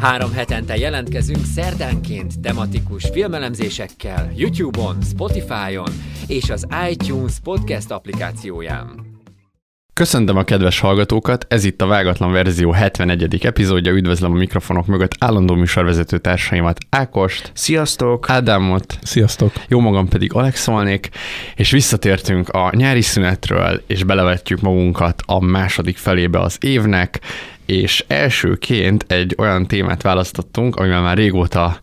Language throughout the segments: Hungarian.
Három hetente jelentkezünk szerdánként tematikus filmelemzésekkel YouTube-on, Spotify-on és az iTunes podcast applikációján. Köszöntöm a kedves hallgatókat, ez itt a Vágatlan Verzió 71. epizódja, üdvözlöm a mikrofonok mögött állandó műsorvezető társaimat, Ákost, Sziasztok! Ádámot, Sziasztok! jó magam pedig Alex Szolnék, és visszatértünk a nyári szünetről, és belevetjük magunkat a második felébe az évnek, és elsőként egy olyan témát választottunk, amivel már régóta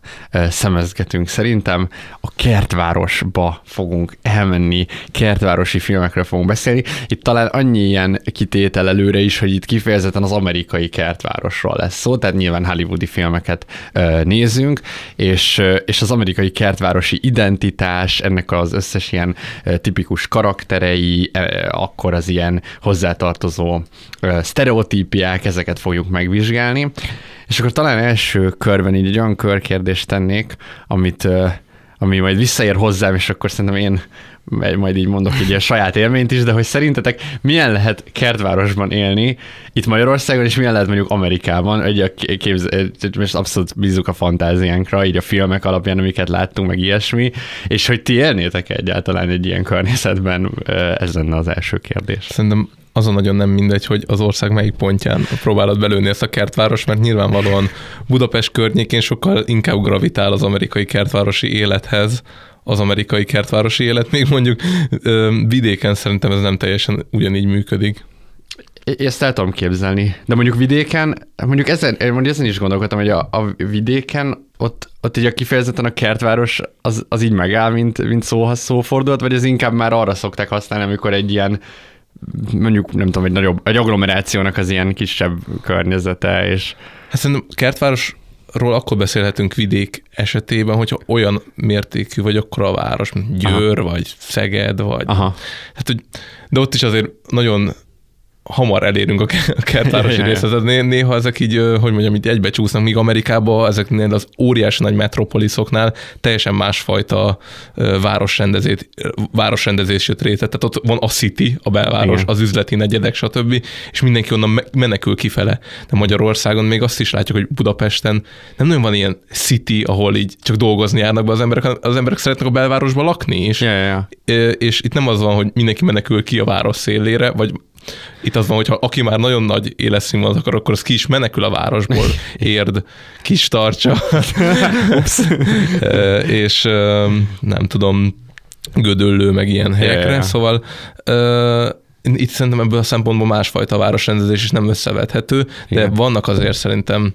szemezgetünk szerintem, a kertvárosba fogunk elmenni, kertvárosi filmekről fogunk beszélni. Itt talán annyi ilyen kitétel előre is, hogy itt kifejezetten az amerikai kertvárosról lesz szó, tehát nyilván hollywoodi filmeket nézünk, és, és az amerikai kertvárosi identitás, ennek az összes ilyen tipikus karakterei, akkor az ilyen hozzátartozó sztereotípiák, ezeket fogjuk megvizsgálni. És akkor talán első körben így egy olyan körkérdést tennék, amit, ami majd visszaér hozzám, és akkor szerintem én majd így mondok egy ilyen saját élményt is, de hogy szerintetek milyen lehet kertvárosban élni itt Magyarországon, és milyen lehet mondjuk Amerikában, egy a képz... most abszolút bízunk a fantáziánkra, így a filmek alapján, amiket láttunk, meg ilyesmi, és hogy ti élnétek egyáltalán egy ilyen környezetben, ez lenne az első kérdés. Szerintem azon nagyon nem mindegy, hogy az ország melyik pontján próbálod belőni ezt a kertváros, mert nyilvánvalóan Budapest környékén sokkal inkább gravitál az amerikai kertvárosi élethez, az amerikai kertvárosi élet, még mondjuk vidéken szerintem ez nem teljesen ugyanígy működik. Ezt el tudom képzelni. De mondjuk vidéken, mondjuk ezen, mondjuk ezen is gondolkodtam, hogy a, a vidéken ott, ott így a kifejezetten a kertváros az, az így megáll, mint, mint szóhoz szófordult, vagy ez inkább már arra szokták használni, amikor egy ilyen mondjuk nem tudom, egy nagyobb, egy agglomerációnak az ilyen kisebb környezete, és... Hát szerintem kertváros ról akkor beszélhetünk vidék esetében, hogyha olyan mértékű vagy akkor a város, mint Győr, Aha. vagy Szeged, vagy... Aha. Hát, hogy, de ott is azért nagyon hamar elérünk a kertvárosi részhez. Néha ezek így, hogy mondjam, így egybecsúsznak, míg Amerikában ezeknél az óriási nagy metropoliszoknál teljesen másfajta városrendezés, városrendezés jött része. Tehát ott van a city, a belváros, Igen. az üzleti negyedek, stb. És mindenki onnan menekül kifele. De Magyarországon még azt is látjuk, hogy Budapesten nem nagyon van ilyen city, ahol így csak dolgozni járnak be az emberek, az emberek szeretnek a belvárosba lakni is. Ja, ja, ja. És itt nem az van, hogy mindenki menekül ki a város szélére, vagy itt az van, hogyha aki már nagyon nagy életszínvonalat akar, akkor az ki is menekül a városból, érd, kis tartsa. és nem tudom, gödöllő, meg ilyen helyekre. Yeah. Szóval itt szerintem ebből a szempontból másfajta városrendezés is nem összevethető, de Igen. vannak azért szerintem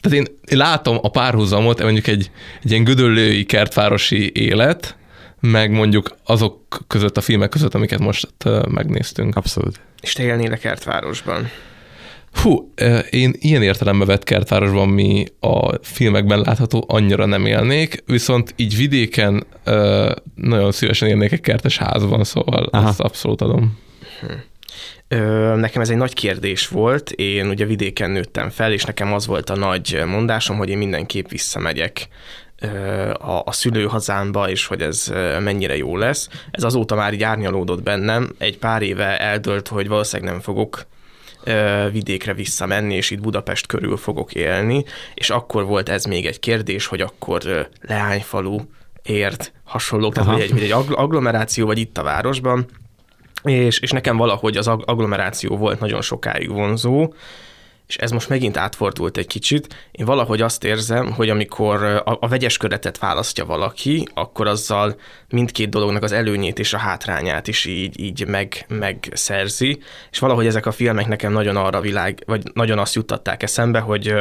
tehát én, én látom a párhuzamot, mondjuk egy, egy ilyen gödöllői kertvárosi élet, meg mondjuk azok között, a filmek között, amiket most megnéztünk. Abszolút. És te élnél a kertvárosban? Hú, én ilyen értelemben vett kertvárosban, mi a filmekben látható, annyira nem élnék, viszont így vidéken nagyon szívesen élnék egy kertes házban, szóval Aha. ezt abszolút adom. Hm. Nekem ez egy nagy kérdés volt. Én ugye vidéken nőttem fel, és nekem az volt a nagy mondásom, hogy én mindenképp visszamegyek a, a szülőhazámba, és hogy ez mennyire jó lesz. Ez azóta már így árnyalódott bennem. Egy pár éve eldölt, hogy valószínűleg nem fogok vidékre visszamenni, és itt Budapest körül fogok élni, és akkor volt ez még egy kérdés, hogy akkor leányfalu ért hasonlók, tehát hogy egy, egy agglomeráció vagy itt a városban, és, és nekem valahogy az agglomeráció volt nagyon sokáig vonzó, és ez most megint átfordult egy kicsit. Én valahogy azt érzem, hogy amikor a, a vegyes köretet választja valaki, akkor azzal mindkét dolognak az előnyét és a hátrányát is így, így meg, megszerzi, és valahogy ezek a filmek nekem nagyon arra világ, vagy nagyon azt juttatták eszembe, hogy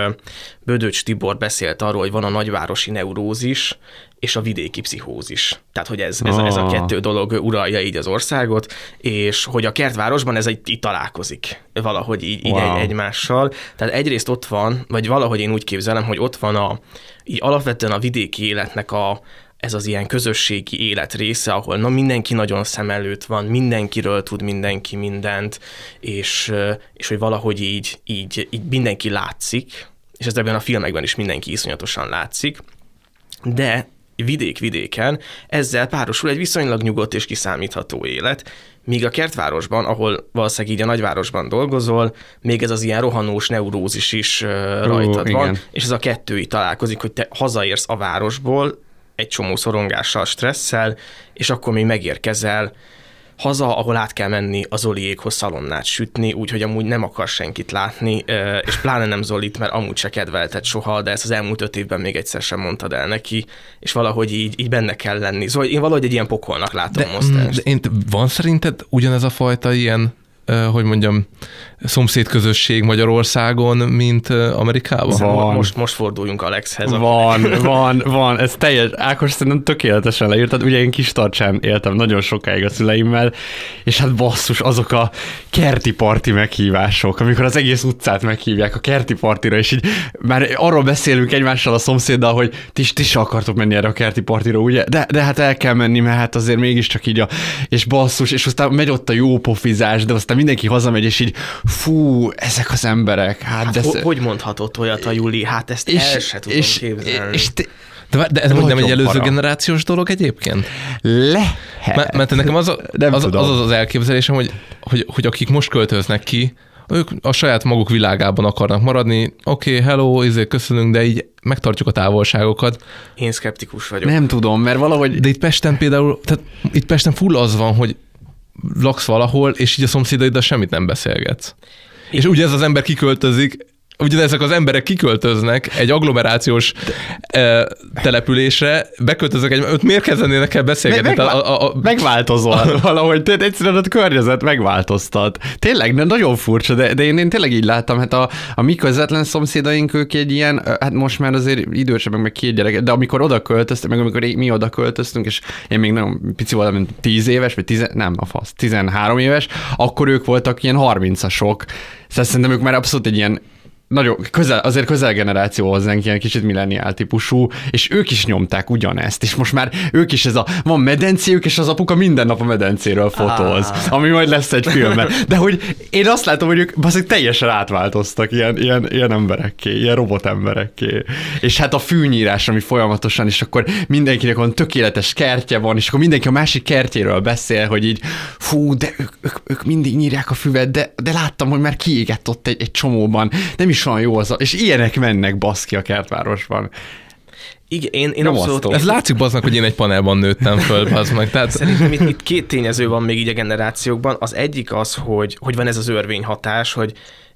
Bödöcs Tibor beszélt arról, hogy van a nagyvárosi neurózis, és a vidéki pszichózis. Tehát, hogy ez, ez, ez a ah. kettő dolog uralja így az országot, és hogy a kertvárosban ez egy, így találkozik valahogy így, így wow. egy, egymással. Tehát egyrészt ott van, vagy valahogy én úgy képzelem, hogy ott van a, így alapvetően a vidéki életnek a, ez az ilyen közösségi élet része, ahol na mindenki nagyon szem előtt van, mindenkiről tud mindenki mindent, és, és hogy valahogy így, így, így mindenki látszik, és ez ebben a filmekben is mindenki iszonyatosan látszik, de vidék-vidéken ezzel párosul egy viszonylag nyugodt és kiszámítható élet, míg a kertvárosban, ahol valószínűleg így a nagyvárosban dolgozol, még ez az ilyen rohanós neurózis is uh, rajtad uh, van, igen. és ez a kettő így találkozik, hogy te hazaérsz a városból egy csomó szorongással, stresszel, és akkor még megérkezel haza, ahol át kell menni az Zoliékhoz szalonnát sütni, úgyhogy amúgy nem akar senkit látni, és pláne nem Zolit, mert amúgy se kedvelted soha, de ezt az elmúlt öt évben még egyszer sem mondtad el neki, és valahogy így, így benne kell lenni. Szóval én valahogy egy ilyen pokolnak látom de, most ezt. De én, van szerinted ugyanez a fajta ilyen hogy mondjam, szomszédközösség Magyarországon, mint Amerikában? Van. Most, most forduljunk Alexhez. Van, van, van. Ez teljes, Ákos szerintem tökéletesen leírtad. Ugye én kis tartsán éltem nagyon sokáig a szüleimmel, és hát basszus, azok a kerti parti meghívások, amikor az egész utcát meghívják a kerti partira, és így már arról beszélünk egymással a szomszéddal, hogy ti, ti se akartok menni erre a kerti partira, ugye? De, de hát el kell menni, mert hát azért mégiscsak így a, és basszus, és aztán megy ott a jó pofizás, de aztán mindenki hazamegy, és így fú, ezek az emberek. Hát, hát de ho- hogy mondhatott olyat a Juli? Hát ezt és, el se tudom és, képzelni. És te, de, de ez Nagyon nem egy előző para. generációs dolog egyébként? Lehet. Mert, mert nekem az, a, az, az, az az elképzelésem, hogy, hogy, hogy akik most költöznek ki, ők a saját maguk világában akarnak maradni. Oké, okay, hello, izé, köszönünk, de így megtartjuk a távolságokat. Én szkeptikus vagyok. Nem tudom, mert valahogy... De itt Pesten például, tehát itt Pesten full az van, hogy laksz valahol, és így a szomszédaiddal semmit nem beszélgetsz. És ugye ez az ember kiköltözik, ugye ezek az emberek kiköltöznek egy agglomerációs de... településre, beköltöznek egy, ott miért kezdenének el beszélgetni? Meg, megvá- a, a, a... Megváltozol valahogy, tehát egyszerűen a környezet megváltoztat. Tényleg, de nagyon furcsa, de, de én, én tényleg így láttam, hát a, a mi közvetlen szomszédaink ők egy ilyen, hát most már azért idősebbek, meg két gyerek, de amikor oda költöztek, meg amikor mi oda költöztünk, és én még nagyon pici voltam, mint 10 éves, vagy 10, nem, a fasz, 13 éves, akkor ők voltak ilyen 30-asok. Szóval szerintem ők már abszolút egy ilyen nagyon közel, azért közel generáció hozzánk, ilyen kicsit milleniál típusú, és ők is nyomták ugyanezt, és most már ők is ez a, van medencéjük, és az apuka minden nap a medencéről fotóz, ah. ami majd lesz egy filmben. De hogy én azt látom, hogy ők baszik, teljesen átváltoztak ilyen, ilyen, ilyen emberekké, ilyen robotemberekké. És hát a fűnyírás, ami folyamatosan, és akkor mindenkinek van tökéletes kertje van, és akkor mindenki a másik kertjéről beszél, hogy így, fú, de ők, ők, ők mindig nyírják a füvet, de, de láttam, hogy már kiégett ott egy, egy csomóban. Nem is olyan jó az a, és ilyenek mennek baszki a kertvárosban. Igen, én, én abszolút... Ez látszik baznak, hogy én egy panelban nőttem föl, meg. Tehát... Szerintem itt, itt két tényező van még így a generációkban. Az egyik az, hogy, hogy van ez az örvényhatás, hogy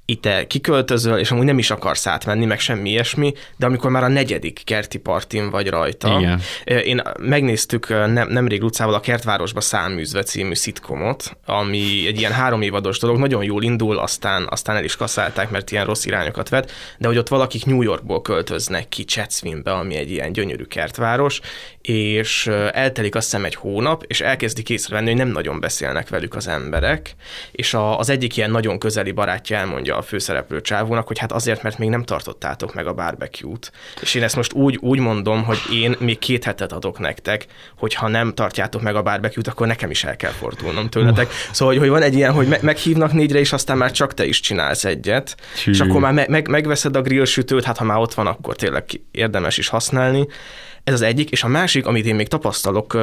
itt te kiköltözöl, és amúgy nem is akarsz átmenni, meg semmi ilyesmi, de amikor már a negyedik kerti partin vagy rajta. Igen. Én megnéztük nem, nemrég utcával a Kertvárosba száműzve című szitkomot, ami egy ilyen három évados dolog, nagyon jól indul, aztán, aztán el is kaszálták, mert ilyen rossz irányokat vet, de hogy ott valakik New Yorkból költöznek ki Chatswinbe, ami egy ilyen gyönyörű kertváros, és eltelik azt hiszem egy hónap, és elkezdik észrevenni, hogy nem nagyon beszélnek velük az emberek, és a, az egyik ilyen nagyon közeli barátja elmondja a főszereplő csávónak, hogy hát azért, mert még nem tartottátok meg a barbecue-t. És én ezt most úgy, úgy mondom, hogy én még két hetet adok nektek, hogy ha nem tartjátok meg a barbecue-t, akkor nekem is el kell fordulnom tőletek. Szóval, hogy, hogy van egy ilyen, hogy me- meghívnak négyre, és aztán már csak te is csinálsz egyet, Hű. és akkor már me- meg- megveszed a grill sütőt, hát ha már ott van, akkor tényleg érdemes is használni. Ez az egyik, és a másik, amit én még tapasztalok,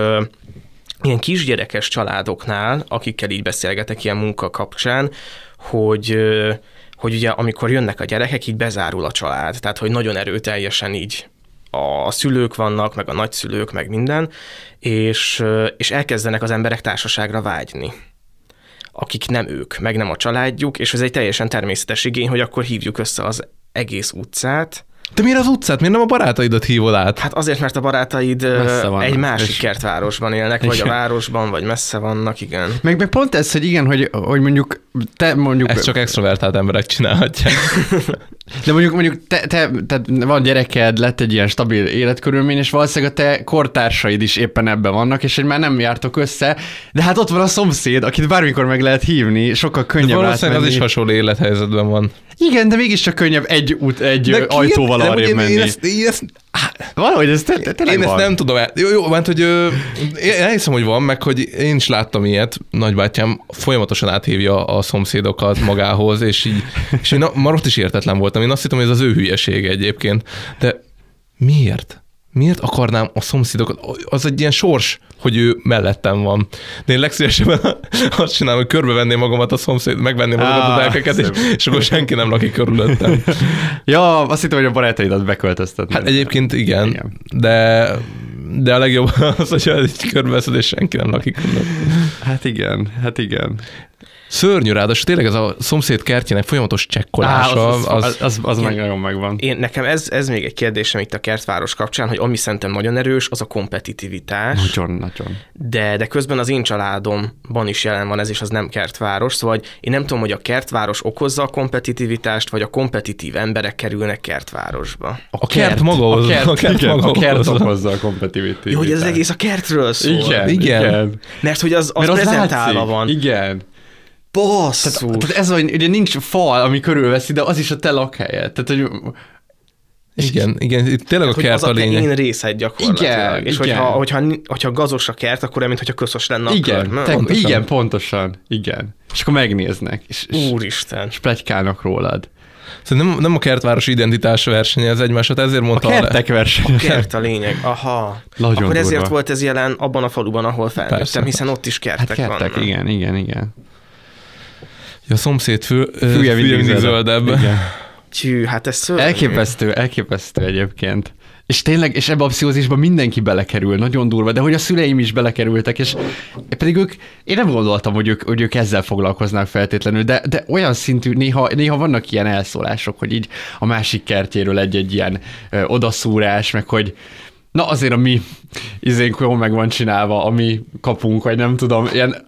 ilyen kisgyerekes családoknál, akikkel így beszélgetek ilyen munka kapcsán, hogy hogy ugye amikor jönnek a gyerekek, így bezárul a család, tehát hogy nagyon erőteljesen így a szülők vannak, meg a nagyszülők, meg minden, és, és elkezdenek az emberek társaságra vágyni akik nem ők, meg nem a családjuk, és ez egy teljesen természetes igény, hogy akkor hívjuk össze az egész utcát, de miért az utcát? Miért nem a barátaidat hívod át? Hát azért, mert a barátaid vannak, egy másik és... kertvárosban élnek, vagy igen. a városban, vagy messze vannak, igen. Meg, meg pont ez, hogy igen, hogy, hogy mondjuk te mondjuk... Ezt csak extrovertált emberek csinálhatják. De mondjuk, mondjuk te, te, te, van gyereked, lett egy ilyen stabil életkörülmény, és valószínűleg a te kortársaid is éppen ebben vannak, és hogy már nem jártok össze, de hát ott van a szomszéd, akit bármikor meg lehet hívni, sokkal könnyebb de valószínűleg átmenni. az is hasonló élethelyzetben van. Igen, de mégiscsak könnyebb egy, út, egy de ajtóval arrébb menni. Én ezt, én ezt Valahogy ez te, te, Én ezt van. nem tudom el. Jó, jó, mert hogy ö, én elhiszem, hogy van, meg hogy én is láttam ilyet, nagybátyám folyamatosan áthívja a szomszédokat magához, és így, és én ott is értetlen voltam. Én azt hittem, hogy ez az ő hülyesége egyébként. De miért? Miért akarnám a szomszédokat? Az egy ilyen sors, hogy ő mellettem van. De én legszívesebben azt csinálom, hogy körbevenném magamat a szomszéd, megvenném azokat Á, a telkeket, és, és akkor senki nem lakik körülöttem. Ja, azt hittem, hogy a barátaidat beköltöztetni. Hát egyébként igen, Igen. de de a legjobb az, hogyha így körbeveszed, és senki nem lakik körülött. Hát igen, hát igen. Szörnyű ráadásul tényleg ez a szomszéd kertjének folyamatos Á, csekkolása, az, az, az, az, az meg nagyon megvan. Én, nekem ez, ez még egy kérdésem itt a kertváros kapcsán, hogy ami szerintem nagyon erős, az a kompetitivitás. Nagyon, nagyon. de, de közben az én családomban is jelen van ez, és az nem kertváros, szóval én nem tudom, hogy a kertváros okozza a kompetitivitást, vagy a kompetitív emberek kerülnek kertvárosba. A kert maga a hozza- kert, a kert igen, maga a kert okozza a kompetitivitást. Jó, hogy ez egész a kertről szól. Igen, Igen. igen. Mert hogy az, az Mert az prezentálva látszik. van. Igen. Basszus. Tehát, tehát ez, hogy ugye nincs fal, ami körülveszi, de az is a te lakhelyed. Tehát, hogy Igen, igen, itt tényleg a hogy kert az a a te lényeg. én részed gyakorlatilag. Igen, és igen. Hogyha, hogyha, hogyha gazos a kert, akkor olyan, mintha közös lenne a igen, kör. Pontosan. igen, pontosan, igen. És akkor megnéznek, és, és, Úristen. és plegykálnak rólad. Szóval nem, nem a kertváros identitás versenye ez egymásat, ezért A mondta kertek verseny. Kert a lényeg, aha. Nagyon Akkor ezért durva. volt ez jelen abban a faluban, ahol felnőttem, hiszen ott is kertek, Hát kertek, vannak. igen, igen, igen. A szomszéd fő, Fülye fülye mindig mindig zöldebb. zöldebb. Igen. Tű, hát ez szörnyű. Elképesztő, elképesztő egyébként. És tényleg, és ebbe a pszichózisba mindenki belekerül, nagyon durva, de hogy a szüleim is belekerültek, és pedig ők, én nem gondoltam, hogy ők, hogy ők ezzel foglalkoznak feltétlenül, de, de olyan szintű, néha, néha vannak ilyen elszólások, hogy így a másik kertjéről egy-egy ilyen ö, odaszúrás, meg hogy na azért a mi izénk jól meg van csinálva, a mi kapunk, vagy nem tudom, ilyen,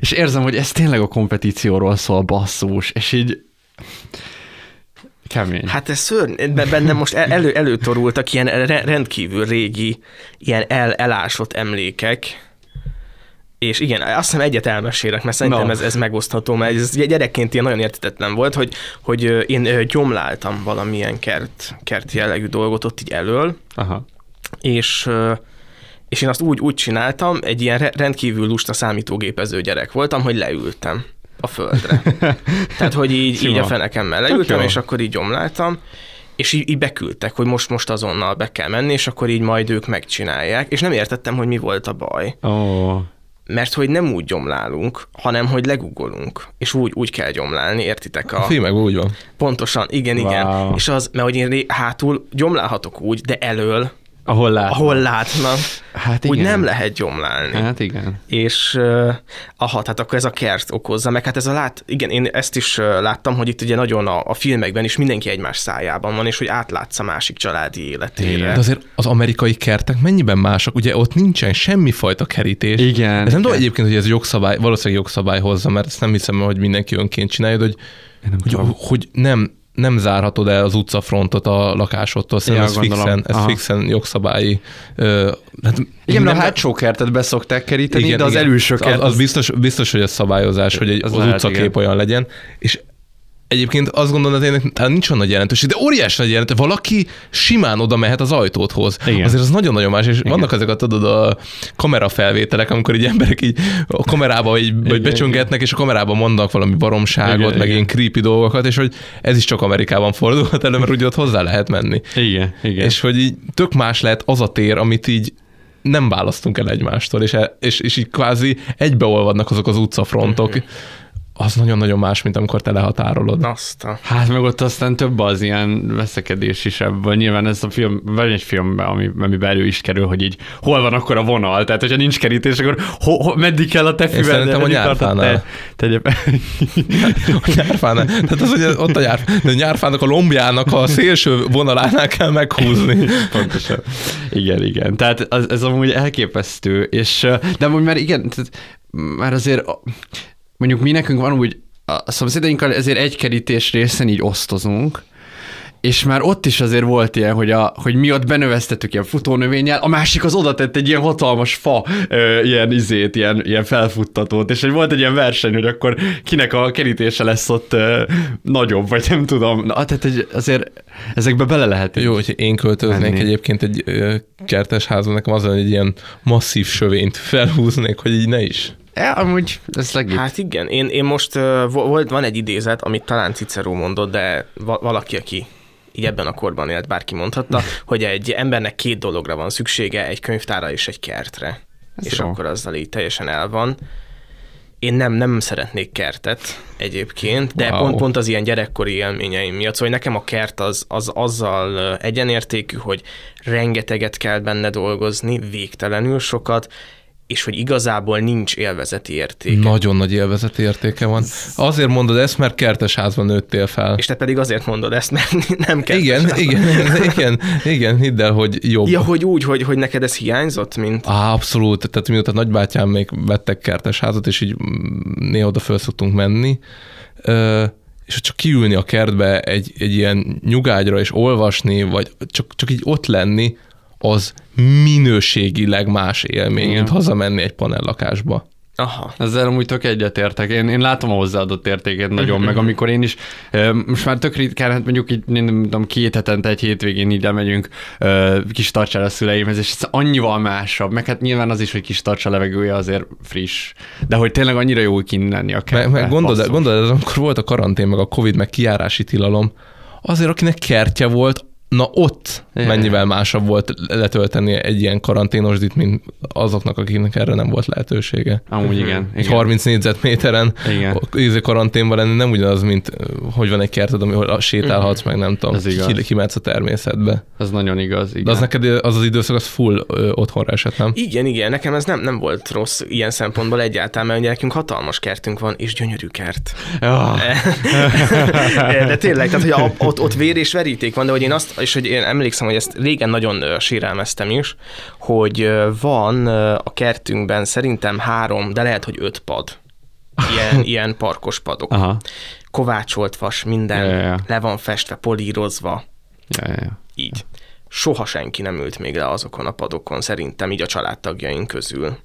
és érzem, hogy ez tényleg a kompetícióról szól, basszus, és így kemény. Hát ez szörny, Be- bennem most el- elő, előtorultak ilyen re- rendkívül régi, ilyen el, elásott emlékek, és igen, azt hiszem egyet elmesélek, mert szerintem Na. ez, ez megosztható, mert ez gyerekként ilyen nagyon értetetlen volt, hogy, hogy én gyomláltam valamilyen kert, kert jellegű dolgot ott így elől, Aha. És és én azt úgy, úgy csináltam, egy ilyen re- rendkívül lusta számítógépező gyerek voltam, hogy leültem a földre. Tehát, hogy így, így a fenekemmel leültem, és akkor így gyomláltam, és így, így beküldtek, hogy most, most azonnal be kell menni, és akkor így majd ők megcsinálják, és nem értettem, hogy mi volt a baj. Ó, Mert hogy nem úgy gyomlálunk, hanem hogy legugolunk, és úgy, úgy kell gyomlálni, értitek? A A, filmekben úgy van. pontosan, igen, igen. Wow. És az, mert hogy én hátul gyomlálhatok úgy, de elől, ahol lát. ahol látnak, Hát úgy igen. nem lehet gyomlálni. Hát igen. És uh, aha, tehát akkor ez a kert okozza, meg hát ez a lát, igen, én ezt is uh, láttam, hogy itt ugye nagyon a, a filmekben is mindenki egymás szájában van, és hogy átlátsz a másik családi életére. De azért az amerikai kertek mennyiben mások? Ugye ott nincsen semmifajta kerítés. Igen, Ez nem tudom igen. egyébként, hogy ez jogszabály, valószínűleg jogszabály hozza, mert ezt nem hiszem, hogy mindenki önként csinálja, de hogy, nem hogy, tudom. hogy nem, nem zárhatod el az utcafrontot a lakásodtól, szerintem Ja, ez gondolom. fixen, ez Aha. fixen jogszabályi. Ö, hát Igen, mert a nem- hátsó kertet beszokták keríteni, igen, de az előső az, kert... az, biztos, biztos, hogy ez szabályozás, hogy egy, Az az, utcakép igen. olyan legyen, és Egyébként azt gondolom, hogy ennek hát nincs olyan nagy jelentőség, de óriási nagy jelentőség. Valaki simán oda mehet az ajtóthoz. Igen. Azért az nagyon-nagyon más, és Igen. vannak ezek a, tudod, a kamerafelvételek, amikor így emberek így a kamerába így, vagy becsöngetnek, és a kamerában mondanak valami baromságot, Igen, meg igen. ilyen creepy dolgokat, és hogy ez is csak Amerikában fordulhat elő, mert ugye ott hozzá lehet menni. Igen, igen. És hogy így tök más lehet az a tér, amit így nem választunk el egymástól, és, e- és, és így kvázi egybeolvadnak azok az utcafrontok. Az nagyon-nagyon más, mint amikor te lehatárolod. Azt a... Hát meg ott aztán több az ilyen veszekedés is ebből. Nyilván ez a film, vagy egy filmben, ami, amiben elő is kerül, hogy így hol van akkor a vonal. Tehát, hogyha nincs kerítés, akkor ho, ho, meddig kell a te füved? szerintem a nyárfánál. Te, te, A nyárfán, tehát az, hogy ott a nyár, de a nyárfának a lombjának a szélső vonalánál kell meghúzni. Pontosan. Igen, igen. Tehát az, ez amúgy elképesztő, és de amúgy már igen, tehát már azért mondjuk mi nekünk van úgy, a szomszédainkkal ezért egy kerítés részen így osztozunk, és már ott is azért volt ilyen, hogy, a, hogy mi ott benöveztettük ilyen futónövényel, a másik az oda tett egy ilyen hatalmas fa, ö, ilyen izét, ilyen, ilyen felfuttatót, és hogy volt egy ilyen verseny, hogy akkor kinek a kerítése lesz ott ö, nagyobb, vagy nem tudom. Na, tehát egy, azért ezekbe bele lehet. Jó, hogy én költöznék menni. egyébként egy ö, kertes házban, nekem az egy ilyen masszív sövényt felhúznék, hogy így ne is. Ja, amúgy ez legit. Hát igen, én, én most volt, van egy idézet, amit talán Cicero mondott, de va- valaki, aki így ebben a korban élt, bárki mondhatta, hogy egy embernek két dologra van szüksége, egy könyvtára és egy kertre. Ez és jó. akkor azzal így teljesen el van. Én nem, nem szeretnék kertet egyébként, de wow. pont, pont az ilyen gyerekkori élményeim miatt. Szóval nekem a kert az, az azzal egyenértékű, hogy rengeteget kell benne dolgozni, végtelenül sokat, és hogy igazából nincs élvezeti értéke. Nagyon nagy élvezeti értéke van. Azért mondod ezt, mert kertesházban nőttél fel. És te pedig azért mondod ezt, mert nem kertes Igen, igen, igen, igen, hidd el, hogy jobb. Ja, hogy úgy, hogy, hogy neked ez hiányzott, mint... Á, abszolút, tehát mióta nagybátyám még vettek kertesházat, és így néha oda föl szoktunk menni, és csak kiülni a kertbe egy, egy ilyen nyugágyra és olvasni, vagy csak, csak így ott lenni, az minőségileg más élmény, mint hazamenni egy panellakásba. Aha. Ezzel amúgy tök egyetértek. Én, én látom a hozzáadott értéket nagyon, meg amikor én is, most már tök ritkán, hát mondjuk így, nem tudom, két hetente, egy hétvégén ide megyünk kis tartsára a szüleimhez, és ez annyival másabb, meg hát nyilván az is, hogy kis tartsa levegője azért friss, de hogy tényleg annyira jó kint lenni a kertbe. Meg, meg gondolod, gondolod, amikor volt a karantén, meg a Covid, meg kiárási tilalom, azért akinek kertje volt, Na ott Igen. mennyivel másabb volt letölteni egy ilyen karanténosdit, mint azoknak, akiknek erre nem volt lehetősége. Amúgy igen. Egy 30 négyzetméteren igen. ízi karanténban lenni nem ugyanaz, mint hogy van egy kerted, ahol sétálhatsz, meg nem tudom, ki, kimehetsz a természetbe. Ez nagyon igaz, igen. De az neked az az időszak, az full ö, otthonra esett, nem? Igen, igen, nekem ez nem, nem volt rossz ilyen szempontból egyáltalán, mert ugye nekünk hatalmas kertünk van, és gyönyörű kert. Oh. de tényleg, tehát hogy ott, ott vér és veríték van, de hogy én azt és hogy én emlékszem, hogy ezt régen nagyon sérelmeztem is, hogy van a kertünkben szerintem három, de lehet, hogy öt pad. Ilyen, ilyen parkos padok. Aha. Kovácsolt vas, minden ja, ja, ja. le van festve, polírozva. Ja, ja, ja. Így. Soha senki nem ült még le azokon a padokon, szerintem így a családtagjaink közül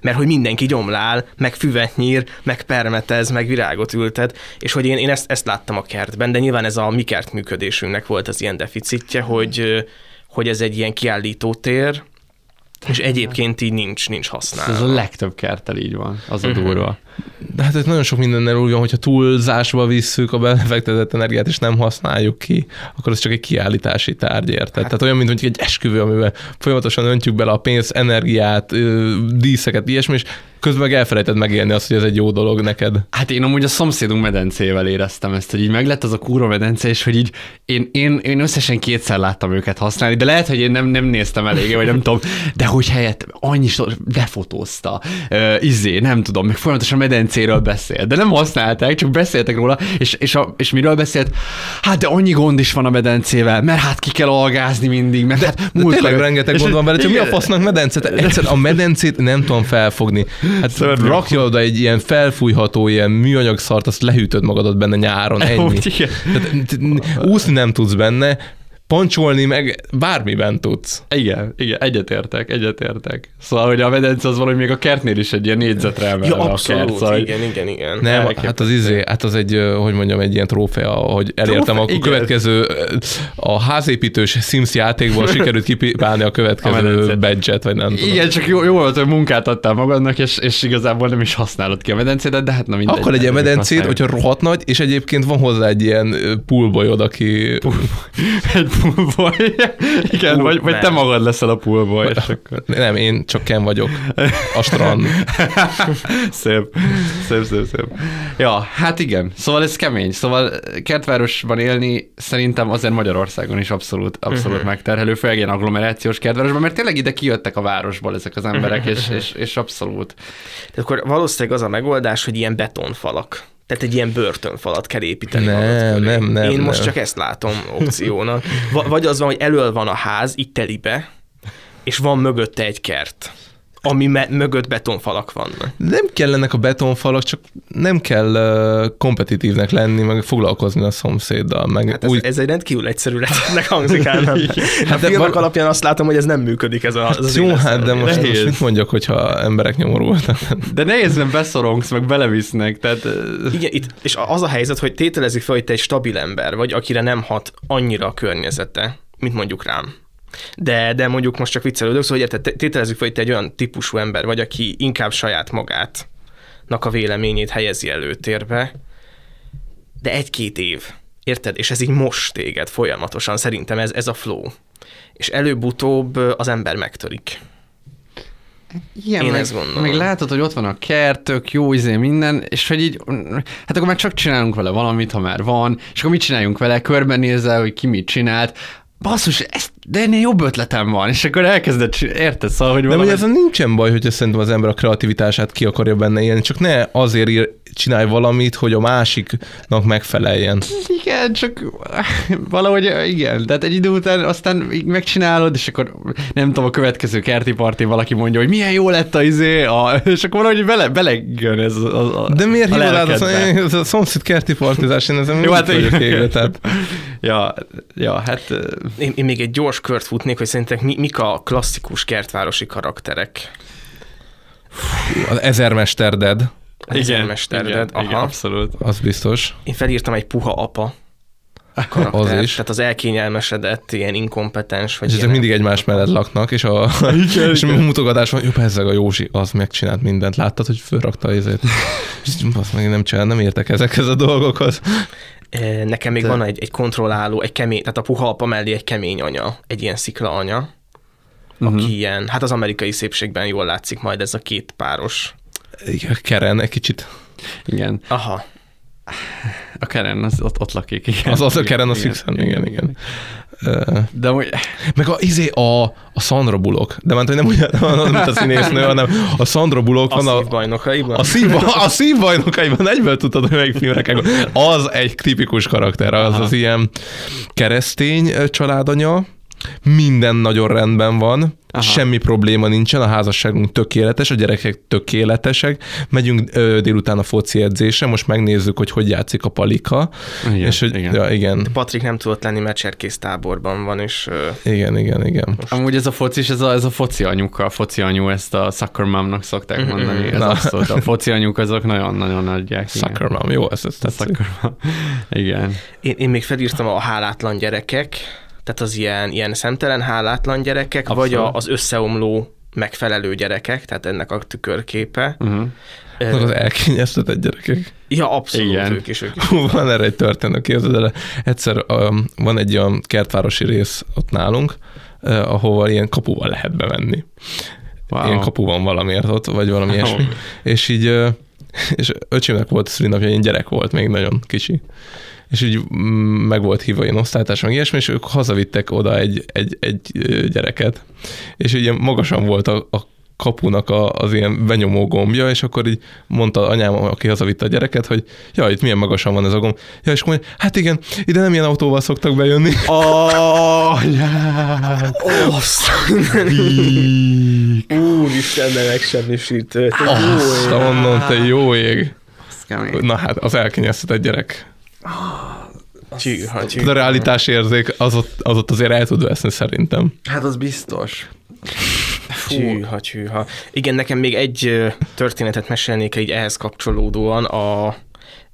mert hogy mindenki gyomlál, meg füvet nyír, meg permetez, meg virágot ültet, és hogy én, én ezt, ezt láttam a kertben, de nyilván ez a mi kert működésünknek volt az ilyen deficitje, hogy, hogy ez egy ilyen kiállító tér, és egyébként így nincs, nincs használva. Ez a legtöbb kertel így van, az a durva. De hát ez nagyon sok mindennel úgy van, hogyha túlzásba visszük a befektetett energiát, és nem használjuk ki, akkor ez csak egy kiállítási tárgy, érted? Hát. Tehát olyan, mint egy esküvő, amiben folyamatosan öntjük bele a pénzt, energiát, díszeket, ilyesmi, és közben meg elfelejted megélni azt, hogy ez egy jó dolog neked. Hát én amúgy a szomszédunk medencével éreztem ezt, hogy így meglett az a kúra medence, és hogy így én, én, én összesen kétszer láttam őket használni, de lehet, hogy én nem, nem néztem eléggé, vagy nem tudom, de hogy helyett annyi lefotózta, uh, izé, nem tudom, meg folyamatosan medencéről beszélt, de nem használták, csak beszéltek róla, és, és, a, és miről beszélt? Hát de annyi gond is van a medencével, mert hát ki kell algázni mindig, mert de, hát de tényleg rengeteg gond van vele, csak mi a fasznak medence? Egyszer a medencét nem tudom felfogni. Hát Szörnyű. rakja oda egy ilyen felfújható, ilyen műanyag szart, azt lehűtöd magadat benne nyáron, ennyi. Tehát, úszni nem tudsz benne, pancsolni, meg bármiben tudsz. Igen, igen, egyetértek, egyetértek. Szóval, hogy a medence az valami még a kertnél is egy ilyen négyzetre emelve ja, abszolút, a kert. Szóval, igen, igen, igen. Nem, hát az izé, hát az egy, hogy mondjam, egy ilyen trófea, hogy elértem Trófe, a következő, a házépítős Sims játékból sikerült kipipálni a következő badge vagy nem tudom. Igen, csak jó, jó volt, hogy munkát adtál magadnak, és, és igazából nem is használod ki a medencédet, de hát na mindegy. Akkor egy ilyen medencét, hogyha rohadt nagy, és egyébként van hozzá egy ilyen poolboyod, aki... egy poolboy. Igen, vagy, vagy te magad leszel a poolboy. És akkor... Nem, én csak Ken vagyok. A strand. szép. Szép, szép, szép. Ja, hát igen. Szóval ez kemény. Szóval kertvárosban élni szerintem azért Magyarországon is abszolút, abszolút uh-huh. megterhelő, főleg ilyen agglomerációs kertvárosban, mert tényleg ide kijöttek a városból ezek az emberek, és, és, és abszolút. Tehát akkor valószínűleg az a megoldás, hogy ilyen betonfalak tehát egy ilyen börtönfalat kell építeni. Nem, nem, nem. Én nem. most csak ezt látom opciónak. V- vagy az van, hogy elől van a ház, itt telibe, és van mögötte egy kert ami me- mögött betonfalak vannak. Nem kellenek a betonfalak, csak nem kell uh, kompetitívnek lenni, meg foglalkozni a szomszéddal. Meg hát ez, úgy... ez egy rendkívül egyszerű receptnek hangzik el, nem? hát a filmek van... alapján azt látom, hogy ez nem működik ez a, az, az Jó, hát de most, most mit mondjak, hogyha emberek nyomorultak? De nehéz, nem beszorongsz, meg belevisznek. Tehát... Igen, itt, és az a helyzet, hogy tételezik fel, hogy te egy stabil ember vagy, akire nem hat annyira a környezete, mint mondjuk rám. De, de mondjuk most csak viccelődök, szóval érted, tételezzük fel, hogy te egy olyan típusú ember vagy, aki inkább saját magát a véleményét helyezi előtérbe, de egy-két év, érted? És ez így most téged folyamatosan, szerintem ez, ez a flow. És előbb-utóbb az ember megtörik. Igen, Én meg, ezt gondolom. Meg látod, hogy ott van a kertök, jó izé minden, és hogy így, hát akkor már csak csinálunk vele valamit, ha már van, és akkor mit csináljunk vele, körbenézel, hogy ki mit csinált, basszus, ezt, de ennél jobb ötletem van, és akkor elkezdett, érted, szóval, hogy valami... De hogy ez nincsen baj, hogyha szerintem az ember a kreativitását ki akarja benne élni, csak ne azért ír, csinálj valamit, hogy a másiknak megfeleljen. Igen, csak valahogy igen, tehát egy idő után aztán megcsinálod, és akkor nem tudom, a következő kerti parti valaki mondja, hogy milyen jó lett a izé, a, és akkor valahogy bele, belegön ez a, a De miért hívod át a, a szomszéd kerti partizás, én ezen jó, hát vagyok égve, tehát. ja, ja, hát... Én, én, még egy gyors kört futnék, hogy szerintek mi, mik a klasszikus kertvárosi karakterek? Az ezermesterded. Igen, igen, Aha. igen, abszolút. Az biztos. Én felírtam egy puha apa karakter, az is. Tehát az elkényelmesedett, ilyen inkompetens. Vagy és ezek mindig egymás mellett laknak, és a, igen, és igen. mutogatás van, jobb ezzel a Józsi, az megcsinált mindent. Láttad, hogy fölrakta ezért? és azt meg nem csinál, nem értek ezekhez a dolgokhoz. Nekem még Te... van egy, egy kontrolláló, egy kemény, tehát a puha apa mellé egy kemény anya, egy ilyen szikla anya, uh-huh. aki ilyen, hát az amerikai szépségben jól látszik majd ez a két páros igen, Keren egy kicsit. Igen. Aha. A Keren az ott, ott lakik, igen. Az, az a Keren a Sixen, igen, igen. igen. De hogy... Meg a, izé, a, a Sandra Bullock, de már nem úgy, nem, mint a színésznő, hanem a Sandra Bullock a van a... szívbajnokaiban? A, szív, a szívbajnokaiban, egyből tudtad, hogy melyik filmre. Az egy tipikus karakter, az Aha. az ilyen keresztény családanya, minden nagyon rendben van, Aha. semmi probléma nincsen, a házasságunk tökéletes, a gyerekek tökéletesek, megyünk ö, délután a foci edzésre, most megnézzük, hogy hogy játszik a palika. Igen, és hogy, igen. Ja, igen. Patrik nem tudott lenni, mert Cserkész táborban van, és... Ö... Igen, igen, igen. Most... Amúgy ez a foci, ez a, ez a foci anyuka, a foci anyu, ezt a soccer momnak szokták mm-hmm. mondani, ez abszolút, a foci anyuk azok nagyon-nagyon adják. Soccer mom, jó, ez, ez tetszik. Igen. Én, én még felírtam a hálátlan gyerekek, tehát az ilyen, ilyen szemtelen, hálátlan gyerekek, Abszolút. vagy a, az összeomló megfelelő gyerekek, tehát ennek a tükörképe. Uh-huh. Uh, az elkényeztetett gyerekek. Ja, abszolút, Igen. ők is. Ők is. van erre egy történet, képzeld el. Egyszer um, van egy olyan kertvárosi rész ott nálunk, uh, ahova ilyen kapuval lehet bemenni. Wow. Ilyen kapu van valamiért ott, vagy valami wow. ilyesmi. És így, uh, és öcsémnek volt szülinapja, én gyerek volt, még nagyon kicsi és így mm, meg volt hívva én osztálytársam, ilyesmi, és ők hazavittek oda egy, egy, egy gyereket, és ugye magasan volt a, a kapunak a, az ilyen benyomó gombja, és akkor így mondta anyám, aki hazavitte a gyereket, hogy ja, itt milyen magasan van ez a gomb. Ja, és mondja, hát igen, ide nem ilyen autóval szoktak bejönni. Oh, Úristen, de megsemmisítő. Azt mondom, te jó ég. Na hát, az elkényeztetett gyerek. Csíha, csíha. De a realitás érzék az ott, az ott azért el tud veszni szerintem. Hát az biztos. Csűha, csűha. Igen, nekem még egy történetet mesélnék így ehhez kapcsolódóan. A,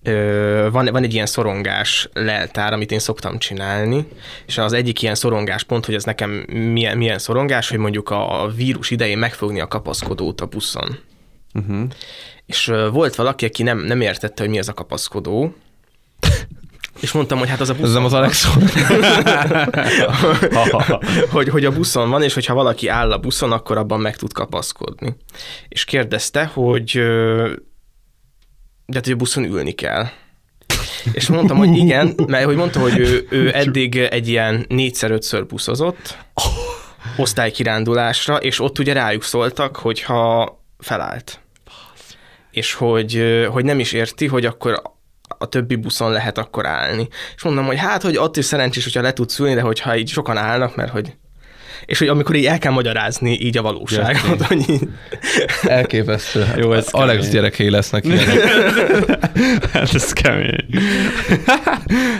ö, van, van egy ilyen szorongás leltár, amit én szoktam csinálni, és az egyik ilyen szorongás pont, hogy ez nekem milyen, milyen szorongás, hogy mondjuk a, a vírus idején megfogni a kapaszkodót a buszon. Uh-huh. És ö, volt valaki, aki nem, nem értette, hogy mi az a kapaszkodó, és mondtam, hogy hát az a buszon Ez nem az Alexon. hogy, hogy a buszon van, és hogyha valaki áll a buszon, akkor abban meg tud kapaszkodni. És kérdezte, hogy de hát, hogy a buszon ülni kell. És mondtam, hogy igen, mert hogy mondta, hogy ő, ő eddig egy ilyen négyszer-ötször buszozott osztálykirándulásra, és ott ugye rájuk szóltak, hogyha felállt. És hogy, hogy nem is érti, hogy akkor a többi buszon lehet akkor állni. És mondom, hogy hát, hogy ott is szerencsés, hogyha le tudsz ülni, de hogyha így sokan állnak, mert hogy és hogy amikor így el kell magyarázni így a valóságot, hogy így... Elképesztő. Jó, ez Alex kemény. gyerekei lesznek hát ez kemény.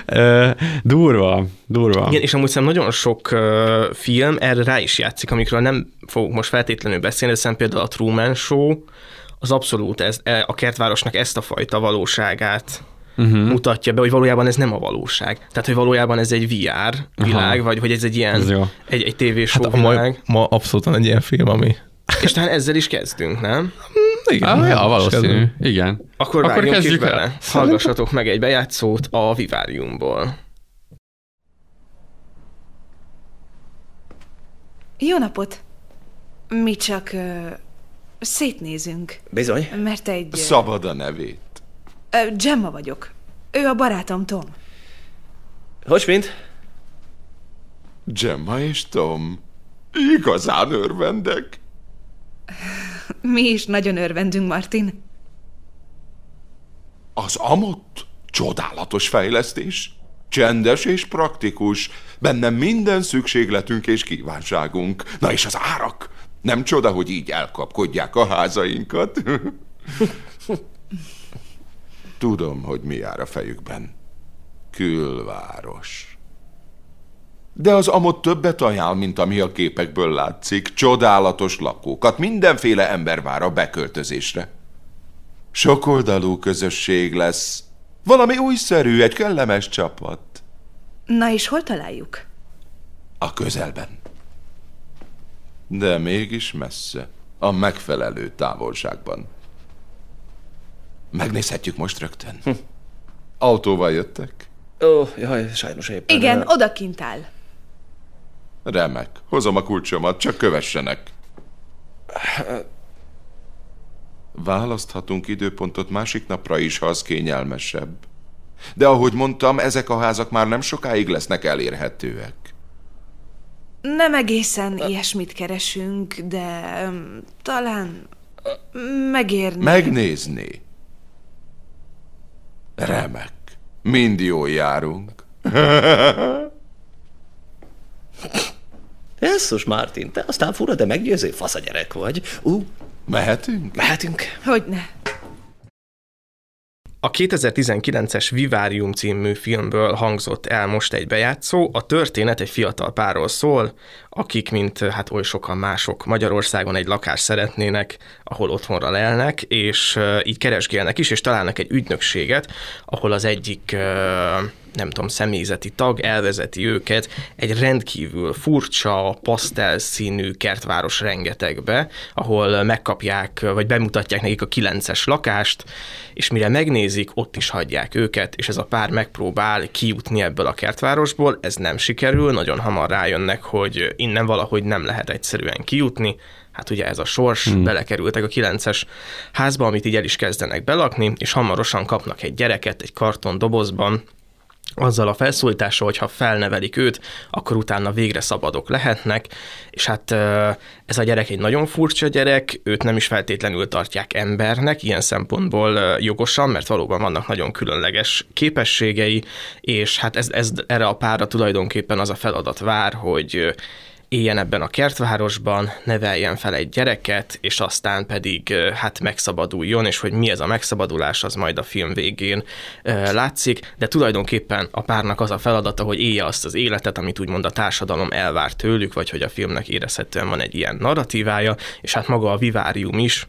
durva, durva. Igen, és amúgy szerintem nagyon sok uh, film erre rá is játszik, amikről nem fogok most feltétlenül beszélni, de például a Truman Show, az abszolút ez, e, a kertvárosnak ezt a fajta valóságát uh-huh. mutatja be, hogy valójában ez nem a valóság. Tehát, hogy valójában ez egy VR világ, Aha. vagy hogy ez egy ilyen, ez egy, egy tévéshow hát világ. Ma, ma abszolút egy ilyen film, ami... És talán ezzel is kezdünk, nem? Hmm, igen, ah, ja, valószínű. Igen. Akkor, Akkor kezdjük vele. Hallgassatok meg egy bejátszót a Viváriumból. Jó napot! Mi csak uh, szétnézünk. Bizony. Mert egy... Szabad a nevét. Uh, Gemma vagyok. Ő a barátom Tom. Hogy mint? Gemma és Tom. Igazán örvendek. Mi is nagyon örvendünk, Martin. Az Amott csodálatos fejlesztés. Csendes és praktikus. Benne minden szükségletünk és kívánságunk. Na és az árak? Nem csoda, hogy így elkapkodják a házainkat. Tudom, hogy mi jár a fejükben. Külváros. De az amott többet ajánl, mint ami a képekből látszik. Csodálatos lakókat, mindenféle ember vár a beköltözésre. Sokoldalú közösség lesz. Valami újszerű, egy kellemes csapat. Na és hol találjuk? A közelben. De mégis messze. A megfelelő távolságban. Megnézhetjük most rögtön. Hm. Autóval jöttek? Ó, jaj, sajnos éppen. Igen, odakint áll. Remek. Hozom a kulcsomat, csak kövessenek. Választhatunk időpontot másik napra is, ha az kényelmesebb. De ahogy mondtam, ezek a házak már nem sokáig lesznek elérhetőek. Nem egészen ilyesmit keresünk, de um, talán megérni. Megnézni. Remek. Mind jól járunk. Jesszus, Martin, te aztán fura, de meggyőző fasz a gyerek vagy. Ú, uh, mehetünk? Mehetünk. Hogyne. A 2019-es Vivárium című filmből hangzott el most egy bejátszó. A történet egy fiatal párról szól, akik, mint hát oly sokan mások Magyarországon egy lakást szeretnének, ahol otthonra lelnek, és így keresgélnek is, és találnak egy ügynökséget, ahol az egyik nem tudom, személyzeti tag elvezeti őket egy rendkívül furcsa, pasztelszínű kertváros rengetegbe, ahol megkapják, vagy bemutatják nekik a kilences lakást, és mire megnézik, ott is hagyják őket, és ez a pár megpróbál kijutni ebből a kertvárosból, ez nem sikerül, nagyon hamar rájönnek, hogy innen valahogy nem lehet egyszerűen kijutni, hát ugye ez a sors, hmm. belekerültek a kilences házba, amit így el is kezdenek belakni, és hamarosan kapnak egy gyereket egy karton dobozban, azzal a felszólítással, hogy ha felnevelik őt, akkor utána végre szabadok lehetnek, és hát ez a gyerek egy nagyon furcsa gyerek, őt nem is feltétlenül tartják embernek, ilyen szempontból jogosan, mert valóban vannak nagyon különleges képességei, és hát ez, ez erre a pára tulajdonképpen az a feladat vár, hogy éljen ebben a kertvárosban, neveljen fel egy gyereket, és aztán pedig hát megszabaduljon, és hogy mi ez a megszabadulás, az majd a film végén látszik, de tulajdonképpen a párnak az a feladata, hogy élje azt az életet, amit úgymond a társadalom elvár tőlük, vagy hogy a filmnek érezhetően van egy ilyen narratívája, és hát maga a vivárium is,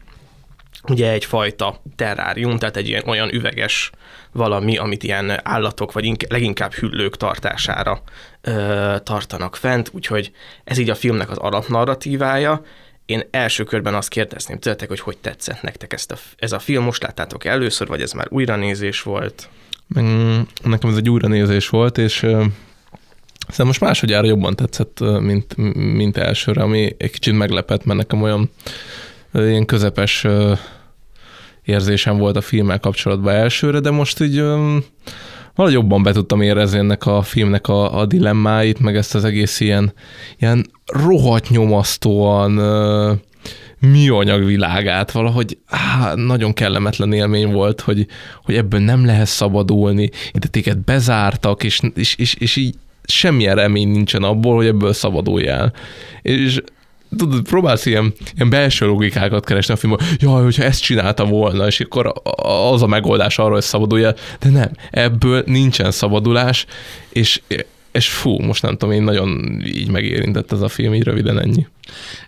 ugye egyfajta terrárium, tehát egy ilyen olyan üveges valami, amit ilyen állatok, vagy inkább, leginkább hüllők tartására ö, tartanak fent, úgyhogy ez így a filmnek az alapnarratívája. Én első körben azt kérdezném tőletek, hogy hogy tetszett nektek ezt a, ez a film, most láttátok először, vagy ez már újranézés volt? Mm, nekem ez egy újranézés volt, és Szerintem most másodjára jobban tetszett, mint, mint elsőre, ami egy kicsit meglepett, mert nekem olyan ilyen közepes érzésem volt a filmmel kapcsolatban elsőre, de most így valahogy jobban be tudtam érezni ennek a filmnek a, a dilemmáit, meg ezt az egész ilyen, ilyen rohadt nyomasztóan műanyag világát, valahogy á, nagyon kellemetlen élmény volt, hogy, hogy ebből nem lehet szabadulni, ide téged bezártak, és, és, és, és így semmilyen remény nincsen abból, hogy ebből szabaduljál. És tudod, próbálsz ilyen, ilyen belső logikákat keresni a filmben, jaj, hogyha ezt csinálta volna, és akkor az a megoldás arra, hogy szabadulja, de nem, ebből nincsen szabadulás, és és fú, most nem tudom, én nagyon így megérintett ez a film, így röviden ennyi.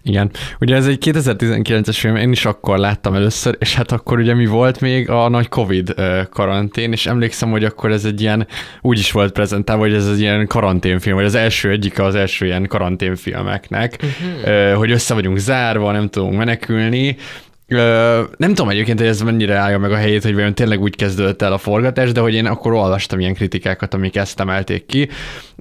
Igen. Ugye ez egy 2019-es film, én is akkor láttam először, és hát akkor ugye mi volt még a nagy Covid karantén, és emlékszem, hogy akkor ez egy ilyen, úgy is volt prezentálva, hogy ez egy ilyen karanténfilm, vagy az első egyik az első ilyen karanténfilmeknek, uh-huh. hogy össze vagyunk zárva, nem tudunk menekülni, Nem tudom egyébként, hogy ez mennyire állja meg a helyét, hogy vajon tényleg úgy kezdődött el a forgatás, de hogy én akkor olvastam ilyen kritikákat, amik ezt emelték ki.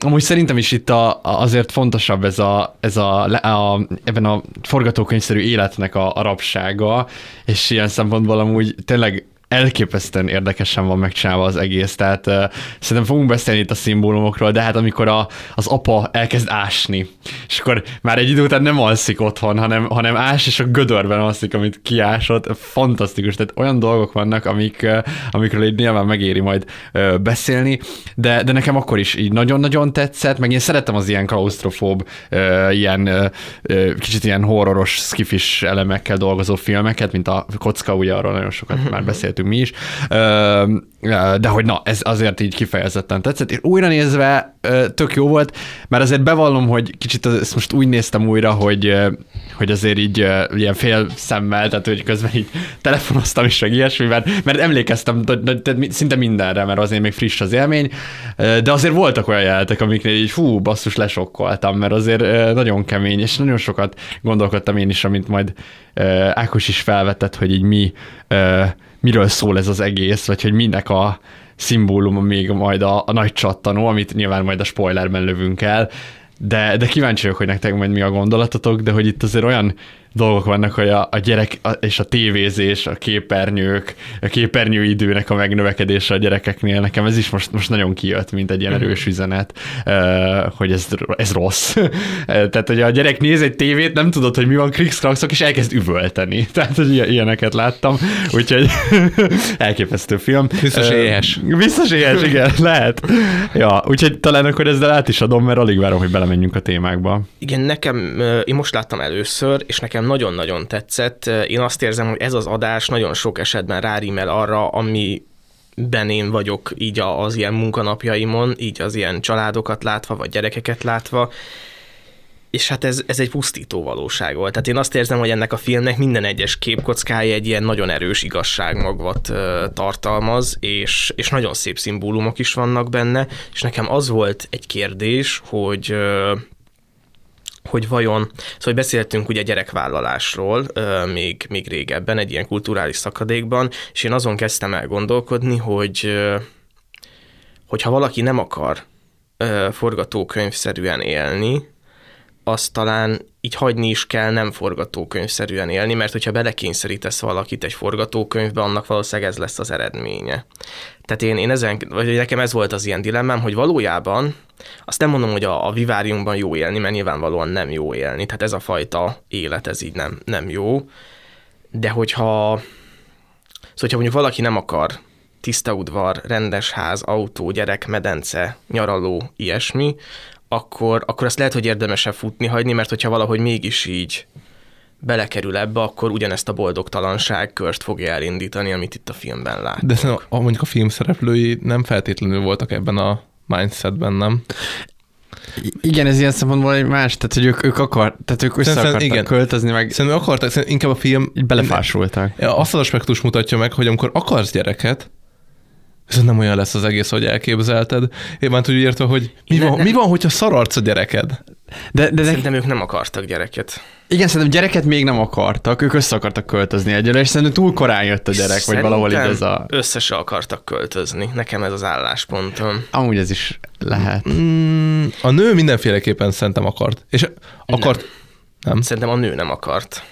Amúgy szerintem is itt a, azért fontosabb ez a, ez a, a ebben a forgatókönyvszerű életnek a, a rabsága, és ilyen szempontból amúgy tényleg elképesztően érdekesen van megcsinálva az egész, tehát uh, szerintem fogunk beszélni itt a szimbólumokról, de hát amikor a, az apa elkezd ásni, és akkor már egy idő után nem alszik otthon, hanem, hanem ás, és a gödörben alszik, amit kiásott, fantasztikus, tehát olyan dolgok vannak, amik, uh, amikről így nyilván megéri majd uh, beszélni, de, de nekem akkor is így nagyon-nagyon tetszett, meg én szeretem az ilyen klaustrofób, uh, ilyen uh, kicsit ilyen horroros, skifis elemekkel dolgozó filmeket, mint a Kocka, ugye arról nagyon sokat már beszéltünk beszéltünk mi is, de hogy na, ez azért így kifejezetten tetszett, és újra nézve tök jó volt, mert azért bevallom, hogy kicsit ezt most úgy néztem újra, hogy, hogy azért így ilyen fél szemmel, tehát hogy közben így telefonoztam is, meg ilyesmi, mert, mert emlékeztem szinte mindenre, mert azért még friss az élmény, de azért voltak olyan jelentek, amiknél így fú, basszus, lesokkoltam, mert azért nagyon kemény, és nagyon sokat gondolkodtam én is, amint majd Ákos is felvetett, hogy így mi miről szól ez az egész, vagy hogy minek a szimbóluma még majd a, a nagy csattanó, amit nyilván majd a spoilerben lövünk el, de, de kíváncsi vagyok, hogy nektek majd mi a gondolatotok, de hogy itt azért olyan dolgok vannak, hogy a, a gyerek és a tévézés, a képernyők, a képernyőidőnek a megnövekedése a gyerekeknél, nekem ez is most, most nagyon kijött, mint egy ilyen erős üzenet, hogy ez, ez rossz. Tehát, hogy a gyerek néz egy tévét, nem tudod, hogy mi van krikszkrakszok, és elkezd üvölteni. Tehát, hogy ilyeneket láttam, úgyhogy elképesztő film. Biztos éhes. Biztos éhes, igen, lehet. Ja, úgyhogy talán akkor ezzel át is adom, mert alig várom, hogy belemenjünk a témákba. Igen, nekem, én most láttam először, és nekem nekem nagyon-nagyon tetszett. Én azt érzem, hogy ez az adás nagyon sok esetben rárímel arra, ami ben én vagyok így az ilyen munkanapjaimon, így az ilyen családokat látva, vagy gyerekeket látva, és hát ez, ez egy pusztító valóság volt. Tehát én azt érzem, hogy ennek a filmnek minden egyes képkockája egy ilyen nagyon erős igazságmagvat tartalmaz, és, és nagyon szép szimbólumok is vannak benne, és nekem az volt egy kérdés, hogy hogy vajon, szóval beszéltünk ugye gyerekvállalásról még, még régebben, egy ilyen kulturális szakadékban, és én azon kezdtem el gondolkodni, hogy hogyha valaki nem akar forgatókönyvszerűen élni, azt talán így hagyni is kell nem forgatókönyvszerűen élni, mert hogyha belekényszerítesz valakit egy forgatókönyvbe, annak valószínűleg ez lesz az eredménye. Tehát én, én ezen, vagy nekem ez volt az ilyen dilemmám, hogy valójában azt nem mondom, hogy a, a viváriumban jó élni, mert nyilvánvalóan nem jó élni, tehát ez a fajta élet, ez így nem, nem jó, de hogyha, szóval, hogyha mondjuk valaki nem akar tiszta udvar, rendes ház, autó, gyerek, medence, nyaraló, ilyesmi, akkor, akkor azt lehet, hogy érdemesebb futni hagyni, mert hogyha valahogy mégis így belekerül ebbe, akkor ugyanezt a boldogtalanság kört fogja elindítani, amit itt a filmben lát. De a, mondjuk a film szereplői nem feltétlenül voltak ebben a mindsetben, nem? Igen, ez ilyen szempontból egy más, tehát hogy ők, ők akar, tehát ők össze akartak igen. költözni, meg... Szerintem akartak, szerintem inkább a film... Így belefásultak. Azt az aspektus mutatja meg, hogy amikor akarsz gyereket, ez nem olyan lesz az egész, hogy elképzelted. Én már úgy értve, hogy mi, van, mi van, hogyha szararc a gyereked? De, de Szerintem ők nem akartak gyereket. Igen, szerintem gyereket még nem akartak, ők össze akartak költözni egyre, és szerintem túl korán jött a gyerek, szerintem vagy valahol így ez a... össze se akartak költözni, nekem ez az álláspontom. Amúgy ez is lehet. Mm, a nő mindenféleképpen szerintem akart. És akart... Nem. nem. Szerintem a nő nem akart.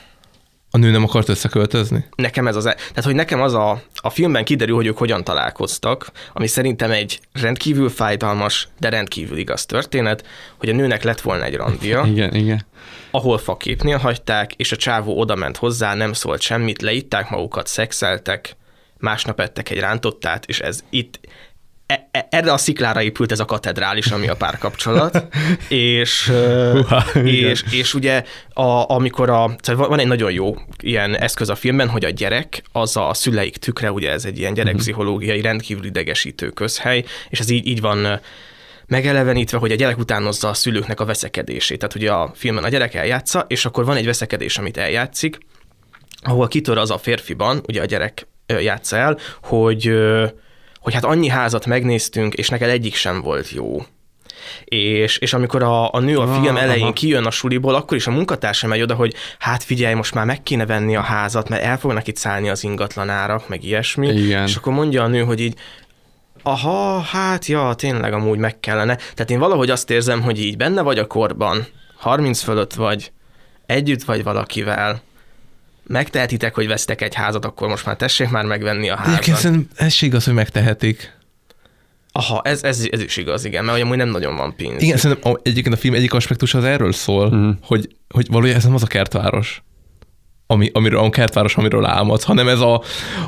A nő nem akart összeköltözni? Nekem ez az, e- tehát hogy nekem az a, a filmben kiderül, hogy ők hogyan találkoztak, ami szerintem egy rendkívül fájdalmas, de rendkívül igaz történet, hogy a nőnek lett volna egy randia. igen, igen. Ahol faképnél hagyták, és a csávó odament hozzá, nem szólt semmit, leitták magukat, szexeltek, másnap ettek egy rántottát, és ez itt erre a sziklára épült ez a katedrális, ami a párkapcsolat, és, igen. és, és ugye a, amikor a, szóval van egy nagyon jó ilyen eszköz a filmben, hogy a gyerek az a szüleik tükre, ugye ez egy ilyen gyerekpszichológiai rendkívül idegesítő közhely, és ez így, így van megelevenítve, hogy a gyerek utánozza a szülőknek a veszekedését. Tehát ugye a filmen a gyerek eljátsza, és akkor van egy veszekedés, amit eljátszik, ahol kitör az a férfiban, ugye a gyerek játsza el, hogy, hogy hát annyi házat megnéztünk, és neked egyik sem volt jó. És, és amikor a, a nő a film Ah, elején aha. kijön a suliból, akkor is a munkatársa megy oda, hogy hát figyelj, most már meg kéne venni a házat, mert el fognak itt szállni az ingatlanárak, meg ilyesmi. Igen. És akkor mondja a nő, hogy így, aha, hát ja, tényleg amúgy meg kellene. Tehát én valahogy azt érzem, hogy így benne vagy a korban, 30 fölött vagy, együtt vagy valakivel, megtehetitek, hogy vesztek egy házat, akkor most már tessék már megvenni a De egyébként házat. szerintem ez se igaz, hogy megtehetik. Aha, ez, ez, ez is igaz, igen, mert amúgy nem nagyon van pénz. Igen, szerintem a- egyébként a film egyik aspektus az erről szól, uh-huh. hogy, hogy valójában ez nem az a kertváros, ami, amiről, a kertváros, amiről álmodsz, hanem ez a,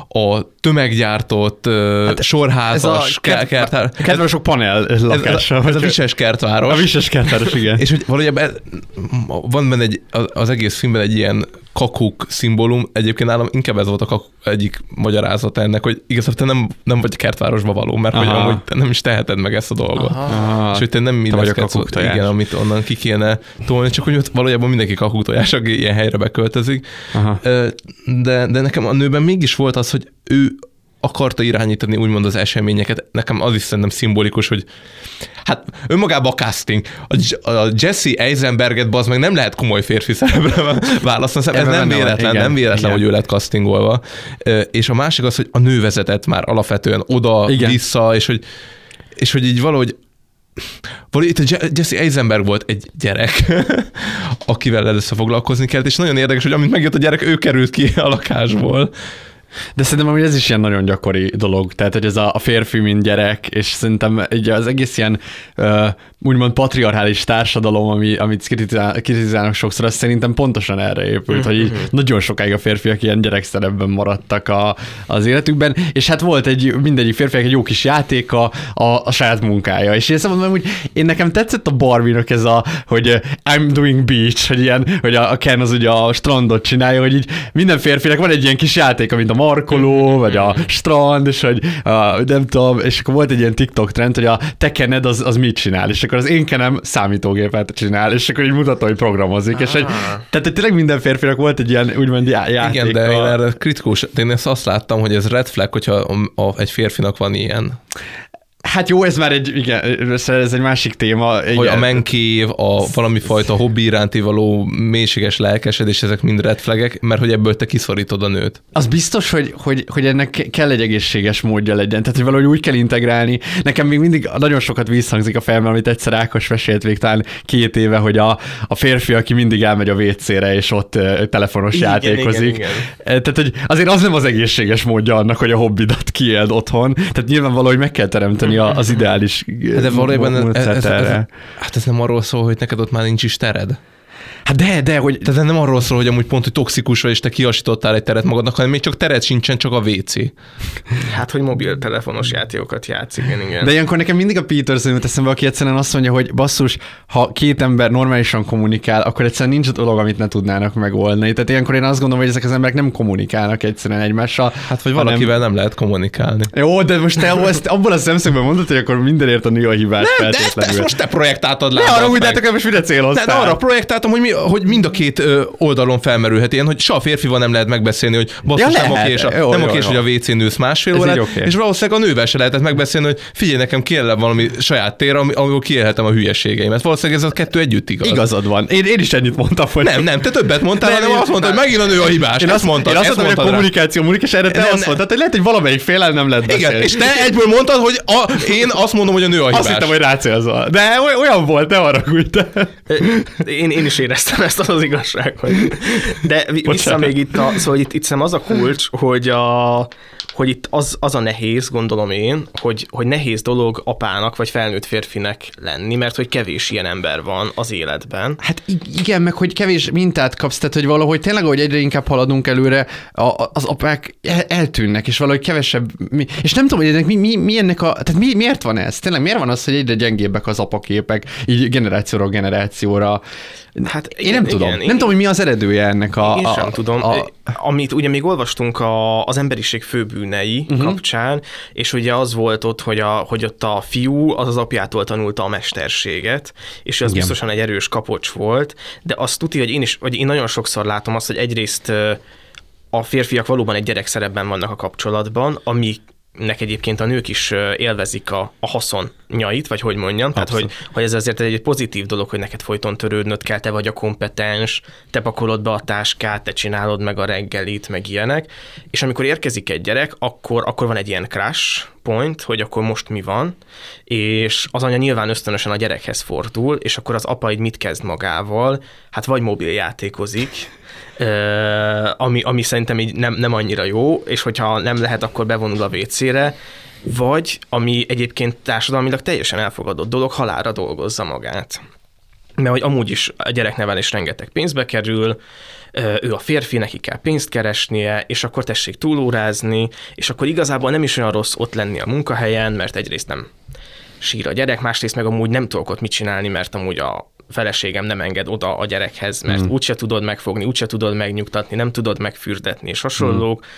a tömeggyártott, hát sorházas kert- kertváros. Kedvesok panel lakása. Ez, ez a vagy- vises kertváros. A vises kertváros, igen. És hogy valójában ez- van benne egy, az egész filmben egy ilyen kakuk szimbólum, egyébként nálam inkább ez volt a kakuk egyik magyarázata ennek, hogy igazából te nem, nem vagy kertvárosba való, mert hogy Aha. amúgy te nem is teheted meg ezt a dolgot. Ah, És hogy te nem a illeszkedsz, igen, amit onnan ki kéne tolni, csak hogy ott valójában mindenki kakuktojás, aki ilyen helyre beköltözik. Aha. De, de nekem a nőben mégis volt az, hogy ő akarta irányítani úgymond az eseményeket. Nekem az is szerintem szimbolikus, hogy hát önmagában a casting. A, a Jesse Eisenberget az meg nem lehet komoly férfi szerepre választani. Ez nem van, véletlen, igen, nem véletlen, igen. hogy ő lett castingolva. És a másik az, hogy a nő vezetett már alapvetően oda-vissza, és hogy, és hogy így valahogy itt a Je- Jesse Eisenberg volt egy gyerek, akivel először foglalkozni kellett, és nagyon érdekes, hogy amint megjött a gyerek, ő került ki a lakásból. De szerintem amúgy ez is ilyen nagyon gyakori dolog, tehát hogy ez a, a férfi, mint gyerek, és szerintem így az egész ilyen uh, úgymond patriarchális társadalom, ami, amit kritizál, kritizálnak sokszor, az szerintem pontosan erre épült, hogy így nagyon sokáig a férfiak ilyen gyerekszerepben maradtak a, az életükben, és hát volt egy mindegyik férfiak egy jó kis játéka, a, a saját munkája, és én azt mondom, hogy én nekem tetszett a Barbie-nak ez a, hogy I'm doing beach, hogy ilyen, hogy a, a Ken az ugye a strandot csinálja, hogy így minden férfinek van egy ilyen kis játéka, mint a markoló, vagy a strand, és hogy a, nem tudom, és akkor volt egy ilyen TikTok trend, hogy a te kened az, az mit csinál, és akkor az én kenem számítógépet csinál, és akkor így mutatta, hogy programozik, és hogy, tehát hogy tényleg minden férfinak volt egy ilyen úgymond já- játéka. Igen, de én erre kritikus, én ezt azt láttam, hogy ez red flag, hogyha a, a, egy férfinak van ilyen. Hát jó, ez már egy, igen, ez egy másik téma. Igen. Hogy a menkév, a valami fajta hobbi iránti való mélységes lelkesedés, ezek mind red flagek, mert hogy ebből te kiszorítod a nőt. Az biztos, hogy, hogy, hogy ennek ke- kell egy egészséges módja legyen, tehát hogy valahogy úgy kell integrálni. Nekem még mindig nagyon sokat visszhangzik a fejemben, amit egyszer Ákos mesélt még talán két éve, hogy a, a férfi, aki mindig elmegy a WC-re, és ott ö, telefonos Igen, játékozik. igen, Eh, Tehát, hogy azért az nem az egészséges módja annak, hogy a hobbidat kiéld otthon. Tehát nyilván valahogy meg kell teremteni a- az ideális De valójában ez, ez, ez, hát ez nem arról szól, hogy neked ott már nincs is tered. Hát de, de, hogy Tehát nem arról szól, hogy amúgy pont, hogy toxikus vagy, és te kiasítottál egy teret magadnak, hanem még csak tered sincsen, csak a WC. Hát, hogy mobiltelefonos játékokat játszik, igen, igen. De ilyenkor nekem mindig a Peterson jut eszembe, aki egyszerűen azt mondja, hogy basszus, ha két ember normálisan kommunikál, akkor egyszerűen nincs dolog, amit ne tudnának megoldani. Tehát ilyenkor én azt gondolom, hogy ezek az emberek nem kommunikálnak egyszerűen egymással. Hát, vagy hanem- valakivel nem lehet kommunikálni. Jó, de most te ezt abból a szemszögben mondod, hogy akkor mindenért a nő a hibás Nem, de ezt, most te projektáltad le. ne arra úgy, de akkor most mire de, céloztál? de arra projektáltam, hogy, mi, hogy mind a két oldalon felmerülhet ilyen, hogy se a férfival nem lehet megbeszélni, hogy basszus, Ja, nem oké, és a, Jó, nem jó, oké, jó. hogy a WC-n ülsz másfél órát, oké. és valószínűleg a nővel se lehetett megbeszélni, hogy figyelj, nekem kéne valami saját tér, ami, ahol kiélhetem a hülyeségeimet. Valószínűleg ez a kettő együtt igaz. Igazad van. Én, én is ennyit mondtam, hogy Nem, nem, te többet mondtál, Nem, hanem azt mondtad, hogy megint a nő a hibás. Én azt, mondtad, én azt mondtam, hogy a kommunikáció múlik, és erre te azt mondtad, hogy lehet, hogy valamelyik félel nem lehet beszélni. Igen, és te egyből mondtad, hogy a, én azt mondom, hogy a nő a hibás. Azt hittem, hogy rácélzol. De oly- olyan volt, ne haragudj te. Én, én is éreztem éreztem ezt az, az igazság, hogy... De vissza még itt, a, szóval itt, itt az a kulcs, hogy a, hogy itt az, az a nehéz, gondolom én, hogy, hogy nehéz dolog apának vagy felnőtt férfinek lenni, mert hogy kevés ilyen ember van az életben. Hát igen, meg hogy kevés mintát kapsz, tehát hogy valahogy tényleg, hogy egyre inkább haladunk előre, a, az apák eltűnnek, és valahogy kevesebb, és nem tudom, hogy ennek mi, mi, mi ennek a, tehát mi, miért van ez? Tényleg miért van az, hogy egyre gyengébbek az apaképek, így generációra generációra? Hát én igen, nem tudom. Igen, nem tudom, hogy mi az eredője ennek a... Én sem a, tudom. A, amit ugye még olvastunk a, az emberiség főbűnei uh-huh. kapcsán, és ugye az volt ott, hogy, a, hogy ott a fiú az az apjától tanulta a mesterséget, és az igen. biztosan egy erős kapocs volt, de azt tudja, hogy én is, vagy én nagyon sokszor látom azt, hogy egyrészt a férfiak valóban egy gyerekszerepben vannak a kapcsolatban, ami nek egyébként a nők is élvezik a, a haszonnyait, vagy hogy mondjam, Abszolút. tehát hogy, hogy ez azért egy pozitív dolog, hogy neked folyton törődnöd kell, te vagy a kompetens, te pakolod be a táskát, te csinálod meg a reggelit, meg ilyenek, és amikor érkezik egy gyerek, akkor, akkor van egy ilyen crash point, hogy akkor most mi van, és az anya nyilván ösztönösen a gyerekhez fordul, és akkor az apa így mit kezd magával, hát vagy mobiljátékozik, ami, ami szerintem így nem, nem annyira jó, és hogyha nem lehet, akkor bevonul a WC-re, vagy, ami egyébként társadalmilag teljesen elfogadott dolog, halára dolgozza magát. Mert hogy amúgy is a gyereknevelés rengeteg pénzbe kerül, ő a férfi, neki kell pénzt keresnie, és akkor tessék túlórázni, és akkor igazából nem is olyan rossz ott lenni a munkahelyen, mert egyrészt nem sír a gyerek, másrészt meg amúgy nem tudok ott mit csinálni, mert amúgy a feleségem nem enged oda a gyerekhez, mert mm. úgyse tudod megfogni, úgyse tudod megnyugtatni, nem tudod megfürdetni, és hasonlók, mm.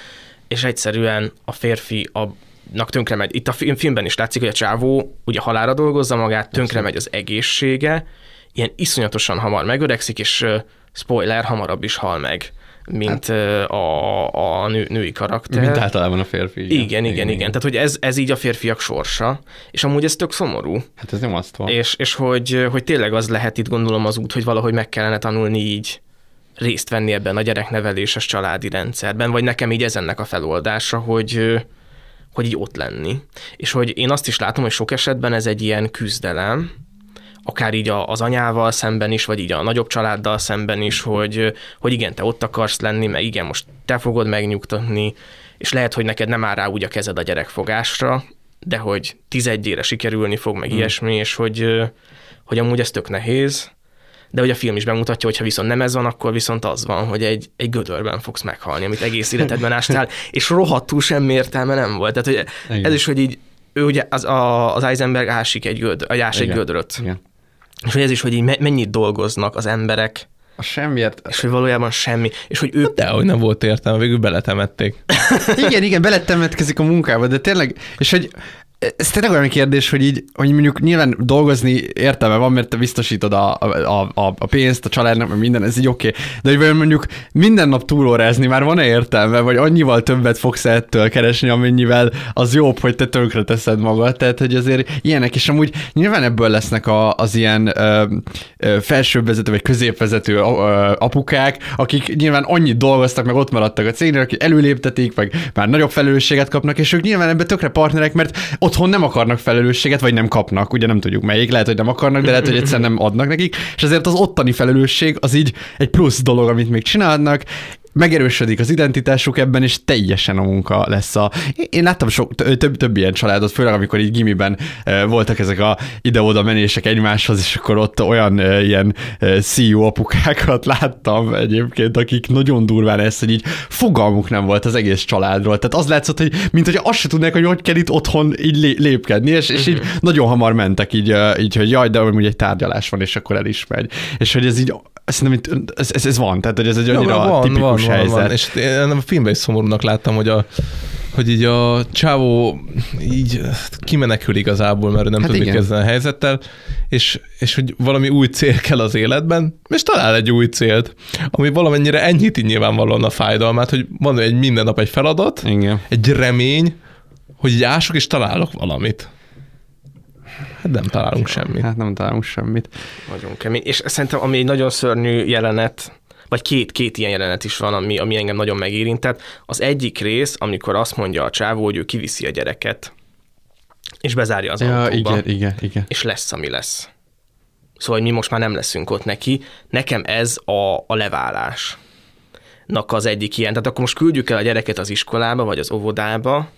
és egyszerűen a férfi a nak tönkre megy. Itt a filmben is látszik, hogy a csávó ugye halára dolgozza magát, tönkre megy az egészsége, ilyen iszonyatosan hamar megöregszik, és spoiler, hamarabb is hal meg mint hát, a, a nő, női karakter. Mint általában a férfi. Igen, igen, igen. igen. igen. Tehát, hogy ez, ez így a férfiak sorsa, és amúgy ez tök szomorú. Hát ez nem azt van. És, és hogy, hogy tényleg az lehet itt gondolom az út, hogy valahogy meg kellene tanulni így részt venni ebben a gyerekneveléses családi rendszerben, vagy nekem így ez ennek a feloldása, hogy, hogy így ott lenni. És hogy én azt is látom, hogy sok esetben ez egy ilyen küzdelem, akár így az anyával szemben is, vagy így a nagyobb családdal szemben is, hogy, hogy igen, te ott akarsz lenni, meg igen, most te fogod megnyugtatni, és lehet, hogy neked nem áll rá úgy a kezed a gyerekfogásra, de hogy tizedjére sikerülni fog, meg hmm. ilyesmi, és hogy, hogy amúgy ez tök nehéz, de hogy a film is bemutatja, hogy ha viszont nem ez van, akkor viszont az van, hogy egy, egy gödörben fogsz meghalni, amit egész életedben ástál, és rohadtul semmi értelme nem volt. Tehát hogy ez is, hogy így ő ugye az, a, az Eisenberg ásik egy gödr, ás egy gödröt. Igen. És hogy ez is, hogy így mennyit dolgoznak az emberek, a semmiért. És hogy valójában semmi. És hogy ők... De, hogy nem volt értelme, végül beletemették. igen, igen, beletemetkezik a munkába, de tényleg, és hogy ez tényleg olyan kérdés, hogy így, hogy mondjuk nyilván dolgozni értelme van, mert te biztosítod a, a, a, a pénzt a családnak, meg minden, ez így oké. Okay. De hogy mondjuk minden nap túlórázni már van-e értelme, vagy annyival többet fogsz ettől keresni, amennyivel az jobb, hogy te tönkre teszed magad. Tehát, hogy azért ilyenek, és amúgy nyilván ebből lesznek a, az ilyen ö, ö, felsőbbvezető vagy középvezető ö, apukák, akik nyilván annyit dolgoztak, meg ott maradtak a cégnél, akik előléptetik, meg már nagyobb felelősséget kapnak, és ők nyilván ebbe tökre partnerek, mert otthon nem akarnak felelősséget, vagy nem kapnak, ugye nem tudjuk melyik, lehet, hogy nem akarnak, de lehet, hogy egyszerűen nem adnak nekik, és ezért az ottani felelősség az így egy plusz dolog, amit még csinálnak, megerősödik az identitásuk ebben, és teljesen a munka lesz a... Én láttam sok, több, több ilyen családot, főleg amikor így gimiben voltak ezek a ide-oda menések egymáshoz, és akkor ott olyan ilyen CEO apukákat láttam egyébként, akik nagyon durván ezt, hogy így fogalmuk nem volt az egész családról. Tehát az látszott, hogy mint hogy azt se tudnák, hogy hogy kell itt otthon így lépkedni, és, és így mhm. nagyon hamar mentek így, így hogy jaj, de amúgy egy tárgyalás van, és akkor el is megy. És hogy ez így Szerintem ez, ez, ez van, tehát hogy ez egy annyira ja, van, tipikus van, helyzet. Van. És én a filmben is szomorúnak láttam, hogy a, hogy így a csávó így kimenekül igazából, mert ő nem hát tud mit kezdeni a helyzettel, és, és hogy valami új cél kell az életben, és talál egy új célt, ami valamennyire enyhíti nyilvánvalóan a fájdalmát, hogy van egy minden nap egy feladat, Igen. egy remény, hogy így ások és találok valamit. Hát nem találunk semmit. Hát nem találunk semmit. Nagyon kemény. És szerintem, ami egy nagyon szörnyű jelenet, vagy két, két ilyen jelenet is van, ami, ami engem nagyon megérintett. Az egyik rész, amikor azt mondja a csávó, hogy ő kiviszi a gyereket, és bezárja az ja, autóba. Igen, igen, igen. És lesz, ami lesz. Szóval mi most már nem leszünk ott neki. Nekem ez a, a leválás az egyik ilyen. Tehát akkor most küldjük el a gyereket az iskolába, vagy az óvodába,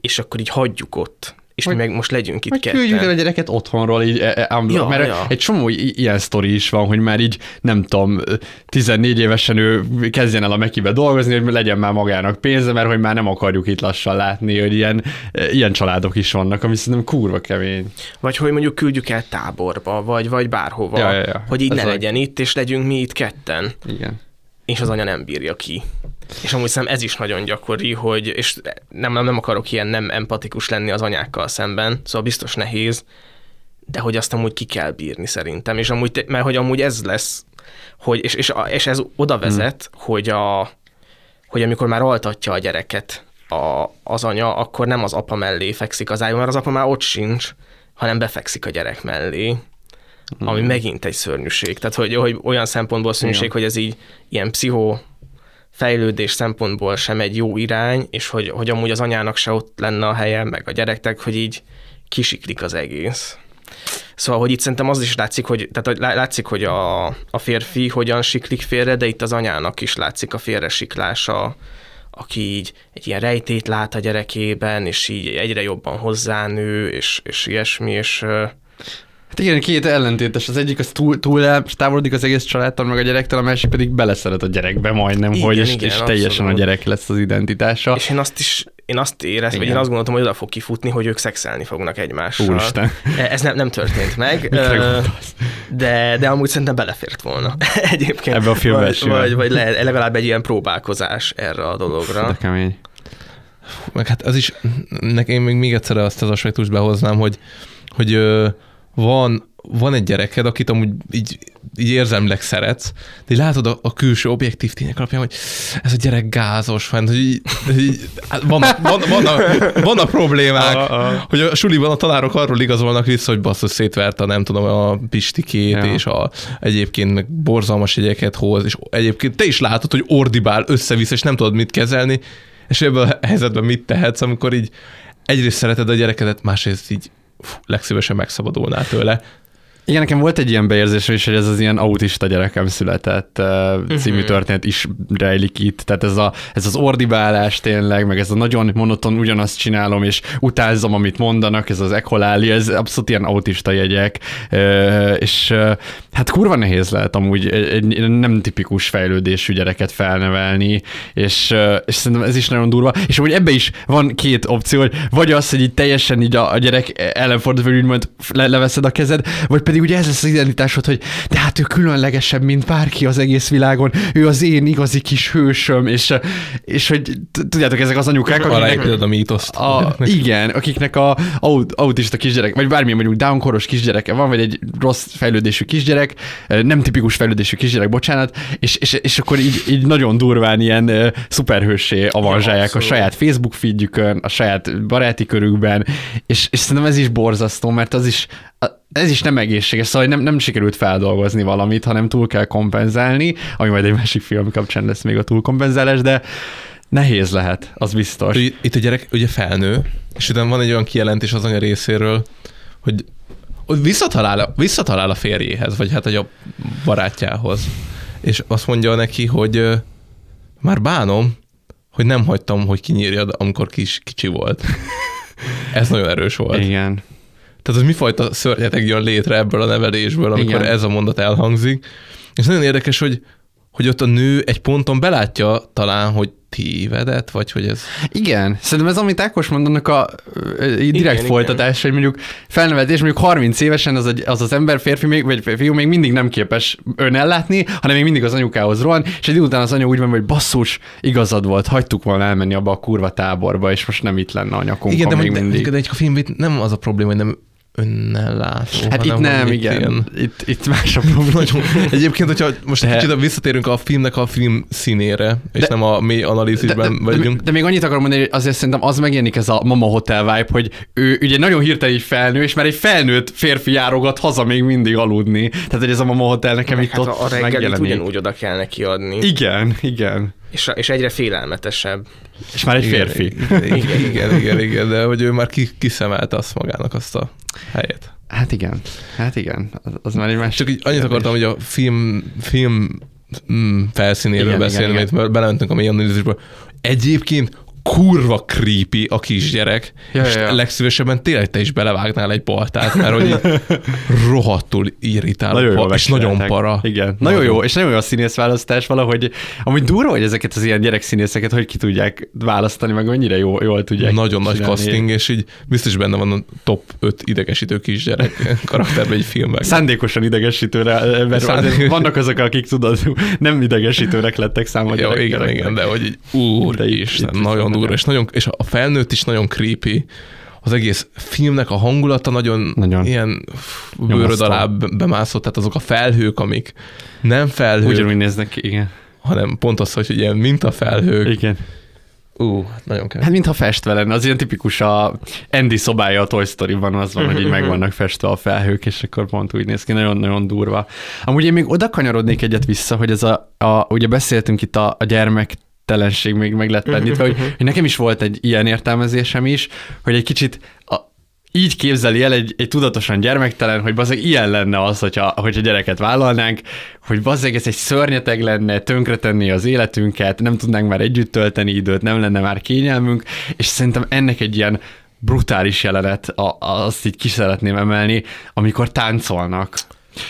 és akkor így hagyjuk ott és vagy, mi meg most legyünk itt ketten. küldjük el a gyereket otthonról, így, e, e, ja, mert ja. egy csomó ilyen sztori is van, hogy már így, nem tudom, 14 évesen ő kezdjen el a Mekibe dolgozni, hogy legyen már magának pénze, mert hogy már nem akarjuk itt lassan látni, hogy ilyen, e, ilyen családok is vannak, ami szerintem kurva kemény. Vagy hogy mondjuk küldjük el táborba, vagy, vagy bárhova, ja, ja, ja. hogy így Ez ne a... legyen itt, és legyünk mi itt ketten. Igen. És az anya nem bírja ki. És amúgy szerintem ez is nagyon gyakori, hogy, és nem, nem akarok ilyen nem empatikus lenni az anyákkal szemben, szóval biztos nehéz, de hogy azt amúgy ki kell bírni szerintem, és amúgy, mert hogy amúgy ez lesz, hogy, és, és, és ez oda vezet, hmm. hogy, a, hogy amikor már altatja a gyereket a, az anya, akkor nem az apa mellé fekszik az ájon, mert az apa már ott sincs, hanem befekszik a gyerek mellé, ami hmm. megint egy szörnyűség. Tehát, hogy, hogy olyan szempontból szörnyűség, hogy ez így ilyen pszichó fejlődés szempontból sem egy jó irány, és hogy, hogy amúgy az anyának se ott lenne a helye, meg a gyereknek, hogy így kisiklik az egész. Szóval, hogy itt szerintem az is látszik, hogy, tehát látszik, hogy a, a férfi hogyan siklik félre, de itt az anyának is látszik a félresiklása, aki így egy ilyen rejtét lát a gyerekében, és így egyre jobban hozzánő, és, és ilyesmi, és Hát igen, két ellentétes. Az egyik az túl, túl távolodik az egész családtól, meg a gyerektől, a másik pedig beleszeret a gyerekbe majdnem, igen, hogy és, igen, és teljesen a gyerek lesz az identitása. És én azt is én azt éreztem, vagy én azt gondoltam, hogy oda fog kifutni, hogy ők szexelni fognak egymással. Úristen. Ez nem, nem történt meg. de, de amúgy szerintem belefért volna egyébként. Ebbe a filmbe Vagy, vagy, vagy le, legalább egy ilyen próbálkozás erre a dologra. De kemény. Meg hát az is, nekem még, még egyszer azt az aspektust behoznám, hogy, hogy van, van egy gyereked, akit amúgy így, így érzelmileg szeretsz, de így látod a, a külső objektív tények alapján, hogy ez a gyerek gázos, van, hogy így, így, hát van, van, van, van a problémák, a, a. hogy a suliban a tanárok arról igazolnak vissza, hogy basszus szétverte, nem tudom, a pistikét, ja. és a, egyébként meg borzalmas jegyeket hoz, és egyébként te is látod, hogy ordibál össze-vissza, és nem tudod mit kezelni, és ebben a helyzetben mit tehetsz, amikor így egyrészt szereted a gyerekedet, másrészt így legszívesen megszabadulnál tőle. Igen, nekem volt egy ilyen beérzésem is, hogy ez az ilyen autista gyerekem született uh, című uh-huh. történet is rejlik itt. Tehát ez, a, ez az ordibálás tényleg, meg ez a nagyon monoton ugyanazt csinálom, és utázom, amit mondanak, ez az ekoláli, ez abszolút ilyen autista jegyek, uh, és uh, hát kurva nehéz lehet amúgy egy, egy nem tipikus fejlődésű gyereket felnevelni, és, uh, és szerintem ez is nagyon durva, és amúgy ebbe is van két opció, hogy vagy az, hogy így teljesen így a, a gyerek ellenfordul, vagy úgymond le, leveszed a kezed, vagy pedig ugye ez lesz az identitásod, hogy de hát ő különlegesebb, mint bárki az egész világon, ő az én igazi kis hősöm, és, és hogy tudjátok, ezek az anyukák, akiknek... a mítoszt. A, igen, akiknek a autista kisgyerek, vagy bármilyen mondjuk downkoros kisgyereke van, vagy egy rossz fejlődésű kisgyerek, nem tipikus fejlődésű kisgyerek, bocsánat, és, és, és akkor így, így nagyon durván ilyen szuperhőssé avanzsálják a saját Facebook feedjükön, a saját baráti körükben, és, és szerintem ez is borzasztó, mert az is ez is nem egészséges, szóval nem, nem sikerült feldolgozni valamit, hanem túl kell kompenzálni, ami majd egy másik film kapcsán lesz még a túlkompenzálás, de nehéz lehet, az biztos. Itt a gyerek ugye felnő, és utána van egy olyan kijelentés az anya részéről, hogy, visszatalál, visszatalál a férjéhez, vagy hát a barátjához, és azt mondja neki, hogy már bánom, hogy nem hagytam, hogy kinyírjad, amikor kis, kicsi volt. Ez nagyon erős volt. Igen. Tehát az mifajta szörnyetek jön létre ebből a nevelésből, amikor Igen. ez a mondat elhangzik. És nagyon érdekes, hogy, hogy ott a nő egy ponton belátja talán, hogy tévedett, vagy hogy ez... Igen, szerintem ez, amit Ákos mondanak a, a direkt igen, folytatás, igen. hogy mondjuk felnevetés, mondjuk 30 évesen az, az az ember, férfi még, vagy fiú még mindig nem képes önellátni, hanem még mindig az anyukához rohan, és egy után az anya úgy van, hogy basszus, igazad volt, hagytuk volna elmenni abba a kurva táborba, és most nem itt lenne a nyakunk igen, de még de, mindig. De egy a filmben nem az a probléma, hogy nem önnel látó. Hát itt nem, igen. Ilyen... Itt, itt más a probléma. Egyébként, hogyha most de... kicsit visszatérünk a filmnek a film színére, és de... nem a mély analízisben de, de, vagyunk. De, de, még annyit akarom mondani, hogy azért szerintem az megjelenik ez a Mama Hotel vibe, hogy ő ugye nagyon hirtelen így felnő, és már egy felnőtt férfi járogat haza még mindig aludni. Tehát, hogy ez a Mama Hotel nekem itt hát ott a reggelt ugyanúgy oda kell neki adni. Igen, igen. És, és egyre félelmetesebb. És már egy igen, férfi. Igen, igen, igen, igen, igen, de hogy ő már ki, kiszemelte azt magának azt a helyet. Hát igen, hát igen, az, az már egy másik Csak így annyit kérdés. akartam, hogy a film, film mm, felszínéről beszélni, mert belementünk a mély analízisbe. Egyébként kurva creepy a kisgyerek, Ja, és ja, legszívesebben tényleg te is belevágnál egy baltát, mert hogy így rohadtul irritál, Nagyon jó és nagyon para. Igen, nagyon jó, és nagyon jó a színészválasztás valahogy. Amúgy durva, hogy ezeket az ilyen gyerekszínészeket hogy ki tudják választani, meg mennyire jó, jól tudják Nagyon nagy casting, és így biztos benne van a top 5 idegesítő kisgyerek karakterben egy filmben. Szándékosan idegesítőre, mert Szándék- azért vannak azok, akik tudod, nem idegesítőnek lettek számba Jó, igen, igen, de hogy így, úr, De Isten, nagyon viszont durva, és, nagyon, és a felnőtt is nagyon creepy. Az egész filmnek a hangulata nagyon, Nagyon. ilyen bőröd alá bemászott, tehát azok a felhők, amik nem felhők, Ugyanúgy néznek ki, igen. hanem pont az, hogy ilyen mintafelhők. Igen. Ú, hát nagyon kell. Hát mintha festve lenne, az ilyen tipikus a Andy szobája a Toy Story-ban, az van, hogy így meg vannak festve a felhők, és akkor pont úgy néz ki, nagyon-nagyon durva. Amúgy én még oda kanyarodnék egyet vissza, hogy ez a, a ugye beszéltünk itt a, a gyermek telenség még meg lett pendítve, hogy, hogy nekem is volt egy ilyen értelmezésem is, hogy egy kicsit a, így képzeli el egy, egy tudatosan gyermektelen, hogy bazeg ilyen lenne az, hogyha, hogyha gyereket vállalnánk, hogy bazeg ez egy szörnyeteg lenne, tönkretenni az életünket, nem tudnánk már együtt tölteni időt, nem lenne már kényelmünk, és szerintem ennek egy ilyen brutális jelenet, a, azt így ki szeretném emelni, amikor táncolnak.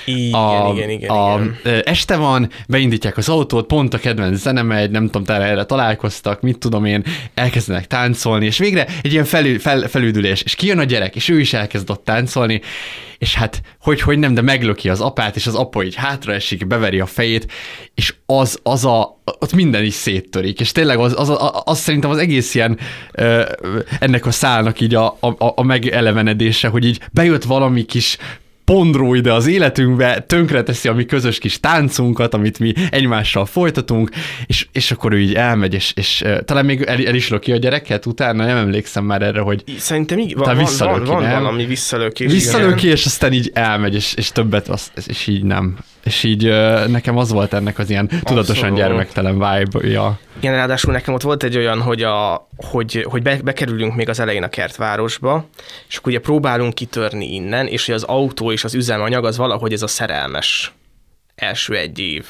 Igen, a, igen, igen, a, igen. Este van, beindítják az autót, pont a kedvenc zene megy, nem tudom, te erre találkoztak, mit tudom én, elkezdenek táncolni, és végre egy ilyen felül, fel, felüdülés, és kijön a gyerek, és ő is elkezd ott táncolni, és hát, hogy, hogy nem, de meglöki az apát, és az apa így hátraesik, beveri a fejét, és az, az a, ott minden is széttörik, és tényleg az, az, az, az szerintem az egész ilyen ö, ennek a szálnak így a, a, a megelevenedése, hogy így bejött valami kis pondró ide az életünkbe, tönkreteszi a mi közös kis táncunkat, amit mi egymással folytatunk, és, és akkor ő így elmegy, és, és talán még el, el is löki a gyereket utána, nem emlékszem már erre, hogy Szerintem így, van, van, van, van valami visszalökés. visszalöki, és aztán így elmegy, és, és többet, az, és így nem. És így nekem az volt ennek az ilyen tudatosan Abszolút. gyermektelen vibe-ja. Igen, ráadásul nekem ott volt egy olyan, hogy, a, hogy, hogy be, bekerülünk még az elején a kertvárosba, és akkor ugye próbálunk kitörni innen, és hogy az autó és az üzemanyag az valahogy ez a szerelmes első egy év.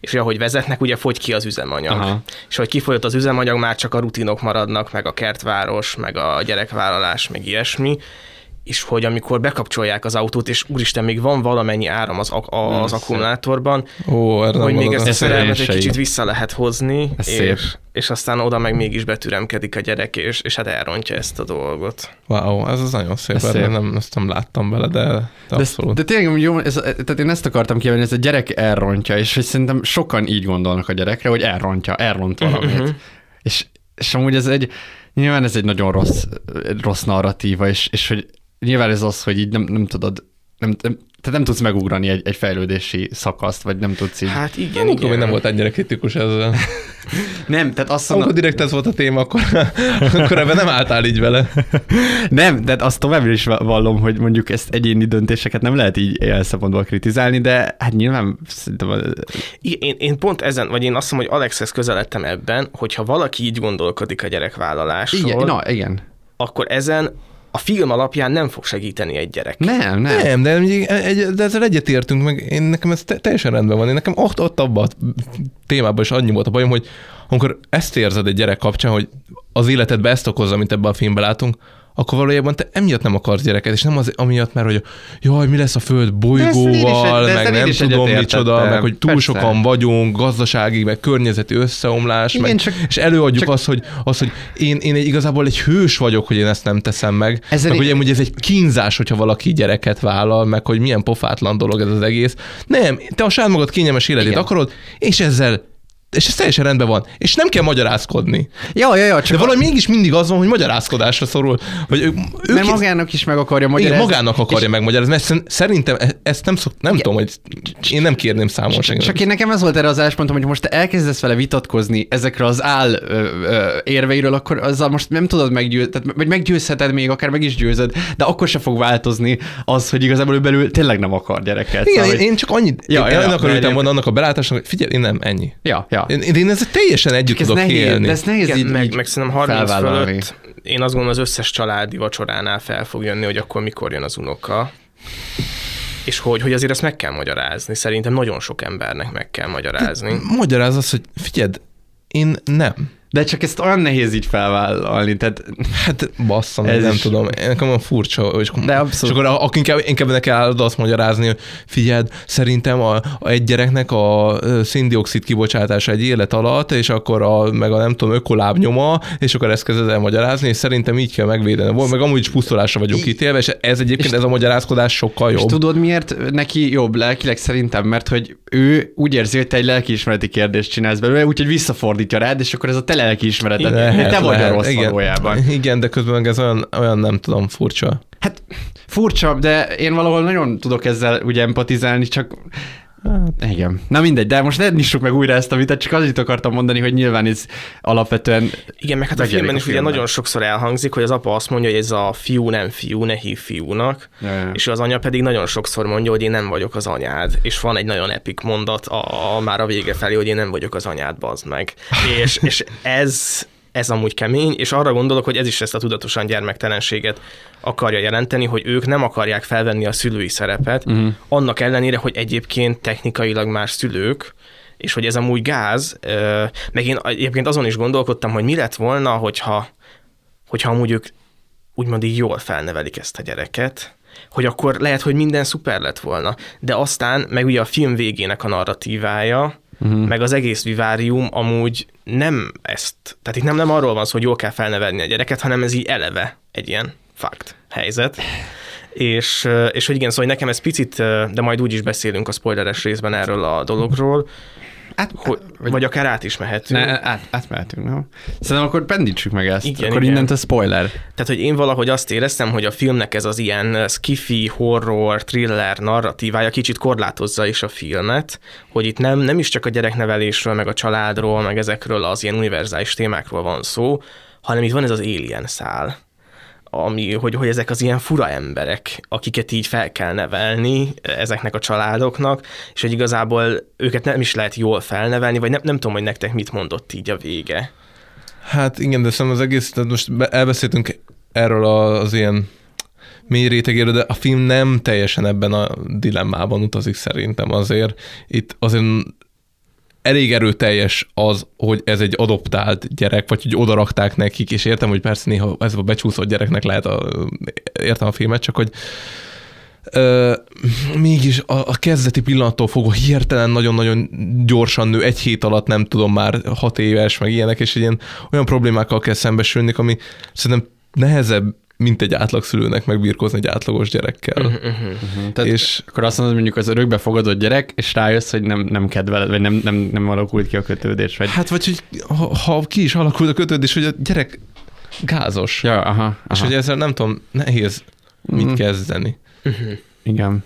És hogy ahogy vezetnek, ugye fogy ki az üzemanyag. Aha. És hogy kifolyott az üzemanyag, már csak a rutinok maradnak, meg a kertváros, meg a gyerekvállalás, meg ilyesmi, és hogy amikor bekapcsolják az autót, és úristen, még van valamennyi áram az, a- az akkumulátorban, Ó, hogy még ezt a szerelmet egy kicsit vissza lehet hozni, Ez és, szép. és aztán oda meg mégis betüremkedik a gyerek, és, és hát elrontja ezt a dolgot. Wow, ez az nagyon szép, Ez szép. Nem, ezt nem láttam bele, de, de De, abszolút. de tényleg jó, ez, tehát én ezt akartam kiemelni, ez a gyerek elrontja, és hogy szerintem sokan így gondolnak a gyerekre, hogy elrontja, elront valamit. és, és amúgy ez egy, nyilván ez egy nagyon rossz, rossz narratíva, és, és hogy nyilván ez az, hogy így nem, nem tudod, nem, nem, tehát nem tudsz megugrani egy, egy fejlődési szakaszt, vagy nem tudsz így. Hát igen, Nem tudom, igen. hogy nem volt ennyire kritikus ezzel. Nem, tehát azt Amikor mondom, direkt ez volt a téma, akkor, akkor ebben nem álltál így vele. nem, de azt továbbra is vallom, hogy mondjuk ezt egyéni döntéseket nem lehet így ilyen szempontból kritizálni, de hát nyilván szerintem Igen, Én, én pont ezen, vagy én azt mondom, hogy Alexhez közeledtem ebben, hogyha valaki így gondolkodik a gyerekvállalásról, igen, na, igen. akkor ezen a film alapján nem fog segíteni egy gyerek. Nem, nem. Nem, de, egy, de ezzel egyetértünk, meg én nekem ez te, teljesen rendben van. Én nekem ott, ott abban a témában is annyi volt a bajom, hogy amikor ezt érzed egy gyerek kapcsán, hogy az életedbe ezt okozza, mint ebben a filmben látunk, akkor valójában te emiatt nem akarsz gyereket, és nem az amiatt, mert hogy jaj, mi lesz a föld bolygóval, meg nem tudom micsoda, meg hogy túl Persze. sokan vagyunk, gazdasági, meg környezeti összeomlás, Igen, meg, csak- és előadjuk csak- azt, hogy, azt, hogy én, én egy, igazából egy hős vagyok, hogy én ezt nem teszem meg, Ezzel meg hogy, hogy ez egy kínzás, hogyha valaki gyereket vállal, meg hogy milyen pofátlan dolog ez az egész. Nem, te a saját magad kényelmes életét Igen. akarod, és ezzel és ez teljesen rendben van. És nem kell magyarázkodni. Ja, ja, ja, csak De valahogy mégis mindig az van, hogy magyarázkodásra szorul. Hogy ő, ő mert magának is meg akarja igen, magyarázni. magának akarja és megmagyarázni, mert szer- szerintem e- ezt nem szok, nem tudom, hogy én nem kérném számon Csak, csak én nekem ez volt erre az álláspontom, hogy most te elkezdesz vele vitatkozni ezekről az áll ö, ö, érveiről, akkor azzal most nem tudod meggyőzni, vagy meggyőzheted még, akár meg is győzöd, de akkor se fog változni az, hogy igazából ő belül tényleg nem akar gyereket. Igen, szóval, én, én csak annyit, Ja, én ja, örültem mert- volna annak a belátásnak, hogy figyelj, én nem, ennyi. Ja, ja. Én, én ezzel teljesen együtt ez tudok nehéz, élni. de ez nehéz Igen, így, meg, így meg szerintem 30 felvállalni. fölött én azt gondolom az összes családi vacsoránál fel fog jönni, hogy akkor mikor jön az unoka. És hogy, hogy azért ezt meg kell magyarázni. Szerintem nagyon sok embernek meg kell magyarázni. Magyaráz az, hogy figyeld, én nem. De csak ezt olyan nehéz így felvállalni, tehát... Hát basszam, ez nem is... tudom, nekem olyan furcsa, és, De abszolút. és akkor akkor inkább, inkább neki állod azt magyarázni, hogy figyeld, szerintem a, a egy gyereknek a széndiokszid kibocsátása egy élet alatt, és akkor a, meg a nem tudom, ökolábnyoma, és akkor ezt kezded el magyarázni, és szerintem így kell megvédeni. Volt, meg amúgy is pusztulásra vagyunk ítélve, és ez egyébként, és ez a magyarázkodás sokkal jobb. És tudod miért neki jobb lelkileg szerintem? Mert hogy ő úgy érzi, hogy te egy lelkiismereti kérdést csinálsz belőle, úgyhogy visszafordítja rád, és akkor ez a tele lelkiismeretet. Lehet, te vagy lehet. a rossz igen, valójában. Igen, de közben ez olyan, olyan nem tudom, furcsa. Hát furcsa, de én valahol nagyon tudok ezzel ugye empatizálni, csak Hát. Igen. Na mindegy, de most ne nyissuk meg újra ezt a vitát, csak azért akartam mondani, hogy nyilván ez alapvetően... Igen, meg hát a filmben is ugye nagyon sokszor elhangzik, hogy az apa azt mondja, hogy ez a fiú nem fiú, ne hív fiúnak, ja, ja. és az anya pedig nagyon sokszor mondja, hogy én nem vagyok az anyád, és van egy nagyon epik mondat a, a már a vége felé, hogy én nem vagyok az anyád, bazd meg. és, és ez, ez amúgy kemény, és arra gondolok, hogy ez is ezt a tudatosan gyermektelenséget akarja jelenteni, hogy ők nem akarják felvenni a szülői szerepet, uh-huh. annak ellenére, hogy egyébként technikailag más szülők, és hogy ez amúgy gáz, meg én egyébként azon is gondolkodtam, hogy mi lett volna, hogyha, hogyha amúgy ők úgymond így jól felnevelik ezt a gyereket, hogy akkor lehet, hogy minden szuper lett volna. De aztán, meg ugye a film végének a narratívája, uh-huh. meg az egész vivárium amúgy nem ezt, tehát itt nem, nem arról van szó, hogy jól kell felnevelni a gyereket, hanem ez így eleve egy ilyen fakt helyzet. És, és hogy igen, szóval nekem ez picit, de majd úgy is beszélünk a spoileres részben erről a dologról, át, hogy, vagy, vagy akár át is mehetünk. Ne, át, átmehetünk, nem? Szerintem akkor pendítsük meg ezt, igen, akkor igen. a spoiler. Tehát, hogy én valahogy azt éreztem, hogy a filmnek ez az ilyen skifi, horror, thriller narratívája kicsit korlátozza is a filmet, hogy itt nem, nem is csak a gyereknevelésről, meg a családról, meg ezekről az ilyen univerzális témákról van szó, hanem itt van ez az alien szál ami, hogy, hogy ezek az ilyen fura emberek, akiket így fel kell nevelni ezeknek a családoknak, és hogy igazából őket nem is lehet jól felnevelni, vagy nem, nem tudom, hogy nektek mit mondott így a vége. Hát igen, de szerintem az egész, tehát most elbeszéltünk erről az ilyen mély rétegéről, de a film nem teljesen ebben a dilemmában utazik szerintem azért. Itt azért elég erőteljes az, hogy ez egy adoptált gyerek, vagy hogy odarakták nekik, és értem, hogy persze néha ez a becsúszott gyereknek lehet a, értem a filmet, csak hogy Ö, mégis a, a kezdeti pillanattól fogva hirtelen nagyon-nagyon gyorsan nő, egy hét alatt nem tudom már hat éves, meg ilyenek, és ilyen olyan problémákkal kell szembesülni, ami szerintem nehezebb mint egy átlagszülőnek megbírkozni egy átlagos gyerekkel. Uh-huh, uh-huh. Uh-huh. Tehát és akkor azt mondod, mondjuk az örökbe fogadott gyerek, és rájössz, hogy nem, nem kedveled, vagy nem, nem, nem alakult ki a kötődés. Vagy... Hát vagy, hogy ha, ha ki is alakult a kötődés, hogy a gyerek gázos. Ja, aha, aha. És hogy ezzel nem tudom, nehéz mit uh-huh. kezdeni. Uh-huh. Igen.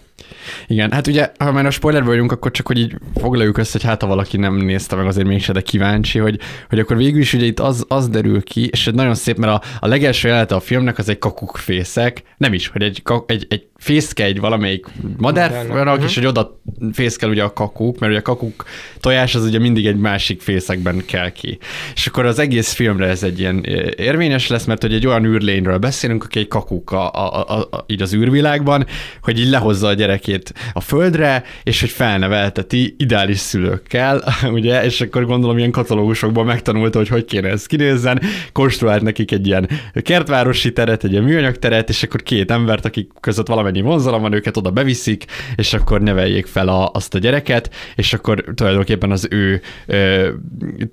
Igen, hát ugye, ha már a spoiler vagyunk, akkor csak, hogy így foglaljuk össze, hogy hát ha valaki nem nézte meg, azért mégse, de kíváncsi, hogy, hogy akkor végül is ugye itt az, az derül ki, és ez nagyon szép, mert a, a legelső jelenete a filmnek az egy kakukfészek, nem is, hogy egy, egy, egy fészke egy valamelyik madár, uh-huh. és hogy oda fészkel ugye a kakuk, mert ugye a kakuk tojás az ugye mindig egy másik fészekben kell ki. És akkor az egész filmre ez egy ilyen érvényes lesz, mert hogy egy olyan űrlényről beszélünk, aki egy kakuk a, a, a, a, így az űrvilágban, hogy így lehozza a gyerekét a földre, és hogy felnevelteti ideális szülőkkel, ugye, és akkor gondolom ilyen katalógusokban megtanulta, hogy hogy kéne ez kinézzen, konstruált nekik egy ilyen kertvárosi teret, egy ilyen műanyag teret, és akkor két embert, akik között valamennyi vonzalom van, őket oda beviszik, és akkor neveljék fel a, azt a gyereket, és akkor tulajdonképpen az ő ö,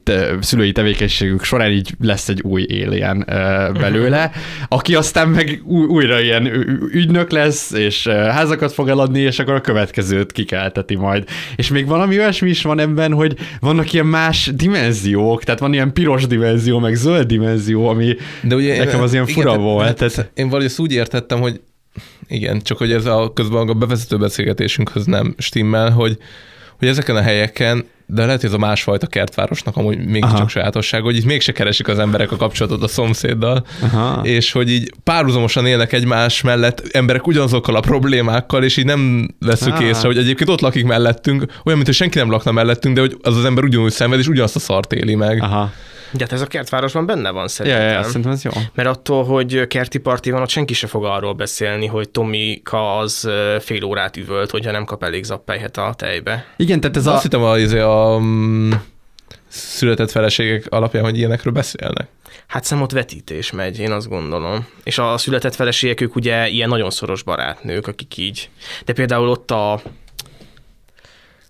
te, szülői tevékenységük során így lesz egy új alien ö, belőle, aki aztán meg új, újra ilyen ügynök lesz, és házakat fog eladni, és akkor a következőt kikelteti majd. És még valami olyasmi is van ebben, hogy vannak ilyen más dimenziók, tehát van ilyen piros dimenzió, meg zöld dimenzió, ami De ugye nekem az ilyen fura igen, volt. Tehát... Én valahogy úgy értettem, hogy igen, csak hogy ez a közben a bevezető beszélgetésünkhöz nem stimmel, hogy, hogy ezeken a helyeken, de lehet, hogy ez a másfajta kertvárosnak amúgy mégiscsak sajátosság, hogy itt mégse keresik az emberek a kapcsolatot a szomszéddal, Aha. és hogy így párhuzamosan élnek egymás mellett emberek ugyanazokkal a problémákkal, és így nem veszük Aha. észre, hogy egyébként ott lakik mellettünk, olyan, mint hogy senki nem lakna mellettünk, de hogy az az ember ugyanúgy szenved, és ugyanazt a szart éli meg. Aha. De hát ez a kertvárosban benne van szerintem. Ja, ja, szerintem ez jó. Mert attól, hogy kerti parti van, ott senki se fog arról beszélni, hogy Tomika az fél órát üvölt, hogyha nem kap elég zappelyhet a tejbe. Igen, tehát ez Azt a... hittem, a, a, a született feleségek alapján, hogy ilyenekről beszélnek. Hát szemot vetítés megy, én azt gondolom. És a született feleségek, ők ugye ilyen nagyon szoros barátnők, akik így. De például ott a,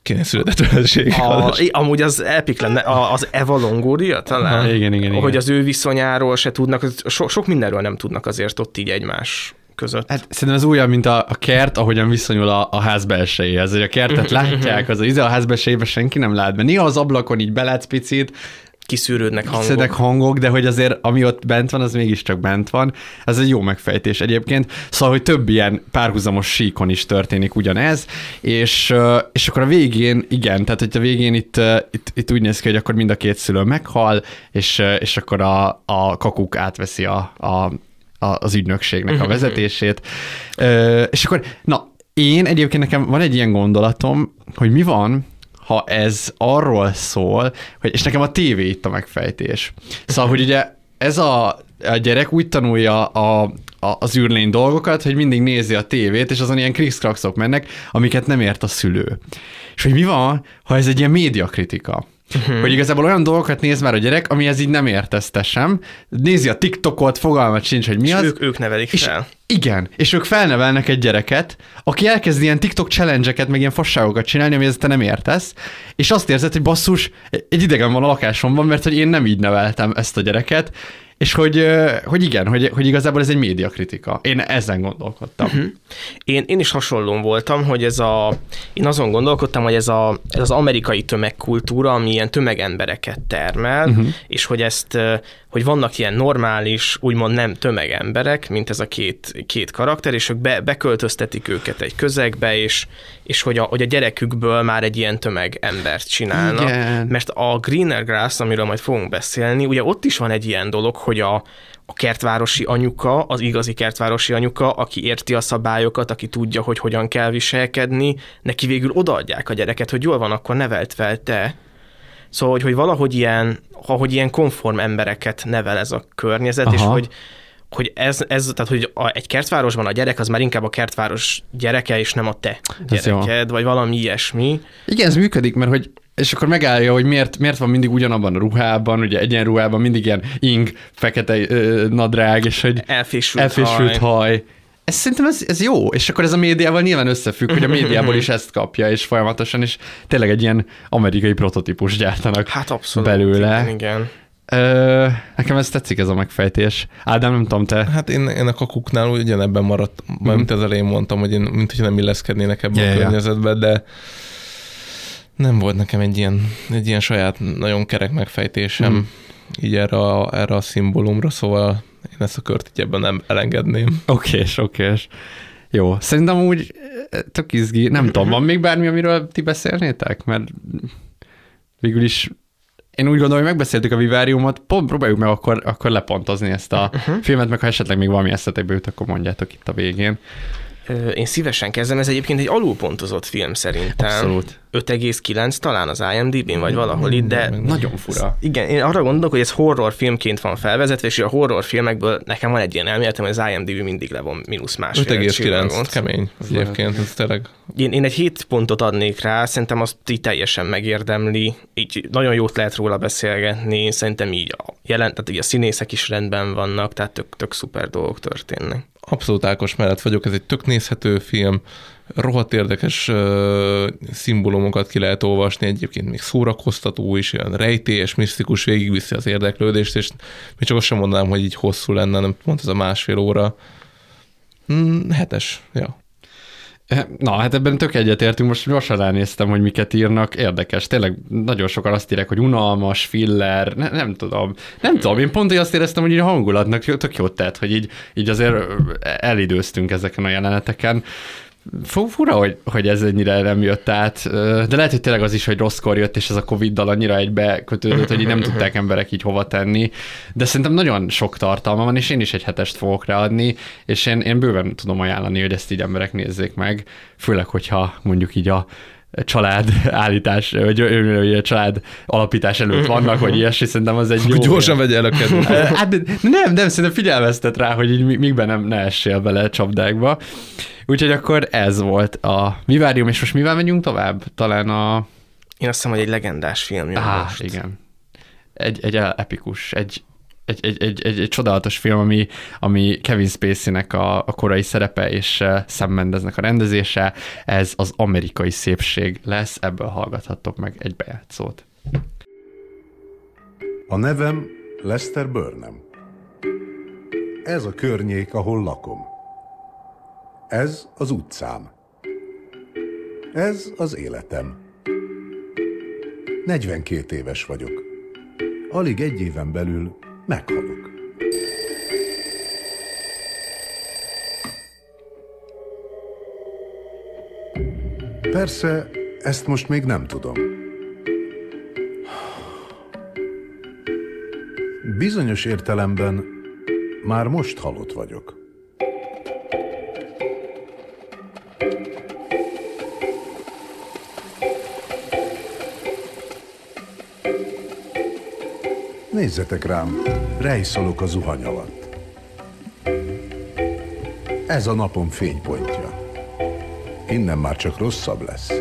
Kéne született feleség. a amúgy az epik lenne, a, az Eva Longoria talán? Aha, igen, igen, igen. Hogy az ő viszonyáról se tudnak, so, sok mindenről nem tudnak azért ott így egymás között. Hát szerintem ez olyan, mint a, a kert, ahogyan viszonyul a, a ház belsejéhez. Hogy a kertet látják, az a, izé a ház belsejében senki nem lát be. Néha az ablakon így belátsz picit, Kiszűrődnek hangok. Szedek hangok, de hogy azért ami ott bent van, az mégiscsak bent van. Ez egy jó megfejtés egyébként. Szóval, hogy több ilyen párhuzamos síkon is történik ugyanez, és, és akkor a végén, igen, tehát hogy a végén itt, itt, itt úgy néz ki, hogy akkor mind a két szülő meghal, és, és akkor a, a kakuk átveszi a, a, a, az ügynökségnek a vezetését. És akkor, na, én egyébként nekem van egy ilyen gondolatom, hogy mi van, ha ez arról szól, hogy, és nekem a tévé itt a megfejtés. Szóval, hogy ugye ez a, a gyerek úgy tanulja a, a, az űrlény dolgokat, hogy mindig nézi a tévét, és azon ilyen krikszkrakszok mennek, amiket nem ért a szülő. És hogy mi van, ha ez egy ilyen médiakritika? Uh-huh. Hogy igazából olyan dolgokat néz már a gyerek, amihez így nem értesz sem. Nézi a TikTokot, fogalmat sincs, hogy mi és az. ők, ők nevelik És fel. igen, és ők felnevelnek egy gyereket, aki elkezd ilyen TikTok challenge-eket, meg ilyen fasságokat csinálni, amihez te nem értesz, és azt érzed, hogy basszus, egy idegen van a lakásomban, mert hogy én nem így neveltem ezt a gyereket, és hogy, hogy igen, hogy, hogy igazából ez egy médiakritika. Én ezen gondolkodtam. Uh-huh. Én, én is hasonlón voltam, hogy ez a, én azon gondolkodtam, hogy ez, a, ez az amerikai tömegkultúra, ami ilyen tömegembereket termel, uh-huh. és hogy ezt, hogy vannak ilyen normális, úgymond nem tömegemberek, mint ez a két, két karakter, és ők be, beköltöztetik őket egy közegbe, és, és hogy, a, hogy a gyerekükből már egy ilyen tömegembert csinálnak. Igen. Mert a Greener Grass, amiről majd fogunk beszélni, ugye ott is van egy ilyen dolog, hogy a, a kertvárosi anyuka, az igazi kertvárosi anyuka, aki érti a szabályokat, aki tudja, hogy hogyan kell viselkedni, neki végül odaadják a gyereket, hogy jól van, akkor nevelt fel te. Szóval, hogy, hogy valahogy ilyen, ahogy ilyen konform embereket nevel ez a környezet, Aha. és hogy hogy ez, ez, tehát hogy a, egy kertvárosban a gyerek az már inkább a kertváros gyereke, és nem a te gyereked, vagy valami ilyesmi. Igen, ez működik, mert hogy és akkor megállja, hogy miért, miért van mindig ugyanabban a ruhában, ugye egyenruhában mindig ilyen ing, fekete ö, nadrág, és hogy Elfésült, elfésült haj. haj. Ez szerintem ez, ez jó, és akkor ez a médiával nyilván összefügg, hogy a médiából is ezt kapja, és folyamatosan is tényleg egy ilyen amerikai prototípus gyártanak Hát abszolút. belőle. Igen, igen. Ö, nekem ez tetszik ez a megfejtés. Ádám, nem tudom, te. Hát én, én a kakuknál ugyanebben maradt, mm. mint az elején mondtam, hogy én mint hogy nem illeszkednének ebbe Ja, a ja. környezetbe, de nem volt nekem egy ilyen, egy ilyen saját nagyon kerek megfejtésem mm. így erre a, erre a szimbólumra, szóval én ezt a kört így ebben nem elengedném. Okés, okés. Jó, szerintem úgy eh, tök izgi. Nem tudom, van még bármi, amiről ti beszélnétek? Mert végül is én úgy gondolom, hogy megbeszéltük a Viváriumot, pont próbáljuk meg akkor, akkor lepontozni ezt a uh-huh. filmet, meg ha esetleg még valami eszetekbe jut, akkor mondjátok itt a végén. Én szívesen kezdem, ez egyébként egy alulpontozott film szerintem. Abszolút. 5,9 talán az IMDb-n, vagy valahol itt, de Nagyon fura. igen, én arra gondolok, hogy ez horrorfilmként van felvezetve, és a horrorfilmekből nekem van egy ilyen elméletem, hogy az IMDb mindig le van mínusz másfél 5,9 csillagot. kemény egyébként, ez tényleg Én, én egy 7 pontot adnék rá, szerintem azt így teljesen megérdemli, így nagyon jót lehet róla beszélgetni, szerintem így a, jelent, tehát így a színészek is rendben vannak, tehát tök, tök szuper dolgok történnek. Abszolút Ákos mellett vagyok, ez egy tök nézhető film, rohadt érdekes uh, szimbólumokat ki lehet olvasni, egyébként még szórakoztató is, olyan rejtélyes, misztikus, végigviszi az érdeklődést, és még csak azt sem mondanám, hogy így hosszú lenne, nem pont ez a másfél óra. Mm, hetes, ja. Na, hát ebben tök egyetértünk, most gyorsan ránéztem, hogy miket írnak, érdekes, tényleg nagyon sokan azt írják, hogy unalmas, filler, ne, nem tudom, nem tudom, én pont azt éreztem, hogy így a hangulatnak tök jót tett, hogy így, így azért elidőztünk ezeken a jeleneteken. Fu- Fura, hogy, hogy ez ennyire nem jött át, de lehet, hogy tényleg az is, hogy rosszkor jött, és ez a Covid-dal annyira egybe kötődött, hogy így nem tudták emberek így hova tenni, de szerintem nagyon sok tartalma van, és én is egy hetest fogok ráadni, és én, én bőven tudom ajánlani, hogy ezt így emberek nézzék meg, főleg, hogyha mondjuk így a család állítás, vagy a család alapítás előtt vannak, vagy ilyesmi, szerintem az egy jó... Gyorsan vegye el a kedvet. Hát nem, nem, szerintem figyelmeztet rá, hogy így mikben nem, ne essél bele csapdákba. Úgyhogy akkor ez volt a Vivarium, és most mivel megyünk tovább? Talán a... Én azt hiszem, hogy egy legendás film jön Á, most. igen. Egy, egy epikus, egy, egy, egy, egy, egy, egy csodálatos film, ami, ami Kevin Spacey-nek a, a korai szerepe, és uh, Sam Mendesnek a rendezése. Ez az amerikai szépség lesz, ebből hallgathattok meg egy bejátszót. A nevem Lester Burnham. Ez a környék, ahol lakom. Ez az utcám. Ez az életem. 42 éves vagyok. Alig egy éven belül meghalok. Persze, ezt most még nem tudom. Bizonyos értelemben már most halott vagyok. Nézzetek rám, rejszolok a zuhany alatt. Ez a napom fénypontja. Innen már csak rosszabb lesz.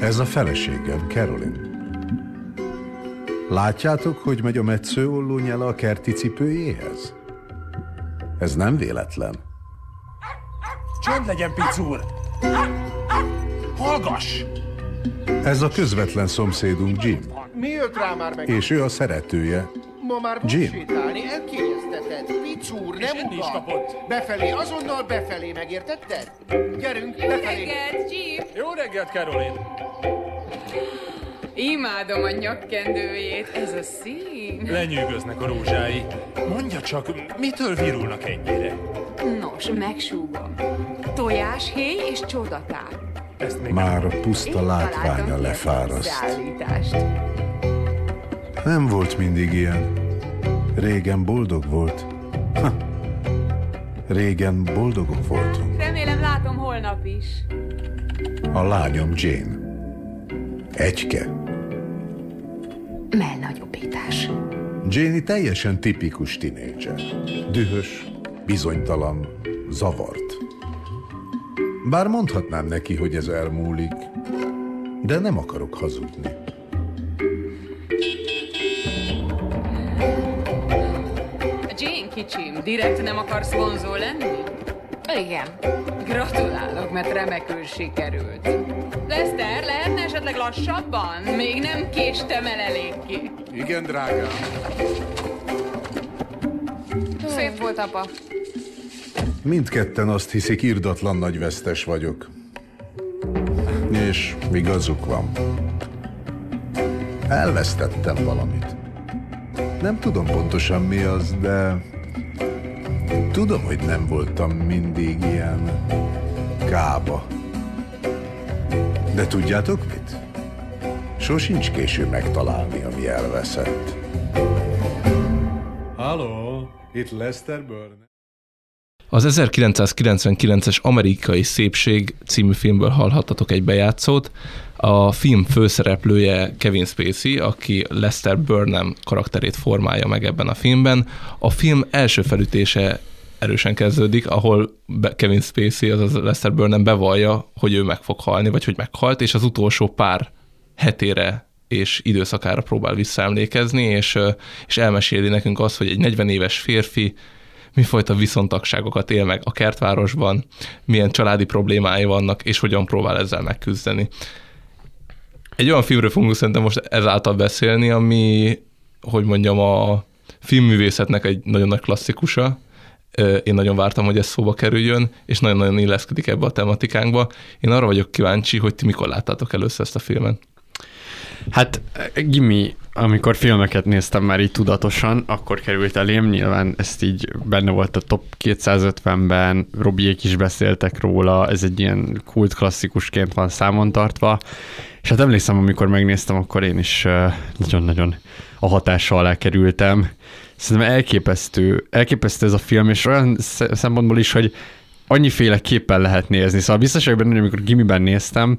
Ez a feleségem, Carolyn. Látjátok, hogy megy a metsző nyele a kerti cipőjéhez? Ez nem véletlen. Csönd legyen, picúr! Hallgass! Ez a közvetlen szomszédunk Jim, Mi jött rá már meg? és ő a szeretője. Ma már Jim. Sétálni, elkényezteted. Picúr, nem ugat. kapott. Befelé, azonnal befelé, megértetted? Gyerünk, befelé. Jim! Jó reggelt, Caroline! Imádom a nyakkendőjét, ez a szín. Lenyűgöznek a rózsái. Mondja csak, mitől virulnak ennyire? Nos, megsúgom. Tojás, héj és csodatáp. Ezt még Már a puszta látványa lefáraszt. Nem volt mindig ilyen. Régen boldog volt. Ha. Régen boldogok voltunk. Remélem látom holnap is. A lányom Jane. Egyke. Mellnagyobbítás. Janie teljesen tipikus tinédzser. Dühös, bizonytalan, zavart. Bár mondhatnám neki, hogy ez elmúlik, de nem akarok hazudni. Jane kicsim, direkt nem akarsz vonzó lenni? Igen. Gratulálok, mert remekül sikerült. Lester, lehetne esetleg lassabban? Még nem késtem el eléggé. Igen, drágám. Szép volt, apa. Mindketten azt hiszik, irdatlan nagy vesztes vagyok. És igazuk van. Elvesztettem valamit. Nem tudom pontosan mi az, de tudom, hogy nem voltam mindig ilyen kába. De tudjátok mit? Sosincs késő megtalálni, ami elveszett. Halló, itt Lester Byrne. Az 1999-es Amerikai Szépség című filmből hallhattatok egy bejátszót. A film főszereplője Kevin Spacey, aki Lester Burnham karakterét formálja meg ebben a filmben. A film első felütése erősen kezdődik, ahol Kevin Spacey, azaz Lester Burnham bevallja, hogy ő meg fog halni, vagy hogy meghalt, és az utolsó pár hetére és időszakára próbál visszaemlékezni, és, és elmeséli nekünk azt, hogy egy 40 éves férfi mifajta viszontagságokat él meg a kertvárosban, milyen családi problémái vannak, és hogyan próbál ezzel megküzdeni. Egy olyan filmről fogunk szerintem most ezáltal beszélni, ami, hogy mondjam, a filmművészetnek egy nagyon nagy klasszikusa. Én nagyon vártam, hogy ez szóba kerüljön, és nagyon-nagyon illeszkedik ebbe a tematikánkba. Én arra vagyok kíváncsi, hogy ti mikor láttátok először ezt a filmet. Hát Gimi, amikor filmeket néztem már így tudatosan, akkor került elém, nyilván ezt így benne volt a top 250-ben, Robiék is beszéltek róla, ez egy ilyen kult klasszikusként van számon tartva, és hát emlékszem, amikor megnéztem, akkor én is nagyon-nagyon a hatása alá kerültem. Szerintem elképesztő, elképesztő ez a film, és olyan szempontból is, hogy annyiféle képpen lehet nézni. Szóval biztos vagyok benne, hogy amikor gimiben néztem,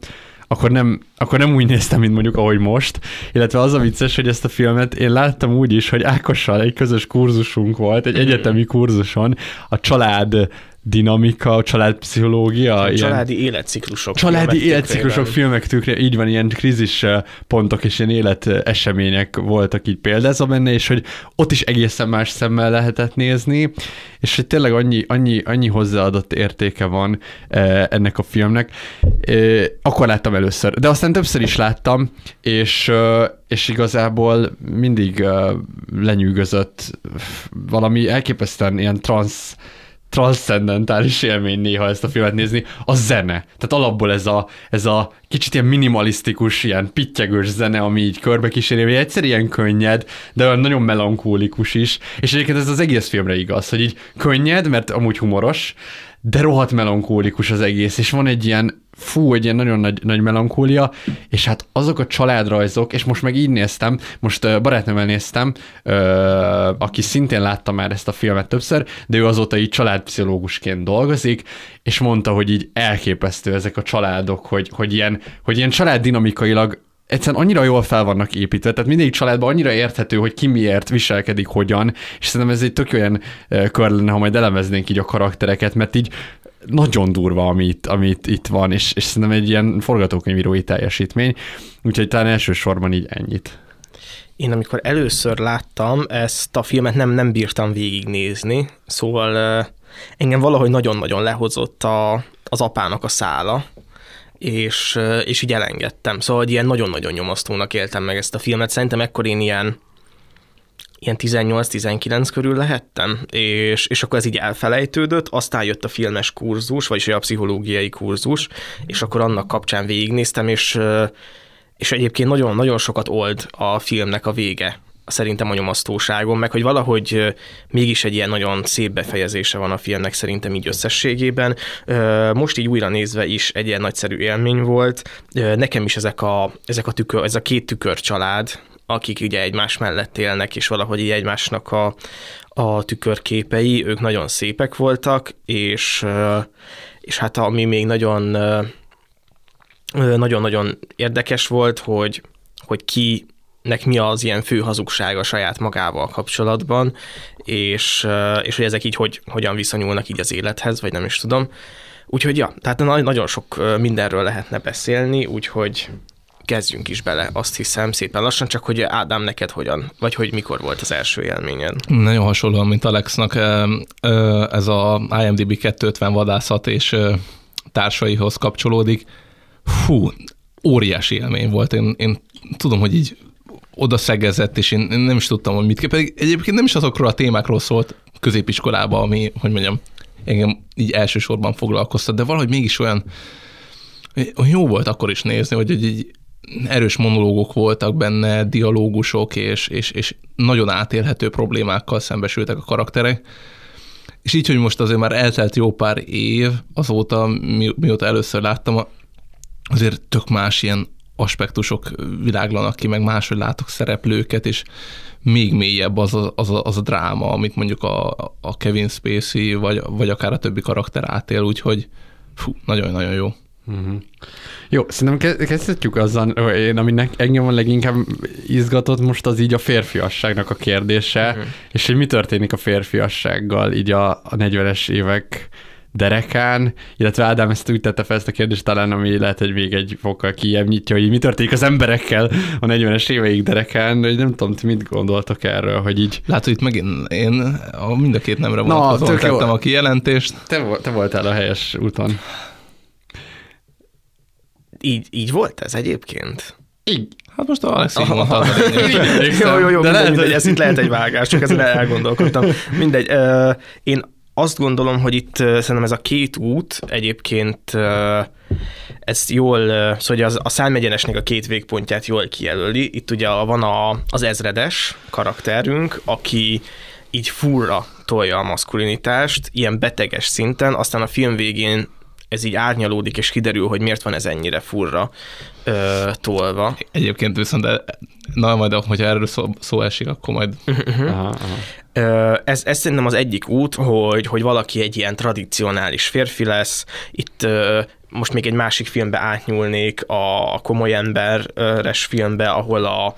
akkor nem, akkor nem úgy néztem, mint mondjuk ahogy most. Illetve az a vicces, hogy ezt a filmet én láttam úgy is, hogy Ákossal egy közös kurzusunk volt, egy egyetemi kurzuson, a család dinamika, a családpszichológia. A családi életciklusok. Családi életciklusok filmek tükre, így van, ilyen krízis pontok és ilyen életesemények voltak így példázva benne, és hogy ott is egészen más szemmel lehetett nézni, és hogy tényleg annyi, annyi, annyi hozzáadott értéke van ennek a filmnek. Akkor láttam először, de aztán többször is láttam, és, és igazából mindig lenyűgözött valami elképesztően ilyen transz transzcendentális élmény néha ezt a filmet nézni, a zene. Tehát alapból ez a, ez a kicsit ilyen minimalisztikus, ilyen pittyegős zene, ami így körbe kíséri, egyszer ilyen könnyed, de olyan nagyon melankólikus is. És egyébként ez az egész filmre igaz, hogy így könnyed, mert amúgy humoros, de rohadt melankólikus az egész, és van egy ilyen fú, egy ilyen nagyon nagy, nagy melankólia, és hát azok a családrajzok, és most meg így néztem, most barátnőmmel néztem, aki szintén látta már ezt a filmet többször, de ő azóta így családpszichológusként dolgozik, és mondta, hogy így elképesztő ezek a családok, hogy, hogy, ilyen, hogy ilyen családdinamikailag egyszerűen annyira jól fel vannak építve, tehát mindegyik családban annyira érthető, hogy ki miért viselkedik, hogyan, és szerintem ez egy tök olyan kör lenne, ha majd elemeznénk így a karaktereket, mert így nagyon durva, amit, amit itt van, és, és szerintem egy ilyen forgatókönyvírói teljesítmény, úgyhogy talán elsősorban így ennyit. Én amikor először láttam ezt a filmet, nem, nem bírtam végignézni, szóval engem valahogy nagyon-nagyon lehozott a, az apának a szála, és, és így elengedtem. Szóval hogy ilyen nagyon-nagyon nyomasztónak éltem meg ezt a filmet. Szerintem ekkor én ilyen ilyen 18-19 körül lehettem, és, és akkor ez így elfelejtődött, aztán jött a filmes kurzus, vagyis a pszichológiai kurzus, és akkor annak kapcsán végignéztem, és, és egyébként nagyon-nagyon sokat old a filmnek a vége, szerintem a nyomasztóságon, meg hogy valahogy mégis egy ilyen nagyon szép befejezése van a filmnek szerintem így összességében. Most így újra nézve is egy ilyen nagyszerű élmény volt. Nekem is ezek a, ezek a tükör, ez a két tükör család, akik ugye egymás mellett élnek, és valahogy így egymásnak a, a tükörképei, ők nagyon szépek voltak, és, és hát ami még nagyon nagyon-nagyon érdekes volt, hogy, hogy ki nek mi az ilyen fő hazugsága saját magával kapcsolatban, és, és hogy ezek így hogy, hogyan viszonyulnak így az élethez, vagy nem is tudom. Úgyhogy ja, tehát nagyon sok mindenről lehetne beszélni, úgyhogy kezdjünk is bele, azt hiszem szépen lassan, csak hogy Ádám, neked hogyan, vagy hogy mikor volt az első élményed? Nagyon hasonlóan, mint Alexnak, ez a IMDB 250 vadászat és társaihoz kapcsolódik. Fú, óriási élmény volt. Én, én tudom, hogy így oda szegezett, és én nem is tudtam, hogy mit kell. Pedig egyébként nem is azokról a témákról szólt középiskolában, ami, hogy mondjam, engem így elsősorban foglalkoztat, de valahogy mégis olyan, jó volt akkor is nézni, hogy egy, erős monológok voltak benne, dialógusok, és, és, és nagyon átélhető problémákkal szembesültek a karakterek. És így, hogy most azért már eltelt jó pár év azóta, mi, mióta először láttam, azért tök más ilyen aspektusok világlanak ki, meg máshogy látok szereplőket, és még mélyebb az a, az a, az a dráma, amit mondjuk a, a Kevin Spacey, vagy, vagy akár a többi karakter átél, úgyhogy fú, nagyon-nagyon jó. Uh-huh. Jó, szerintem kezdhetjük azzal, én, aminek engem a leginkább izgatott most az így a férfiasságnak a kérdése, uh-huh. és hogy mi történik a férfiassággal így a, a 40-es évek derekán, illetve Ádám ezt úgy tette fel ezt a kérdést talán, ami lehet, hogy még egy fokkal kijebb nyitja, hogy mi történik az emberekkel a 40-es éveik derekán, hogy nem tudom, ti mit gondoltok erről, hogy így... Látod, itt megint én a mind a két nemre vonatkozóan tettem a kijelentést. Te, te voltál a helyes úton. Így, így volt ez egyébként? Így. Hát most a Alex mondta az Jó, jó, jó, de lehet, mindegy, ez itt lehet egy vágás, csak ezen elgondolkodtam. Mindegy, uh, én azt gondolom, hogy itt szerintem ez a két út egyébként ezt jól, szóval az, a szálmegyenesnek a két végpontját jól kijelöli. Itt ugye van a, az ezredes karakterünk, aki így furra tolja a maszkulinitást, ilyen beteges szinten, aztán a film végén ez így árnyalódik, és kiderül, hogy miért van ez ennyire furra ö, tolva. Egyébként viszont, de, na majd, hogyha erről szó, szó esik, akkor majd... Uh-huh. Aha, aha. Ez, ez szerintem az egyik út, hogy, hogy valaki egy ilyen tradicionális férfi lesz. Itt most még egy másik filmbe átnyúlnék, a komoly emberes filmbe, ahol a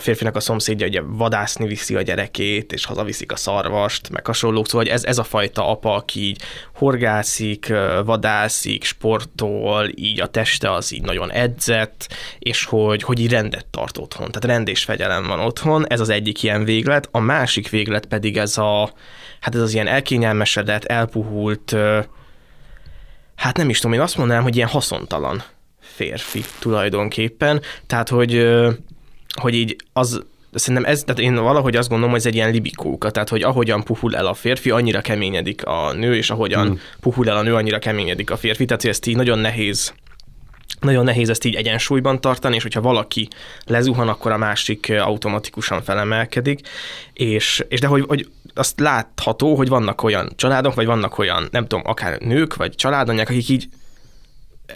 a férfinak a szomszédja ugye vadászni viszi a gyerekét, és hazaviszik a szarvast, meg hasonlók, szóval ez, ez a fajta apa, aki így horgászik, vadászik, sportol, így a teste az így nagyon edzett, és hogy, hogy így rendet tart otthon, tehát rend és fegyelem van otthon, ez az egyik ilyen véglet, a másik véglet pedig ez a, hát ez az ilyen elkényelmesedett, elpuhult, hát nem is tudom, én azt mondanám, hogy ilyen haszontalan férfi tulajdonképpen, tehát hogy hogy így az, szerintem ez, tehát én valahogy azt gondolom, hogy ez egy ilyen libikóka, tehát hogy ahogyan puhul el a férfi, annyira keményedik a nő, és ahogyan hmm. puhul el a nő, annyira keményedik a férfi, tehát hogy ezt így nagyon nehéz nagyon nehéz ezt így egyensúlyban tartani, és hogyha valaki lezuhan, akkor a másik automatikusan felemelkedik, és, és de hogy, hogy azt látható, hogy vannak olyan családok, vagy vannak olyan, nem tudom, akár nők, vagy családanyák, akik így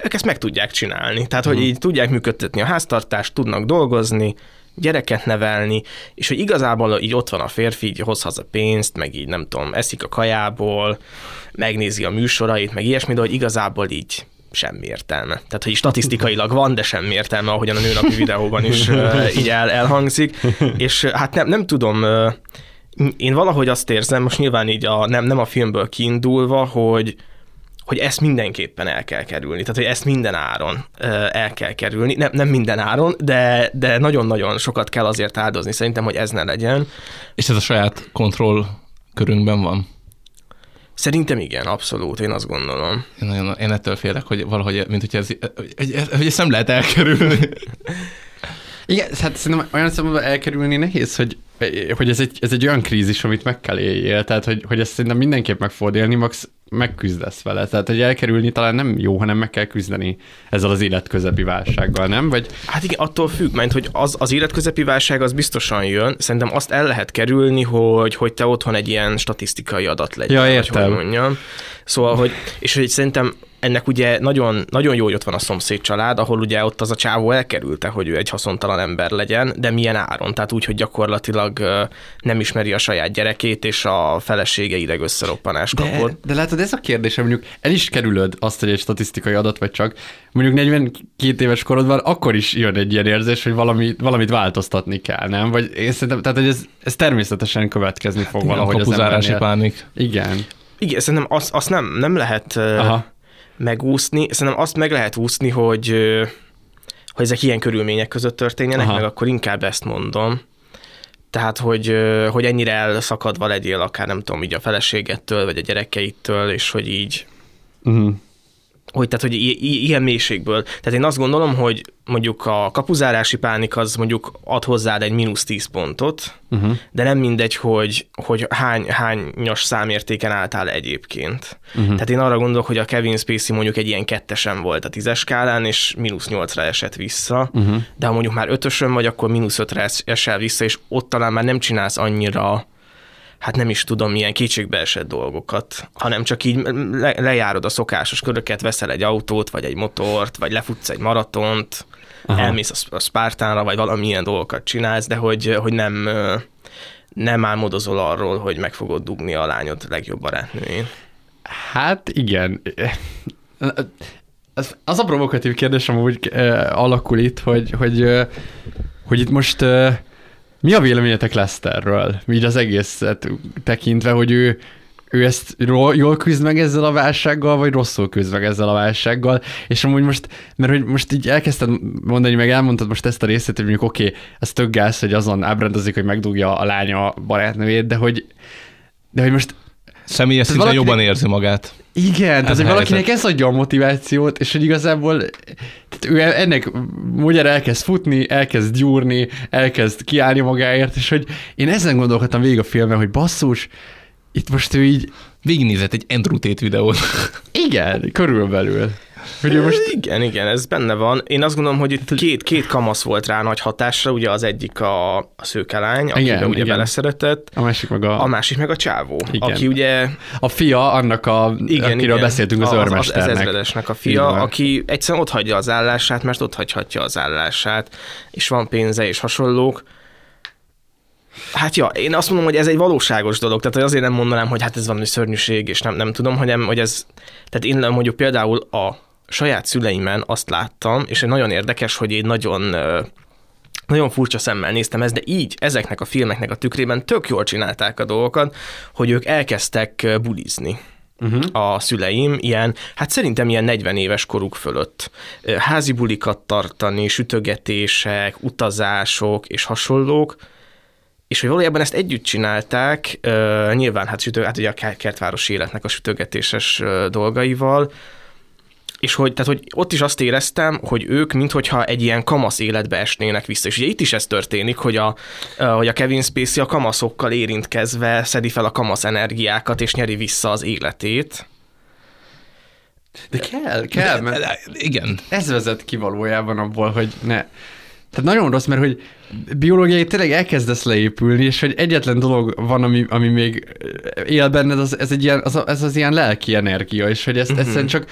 ők ezt meg tudják csinálni. Tehát, hogy mhm. így tudják működtetni a háztartást, tudnak dolgozni, gyereket nevelni, és hogy igazából így ott van a férfi, így hoz haza pénzt, meg így nem tudom, eszik a kajából, megnézi a műsorait, meg ilyesmi, de hogy igazából így semmi értelme. Tehát, hogy statisztikailag van, de semmi értelme, ahogyan a nőnapi videóban is uh, így el, elhangzik. És hát nem, nem tudom, uh, én valahogy azt érzem, most nyilván így a, nem, nem a filmből kiindulva, hogy, hogy ezt mindenképpen el kell kerülni, tehát hogy ezt minden áron el kell kerülni, nem, nem minden áron, de, de nagyon-nagyon sokat kell azért áldozni, szerintem, hogy ez ne legyen. És ez a saját kontroll körünkben van? Szerintem igen, abszolút, én azt gondolom. Én, nagyon, én ettől félek, hogy valahogy, mint hogy ez, hogy, hogy ezt nem lehet elkerülni. Igen, hát szerintem olyan szemben elkerülni nehéz, hogy, hogy ez, egy, ez egy olyan krízis, amit meg kell éljél, tehát hogy, hogy ezt szerintem mindenképp meg fogod élni, max megküzdesz vele. Tehát, hogy elkerülni talán nem jó, hanem meg kell küzdeni ezzel az életközepi válsággal, nem? Vagy... Hát igen, attól függ, mert hogy az, az életközepi válság az biztosan jön. Szerintem azt el lehet kerülni, hogy, hogy te otthon egy ilyen statisztikai adat legyen. Ja, értem. Hogy mondjam. Szóval, hogy, és hogy szerintem ennek ugye nagyon, nagyon jó, hogy ott van a szomszéd család, ahol ugye ott az a csávó elkerülte, hogy ő egy haszontalan ember legyen, de milyen áron? Tehát úgy, hogy gyakorlatilag nem ismeri a saját gyerekét, és a felesége ideg összeroppanás de, kapott. De látod, ez a kérdés, mondjuk el is kerülöd azt, hogy egy statisztikai adat vagy csak, mondjuk 42 éves korodban, akkor is jön egy ilyen érzés, hogy valami, valamit változtatni kell, nem? Vagy én szerintem, tehát hogy ez, ez természetesen következni fog hát, valahogy az embernél. pánik. Igen. Igen, szerintem azt, azt nem, nem lehet Aha megúszni. Szerintem azt meg lehet úszni, hogy, hogy ezek ilyen körülmények között történjenek, Aha. meg akkor inkább ezt mondom. Tehát, hogy, hogy ennyire elszakadva legyél akár nem tudom, így a feleségettől, vagy a gyerekeittől, és hogy így uh-huh hogy, tehát, hogy ilyen mélységből. Tehát én azt gondolom, hogy mondjuk a kapuzárási pánik az mondjuk ad hozzád egy mínusz 10 pontot, uh-huh. de nem mindegy, hogy, hogy hány, hányos számértéken álltál egyébként. Uh-huh. Tehát én arra gondolok, hogy a Kevin Spacey mondjuk egy ilyen kettesen volt a tízes skálán, és mínusz 8-ra esett vissza, uh-huh. de ha mondjuk már ötösön vagy, akkor mínusz 5-re esel vissza, és ott talán már nem csinálsz annyira hát nem is tudom, milyen esett dolgokat, hanem csak így le, lejárod a szokásos köröket, veszel egy autót, vagy egy motort, vagy lefutsz egy maratont, Aha. elmész a, a Spartánra, vagy valamilyen dolgokat csinálsz, de hogy, hogy nem, nem álmodozol arról, hogy meg fogod dugni a lányod legjobb barátnőjén. Hát igen. Az, a provokatív kérdés amúgy uh, alakul itt, hogy, hogy, hogy itt most mi a véleményetek Lesterről? Így az egészet tekintve, hogy ő, ő ezt jól küzd meg ezzel a válsággal, vagy rosszul küzd meg ezzel a válsággal, és amúgy most, mert hogy most így elkezdted mondani, meg elmondtad most ezt a részét, hogy mondjuk oké, okay, ez tök gáz, hogy azon ábrendezik, hogy megdugja a lánya a barátnőjét, de hogy, de hogy most Személyes szinten valakinek... jobban érzi magát. Igen, tehát hogy valakinek ez adja a motivációt, és hogy igazából tehát ő ennek magyar elkezd futni, elkezd gyúrni, elkezd kiállni magáért, és hogy én ezen gondolkodtam végig a filmben, hogy basszus, itt most ő így... Végignézett egy Andrew Tate videót. Igen, körülbelül. Hogy most... Igen, igen, ez benne van. Én azt gondolom, hogy itt két, két kamasz volt rá nagy hatásra, ugye az egyik a, a szőkelány, akiben igen, ugye igen. beleszeretett, a másik meg a... a másik meg a csávó, igen. aki ugye... A fia annak, a, igen, akiről igen, beszéltünk, az, az örmesternek. Az, az ezredesnek a fia, igen. aki egyszerűen ott hagyja az állását, mert ott hagyhatja az állását, és van pénze és hasonlók. Hát ja, én azt mondom, hogy ez egy valóságos dolog, tehát azért nem mondanám, hogy hát ez valami szörnyűség, és nem, nem tudom, hogy, nem, hogy ez, tehát én mondjuk például a saját szüleimen azt láttam, és nagyon érdekes, hogy én nagyon nagyon furcsa szemmel néztem ezt, de így ezeknek a filmeknek a tükrében tök jól csinálták a dolgokat, hogy ők elkezdtek bulizni. Uh-huh. a szüleim, ilyen, hát szerintem ilyen 40 éves koruk fölött házi bulikat tartani, sütögetések, utazások és hasonlók, és hogy valójában ezt együtt csinálták, nyilván hát, sütő, hát ugye a kertváros életnek a sütögetéses dolgaival, és hogy, tehát, hogy ott is azt éreztem, hogy ők, minthogyha egy ilyen kamasz életbe esnének vissza. És ugye itt is ez történik, hogy a, hogy a Kevin Spacey a kamaszokkal érintkezve szedi fel a kamasz energiákat, és nyeri vissza az életét. De kell, kell, mert de, igen. Ez vezet ki valójában abból, hogy ne, tehát nagyon rossz, mert hogy biológiai tényleg elkezdesz leépülni, és hogy egyetlen dolog van, ami, ami még él benned, az, ez, egy ilyen, az, ez az ilyen lelki energia, és hogy ezt uh-huh. egyszerűen csak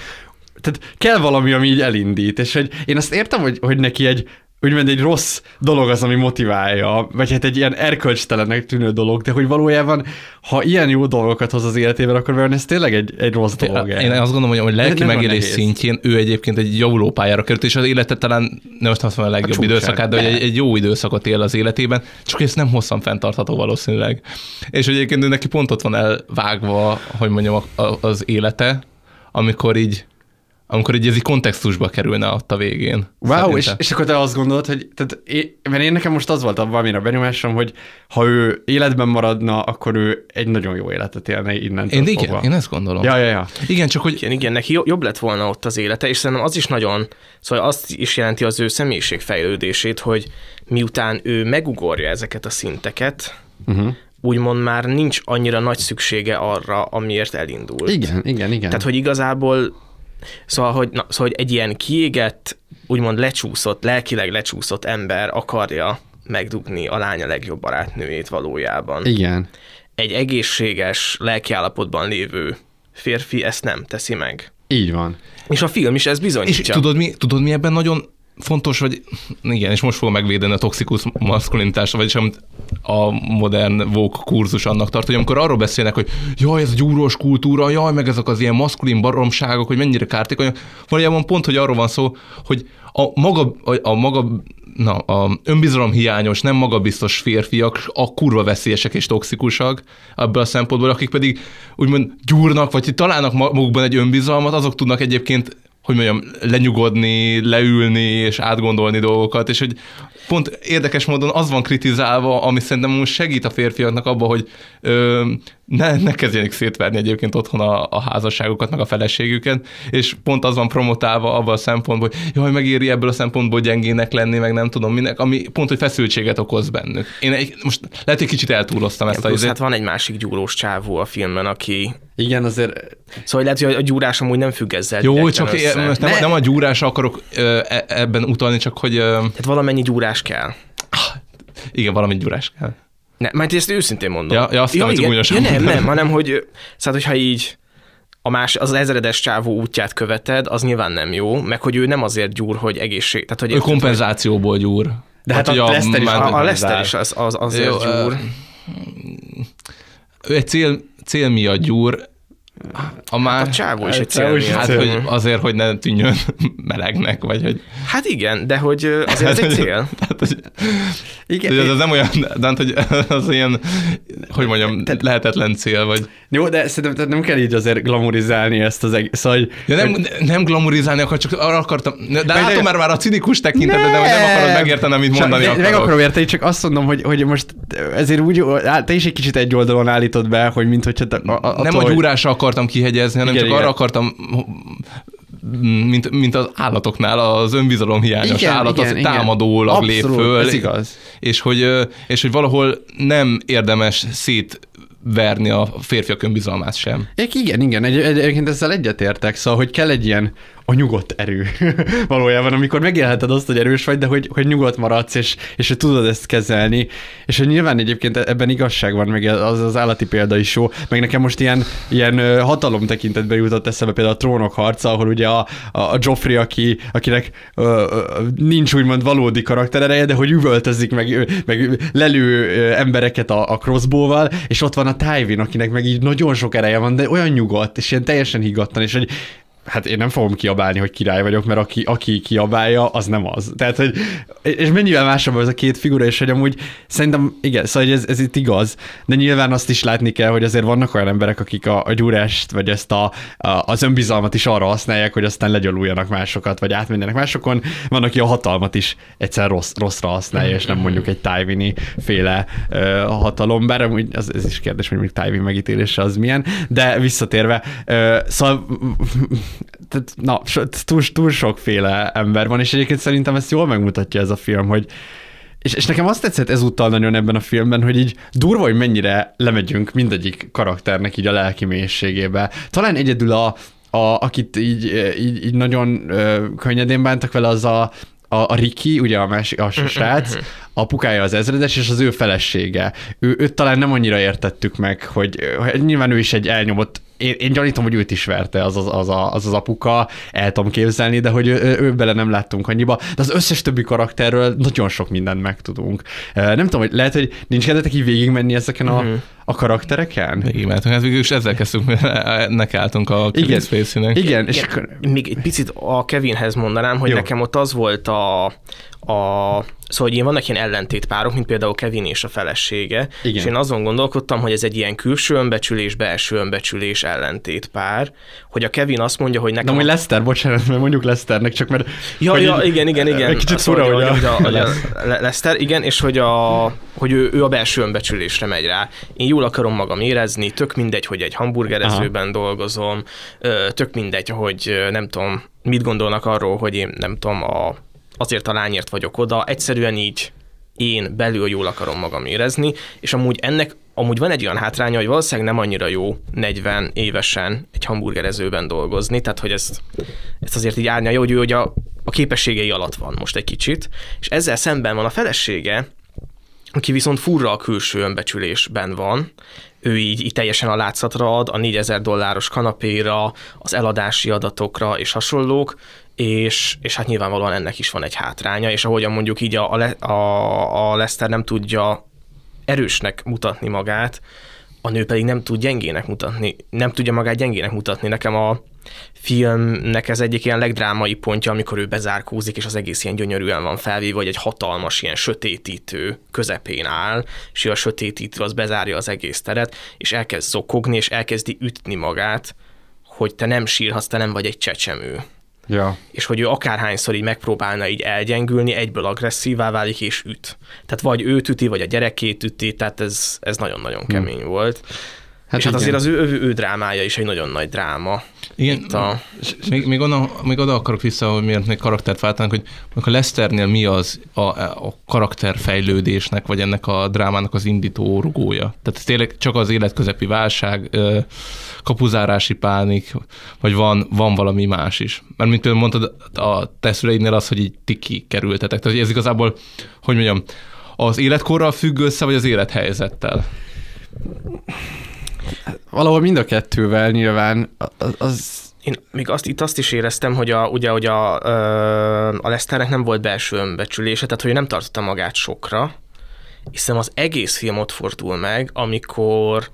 tehát kell valami, ami így elindít, és hogy én azt értem, hogy, hogy neki egy úgymond egy rossz dolog az, ami motiválja, vagy hát egy ilyen erkölcstelennek tűnő dolog, de hogy valójában, ha ilyen jó dolgokat hoz az életében, akkor vajon ez tényleg egy, egy rossz dolog. Én azt gondolom, hogy a lelki megélés szintjén ő egyébként egy javuló pályára került, és az élete talán nem most azt mondom a legjobb a időszakát, de, de egy, egy jó időszakot él az életében, csak ez nem hosszan fenntartható valószínűleg. És hogy egyébként neki pont ott van elvágva, hogy mondjam, az élete, amikor így amikor egy ez kontextusba kerülne ott a végén. Wow, és, és akkor te azt gondolod, hogy tehát én, mert én nekem most az volt abban a benyomásom, hogy ha ő életben maradna, akkor ő egy nagyon jó életet élne innen. Én igen, fogva. én ezt gondolom. Ja, ja, ja. Igen, csak hogy... Igen, igen, neki jobb lett volna ott az élete, és szerintem az is nagyon, szóval azt is jelenti az ő személyiségfejlődését, hogy miután ő megugorja ezeket a szinteket, uh-huh úgymond már nincs annyira nagy szüksége arra, amiért elindult. Igen, igen, igen. Tehát, hogy igazából Szóval, hogy, na, szóval, hogy egy ilyen kiégett, úgymond lecsúszott, lelkileg lecsúszott ember akarja megdugni a lánya legjobb barátnőjét valójában. Igen. Egy egészséges, lelkiállapotban lévő férfi ezt nem teszi meg. Így van. És a film is ez bizonyítja. És tudod mi, tudod mi ebben nagyon fontos, vagy igen, és most fogom megvédeni a toxikus maszkulinitást, vagyis amit a modern Vogue kurzus annak tart, hogy amikor arról beszélnek, hogy jaj, ez a gyúrós kultúra, jaj, meg ezek az ilyen maszkulin baromságok, hogy mennyire kártékonyak, valójában pont, hogy arról van szó, hogy a maga, a maga na, a önbizalom hiányos, nem magabiztos férfiak a kurva veszélyesek és toxikusak ebből a szempontból, akik pedig úgymond gyúrnak, vagy találnak magukban egy önbizalmat, azok tudnak egyébként hogy mondjam, lenyugodni, leülni és átgondolni dolgokat, és hogy pont érdekes módon az van kritizálva, ami szerintem most segít a férfiaknak abba, hogy ö, ne, ne kezdjenek szétverni egyébként otthon a, a házasságokat, meg a feleségüket, és pont az van promotálva abban a szempontból, hogy jaj, megéri ebből a szempontból gyengének lenni, meg nem tudom minek, ami pont, hogy feszültséget okoz bennük. Én egy, most lehet, hogy kicsit eltúloztam ezt a Hát van egy másik gyúrós csávó a filmben, aki... Igen, azért... Szóval lehet, hogy a gyúrás amúgy nem függ ezzel. Jó, csak én, most nem, ne. nem a gyúrásra akarok e, ebben utalni, csak hogy... Tehát valamennyi gyúrás kell. Igen, valami gyúrás kell. Ne, mert ezt őszintén mondom. Ja, ja azt ja, igen, ja, nem, nem, hanem hogy szóval, hogyha így a más, az ezredes csávó útját követed, az nyilván nem jó, meg hogy ő nem azért gyúr, hogy egészség. Tehát, hogy ő kompenzációból gyúr. De hát, hát a, Lester is, a, a Lester is az, az azért jó, gyúr. Ő egy cél, cél miatt gyúr, a, már, hát a csávó is egy cél Hát, hogy azért, hogy ne tűnjön melegnek, vagy hogy... Hát igen, de hogy azért ez egy cél. Tehát, hogy, igen. Ez, az nem olyan, de hát, hogy az ilyen, hogy mondjam, tehát, lehetetlen cél, vagy... Jó, de szerintem nem kell így azért glamorizálni ezt az egész, szóval, hogy, ja, nem, hogy... nem glamorizálni akar, csak arra akartam, de de látom már, már a cinikus tekintetet, de hogy nem akarod megérteni, amit mondani akarok. Meg akarom érteni, csak azt mondom, hogy, hogy most ezért úgy, te is egy kicsit egy oldalon állítod be, hogy mint hogyha... A, a, nem a gyúrásra akartam kihegyezni, hanem igen, csak igen. arra akartam mint, mint az állatoknál az önbizalom hiányos igen, állat, igen, az igen. támadólag Abszolút, lép föl. ez igaz. És hogy, és hogy valahol nem érdemes szét verni a férfiak önbizalmát sem. Igen, igen, egy, egyébként ezzel egyetértek, szóval, hogy kell egy ilyen a nyugodt erő. Valójában, amikor megélheted azt, hogy erős vagy, de hogy, hogy nyugodt maradsz, és, és hogy tudod ezt kezelni, és hogy nyilván egyébként ebben igazság van, meg az, az állati példa is jó, meg nekem most ilyen, ilyen hatalom tekintetben jutott eszembe például a trónok harca, ahol ugye a, a, Joffrey, aki, akinek ö, ö, nincs úgymond valódi karakterereje, de hogy üvöltözik, meg, meg lelő embereket a, a crossbow-val, és ott van a Tywin, akinek meg így nagyon sok ereje van, de olyan nyugodt, és ilyen teljesen higgadtan, és hogy hát én nem fogom kiabálni, hogy király vagyok, mert aki, aki kiabálja, az nem az. Tehát, hogy, és mennyivel másabb az a két figura, és hogy amúgy szerintem, igen, szóval ez, ez itt igaz, de nyilván azt is látni kell, hogy azért vannak olyan emberek, akik a, a gyúrást, vagy ezt a, a, az önbizalmat is arra használják, hogy aztán legyaluljanak másokat, vagy átmenjenek másokon. Van, aki a hatalmat is egyszer rossz, rosszra használja, és nem mondjuk egy Tywini féle uh, hatalom, bár amúgy az, ez is kérdés, hogy mondjuk Tywin megítélése az milyen, de visszatérve, uh, szóval tehát, na, túl, túl sokféle ember van, és egyébként szerintem ezt jól megmutatja ez a film, hogy és, és nekem azt tetszett ezúttal nagyon ebben a filmben, hogy így durva, hogy mennyire lemegyünk mindegyik karakternek így a lelki mélységébe. Talán egyedül a, a akit így, így, így nagyon ö, könnyedén bántak vele, az a, a, a Ricky, ugye a, másik, a srác, apukája az ezredes, és az ő felesége. Ő, őt talán nem annyira értettük meg, hogy, hogy nyilván ő is egy elnyomott én, én gyanítom, hogy őt is verte az az, az, az, az apuka, el tudom képzelni, de hogy ő, ő bele nem láttunk annyiba. De az összes többi karakterről nagyon sok mindent megtudunk. Nem tudom, hogy lehet, hogy nincs kedvetek így végigmenni ezeken a, uh-huh. a karaktereken? Végigmentünk, hát végül is ezzel kezdtünk, nekálltunk a igen, Spacey-nek. Igen, és akkor... Még egy picit a Kevinhez mondanám, hogy Jó. nekem ott az volt a, a Szóval, hogy ilyen vannak ilyen ellentétpárok, mint például Kevin és a felesége, Igen. és én azon gondolkodtam, hogy ez egy ilyen külső önbecsülés, belső önbecsülés ellentétpár, hogy a Kevin azt mondja, hogy nekem... De hogy Lester, bocsánat, mert mondjuk Lesternek, csak mert... Ja, ja így, igen, igen, igen. Egy kicsit fura, hogy, a, hogy a, a Lester, igen, és hogy, a, hogy ő, ő a belső önbecsülésre megy rá. Én jól akarom magam érezni, tök mindegy, hogy egy hamburgerezőben Aha. dolgozom, tök mindegy, hogy nem tudom, mit gondolnak arról, hogy én nem tudom, a azért a lányért vagyok oda, egyszerűen így én belül jól akarom magam érezni, és amúgy ennek amúgy van egy olyan hátránya, hogy valószínűleg nem annyira jó 40 évesen egy hamburgerezőben dolgozni, tehát hogy ezt, ezt azért így árnyalja, hogy ő hogy a, a képességei alatt van most egy kicsit, és ezzel szemben van a felesége, aki viszont furra a külső önbecsülésben van, ő így, így teljesen a látszatra ad, a 4000 dolláros kanapéra, az eladási adatokra és hasonlók, és, és hát nyilvánvalóan ennek is van egy hátránya, és ahogyan mondjuk így a, a, a Lester nem tudja erősnek mutatni magát, a nő pedig nem tud gyengének mutatni, nem tudja magát gyengének mutatni. Nekem a filmnek ez egyik ilyen legdrámai pontja, amikor ő bezárkózik, és az egész ilyen gyönyörűen van felvéve, hogy egy hatalmas ilyen sötétítő közepén áll, és ő a sötétítő az bezárja az egész teret, és elkezd zokogni, és elkezdi ütni magát, hogy te nem sírhatsz, te nem vagy egy csecsemő. Ja. És hogy ő akárhányszor így megpróbálna így elgyengülni, egyből agresszívá válik és üt. Tehát vagy őt üti, vagy a gyerekét üti, tehát ez, ez nagyon-nagyon kemény hmm. volt. Hát és hát azért az ő, ő, ő drámája is egy nagyon nagy dráma. Igen, Itt a... még, még, onnan, még oda akarok vissza, hogy miért még karaktert váltanak, hogy a Lesternél mi az a, a karakterfejlődésnek, vagy ennek a drámának az indító rugója. Tehát ez tényleg csak az életközepi válság, kapuzárási pánik, vagy van, van valami más is. Mert mint például mondtad, a te az, hogy így ti kikerültetek. Tehát ez igazából, hogy mondjam, az életkorral függ össze, vagy az élethelyzettel? Valahol mind a kettővel nyilván az én még azt, itt azt is éreztem, hogy a, ugye, hogy a, a Leszternek nem volt belső önbecsülése, tehát hogy nem tartotta magát sokra, hiszen az egész film ott fordul meg, amikor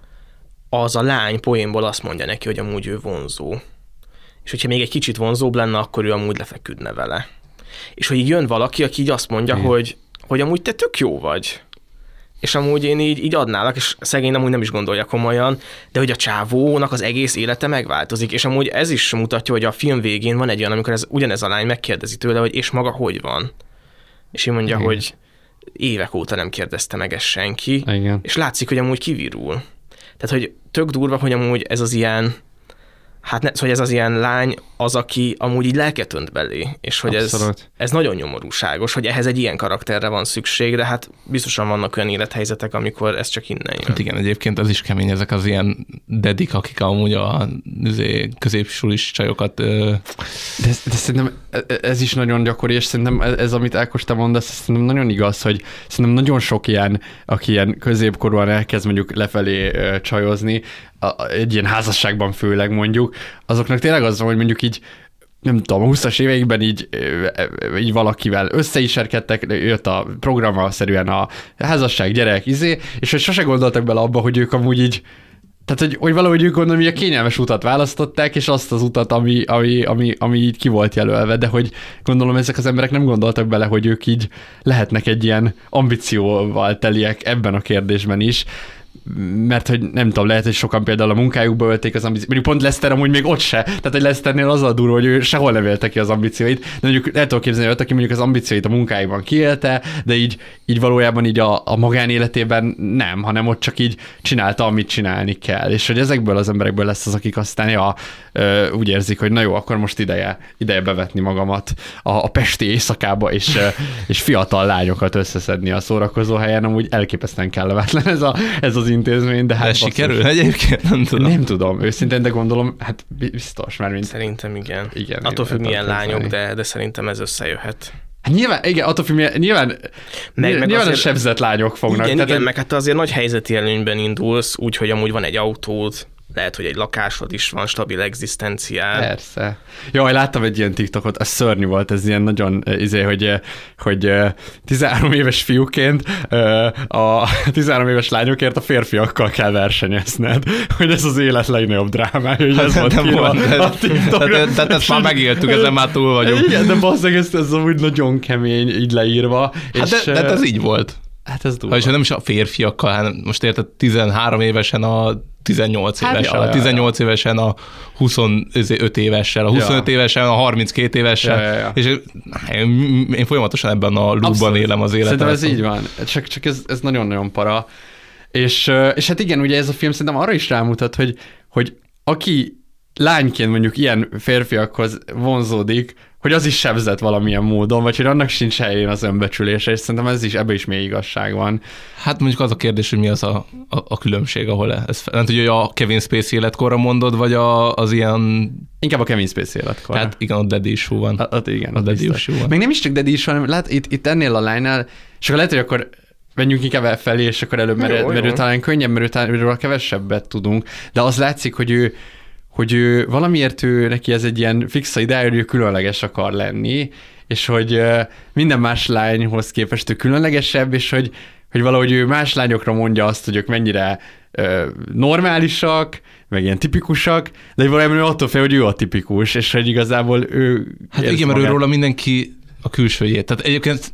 az a lány poénból azt mondja neki, hogy amúgy ő vonzó. És hogyha még egy kicsit vonzóbb lenne, akkor ő amúgy lefeküdne vele. És hogy így jön valaki, aki így azt mondja, hogy, hogy amúgy te tök jó vagy és amúgy én így, így adnálak, és szegény amúgy nem is gondolja komolyan, de hogy a csávónak az egész élete megváltozik, és amúgy ez is mutatja, hogy a film végén van egy olyan, amikor ez, ugyanez a lány megkérdezi tőle, hogy és maga hogy van? És ő mondja, Igen. hogy évek óta nem kérdezte meg ezt senki, Igen. és látszik, hogy amúgy kivirul. Tehát, hogy tök durva, hogy amúgy ez az ilyen hát ne, hogy ez az ilyen lány az, aki amúgy így lelket önt belé, és hogy ez, ez nagyon nyomorúságos, hogy ehhez egy ilyen karakterre van szükség, de hát biztosan vannak olyan élethelyzetek, amikor ez csak innen jön. Hát igen, egyébként ez is kemény, ezek az ilyen dedik, akik amúgy a izé, középsulis csajokat... De, de szerintem ez is nagyon gyakori, és szerintem ez, amit Ákos te mondasz, szerintem nagyon igaz, hogy szerintem nagyon sok ilyen, aki ilyen középkorúan elkezd mondjuk lefelé csajozni, egy ilyen házasságban főleg mondjuk, azoknak tényleg az van, hogy mondjuk így nem tudom, a 20-as éveikben így, így valakivel összeiserkedtek, jött a programmal szerűen a házasság, gyerek, izé, és hogy sose gondoltak bele abba, hogy ők amúgy így tehát, hogy, hogy valahogy ők gondolom, hogy a kényelmes utat választották, és azt az utat, ami, ami, ami, ami így ki volt jelölve, de hogy gondolom ezek az emberek nem gondoltak bele, hogy ők így lehetnek egy ilyen ambícióval teliek ebben a kérdésben is, mert hogy nem tudom, lehet, hogy sokan például a munkájukba ölték az ambíciót. Mondjuk pont Lester amúgy még ott se. Tehát, hogy Lesternél az a durva, hogy ő sehol nem élte ki az ambícióit. De mondjuk lehet tudok képzelni, hogy aki mondjuk az ambícióit a munkájában kiélte, de így, így valójában így a, a magánéletében nem, hanem ott csak így csinálta, amit csinálni kell. És hogy ezekből az emberekből lesz az, akik aztán ja, úgy érzik, hogy na jó, akkor most ideje, ideje bevetni magamat a, a pesti éjszakába, és, és fiatal lányokat összeszedni a szórakozó helyen, amúgy elképesztően kellemetlen ez, a, ez az intézmény, de hát... De sikerül egyébként? Nem tudom. Nem tudom, őszintén, de gondolom, hát biztos, mert mint... Szerintem igen. igen Attól függ, milyen lányok, de, de szerintem ez összejöhet. Hát nyilván, igen, attól függ, nyilván, nyilván, meg, meg nyilván azért, sebzett lányok fognak. Igen, tehát, igen, meg hát azért nagy helyzeti előnyben indulsz, úgyhogy amúgy van egy autód, lehet, hogy egy lakásod is van, stabil egzisztenciál. Persze. Jaj, láttam egy ilyen TikTokot, ez szörnyű volt, ez ilyen nagyon, eh, izé, hogy, eh, hogy 13 eh, éves fiúként a 13 éves lányokért a férfiakkal kell versenyezned, hogy ez az élet legnagyobb drámája, hogy ez volt nem volt, a, a Tehát, tehát ezt már megéltük, ezen már túl vagyunk. Igen, de basszeg, ez, ez úgy nagyon kemény így leírva. Hát és, de, de ez így volt. Hát ez durva. Ha nem is a férfiakkal, hanem most érted 13 évesen a 18 hát évessel, ja, a 18 ja, ja. évesen a 25 évessel, a 25 ja. évesen a 32 évessel, ja, ja, ja. és én, én folyamatosan ebben a loopban élem az életet. Szerintem ez így van, csak, csak ez, ez nagyon-nagyon para. És, és hát igen, ugye ez a film szerintem arra is rámutat, hogy, hogy aki lányként mondjuk ilyen férfiakhoz vonzódik, hogy az is sebzett valamilyen módon, vagy hogy annak sincs helyén az önbecsülése, és szerintem ez is, ebbe is mély igazság van. Hát mondjuk az a kérdés, hogy mi az a, a, a különbség, ahol ez, nem tudja, hogy a Kevin Spacey életkorra mondod, vagy a, az ilyen... Inkább a Kevin Spacey életkorra. Hát igen, a Daddy issue van. A, a, igen, a Daddy issue van. Még nem is csak Daddy issue, hanem lát, itt, itt ennél a lánynál, és akkor lehet, hogy akkor menjünk inkább felé, és akkor előbb, mert, mert ő talán könnyebb, mert ő kevesebbet tudunk, de az látszik, hogy ő, hogy ő valamiért ő neki ez egy ilyen fixa ide, hogy ő különleges akar lenni, és hogy minden más lányhoz képest ő különlegesebb, és hogy, hogy valahogy ő más lányokra mondja azt, hogy ők mennyire normálisak, meg ilyen tipikusak, de valójában ő attól fél, hogy ő a tipikus, és hogy igazából ő... Hát igen, mert róla mindenki a külsőjét. Tehát egyébként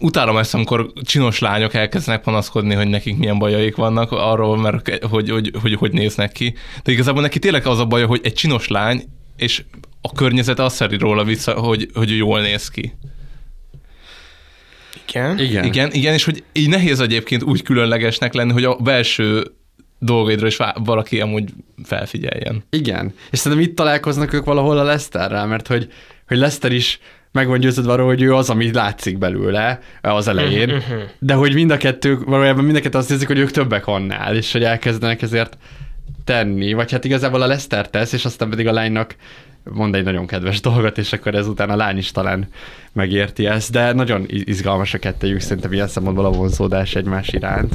utálom ezt, amikor csinos lányok elkezdenek panaszkodni, hogy nekik milyen bajaik vannak arról, mert hogy hogy, hogy, hogy néznek ki. De igazából neki tényleg az a baja, hogy egy csinos lány, és a környezet azt szeri róla vissza, hogy, hogy jól néz ki. Igen. Igen. Igen, igen, és hogy így nehéz egyébként úgy különlegesnek lenni, hogy a belső dolgaidra is valaki amúgy felfigyeljen. Igen. És szerintem itt találkoznak ők valahol a Lesterrel, mert hogy, hogy Lester is meg van győződve arról, hogy ő az, ami látszik belőle az elején, mhm. de hogy mind a kettő, valójában mind a kettő azt hiszik, hogy ők többek annál, és hogy elkezdenek ezért tenni, vagy hát igazából a Lester tesz, és aztán pedig a lánynak mond egy nagyon kedves dolgot, és akkor ezután a lány is talán megérti ezt, de nagyon izgalmas a kettőjük, szerintem ilyen szempontból a vonzódás egymás iránt.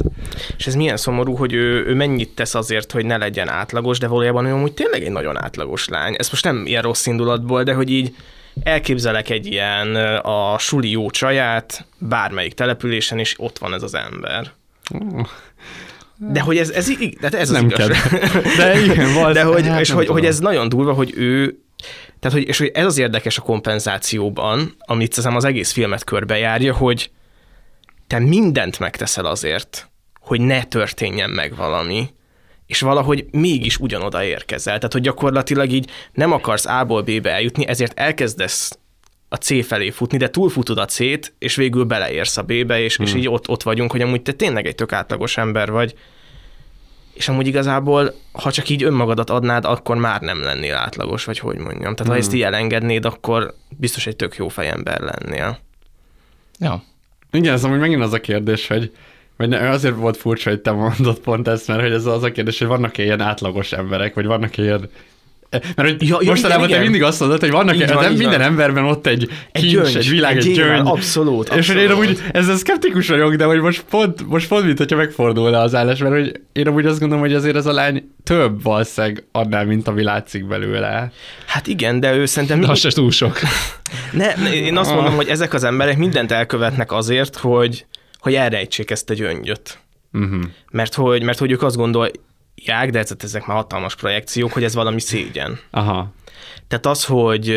És ez milyen szomorú, hogy ő, ő mennyit tesz azért, hogy ne legyen átlagos, de valójában ő amúgy tényleg egy nagyon átlagos lány. Ez most nem ilyen rossz indulatból, de hogy így elképzelek egy ilyen a suli jó csaját bármelyik településen, és ott van ez az ember. De hogy ez, ez, ez, ez nem az igaz. De igen, volt. De hogy, hát és hogy, hogy, ez nagyon durva, hogy ő tehát, hogy, és hogy ez az érdekes a kompenzációban, amit az egész filmet körbejárja, hogy te mindent megteszel azért, hogy ne történjen meg valami, és valahogy mégis ugyanoda érkezel. Tehát, hogy gyakorlatilag így nem akarsz A-ból B-be eljutni, ezért elkezdesz a C felé futni, de túlfutod a C-t, és végül beleérsz a B-be, és, hmm. és így ott, ott vagyunk, hogy amúgy te tényleg egy tök átlagos ember vagy, és amúgy igazából, ha csak így önmagadat adnád, akkor már nem lennél átlagos, vagy hogy mondjam. Tehát hmm. ha ezt így elengednéd, akkor biztos egy tök jó fejember lennél. Ja. Igen, ez amúgy megint az a kérdés, hogy Vagy ne, azért volt furcsa, hogy te mondod pont ezt, mert hogy ez az a kérdés, hogy vannak-e ilyen átlagos emberek, vagy vannak-e ilyen mert hogy ja, mostanában igen, te mindig azt mondod, hogy vannak van, nem minden van. emberben ott egy kincs, egy, gyöngy, egy világ, egy, egy gyöngy. Abszolút, abszolút. És én amúgy ezzel szkeptikus vagyok, de hogy most pont, most pont mint hogyha megfordulna az állás, mert hogy én amúgy azt gondolom, hogy azért ez a lány több valószínűleg annál, mint ami látszik belőle. Hát igen, de ő szerintem... De se túl sok. ne, én azt mondom, hogy ezek az emberek mindent elkövetnek azért, hogy, hogy elrejtsék ezt a gyöngyöt. Uh-huh. Mert, hogy, mert hogy ők azt gondolják, ják, de ezek már hatalmas projekciók, hogy ez valami szégyen. Aha. Tehát az, hogy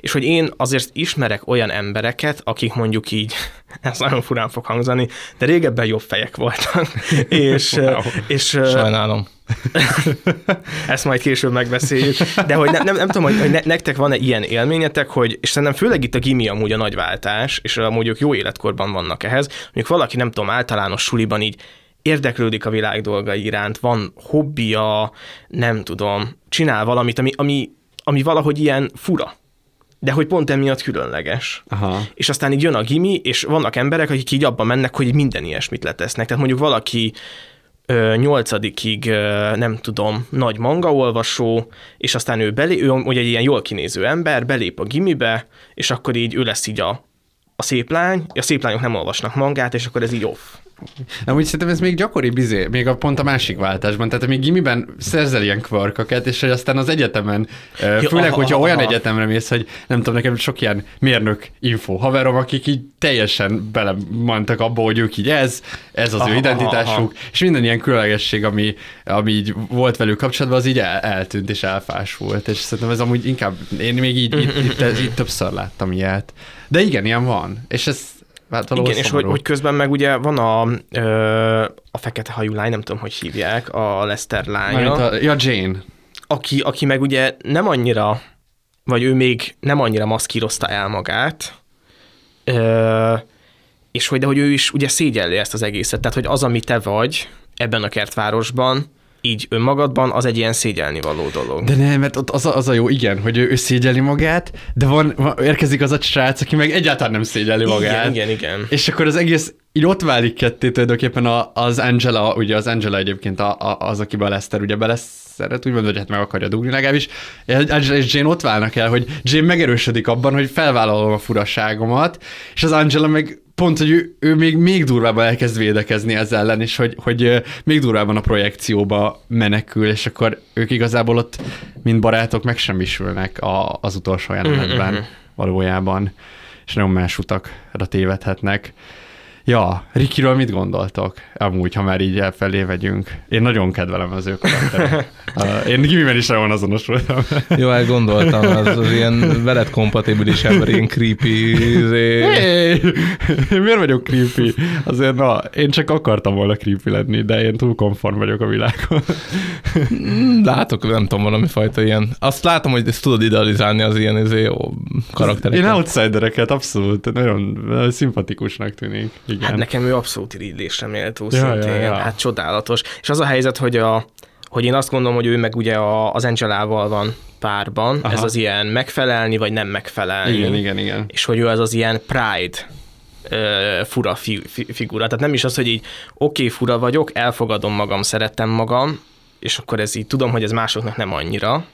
és hogy én azért ismerek olyan embereket, akik mondjuk így, ez nagyon furán fog hangzani, de régebben jobb fejek voltak. és, wow. és, Sajnálom. Ezt majd később megbeszéljük. De hogy ne, nem, nem tudom, hogy, hogy ne, nektek van-e ilyen élményetek, hogy, és szerintem főleg itt a gimi amúgy a nagyváltás, és amúgy ők jó életkorban vannak ehhez, mondjuk valaki nem tudom, általános suliban így érdeklődik a világ dolgai iránt, van hobbija, nem tudom, csinál valamit, ami, ami, ami valahogy ilyen fura de hogy pont emiatt különleges. Aha. És aztán így jön a gimi, és vannak emberek, akik így abban mennek, hogy minden ilyesmit letesznek. Tehát mondjuk valaki nyolcadikig, nem tudom, nagy manga olvasó, és aztán ő, belé, ő ugye egy ilyen jól kinéző ember, belép a gimibe, és akkor így ő lesz így a, a szép lány, a szép lányok nem olvasnak mangát, és akkor ez így off. Nem, úgy szerintem ez még gyakori bizé, még a pont a másik váltásban. Tehát még gimiben szerzel ilyen kvarkokat, és hogy aztán az egyetemen, főleg, aha, hogyha aha. olyan egyetemre mész, hogy nem tudom, nekem sok ilyen mérnök info haverom, akik így teljesen belemantak abba, hogy ők így ez, ez az aha, ő identitásuk, aha. és minden ilyen különlegesség, ami, ami így volt velük kapcsolatban, az így el, eltűnt és elfásult, és szerintem ez amúgy inkább, én még így, itt, itt, itt, itt többször láttam ilyet. De igen, ilyen van, és ez Hát Igen, és hogy, hogy közben meg ugye van a, ö, a fekete hajú lány, nem tudom, hogy hívják, a Lester lánya. A, ja, Jane. Aki, aki meg ugye nem annyira, vagy ő még nem annyira maszkírozta el magát, ö, és hogy, de hogy ő is ugye szégyelli ezt az egészet, tehát hogy az, ami te vagy ebben a kertvárosban, így önmagadban, az egy ilyen szégyelni való dolog. De nem, mert ott az a, az a jó, igen, hogy ő, ő szégyeli magát, de van, érkezik az a srác, aki meg egyáltalán nem szégyeli magát. Igen, igen, igen. És akkor az egész így ott válik ketté tulajdonképpen az Angela, ugye az Angela egyébként a, a, az, akiben Lester ugye beleszeret, úgymond, hogy hát meg akarja dugni legalábbis. És Jane ott válnak el, hogy Jane megerősödik abban, hogy felvállalom a furaságomat, és az Angela meg pont, hogy ő, ő még, még durvábban elkezd védekezni ezzel ellen, és hogy, hogy még durvábban a projekcióba menekül, és akkor ők igazából ott, mint barátok, megsemmisülnek a, az utolsó jelenetben mm-hmm. valójában, és nagyon más utakra tévedhetnek. Ja, Rikiről mit gondoltok? Amúgy, ha már így elfelé vegyünk. Én nagyon kedvelem az ő Én gimiben is nagyon azonosultam. Jó, elgondoltam, az, az ilyen veled kompatibilis ember, ilyen creepy. Izé... Hey, miért vagyok creepy? Azért na, én csak akartam volna creepy lenni, de én túl konform vagyok a világon. Látok, nem tudom, valami fajta ilyen. Azt látom, hogy ezt tudod idealizálni az ilyen izé, karaktereket. Én outsidereket abszolút, nagyon szimpatikusnak tűnik. Igen. Hát nekem ő abszolút irigylésre méltó ja, szintén. Ja, ja. Hát csodálatos. És az a helyzet, hogy, a, hogy én azt gondolom, hogy ő meg ugye a, az Angelával van párban. Aha. Ez az ilyen megfelelni, vagy nem megfelelni. Igen, igen, igen. És hogy ő az az ilyen pride fura fi, fi, figura. Tehát nem is az, hogy így oké, okay, fura vagyok, elfogadom magam, szeretem magam, és akkor ez így tudom, hogy ez másoknak nem annyira,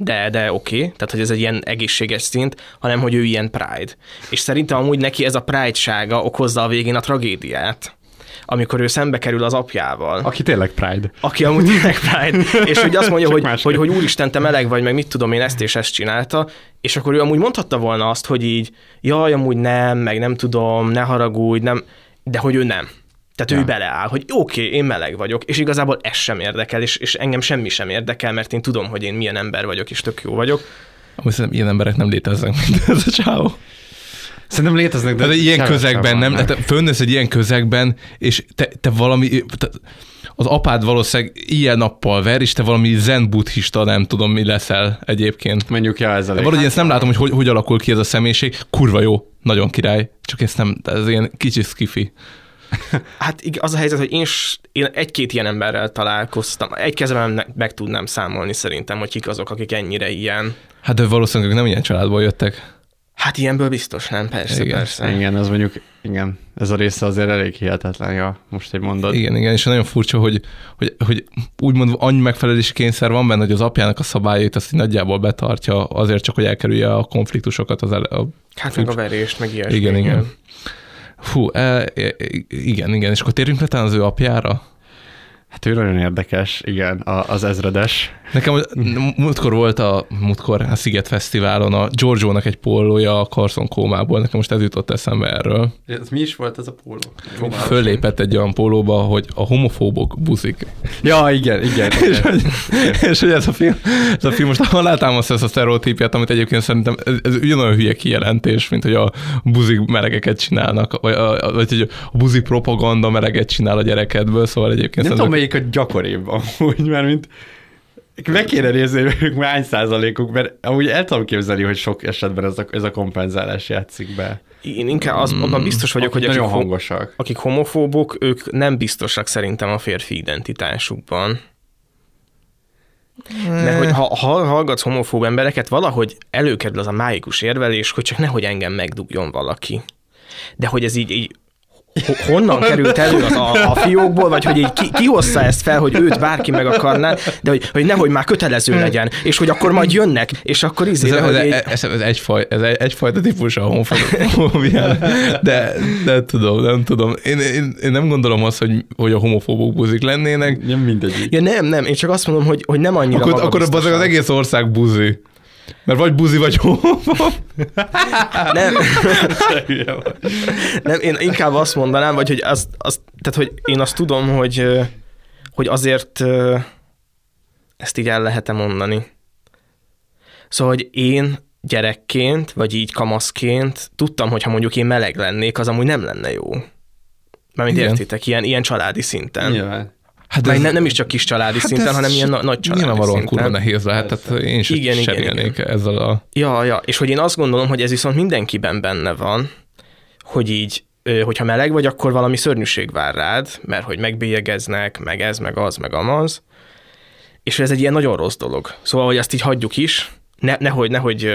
de, de oké, okay. tehát hogy ez egy ilyen egészséges szint, hanem hogy ő ilyen pride. És szerintem amúgy neki ez a pride-sága okozza a végén a tragédiát amikor ő szembe kerül az apjával. Aki tényleg Pride. Aki amúgy tényleg Pride. és hogy azt mondja, hogy, hogy, hogy úristen, te meleg vagy, meg mit tudom én, ezt és ezt csinálta, és akkor ő amúgy mondhatta volna azt, hogy így, jaj, amúgy nem, meg nem tudom, ne haragudj, nem, de hogy ő nem. Tehát ja. ő beleáll, hogy oké, okay, én meleg vagyok, és igazából ez sem érdekel, és, és engem semmi sem érdekel, mert én tudom, hogy én milyen ember vagyok, és tök jó vagyok. Amúgy szerintem ilyen emberek nem léteznek, mint ez a csáó. Szerintem léteznek, de, de ilyen közegben nem, te fönnesz egy ilyen közegben, és te, te valami, te, az apád valószínűleg ilyen nappal ver, és te valami zen buddhista, nem tudom, mi leszel egyébként. Mondjuk, ja, ez a Valahogy ezt nem látom, hogy, hogy hogy alakul ki ez a személyiség. Kurva jó, nagyon király, csak ezt nem, ez ilyen kicsi skifi. Hát az a helyzet, hogy én, én egy-két ilyen emberrel találkoztam. Egy kezemben meg tudnám számolni szerintem, hogy kik azok, akik ennyire ilyen. Hát de valószínűleg nem ilyen családból jöttek. Hát ilyenből biztos nem, persze, igen, persze. Igen, ez mondjuk, igen, ez a része azért elég hihetetlen, ja, most egy mondod. Igen, igen, és nagyon furcsa, hogy, hogy, hogy úgymond annyi megfelelési kényszer van benne, hogy az apjának a szabályait azt így nagyjából betartja, azért csak, hogy elkerülje a konfliktusokat. Az el, a hát meg a verést, meg ilyesmi. Igen, igen. igen. Fú, e, e, igen, igen, és akkor térjünk le az ő apjára. Hát ő nagyon érdekes, igen, az ezredes. Nekem múltkor volt a, múltkor a Sziget Fesztiválon a Giorgio-nak egy pólója a Carson kómából, nekem most ez jutott eszembe erről. Ez mi is volt ez a póló? Föllépett egy olyan pólóba, hogy a homofóbok buzik. Ja, igen, igen. igen. és, hogy, és hogy ez a film, ez a film most alátámaszt ezt a sztereotípiát, amit egyébként szerintem ez, ez ugyanolyan hülye kijelentés, mint hogy a buzik melegeket csinálnak, vagy, a, vagy hogy a buzik propaganda meleget csinál a gyerekedből, szóval egyébként... Nem tudom, melyik a gyakoribb amúgy, mert mint meg kéne nézni, hogy hány százalékuk, mert amúgy el tudom képzelni, hogy sok esetben ez a, ez a kompenzálás játszik be. Én inkább az, abban biztos vagyok, hogy nagyon akik, hangosak. akik homofóbok, ők nem biztosak szerintem a férfi identitásukban. Mert hogy ha, ha hallgatsz homofób embereket, valahogy előkerül az a mágikus érvelés, hogy csak nehogy engem megdugjon valaki. De hogy ez így, így honnan került elő az a, a fiókból, vagy hogy így ki, ki hozta ezt fel, hogy őt bárki meg akarná, de hogy, hogy nehogy már kötelező legyen, és hogy akkor majd jönnek, és akkor izé, ez, hogy ez, így... ez, ez, egyfaj, ez egy, egyfajta típus a homofóbia, de, de tudom, nem tudom. Én, én, én nem gondolom azt, hogy, hogy a homofóbok buzik lennének. Nem mindegy. Ja nem, nem, én csak azt mondom, hogy, hogy nem annyira Akkor, akkor az egész ország buzi. Mert vagy buzi, vagy homofób. Nem. nem, én inkább azt mondanám, vagy hogy azt, azt, tehát, hogy én azt tudom, hogy, hogy azért ezt így el lehet mondani. Szóval, hogy én gyerekként, vagy így kamaszként tudtam, hogy ha mondjuk én meleg lennék, az amúgy nem lenne jó. Mármint Igen. értitek, ilyen, ilyen családi szinten. Nyilván. Hát ez, nem, nem is csak kis családi hát szinten, hanem ilyen nagy családi Nyilvánvalóan kurva nehéz lehet, tehát én is igen, igen, igen. ezzel a... Ja, ja, és hogy én azt gondolom, hogy ez viszont mindenkiben benne van, hogy így, hogyha meleg vagy, akkor valami szörnyűség vár rád, mert hogy megbélyegeznek, meg ez, meg az, meg amaz, és ez egy ilyen nagyon rossz dolog. Szóval, hogy azt így hagyjuk is, ne, nehogy, nehogy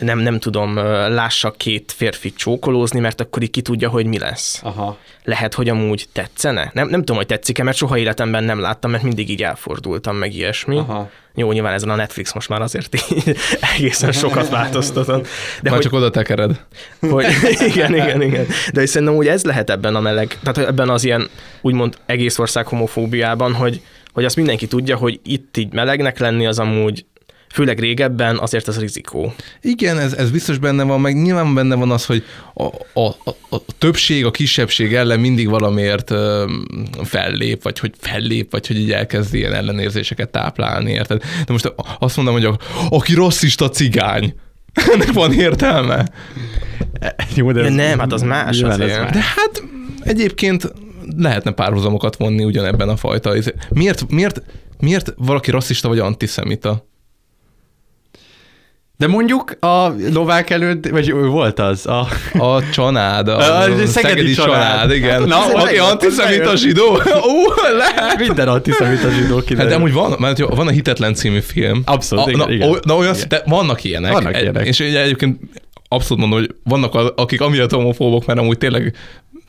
nem, nem tudom, lássak két férfit csókolózni, mert akkor így ki tudja, hogy mi lesz. Aha. Lehet, hogy amúgy tetszene? Nem, nem tudom, hogy tetszik-e, mert soha életemben nem láttam, mert mindig így elfordultam, meg ilyesmi. Aha. Jó, nyilván ezen a Netflix most már azért így egészen sokat változtatott. De már hogy, csak oda tekered. Hogy, igen, igen, igen. De szerintem úgy ez lehet ebben a meleg, tehát ebben az ilyen úgymond egész ország homofóbiában, hogy, hogy azt mindenki tudja, hogy itt így melegnek lenni az amúgy főleg régebben azért az rizikó. Igen, ez, ez biztos benne van, meg nyilván benne van az, hogy a, a, a, a többség a kisebbség ellen mindig valamiért ö, fellép, vagy hogy fellép, vagy hogy így elkezd ilyen ellenérzéseket táplálni, érted? De most azt mondom, hogy a, aki rasszista cigány, ennek van értelme. Jó, de, ez nem, hát az más azért. Az más. De hát egyébként lehetne párhuzamokat vonni ugyanebben a fajta. Miért, miért, miért valaki rasszista vagy antiszemita? De mondjuk a lovák előtt, vagy ő volt az? A, a csanád, a, a, a szegedi, szegedi család. család, igen. Na, aki antiszemita zsidó? Ó, lehet. Minden antiszemita zsidó kiderül. Hát de amúgy van, mert van a Hitetlen című film. Abszolút, a, igen, na, igen. Na, olyan, de vannak ilyenek. Vannak ilyenek. És egyébként abszolút mondom, hogy vannak akik amiatt homofóbok, mert amúgy tényleg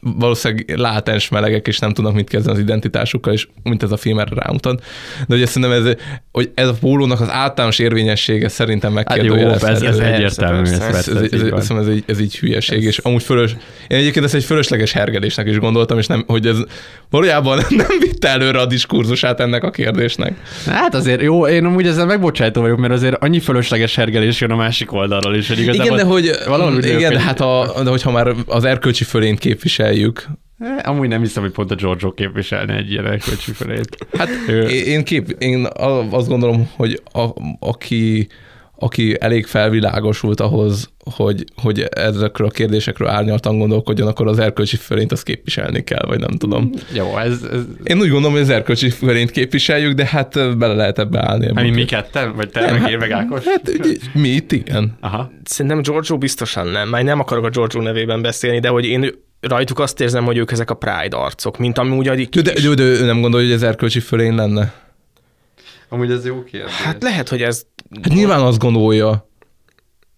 valószínűleg látens melegek, és nem tudnak mit kezdeni az identitásukkal, és mint ez a film erre rámutat. De ugye szerintem ez, hogy ez a pólónak az általános érvényessége szerintem megkérdőjelezhető. Hát jó, ez, ez egyértelmű. Ez, ez, ez, ez, ez, ez, egy, ez így hülyeség, ez... és amúgy fölös, én egyébként ezt egy fölösleges hergelésnek is gondoltam, és nem, hogy ez valójában nem vitte előre a diskurzusát ennek a kérdésnek. Hát azért jó, én amúgy ezzel megbocsájtó vagyok, mert azért annyi fölösleges hergelés jön a másik oldalról is, hogy igazából igen, de hogy, valahol igen, de hát a, de hogyha már az erkölcsi fölényt képviseljük, Amúgy nem hiszem, hogy pont a Giorgio képviselne egy ilyen erkölcsi fölét. Hát én, kép, én azt gondolom, hogy a, aki, aki elég felvilágosult ahhoz, hogy, hogy ezekről a kérdésekről árnyaltan gondolkodjon, akkor az erkölcsi fölényt azt képviselni kell, vagy nem tudom. Jó, ez... ez... Én úgy gondolom, hogy az erkölcsi fölényt képviseljük, de hát bele lehet ebbe állni. Hát mi, mi ketten? Vagy te, meg én, meg Ákos? Hát mi itt, igen. Aha. Szerintem Giorgio biztosan nem, már nem akarok a Giorgio nevében beszélni, de hogy én rajtuk azt érzem, hogy ők ezek a Pride arcok, mint amúgy a de, de, de, de ő nem gondolja, hogy ez erkölcsi fölén lenne? Amúgy ez jó kérdés. Hát lehet, hogy ez... Hát nyilván azt gondolja.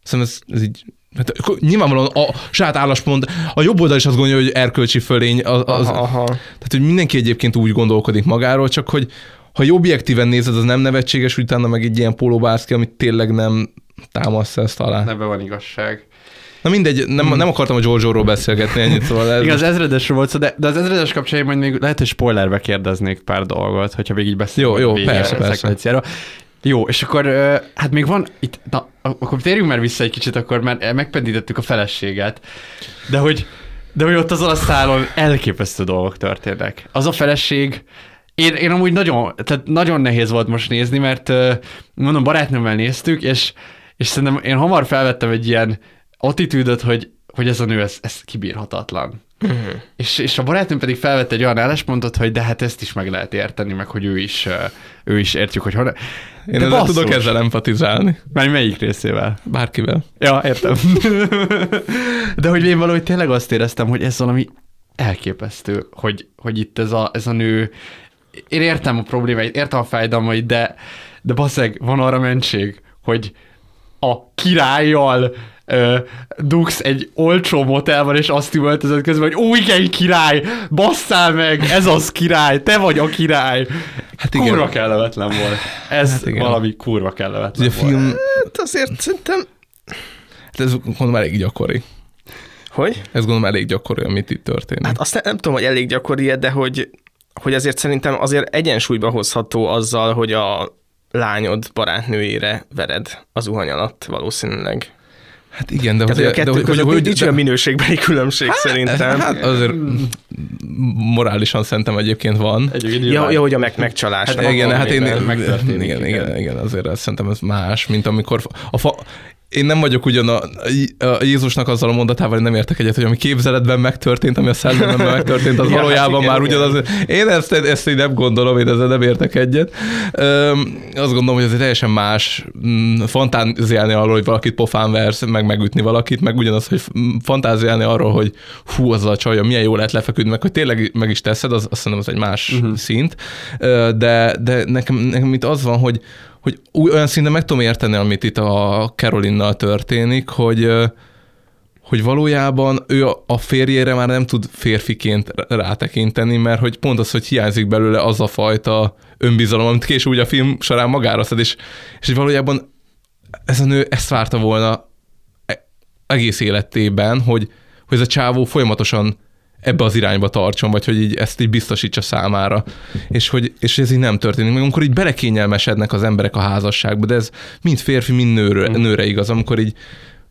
Szerintem ez, ez így Hát, nyilvánvalóan a saját álláspont, a jobb oldal is azt gondolja, hogy erkölcsi fölény. Az, az, aha, aha. Tehát, hogy mindenki egyébként úgy gondolkodik magáról, csak hogy ha objektíven nézed, az nem nevetséges, utána meg egy ilyen pólóbászki, amit tényleg nem támaszt ezt alá. Ebben van igazság. Na mindegy, nem, nem akartam a Giorgio-ról beszélgetni ennyit, szóval ez... Igen, az ezredesről volt szó, de, de az ezredes kapcsán majd még lehet, hogy spoilerbe kérdeznék pár dolgot, hogyha még így beszélünk. Jó, jó, persze, persze. Jó, és akkor hát még van itt, na, akkor térjünk már vissza egy kicsit, akkor már megpendítettük a feleséget, de hogy, de hogy ott azon a szálon elképesztő dolgok történnek. Az a feleség, én, én amúgy nagyon, tehát nagyon nehéz volt most nézni, mert mondom, barátnőmmel néztük, és, és szerintem én hamar felvettem egy ilyen attitűdöt, hogy, hogy ez a nő, ez, ez kibírhatatlan. Uh-huh. És, és a barátnőm pedig felvette egy olyan álláspontot, hogy de hát ezt is meg lehet érteni, meg hogy ő is, ő is értjük, hogy honnan. Én de ezzel tudok ezzel empatizálni. Már melyik részével? Bárkivel. Ja, értem. de hogy én valahogy tényleg azt éreztem, hogy ez valami elképesztő, hogy, hogy itt ez a, ez a nő, én értem a problémáit, értem a fájdalmait, de, de baszeg, van arra mentség, hogy a királlyal ö, dugsz egy olcsó motelban, és azt üvöltözött közben, hogy ó, igen, király, basszál meg, ez az király, te vagy a király. Hát igen. Kurva kellemetlen volt. Ez hát igen. valami kurva kellemetlen Ugye a film... Hát azért szerintem... Hát ez gondolom elég gyakori. Hogy? Ez gondolom elég gyakori, amit itt történik. Hát azt nem tudom, hogy elég gyakori de hogy, hogy azért szerintem azért egyensúlyba hozható azzal, hogy a lányod barátnőjére vered az uhany alatt valószínűleg. Hát igen, de, hogy, a kettő de, hogy, hogy, hogy, nincs olyan minőségbeli különbség hát, szerintem. Hát azért morálisan szerintem egyébként van. Egy, ja, ja, hogy a meg, megcsalás. Hát igen, hát én, igen, igen, igen, igen, azért szerintem ez más, mint amikor a fa, én nem vagyok ugyan a, a Jézusnak azzal a mondatával, hogy nem értek egyet, hogy ami képzeletben megtörtént, ami a szellemben megtörtént, az ja, valójában igen, már ugyanaz. Én ezt, ezt én nem gondolom, én ezzel nem értek egyet. Öm, azt gondolom, hogy ez egy teljesen más mm, fantáziálni arról, hogy valakit pofán versz, meg megütni valakit, meg ugyanaz, hogy fantáziálni arról, hogy hú, az a csaja, milyen jó lehet lefeküdni, meg hogy tényleg meg is teszed, az, azt szerintem az egy más uh-huh. szint. De, de nekem, nekem itt az van, hogy hogy olyan szinten meg tudom érteni, amit itt a Carolinnal történik, hogy hogy valójában ő a férjére már nem tud férfiként rátekinteni, mert hogy pont az, hogy hiányzik belőle az a fajta önbizalom, amit később úgy a film során magára szed, és, és valójában ez a nő ezt várta volna e-, egész életében, hogy, hogy ez a csávó folyamatosan ebbe az irányba tartson, vagy hogy így ezt így biztosítsa számára. És hogy és ez így nem történik. Meg amikor így belekényelmesednek az emberek a házasságba, de ez mind férfi, mind nőre, mm. nőre igaz, amikor így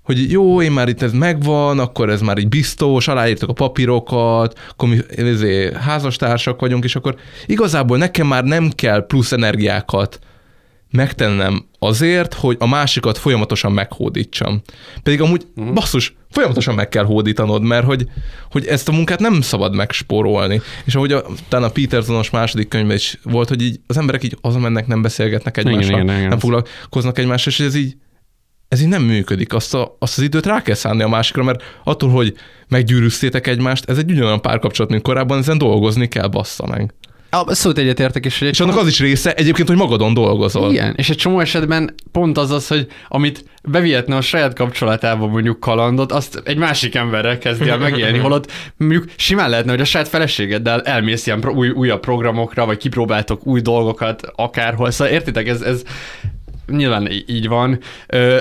hogy jó, én már itt ez megvan, akkor ez már így biztos, aláírtak a papírokat, akkor mi ezért házastársak vagyunk, és akkor igazából nekem már nem kell plusz energiákat megtennem azért, hogy a másikat folyamatosan meghódítsam. Pedig amúgy, uh-huh. basszus, folyamatosan meg kell hódítanod, mert hogy, hogy ezt a munkát nem szabad megspórolni. És ahogy a, talán a Petersonos második könyvben is volt, hogy így az emberek így mennek, nem beszélgetnek egymással, igen, igen, igen. nem foglalkoznak egymással, és ez így ez így nem működik. Azt, a, azt az időt rá kell szánni a másikra, mert attól, hogy meggyűrűztétek egymást, ez egy ugyanolyan párkapcsolat, mint korábban, ezen dolgozni kell, bassza meg. Abszolút egyetértek. És, és annak az is része egyébként, hogy magadon dolgozol. Igen, és egy csomó esetben pont az az, hogy amit bevihetne a saját kapcsolatában mondjuk kalandot, azt egy másik emberrel kezdi el megélni, holott mondjuk simán lehetne, hogy a saját feleségeddel elmész ilyen új, újabb programokra, vagy kipróbáltok új dolgokat akárhol. Szóval értitek, ez, ez nyilván így van.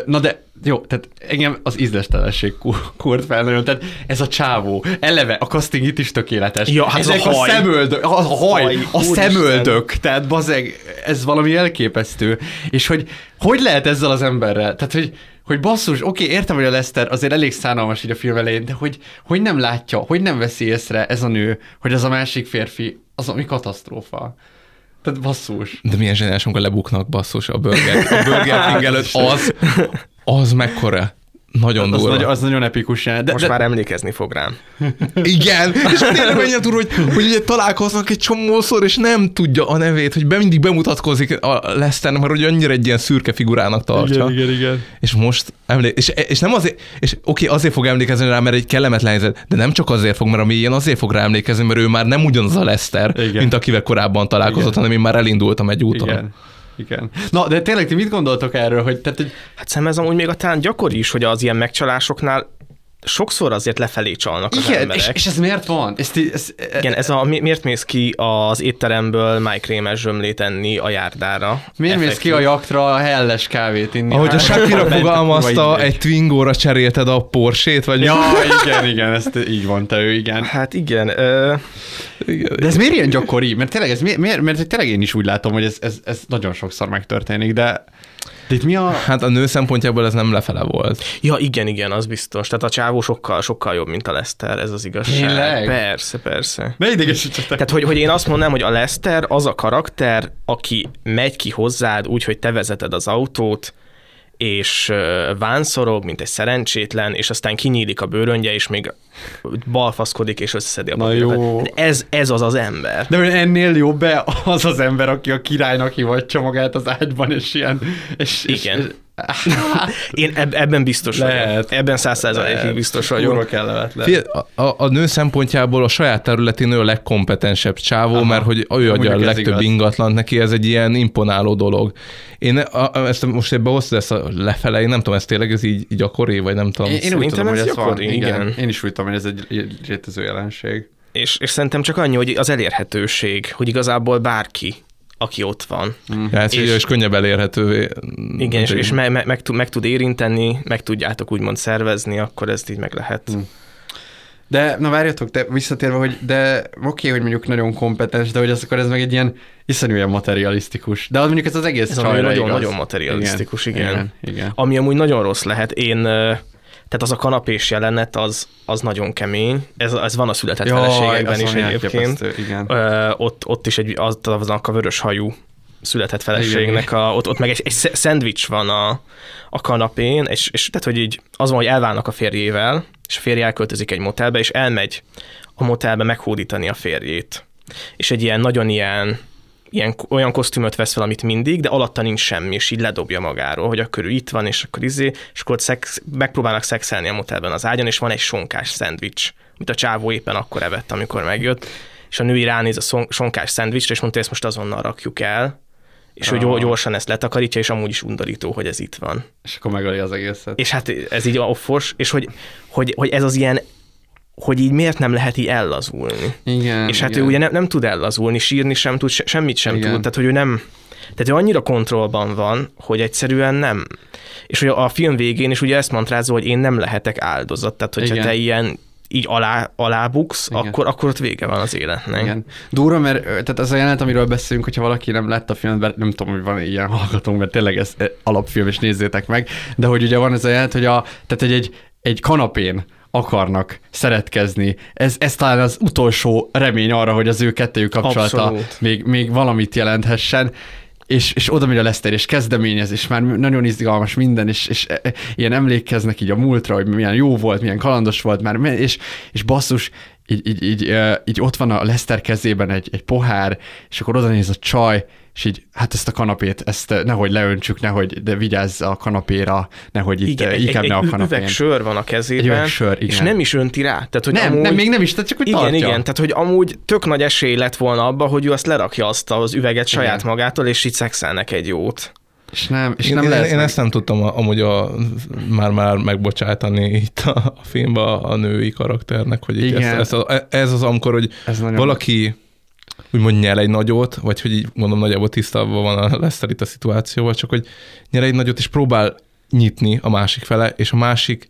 Na de jó, tehát engem az ízlestelenség kurt fel nagyon, tehát ez a csávó, eleve a casting itt is tökéletes. Ja, hát Ezek a, a szemöldök, a, a haj, haj a szemöldök, tehát bazeg, ez valami elképesztő. És hogy hogy lehet ezzel az emberrel? Tehát, hogy, hogy basszus, oké, értem, hogy a Lester azért elég szánalmas így a film elején, de hogy, hogy nem látja, hogy nem veszi észre ez a nő, hogy az a másik férfi, az ami katasztrófa. Tehát basszus. De milyen zseniális, amikor lebuknak basszus a Burger, a Burger King előtt, az, az mekkora. Nagyon az, durva. Nagy, az nagyon epikus jelenet. De, Most de... már emlékezni fog rám. Igen, és tényleg mennyire durva, hogy, hogy ugye találkoznak egy csomószor, és nem tudja a nevét, hogy be, mindig bemutatkozik a Lester, mert hogy annyira egy ilyen szürke figurának tartja. Igen, igen, igen. És most emlék, és, és nem azért, és oké, azért fog emlékezni rá, mert egy kellemetlen helyzet, de nem csak azért fog, mert a mélyén azért fog rá emlékezni, mert ő már nem ugyanaz a Lester, igen. mint akivel korábban találkozott, igen. hanem én már elindultam egy úton. Igen. Igen. Na, de tényleg ti mit gondoltok erről, hogy... Tehát, hogy... Hát szerintem ez amúgy még a talán gyakori is, hogy az ilyen megcsalásoknál sokszor azért lefelé csalnak az Igen, emberek. és, és ez miért van? Ez, ez, Igen, ez a, mi- miért mész ki az étteremből májkrémes zsömlét enni a járdára? Miért mész ki a jaktra a helles kávét inni? Ahogy a Hát, Shakira fogalmazta, egy Twingóra cserélted a Porsét, vagy... Ja, igen, igen, ezt így mondta ő, igen. Hát igen. Ö... De ez miért ilyen gyakori? Mert tényleg, ez miért, miért mert tényleg én is úgy látom, hogy ez, ez, ez nagyon sokszor megtörténik, de, de itt mi a... Hát a nő szempontjából ez nem lefele volt. Ja, igen, igen, az biztos. Tehát a csávó sokkal, sokkal jobb, mint a Lester, ez az igazság. Tényleg? Persze, persze. Ne idegesítsetek. Tehát, hogy, hogy én azt mondanám, hogy a Lester az a karakter, aki megy ki hozzád úgy, hogy te vezeted az autót, és vánszorog, mint egy szerencsétlen, és aztán kinyílik a bőröngye, és még balfaszkodik, és összeszedi a Na jó. Ez, ez az az ember. De ennél jobb-e az az ember, aki a királynak hivatja magát az ágyban, és ilyen... És, Igen. És, Én eb- ebben biztos Lehet. vagyok. Ebben száz százalékig biztos vagyok. Kurva kellemetlen. Figyelj, a, a, a nő szempontjából a saját területén ő a legkompetensebb csávó, Aha. mert hogy ő adja a legtöbb igaz. ingatlant, neki ez egy ilyen imponáló dolog. Én a, a, ezt most ebbe hoztad ezt a lefele, én nem tudom, ez tényleg ez így gyakori, vagy nem tudom. Én, én úgy tudom, hogy ez ez van. gyakori, Igen. igen. Én is úgy tudom, hogy ez egy egy létező jelenség. És, és szerintem csak annyi, hogy az elérhetőség, hogy igazából bárki, aki ott van. Ja, ez és, és könnyebb elérhetővé. Igen, és, és me, me, meg, tud, meg tud érinteni, meg tudjátok úgymond szervezni, akkor ezt így meg lehet. Hm. De, na várjatok, de visszatérve, hogy de oké, okay, hogy mondjuk nagyon kompetens, de hogy az akkor ez meg egy ilyen iszonyú ilyen materialisztikus. De az mondjuk ez az egész Ez csajra nagyon, igaz. nagyon materialisztikus, igen. igen. igen. igen. Ami amúgy nagyon rossz lehet. Én, tehát az a kanapés jelenet, az, az nagyon kemény. Ez, ez van a született Jaj, feleségekben az is egyébként. igen. Ö, ott, ott is egy, az, aznak a vörös hajú született feleségnek, a, ott, ott meg egy, egy sz- szendvics van a, a kanapén, és, és tehát, hogy így az van, hogy elválnak a férjével, és a férje elköltözik egy motelbe, és elmegy a motelbe meghódítani a férjét. És egy ilyen nagyon ilyen, ilyen olyan kosztümöt vesz fel, amit mindig, de alatta nincs semmi, és így ledobja magáról, hogy akkor ő itt van, és akkor izé, és akkor szex, megpróbálnak szexelni a motelben az ágyon, és van egy sonkás szendvics, amit a csávó éppen akkor evett, amikor megjött, és a női ránéz a szon- sonkás szendvicsre, és mondta, hogy ezt most azonnal rakjuk el, és hogy Ah. gyorsan ezt letakarítja, és amúgy is undorító, hogy ez itt van. És akkor megöli az egészet. És hát ez így offos, és hogy, hogy, hogy ez az ilyen, hogy így miért nem lehet így ellazulni. Igen, És hát igen. ő ugye nem, nem tud ellazulni, sírni sem tud, se, semmit sem Igen. tud, tehát hogy ő nem, tehát ő annyira kontrollban van, hogy egyszerűen nem. És hogy a film végén is ugye ezt mantrázza, hogy én nem lehetek áldozat, tehát hogyha Igen. te ilyen így alá, alábuksz, Igen. akkor, akkor ott vége van az életnek. Igen. Durva, mert tehát az a jelenet, amiről beszélünk, hogyha valaki nem látta a filmet, nem tudom, hogy van ilyen hallgatónk, mert tényleg ez alapfilm, és nézzétek meg, de hogy ugye van ez a jelenet, hogy, a, tehát, hogy egy, egy kanapén akarnak szeretkezni. Ez, ez talán az utolsó remény arra, hogy az ő kettőjük kapcsolata Abszolút. még, még valamit jelenthessen, és, és oda megy a Leszter, és kezdeményez, és már nagyon izgalmas minden, és, és e, e, ilyen emlékeznek így a múltra, hogy milyen jó volt, milyen kalandos volt már, és, és basszus, így, így, így, így ott van a Leszter kezében egy, egy pohár, és akkor oda néz a csaj, és így, hát ezt a kanapét, ezt nehogy leöntsük, nehogy, de vigyázz a kanapéra, nehogy itt Igen, ö, egy, egy, ne a egy kanapén. üveg sör van a kezében, Egy üveg sör, és igen. nem is önti rá. Tehát, hogy Nem, amúgy, nem, még nem is, tehát csak úgy igen, tartja. igen, tehát hogy amúgy tök nagy esély lett volna abba, hogy ő azt lerakja azt az üveget saját Igen. magától, és így szexelnek egy jót. És nem, és én, nem én, lesz én meg. ezt nem tudtam a- amúgy a, már-már megbocsátani itt a, a filmben a női karakternek, hogy Igen. ez, a, ez az, amikor, hogy Ez nagyon- valaki úgymond nyer egy nagyot, vagy hogy így mondom, nagyjából tisztában van a Lester itt a szituációval, csak hogy nyer egy nagyot, és próbál nyitni a másik fele, és a másik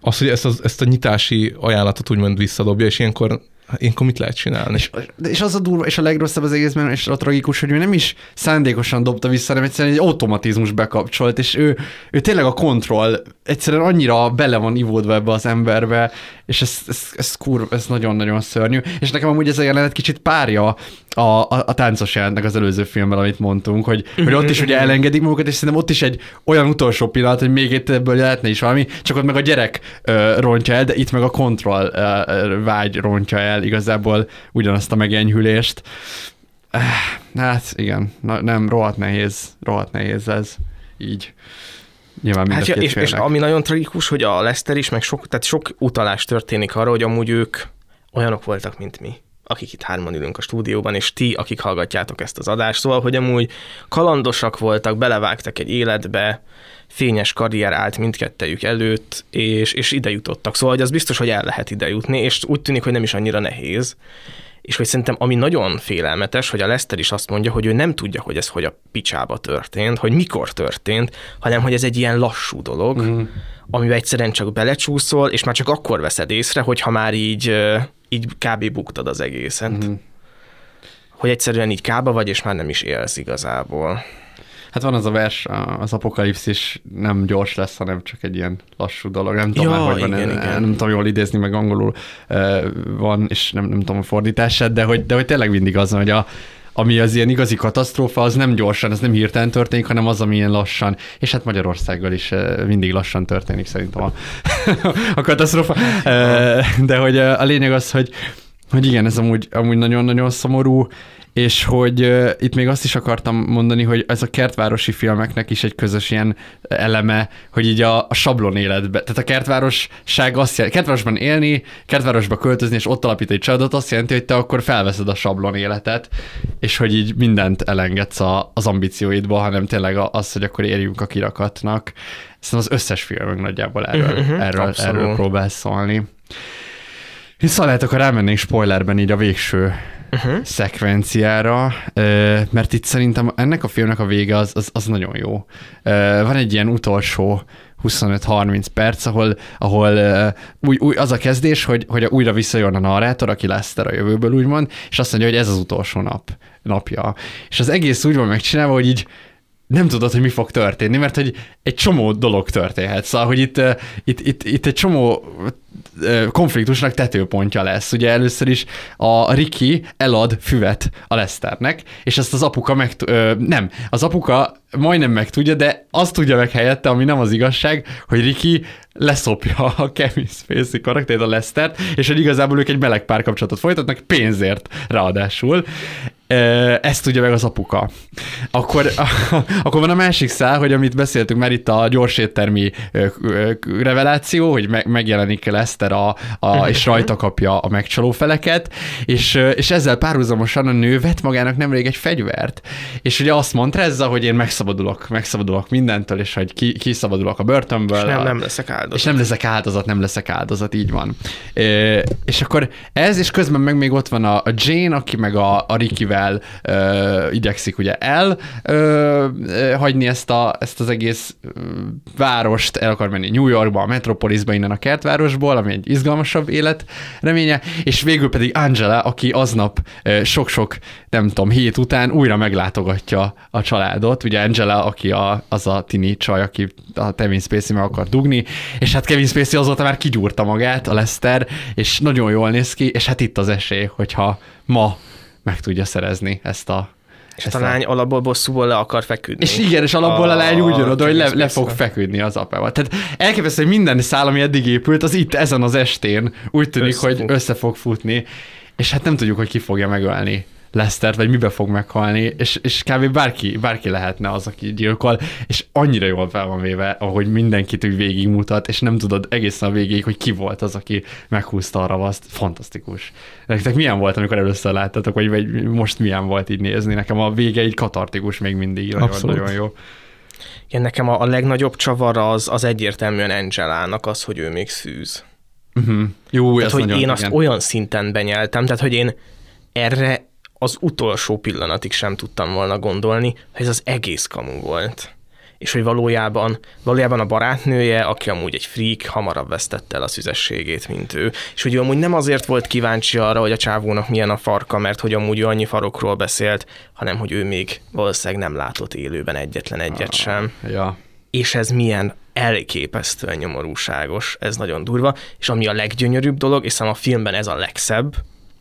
az, hogy ezt, az, ezt a nyitási ajánlatot úgymond visszadobja, és ilyenkor, ilyenkor mit lehet csinálni? És, és az a durva, és a legrosszabb az egészben, és a tragikus, hogy ő nem is szándékosan dobta vissza, hanem egyszerűen egy automatizmus bekapcsolt, és ő, ő tényleg a kontroll egyszerűen annyira bele van ivódva ebbe az emberbe, és ez, ez, ez, kurva, ez nagyon-nagyon szörnyű. És nekem amúgy ez a jelenet kicsit párja a, a, a táncos jelentnek az előző filmben, amit mondtunk, hogy, hogy ott is ugye elengedik magukat, és szerintem ott is egy olyan utolsó pillanat, hogy még itt ebből lehetne is valami, csak ott meg a gyerek ö, rontja el, de itt meg a kontroll ö, vágy rontja el igazából ugyanazt a megenyhülést. Eh, Hát igen, Na, nem, rohadt nehéz, rohadt nehéz ez így. Nyilván Hát ja, és, és ami nagyon tragikus, hogy a Lester is, meg sok, tehát sok utalás történik arra, hogy amúgy ők olyanok voltak, mint mi. Akik itt hárman ülünk a stúdióban, és ti, akik hallgatjátok ezt az adást. Szóval, hogy amúgy kalandosak voltak, belevágtak egy életbe, fényes karrier állt mindkettejük előtt, és, és ide jutottak. Szóval, hogy az biztos, hogy el lehet ide jutni, és úgy tűnik, hogy nem is annyira nehéz. És hogy szerintem, ami nagyon félelmetes, hogy a Lester is azt mondja, hogy ő nem tudja, hogy ez hogy a picsába történt, hogy mikor történt, hanem hogy ez egy ilyen lassú dolog, mm. amiben egyszerűen csak belecsúszol, és már csak akkor veszed észre, hogyha már így, így kb. buktad az egészet. Mm. Hogy egyszerűen így kába vagy, és már nem is élsz igazából. Hát van az a vers, az apokalipszis nem gyors lesz, hanem csak egy ilyen lassú dolog. Nem tudom, ja, már, hogy igen, van, igen. nem tudom jól idézni, meg angolul van, és nem, nem tudom a fordítását, de hogy, de hogy tényleg mindig az, hogy a, ami az ilyen igazi katasztrófa, az nem gyorsan, ez nem hirtelen történik, hanem az, ami ilyen lassan. És hát Magyarországgal is mindig lassan történik szerintem a, a katasztrófa. De hogy a lényeg az, hogy, hogy igen, ez amúgy, amúgy nagyon-nagyon szomorú, és hogy uh, itt még azt is akartam mondani, hogy ez a kertvárosi filmeknek is egy közös ilyen eleme, hogy így a, a sablon életbe, tehát a kertvárosság azt jelenti, kertvárosban élni, kertvárosba költözni, és ott alapítani egy családot, azt jelenti, hogy te akkor felveszed a sablon életet, és hogy így mindent elengedsz a, az ambícióidba, hanem tényleg az, hogy akkor érjünk a kirakatnak. Szerintem az összes filmünk nagyjából erről, uh-huh, erről, erről próbál szólni. Hiszen lehet, akkor rámennénk spoilerben így a végső uh-huh. szekvenciára, mert itt szerintem ennek a filmnek a vége az, az, az nagyon jó. Van egy ilyen utolsó 25-30 perc, ahol, ahol új, új, az a kezdés, hogy, hogy újra visszajön a narrátor, aki Lester a jövőből úgymond, és azt mondja, hogy ez az utolsó nap, napja. És az egész úgy van megcsinálva, hogy így nem tudod, hogy mi fog történni, mert hogy egy csomó dolog történhet. Szóval, hogy itt, itt, itt, itt egy csomó konfliktusnak tetőpontja lesz. Ugye először is a Ricky elad füvet a Lesternek, és ezt az apuka meg... Nem, az apuka majdnem megtudja, de azt tudja meg helyette, ami nem az igazság, hogy Ricky leszopja a Kevin Spacey karaktert, a Lestert, és hogy igazából ők egy meleg párkapcsolatot folytatnak pénzért ráadásul. Ezt tudja meg az apuka. Akkor, akkor van a másik szál, hogy amit beszéltünk már itt a gyors éttermi reveláció, hogy megjelenik Lester a, a, és rajta kapja a megcsaló feleket, és, és ezzel párhuzamosan a nő vett magának nemrég egy fegyvert. És ugye azt mondta ezzel, hogy én megszabadulok, megszabadulok mindentől, és hogy ki, kiszabadulok a börtönből. És nem, nem leszek áldozat. És nem leszek áldozat, nem leszek áldozat, így van. E, és akkor ez, és közben meg még ott van a, a Jane, aki meg a, a Rickivel e, igyekszik ugye el e, hagyni ezt, a, ezt az egész várost, el akar menni New Yorkba, a Metropolisba, innen a kertvárosból, ami egy izgalmasabb élet reménye, és végül pedig Angela, aki aznap sok-sok, nem tudom, hét után újra meglátogatja a családot, ugye Angela, aki a, az a tini csaj, aki a Kevin Spacey meg akar dugni, és hát Kevin Spacey azóta már kigyúrta magát, a Lester, és nagyon jól néz ki, és hát itt az esély, hogyha ma meg tudja szerezni ezt a és a lány a... alapból bosszúból le akar feküdni. És igen, és alapból a, a lány úgy jön oda, hogy le, le fog feküdni az apával. Tehát elképesztő, hogy minden szál, ami eddig épült, az itt ezen az estén úgy tűnik, Összefut. hogy össze fog futni, és hát nem tudjuk, hogy ki fogja megölni Lesztert, vagy mibe fog meghalni, és, és kb. bárki, bárki lehetne az, aki gyilkol, és annyira jól fel van véve, ahogy mindenkit úgy végigmutat, és nem tudod egészen a végéig, hogy ki volt az, aki meghúzta a ravaszt. Fantasztikus. Nektek milyen volt, amikor először láttatok, vagy, vagy most milyen volt így nézni? Nekem a vége így katartikus még mindig, nagyon, nagyon jó. Igen, nekem a, a legnagyobb csavar az, az egyértelműen Angelának az, hogy ő még szűz. Uh-huh. Jó, tehát, hogy nagyon, én azt igen. olyan szinten benyeltem, tehát, hogy én erre az utolsó pillanatig sem tudtam volna gondolni, hogy ez az egész kamu volt. És hogy valójában, valójában a barátnője, aki amúgy egy freak, hamarabb vesztette el a szüzességét, mint ő. És hogy ő amúgy nem azért volt kíváncsi arra, hogy a csávónak milyen a farka, mert hogy amúgy ő annyi farokról beszélt, hanem hogy ő még valószínűleg nem látott élőben egyetlen egyet ah, sem. Ja. És ez milyen elképesztően nyomorúságos, ez nagyon durva, és ami a leggyönyörűbb dolog, és a filmben ez a legszebb,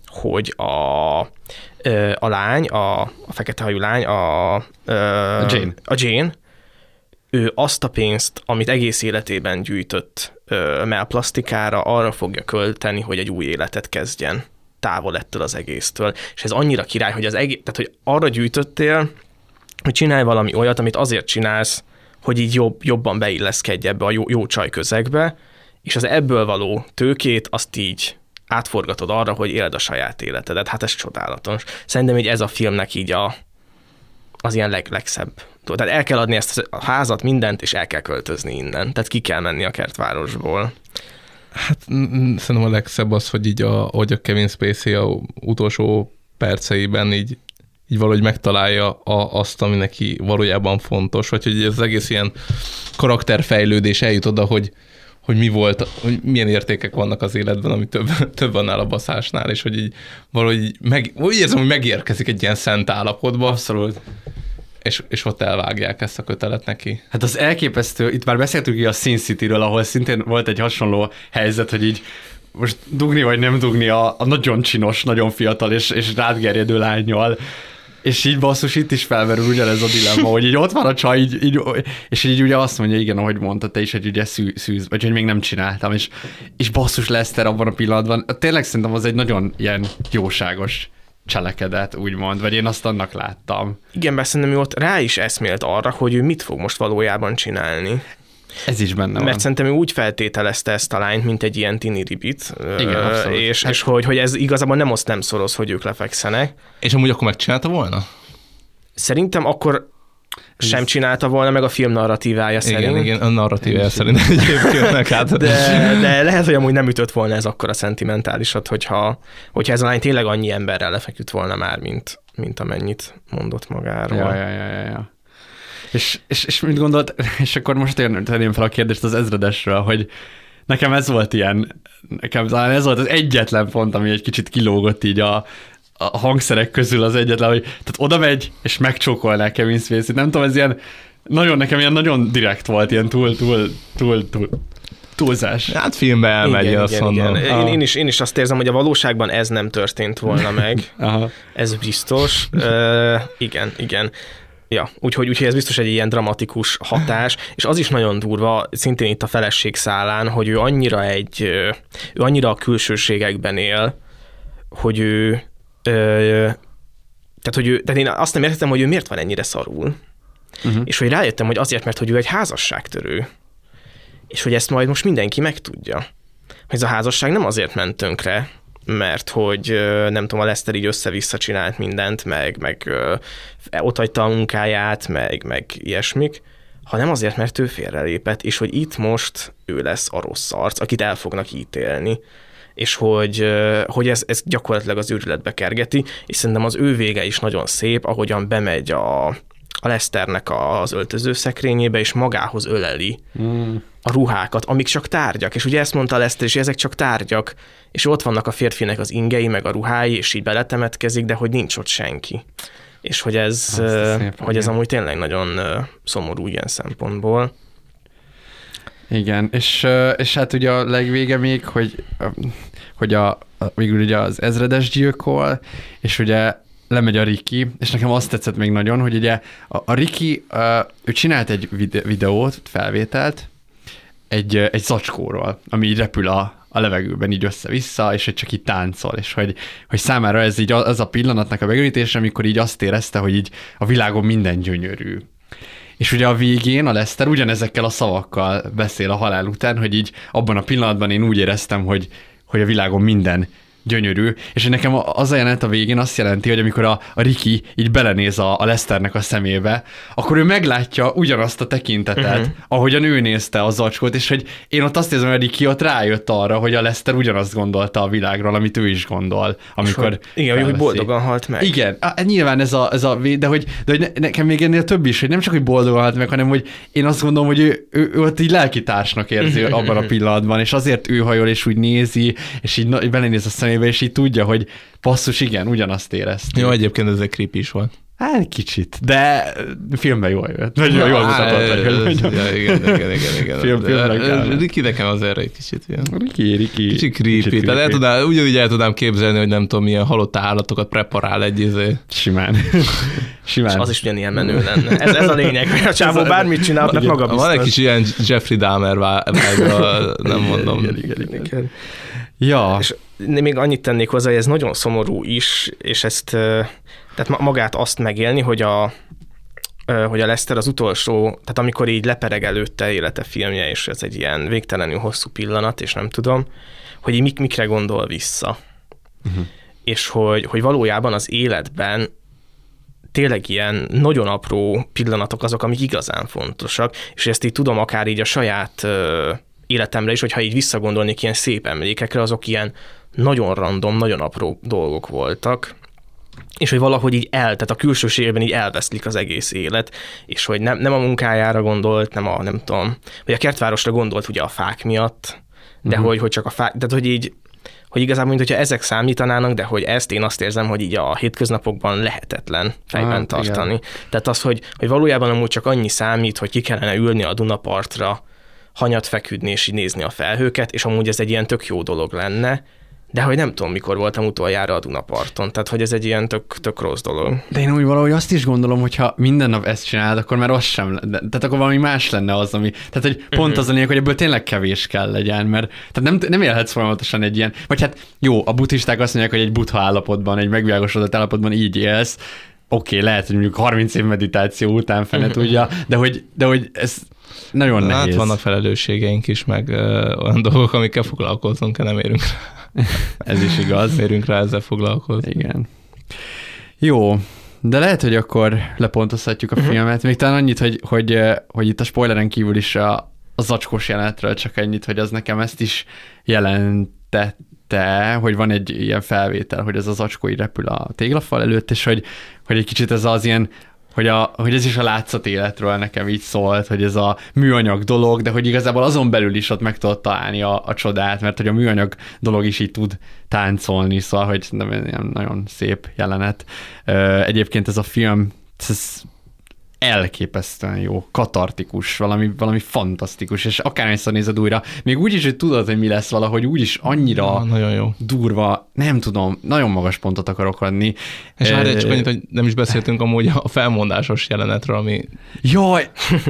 hogy a, a lány, a, a fekete hajú lány, a, a Jane. a Jane, ő azt a pénzt, amit egész életében gyűjtött melplasztikára, arra fogja költeni, hogy egy új életet kezdjen távol ettől az egésztől. És ez annyira király, hogy az egész, tehát hogy arra gyűjtöttél, hogy csinálj valami olyat, amit azért csinálsz, hogy így jobb, jobban beilleszkedj ebbe a jó, jó csaj közegbe, és az ebből való tőkét azt így átforgatod arra, hogy éled a saját életedet. Hát ez csodálatos. Szerintem így ez a filmnek így a, az ilyen leg, legszebb. Tehát el kell adni ezt a házat, mindent, és el kell költözni innen. Tehát ki kell menni a kertvárosból. Hát szerintem a legszebb az, hogy így a, hogy a Kevin Spacey a utolsó perceiben így, így valahogy megtalálja a, azt, ami neki valójában fontos, vagy hogy ez egész ilyen karakterfejlődés eljut oda, hogy, hogy mi volt, hogy milyen értékek vannak az életben, ami több, több annál a baszásnál, és hogy így valahogy meg, úgy érzem, hogy megérkezik egy ilyen szent állapotba. Abszolút. És, és ott elvágják ezt a kötelet neki. Hát az elképesztő, itt már beszéltünk így a Sin City-ről, ahol szintén volt egy hasonló helyzet, hogy így most dugni vagy nem dugni a, a nagyon csinos, nagyon fiatal és, és rádgerjedő lányjal, és így basszus, itt is felmerül ugyanez a dilemma, hogy így ott van a csaj, így, így, és így ugye azt mondja, igen, ahogy mondta te is, hogy ugye szű, szűz, vagy hogy még nem csináltam, és, és basszus Leszter abban a pillanatban, tényleg szerintem az egy nagyon ilyen jóságos cselekedet, úgymond, vagy én azt annak láttam. Igen, mert szerintem ő ott rá is eszmélt arra, hogy ő mit fog most valójában csinálni. Ez is benne Mert van. szerintem ő úgy feltételezte ezt a lányt, mint egy ilyen tini ribit, Igen, abszolút. és, Hát- és hogy, hogy ez igazából nem azt nem szoros, hogy ők lefekszenek. És amúgy akkor megcsinálta volna? Szerintem akkor sem csinálta volna meg a film narratívája szerint. Igen, igen, a narratívája szerint egyébként. Hát. De, de lehet, hogy amúgy nem ütött volna ez akkor a szentimentálisat, hogyha, hogyha ez a lány tényleg annyi emberrel lefeküdt volna már, mint, mint amennyit mondott magáról. Ja, ja, ja, ja, ja. És, és, és mit gondolt, és akkor most tenném fel a kérdést az ezredesről, hogy nekem ez volt ilyen, nekem talán ez volt az egyetlen pont, ami egy kicsit kilógott így a, a hangszerek közül az egyetlen, hogy tehát oda megy, és megcsókolná Kevin Spacey. Nem tudom, ez ilyen, nagyon, nekem ilyen nagyon direkt volt, ilyen túl, túl, túl, túl túlzás. Hát filmbe elmegy, igen, azt igen, mondom. igen. Én, én, is, én is azt érzem, hogy a valóságban ez nem történt volna meg. Aha. Ez biztos. Uh, igen, igen. Ja, úgyhogy, úgyhogy ez biztos egy ilyen dramatikus hatás, és az is nagyon durva, szintén itt a feleség szálán, hogy ő annyira egy, ő annyira a külsőségekben él, hogy ő, ö, tehát, hogy ő, tehát én azt nem értettem, hogy ő miért van ennyire szarul. Uh-huh. És hogy rájöttem, hogy azért, mert hogy ő egy házasságtörő. És hogy ezt majd most mindenki megtudja. Hogy ez a házasság nem azért ment tönkre, mert hogy nem tudom, a Lester így össze-vissza csinált mindent, meg, meg ö, ott hagyta a munkáját, meg, meg ilyesmik, hanem azért, mert ő félrelépett, és hogy itt most ő lesz a rossz arc, akit el fognak ítélni és hogy, hogy ez, ez gyakorlatilag az őrületbe kergeti, és szerintem az ő vége is nagyon szép, ahogyan bemegy a, a Lesternek az öltöző szekrényébe, és magához öleli Mm. A ruhákat, amik csak tárgyak. És ugye ezt mondta Lester, és ezek csak tárgyak, és ott vannak a férfinek az ingei, meg a ruhái, és így beletemetkezik, de hogy nincs ott senki. És hogy ez, ö, szép, hogy ez amúgy tényleg nagyon szomorú ilyen szempontból. Igen, és, és hát ugye a legvége még, hogy, hogy a, végül ugye az ezredes gyilkol, és ugye lemegy a Riki, és nekem azt tetszett még nagyon, hogy ugye a, a Riki, ő csinált egy vide- videót, felvételt, egy, egy zacskóról, ami így repül a, a levegőben így össze-vissza, és hogy csak így táncol, és hogy, hogy számára ez így az a pillanatnak a megürítése, amikor így azt érezte, hogy így a világon minden gyönyörű. És ugye a végén a Lester ugyanezekkel a szavakkal beszél a halál után, hogy így abban a pillanatban én úgy éreztem, hogy, hogy a világon minden gyönyörű, és hogy nekem az a jelenet a végén azt jelenti, hogy amikor a, a Ricky így belenéz a, a Lesternek a szemébe, akkor ő meglátja ugyanazt a tekintetet, Mhm. uh-huh. ahogy a nő nézte az zacskót, és hogy én ott azt érzem, hogy a Ricky ott rájött arra, hogy a Lester ugyanazt gondolta a világról, amit ő is gondol, amikor hogy- igen, hogy felveszi. boldogan halt meg. Igen, á, nyilván ez a, ez a de hogy, de hogy ne, nekem még ennél több is, hogy nem csak, hogy boldogan halt meg, hanem hogy én azt gondolom, hogy ő, ő, ő ott így lelkitársnak érzi Mhm, abban a pillanatban, és azért ő hajol, és úgy nézi, és így belenéz a szemébe, és így tudja, hogy basszus, igen, ugyanazt érezte. Jó, egyébként ez egy creepy is volt. Hát kicsit, de filmben jól jött. Nagyon jól mutatott. Ja, mondjam. ja, igen, igen, igen, igen. Film. Riki nekem az erre egy kicsit ilyen. Riki, Riki. Kicsit creepy. Tehát el tudnám, ugyanúgy el tudnám képzelni, hogy nem tudom, milyen halott állatokat preparál egy izé. Simán. Simán. És az is ugyanilyen menő lenne. Ez, ez a lényeg, hogy a csávó bármit csinál, mert maga biztos. Van egy kicsi ilyen Jeffrey Dahmer vibe nem mondom. Igen, igen, igen. Igen. Ja. És még annyit tennék hozzá, hogy ez nagyon szomorú is, és ezt, tehát ma- magát azt megélni, hogy a, hogy a Lester az utolsó, tehát amikor így lepereg előtte élete filmje, és ez egy ilyen végtelenül hosszú pillanat, és nem tudom, hogy így mik, mikre gondol vissza. Uh-huh. És hogy, hogy valójában az életben tényleg ilyen nagyon apró pillanatok azok, amik igazán fontosak, és ezt így tudom akár így a saját életemre is, hogyha így visszagondolnék ilyen szép emlékekre, azok ilyen nagyon random, nagyon apró dolgok voltak, és hogy valahogy így el, tehát a külsőségben így elveszlik az egész élet, és hogy nem, nem a munkájára gondolt, nem a, nem tudom, vagy a kertvárosra gondolt ugye a fák miatt, de uh-huh. hogy, hogy csak a fák, tehát hogy így, hogy igazából, mint hogyha ezek számítanának, de hogy ezt én azt érzem, hogy így a hétköznapokban lehetetlen fejben ah, tartani. Igen. Tehát az, hogy, hogy valójában amúgy csak annyi számít, hogy ki kellene ülni a Dunapartra, hanyat feküdni és így nézni a felhőket, és amúgy ez egy ilyen tök jó dolog lenne, de hogy nem tudom, mikor voltam utoljára a Dunaparton, tehát hogy ez egy ilyen tök, tök rossz dolog. De én úgy valahogy azt is gondolom, hogy ha minden nap ezt csinálod, akkor már az sem, de, tehát akkor valami más lenne az, ami, tehát hogy pont uh-huh. az a lényeg, hogy ebből tényleg kevés kell legyen, mert tehát nem, nem élhetsz folyamatosan egy ilyen, vagy hát jó, a buddhisták azt mondják, hogy egy buddha állapotban, egy megvilágosodott állapotban így élsz, oké, okay, lehet, hogy mondjuk 30 év meditáció után fene uh-huh. tudja, de hogy, de hogy ez nagyon hát nehéz. Hát vannak felelősségeink is, meg ö, olyan dolgok, amikkel foglalkozunk, nem érünk rá. Ez is igaz. Érünk rá ezzel foglalkozni. Igen. Jó, de lehet, hogy akkor lepontozhatjuk a uh-huh. filmet. Még talán annyit, hogy, hogy, hogy itt a spoileren kívül is a, a zacskós jelenetről csak ennyit, hogy az nekem ezt is jelentette, hogy van egy ilyen felvétel, hogy ez az zacskó repül a téglafal előtt, és hogy, hogy egy kicsit ez az ilyen hogy, a, hogy ez is a látszat életről nekem így szólt, hogy ez a műanyag dolog, de hogy igazából azon belül is ott meg tudod találni a, a csodát, mert hogy a műanyag dolog is így tud táncolni, szóval, hogy nem, nagyon szép jelenet. Egyébként ez a film, ez elképesztően jó, katartikus, valami, valami fantasztikus, és akárhányszor nézed újra, még úgy is, hogy tudod, hogy mi lesz valahogy, úgy is annyira ja, nagyon jó. durva, nem tudom, nagyon magas pontot akarok adni. És már csak annyit, hogy nem is beszéltünk amúgy a felmondásos jelenetről, ami... Jaj!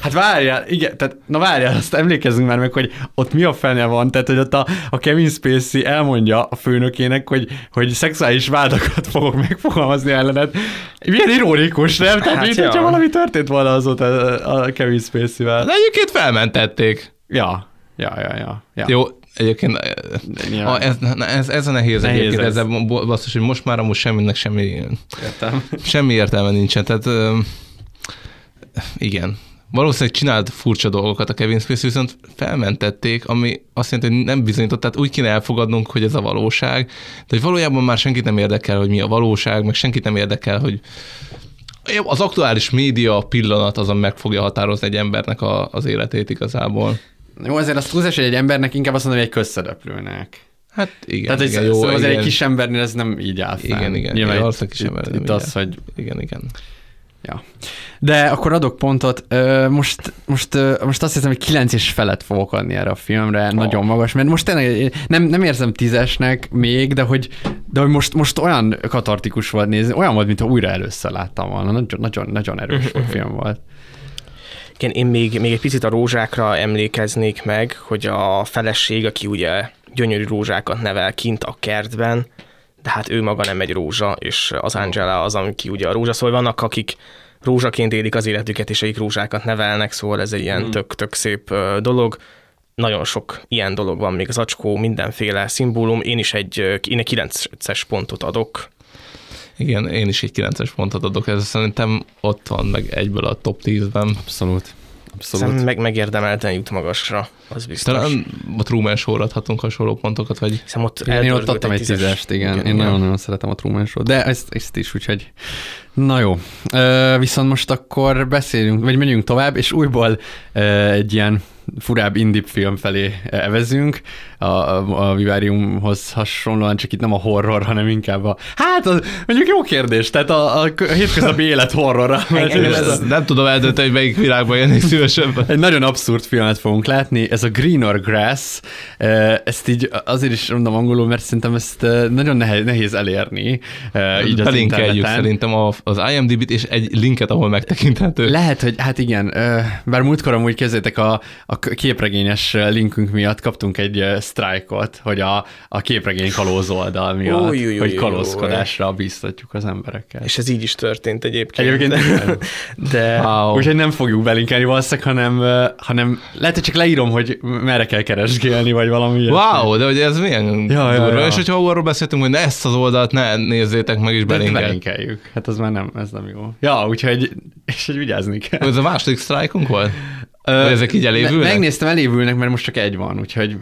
Hát várjál, igen, tehát na várjál, azt emlékezzünk már meg, hogy ott mi a fene van, tehát hogy ott a, a Kevin Spacey elmondja a főnökének, hogy, hogy szexuális vádakat fogok megfogalmazni ellenet. Milyen ironikus, nem? Tehát, hát mint, ja valami történt volna azóta a Kevin Spacey-vel. De egyébként felmentették. Ja, ja, ja, ja. ja. Jó, egyébként ja. ez, ez, ez a nehéz, nehéz egyébként, ez. ezzel basszus, hogy most már amúgy semminek semmi, Értem. semmi értelme nincsen, tehát igen, valószínűleg csinált furcsa dolgokat a Kevin Spacey, viszont felmentették, ami azt jelenti, hogy nem bizonyított, tehát úgy kéne elfogadnunk, hogy ez a valóság, de hogy valójában már senkit nem érdekel, hogy mi a valóság, meg senkit nem érdekel, hogy az aktuális média pillanat azon meg fogja határozni egy embernek a, az életét igazából. Jó, azért azt túlzás, hogy egy embernek inkább azt mondom, hogy egy közszereplőnek. Hát igen. Tehát igen, jó, szóval azért egy kis embernél ez nem így áll fel. Igen, igen. Nyilván igen, itt, kis itt az, hogy... Igen, igen. Ja. De akkor adok pontot. Most, most, most azt hiszem, hogy kilenc és felett fogok adni erre a filmre, oh. nagyon magas, mert most tényleg nem, nem érzem tízesnek még, de hogy, de hogy most, most olyan katartikus volt nézni, olyan volt, mintha újra először láttam volna. Nagyon, nagyon, nagyon erős film volt. Igen, én még, még egy picit a rózsákra emlékeznék meg, hogy a feleség, aki ugye gyönyörű rózsákat nevel kint a kertben, de hát ő maga nem egy rózsa, és az Angela az, aki ugye a rózsa, szóval vannak, akik rózsaként élik az életüket, és akik rózsákat nevelnek, szóval ez egy ilyen tök-tök mm. szép dolog. Nagyon sok ilyen dolog van, még az acskó, mindenféle szimbólum. Én is egy, én egy 9-es pontot adok. Igen, én is egy 9-es pontot adok, ez szerintem ott van meg egyből a top 10-ben. Abszolút. Abszolút. Szerintem meg megérdemelten jut magasra, az biztos. Talán a Truman show adhatunk hasonló pontokat, vagy... Hiszem ott én, én ott adtam egy tízest, igen. igen. Én nagyon-nagyon szeretem a Truman show de ezt, ezt is, úgyhogy Na jó, viszont most akkor beszélünk, vagy menjünk tovább, és újból egy ilyen furább indie film felé evezünk, a, a, a Vivariumhoz hasonlóan, csak itt nem a horror, hanem inkább a... Hát, az, mondjuk jó kérdés, tehát a, a, hétköznapi élet horrora. ez a, nem tudom eldönteni, hogy melyik világban jönnék szívesebben. Egy nagyon abszurd filmet fogunk látni, ez a Green or Grass, ezt így azért is mondom angolul, mert szerintem ezt nagyon nehéz, nehéz elérni. Így Belinkeljük szerintem az IMDb-t és egy linket, ahol megtekinthető. Lehet, hogy hát igen, bár múltkor amúgy kezdétek a, a képregényes linkünk miatt kaptunk egy sztrájkot, hogy a, a képregény kalóz oldal miatt, új, új, hogy kalózkodásra biztatjuk az embereket. És ez így is történt egyébként. Egyébként. De wow. úgyhogy nem fogjuk belinkelni valószínűleg, hanem, hanem lehet, hogy csak leírom, hogy merre kell keresgélni, vagy valami. Wow, de hogy ez milyen ja, durva. Ja, ja. És hogyha arról beszéltünk, hogy ne ezt az oldalt ne nézzétek meg, is belinkeljük. Hát az már nem, ez nem jó. Ja, úgyhogy, és hogy vigyázni kell. Ez a második sztrájkunk volt? Ö, ezek így elévülnek? Megnéztem, elévülnek, mert most csak egy van, úgyhogy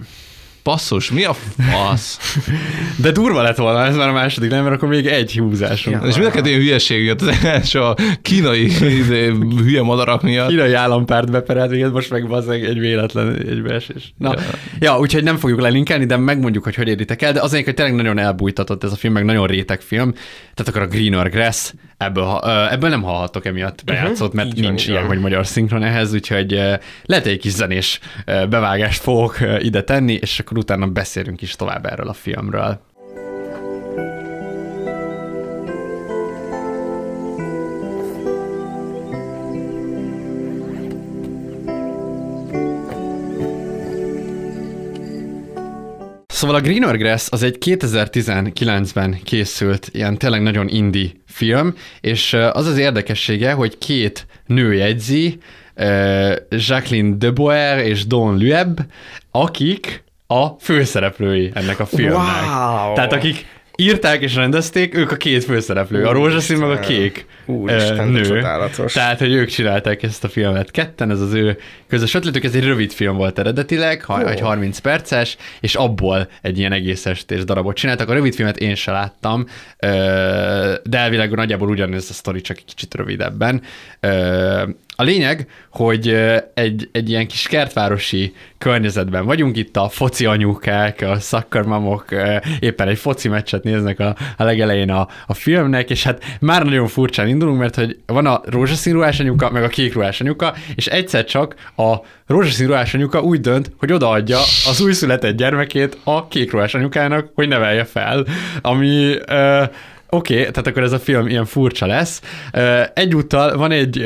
Basszus, mi a fasz? De durva lett volna ez már a második, nem? Mert akkor még egy húzásunk. Ja, és mind a ilyen hülyeség miatt, az első a kínai izé, hülye madarak miatt. Kínai állampárt beperelt, még most meg az egy véletlen egybeesés. Na, ja. ja. úgyhogy nem fogjuk lelinkelni, de megmondjuk, hogy hogy éritek el, de azért, hogy tényleg nagyon elbújtatott ez a film, meg nagyon réteg film. Tehát akkor a Greener Grass, ebből, ebből nem hallhattok emiatt mhm. bejátszott, mert uh-huh. nincs ilyen, hogy magyar szinkron ehhez, úgyhogy lehet egy kis zenés bevágást fogok ide tenni, és akkor utána beszélünk is tovább erről a filmről. Szóval a Greener Grass az egy 2019-ben készült, ilyen tényleg nagyon indie film, és az az érdekessége, hogy két nő jegyzi, Jacqueline Deboer és Don Lueb, akik a főszereplői ennek a filmnek. Wow. Tehát akik írták és rendezték, ők a két főszereplő, a rózsaszín meg a kék Úristen, nő. Csodálatos. Tehát, hogy ők csinálták ezt a filmet ketten, ez az ő közös ötletük, ez egy rövid film volt eredetileg, ha, egy 30 perces, és abból egy ilyen egész estés darabot csináltak. A rövid filmet én se láttam, de elvileg nagyjából ugyanez a sztori, csak egy kicsit rövidebben. A lényeg, hogy egy, egy ilyen kis kertvárosi környezetben vagyunk, itt a foci anyukák, a szakkarmamok éppen egy foci meccset néznek a, a legelején a, a filmnek, és hát már nagyon furcsán indulunk, mert hogy van a rózsaszín ruhás anyuka, meg a kék ruhás anyuka, és egyszer csak a rózsaszín ruhás anyuka úgy dönt, hogy odaadja az újszületett gyermekét a kék ruhás anyukának, hogy nevelje fel, ami uh, Oké, okay, tehát akkor ez a film ilyen furcsa lesz. Egyúttal van egy,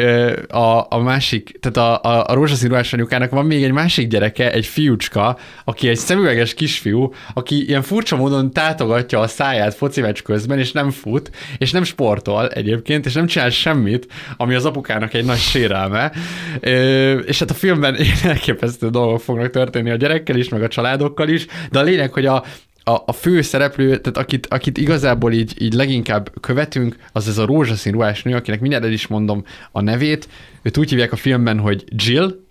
a, a másik, tehát a, a, a rózsaszín ruhás anyukának van még egy másik gyereke, egy fiúcska, aki egy szemüveges kisfiú, aki ilyen furcsa módon tátogatja a száját focimecs közben, és nem fut, és nem sportol egyébként, és nem csinál semmit, ami az apukának egy nagy sérelme. És hát a filmben elképesztő dolgok fognak történni a gyerekkel is, meg a családokkal is, de a lényeg, hogy a, a, a fő szereplő, tehát akit, akit igazából így, így leginkább követünk, az ez a rózsaszín ruhás nő, akinek mindjárt el is mondom a nevét. Őt úgy hívják a filmben, hogy Jill,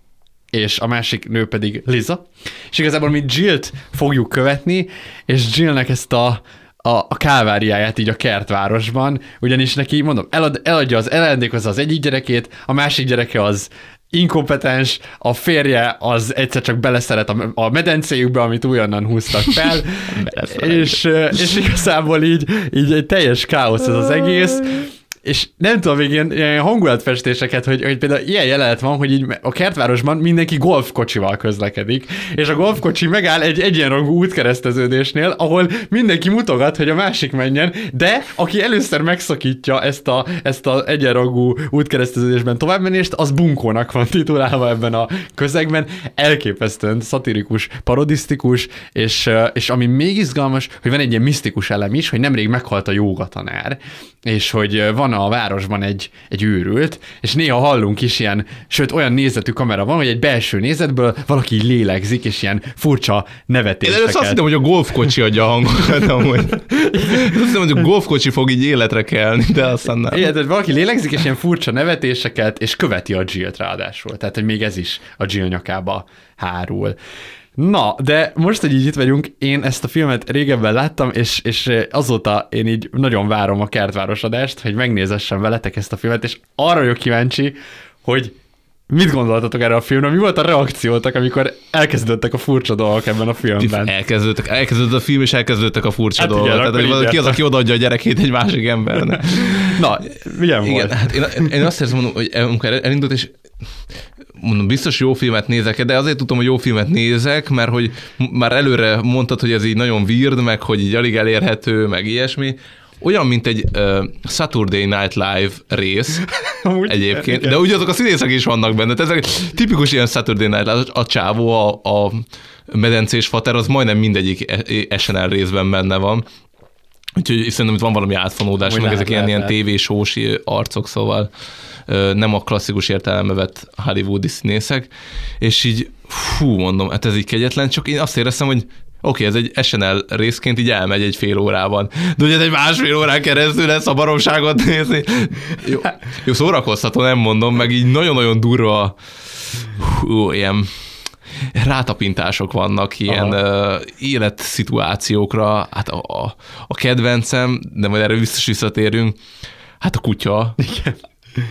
és a másik nő pedig Liza. És igazából mi Jill-t fogjuk követni, és Jillnek ezt a, a, a káváriáját így a kertvárosban, ugyanis neki, mondom, elad, eladja az elendékozza az egyik gyerekét, a másik gyereke az inkompetens, a férje az egyszer csak beleszeret a, a medencéjükbe, amit újonnan húztak fel, és, és igazából így, így egy teljes káosz ez az egész, és nem tudom, még ilyen, ilyen hangulatfestéseket, hogy, hogy például ilyen jelenet van, hogy így a kertvárosban mindenki golfkocsival közlekedik, és a golfkocsi megáll egy egyenrangú útkereszteződésnél, ahol mindenki mutogat, hogy a másik menjen, de aki először megszakítja ezt a, ezt a egyenrangú útkereszteződésben továbbmenést, az bunkónak van titulálva ebben a közegben, elképesztően szatirikus, parodisztikus, és, és ami még izgalmas, hogy van egy ilyen misztikus elem is, hogy nemrég meghalt a jóga tanár, és hogy van a városban egy, egy őrült, és néha hallunk is ilyen, sőt olyan nézetű kamera van, hogy egy belső nézetből valaki lélegzik, és ilyen furcsa nevetéseket. Én azt hittem, hogy a golfkocsi adja a hangot, amúgy. Azt hittem, hogy a golfkocsi fog így életre kelni, de aztán nem. Igen, tehát valaki lélegzik, és ilyen furcsa nevetéseket, és követi a Jill-t ráadásul. Tehát, hogy még ez is a Jill nyakába hárul. Na, de most, hogy így itt vagyunk, én ezt a filmet régebben láttam, és, és azóta én így nagyon várom a kertvárosadást, hogy megnézessem veletek ezt a filmet, és arra vagyok kíváncsi, hogy Mit gondoltatok erre a filmre? Mi volt a reakciótok, amikor elkezdődtek a furcsa dolgok ebben a filmben? Elkezdődtek, elkezdődött a film, és elkezdődtek a furcsa hát dolgok. Igen, Tehát, ki az, aki odaadja a gyerekét egy másik embernek. Na, milyen igen, volt? Hát én, én azt érzem, hogy amikor elindult, és mondom, biztos jó filmet nézek, de azért tudtam, hogy jó filmet nézek, mert hogy már előre mondtad, hogy ez így nagyon weird, meg hogy így alig elérhető, meg ilyesmi, olyan, mint egy uh, Saturday Night Live rész egyébként, igen. de úgy azok a színészek is vannak benne. Tehát ezek tipikus ilyen Saturday Night Live, a csávó, a, a medencés fater, az majdnem mindegyik SNL részben benne van. Úgyhogy szerintem itt van valami átfonódás, meg lehet, ezek ilyen, ilyen tévésósi arcok, szóval nem a klasszikus értelembe vett hollywoodi színészek, és így fú, mondom, hát ez így kegyetlen, csak én azt éreztem, hogy oké, okay, ez egy SNL részként így elmegy egy fél órában. De ugye egy másfél órán keresztül lesz a baromságot nézni. Jó, jó szórakoztató, nem mondom, meg így nagyon-nagyon durva hú, ilyen rátapintások vannak ilyen uh, életszituációkra. Hát a, a, a kedvencem, de majd erre biztos visszatérünk, hát a kutya. Igen.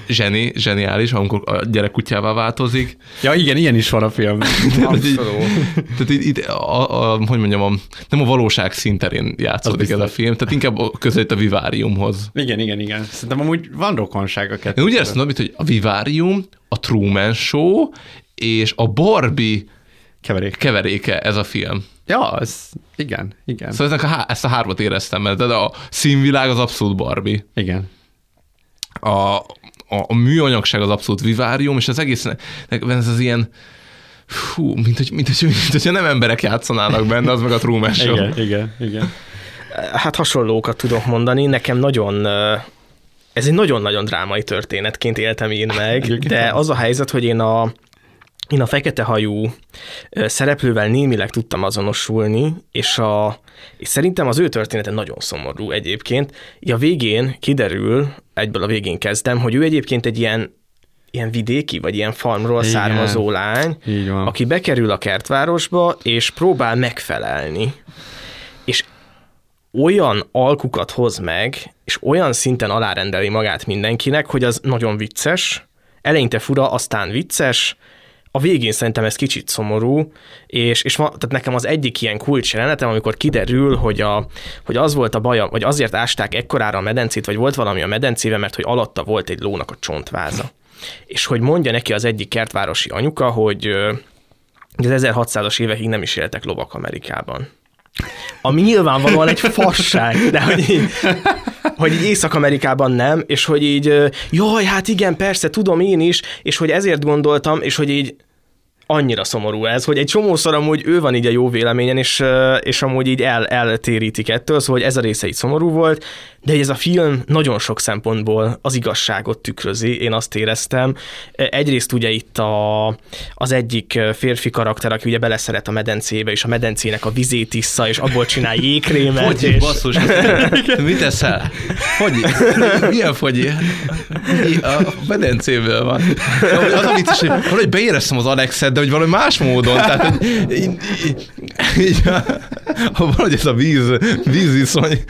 Zseni, zseniális, amikor a gyerek kutyává változik. Ja, igen, ilyen is van a film. tehát itt, itt a, a, hogy mondjam, a, nem a valóság szinterén játszódik ez a film, tehát inkább közelít a viváriumhoz. Igen, igen, igen. Szerintem amúgy van rokonság a kettő. Én úgy éreztem, hogy a vivárium, a Truman Show és a Barbie Keverék. keveréke ez a film. Ja, ez, igen, igen. Szóval ezek a, ezt a hármat éreztem, mert de a színvilág az abszolút Barbie. Igen. A, a, a műanyagság az abszolút vivárium, és az egész, ez az ilyen, fú, mint, hogy, mint, hogy, mint hogyha nem emberek játszanának benne, az meg a Truman Show. Igen, igen, igen. Hát hasonlókat tudok mondani, nekem nagyon ez egy nagyon-nagyon drámai történetként éltem én meg, de az a helyzet, hogy én a, én a fekete hajú szereplővel némileg tudtam azonosulni, és, a, és szerintem az ő története nagyon szomorú egyébként. A végén kiderül, egyből a végén kezdem, hogy ő egyébként egy ilyen ilyen vidéki, vagy ilyen farmról Igen. származó lány, aki bekerül a kertvárosba, és próbál megfelelni. És olyan alkukat hoz meg, és olyan szinten alárendeli magát mindenkinek, hogy az nagyon vicces, eleinte fura, aztán vicces, a végén szerintem ez kicsit szomorú, és, és ma, tehát nekem az egyik ilyen kulcs jelenetem, amikor kiderül, hogy, a, hogy az volt a baja, vagy azért ásták ekkorára a medencét, vagy volt valami a medencébe, mert hogy alatta volt egy lónak a csontváza. És hogy mondja neki az egyik kertvárosi anyuka, hogy az 1600-as évekig nem is éltek lovak Amerikában. Ami nyilvánvalóan egy fasság, de hogy hogy így Észak-Amerikában nem, és hogy így, jaj, hát igen, persze, tudom én is, és hogy ezért gondoltam, és hogy így annyira szomorú ez, hogy egy csomószor amúgy ő van így a jó véleményen, és, és amúgy így el, eltérítik ettől, szóval hogy ez a része így szomorú volt, de ez a film nagyon sok szempontból az igazságot tükrözi, én azt éreztem. Egyrészt ugye itt a, az egyik férfi karakter, aki ugye beleszeret a medencébe, és a medencének a vizét issza, és abból csinál jégkrémet. Fogyi, és... basszus, mit teszel? Fogyi? Milyen fogyi? A medencéből van. Az a vicces, hogy valahogy beéreztem az Alexet, de hogy valami más módon. Tehát, hogy így, így, így, valahogy ez a víz, víziszony,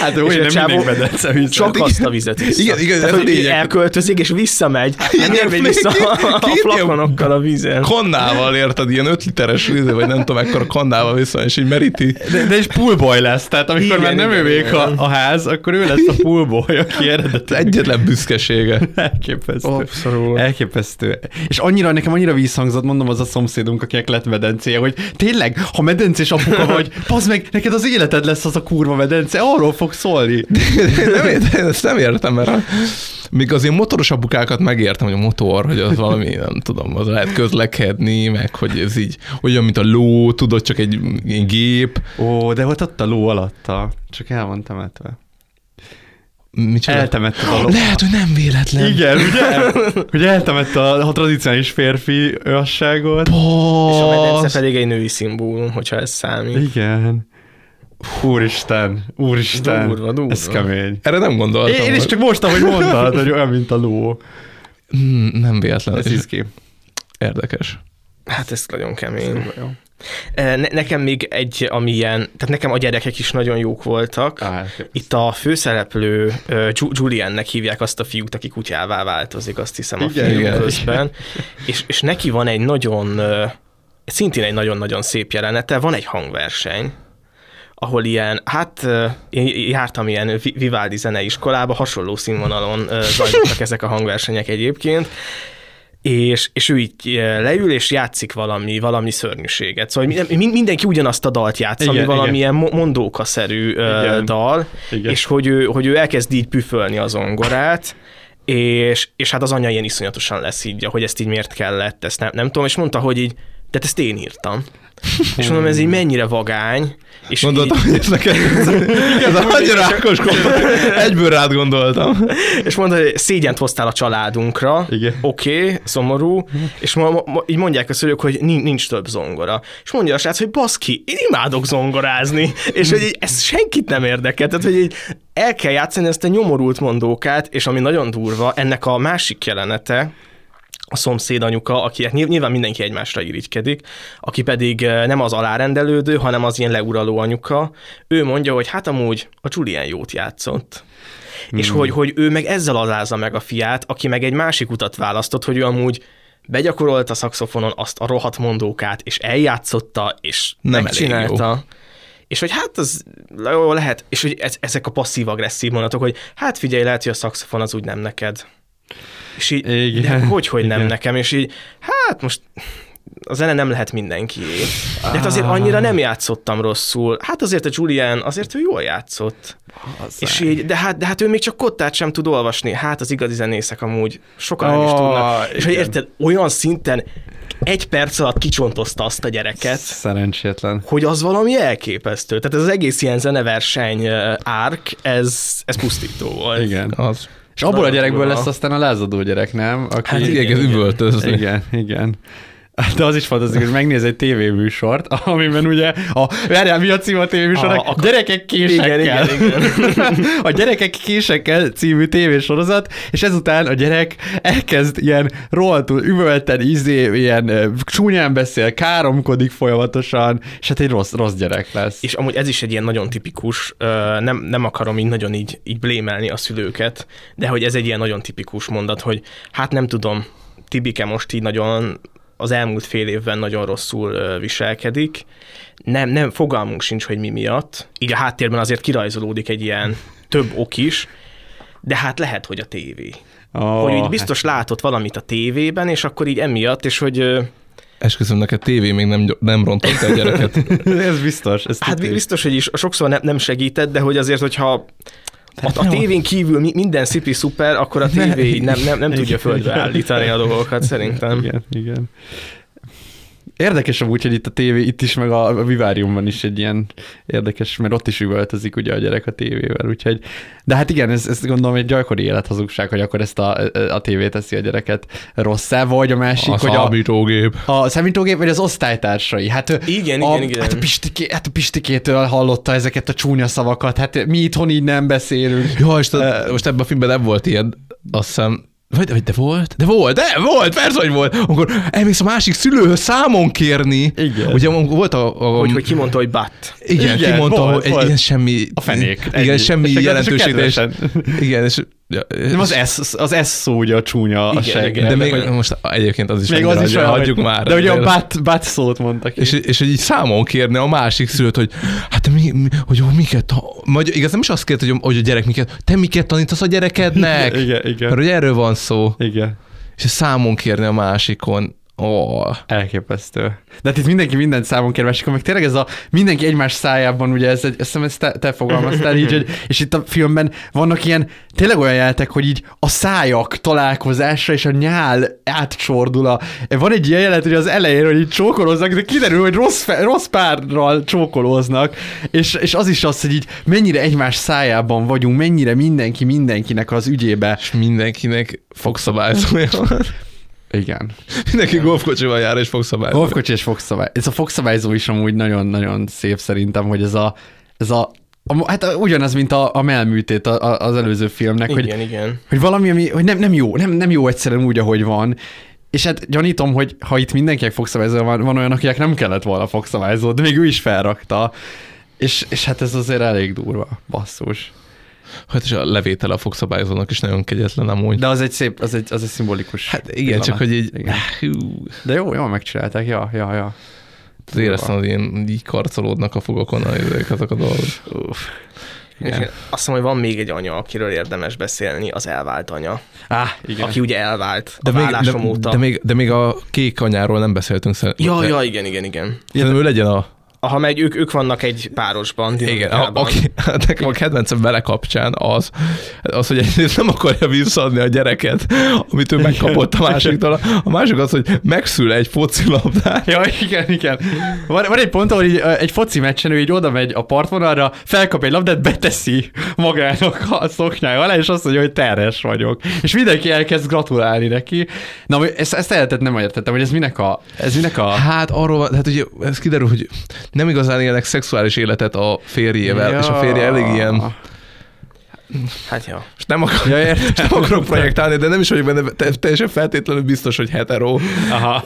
Hát ő olyan nem mindig medence. Csak azt a vizet vissza. Igen, igen, ez a lényeg. Elköltözik, és visszamegy. Nem ér még vissza a, a flakonokkal a vízen. Konnával érted, ilyen 5 literes víz, vagy nem tudom, ekkor konnával vissza, és így meríti. De, de és poolboy lesz, tehát amikor igen, már nem igen, még a, a, ház, akkor ő lesz a poolboy, aki eredetileg. Egyetlen büszkesége. Elképesztő. Abszolút. Elképesztő. És annyira, nekem annyira visszhangzott, mondom, az a szomszédunk, akinek lett medencéje, hogy tényleg, ha medencés apuka vagy, pazd meg, neked az életed lesz az a kurva medence, arról fog szólni. nem, értem, ezt nem értem, mert még az én motoros apukákat megértem, hogy a motor, hogy az valami, nem tudom, az lehet közlekedni, meg hogy ez így olyan, mint a ló, tudod, csak egy, egy gép. Ó, de ott ott a ló alatta, csak el van temetve. Micsoda? Eltemette a ló. Lehet, hogy nem véletlen. Igen, ugye? hogy eltemette a, a tradicionális férfi ősságot. És a medence pedig egy női szimbólum, hogyha ez számít. Igen. Úristen, úristen, durva, durva. ez kemény. Erre nem gondoltam. Én, én is csak most, ahogy mondtad, hogy olyan, mint a ló. Hmm, nem véletlen. Ez izgi. Érdekes. Hát ez nagyon kemény. Ne, nekem még egy, ami ilyen, tehát nekem a gyerekek is nagyon jók voltak. Ah, Itt a főszereplő uh, Juliannek hívják azt a fiút, aki kutyává változik, azt hiszem a igen, film igen. közben. És, és neki van egy nagyon, uh, szintén egy nagyon-nagyon szép jelenete, van egy hangverseny, ahol ilyen, hát én jártam ilyen Vivaldi zeneiskolába, hasonló színvonalon zajlottak ezek a hangversenyek egyébként, és, és ő így leül, és játszik valami, valami szörnyűséget. Szóval mindenki ugyanazt a dalt játsz, igen, ami valamilyen igen. mondókaszerű igen. dal, igen. és hogy ő, hogy ő elkezd így püfölni az zongorát, és, és hát az anyja ilyen iszonyatosan lesz így, hogy ezt így miért kellett, ezt nem, nem tudom, és mondta, hogy így, de ezt én írtam. És mondom, ez így mennyire vagány. És Mondottam, így... hogy ez neked ez, ez annyira ákos Egyből rád gondoltam. És mondta, hogy szégyent hoztál a családunkra. Oké, okay, szomorú. És ma, ma, így mondják a szülők, hogy nincs, nincs több zongora. És mondja a srác, hogy baszki, én imádok zongorázni. És hogy így, ez senkit nem érdekel. Tehát, hogy így el kell játszani ezt a nyomorult mondókát, és ami nagyon durva, ennek a másik jelenete, a szomszéd anyuka, aki hát nyilván mindenki egymásra irigykedik, aki pedig eh, nem az alárendelődő, hanem az ilyen leuraló anyuka, ő mondja, hogy hát amúgy a Julian jót játszott. Hmm. És hogy, hogy ő meg ezzel alázza meg a fiát, aki meg egy másik utat választott, hogy ő amúgy begyakorolta a szakszofonon azt a rohadt mondókát, és eljátszotta, és nem megcsinálta. És hogy hát az jó lehet, és hogy ez, ezek a passzív-agresszív mondatok, hogy hát figyelj, lehet, hogy a szakszofon az úgy nem neked. És így, Igen. de hogy, hogy nem Igen. nekem, és így, hát most a zene nem lehet mindenki. De hát azért annyira nem játszottam rosszul. Hát azért a Julian, azért ő jól játszott. Az és így, de hát, de hát ő még csak kottát sem tud olvasni. Hát az igazi zenészek amúgy sokan oh, nem is tudnak. És hogy érted, olyan szinten egy perc alatt kicsontozta azt a gyereket. Szerencsétlen. Hogy az valami elképesztő. Tehát ez az egész ilyen zeneverseny árk, ez, ez pusztító volt. Igen. Az. És abból a gyerekből lesz aztán a lázadó gyerek, nem? Aki, hát igen, igen, üvöltözni. Igen, igen. De az is fantasztikus, hogy megnéz egy tévéműsort, amiben ugye a, várjál, mi a cím a tévéműsornak? A, a, gyerekek késekkel. Igen, igen, igen. a gyerekek késekkel című tévésorozat, és ezután a gyerek elkezd ilyen rohadtul üvölten, izé, ilyen csúnyán beszél, káromkodik folyamatosan, és hát egy rossz, rossz gyerek lesz. És amúgy ez is egy ilyen nagyon tipikus, nem, nem akarom így nagyon így, így blémelni a szülőket, de hogy ez egy ilyen nagyon tipikus mondat, hogy hát nem tudom, Tibike most így nagyon az elmúlt fél évben nagyon rosszul viselkedik. Nem, nem, fogalmunk sincs, hogy mi miatt. Így a háttérben azért kirajzolódik egy ilyen több ok is, de hát lehet, hogy a tévé. Oh, hogy így biztos hát... látott valamit a tévében, és akkor így emiatt, és hogy Esküszöm, neked tévé még nem, nem rontott a gyereket. ez biztos. Ez hát biztos, hogy is sokszor nem, nem segített, de hogy azért, hogyha a, a tévén kívül minden szipi szuper, akkor a tévé nem, nem, nem tudja földbe állítani a dolgokat szerintem. Igen, igen. Érdekes amúgy, hogy itt a tévé, itt is, meg a Viváriumban is egy ilyen érdekes, mert ott is üvöltözik ugye a gyerek a tévével, úgyhogy, de hát igen, ez, ez gondolom egy gyakorlati élethazugság, hogy akkor ezt a, a tévé teszi a gyereket rosszá, vagy a másik, a hogy számítógép. A, a számítógép, vagy az osztálytársai. Hát igen, a, igen, igen. Hát a, Pistiké, hát a Pistikétől hallotta ezeket a csúnya szavakat, hát mi itthon így nem beszélünk. Jó, és uh, most ebben a filmben nem volt ilyen, azt hiszem, vagy, vagy de volt? De volt, de volt, persze, hogy volt. Akkor elmész a másik szülőhöz számon kérni. Igen. Ugye volt a... a hogy, hogy kimondta, hogy bat. Igen, igen kimondta, volt, hogy volt. Egy, semmi... A fenék. Igen, ennyi. semmi jelentőség. Igen, és nem az S, az S szó ugye a csúnya igen, a seg. Igen, de még hogy, most egyébként az is még az is olyan, hagyjuk hogy, már. De ugye a bat, bat szót mondtak. És, és, hogy így számon kérne a másik szülőt, hogy hát mi, mi hogy miket, vagy igaz nem is azt kért, hogy, hogy a gyerek miket, te miket tanítasz a gyerekednek? igen, igen. Mert hogy erről van szó. Igen. És számon kérni a másikon. Oh. Elképesztő. De hát itt mindenki mindent számon kér, és meg tényleg ez a mindenki egymás szájában, ugye ez, egy, ezt, ezt te, te fogalmaztál így, hogy, és itt a filmben vannak ilyen tényleg olyan jeltek, hogy így a szájak találkozása és a nyál átcsordul. A, van egy ilyen jelet, hogy az elején, hogy így csókolóznak, de kiderül, hogy rossz, fe, rossz párral csókolóznak, és, és az is az, hogy így mennyire egymás szájában vagyunk, mennyire mindenki mindenkinek az ügyébe. És mindenkinek fogszabályzója van. Igen. Mindenki golfkocsival jár és fogszabályzó. Golfkocsi és fogszabály. Ez a fogszabályzó is amúgy nagyon-nagyon szép szerintem, hogy ez a, ez a a, hát ugyanaz, mint a, a melműtét az előző filmnek, igen, hogy, igen. hogy valami, ami, hogy nem, nem jó, nem, nem jó egyszerűen úgy, ahogy van, és hát gyanítom, hogy ha itt mindenkinek fogszabályzó van, van olyan, akinek nem kellett volna fogszabályzó, de még ő is felrakta. És, és hát ez azért elég durva, basszus. Hát és a levétel a fogszabályozónak is nagyon kegyetlen amúgy. De az egy szép, az egy, az egy szimbolikus. Hát igen, pillanat. csak hogy így... Igen. De jó, jól megcsinálták, ja, ja, ja. Az éreztem, hogy ilyen így karcolódnak a fogokon ezek, azok a dolgok. Igen. És azt mondom, hogy van még egy anya, akiről érdemes beszélni, az elvált anya. Ah, igen. Aki ugye elvált de a még, de, óta. De még, de még a kék anyáról nem beszéltünk szerintem. Ja, ja, igen, igen, igen. Szerintem ő legyen a ha megy, ők, ők vannak egy párosban. Igen, a, aki, nekem a kedvencem vele kapcsán az, az, hogy egyrészt nem akarja visszaadni a gyereket, amit ő megkapott a másiktól. A másik az, hogy megszül egy focilabdát. Ja, igen, igen. Van, van egy pont, ahol így, egy foci meccsen ő így oda megy a partvonalra, felkap egy labdát, beteszi magának a szoknyája alá, és azt mondja, hogy terhes vagyok. És mindenki elkezd gratulálni neki. Na, ezt, ezt elhetett nem értettem, hogy ez minek a... Ez minek a... Hát arról, hát ugye ez kiderül, hogy nem igazán élnek szexuális életet a férjével, ja. és a férje elég ilyen Hát ja. És nem, akar, ja, értem. nem akarok projektálni, de nem is vagyok benne teljesen feltétlenül biztos, hogy hetero. Aha.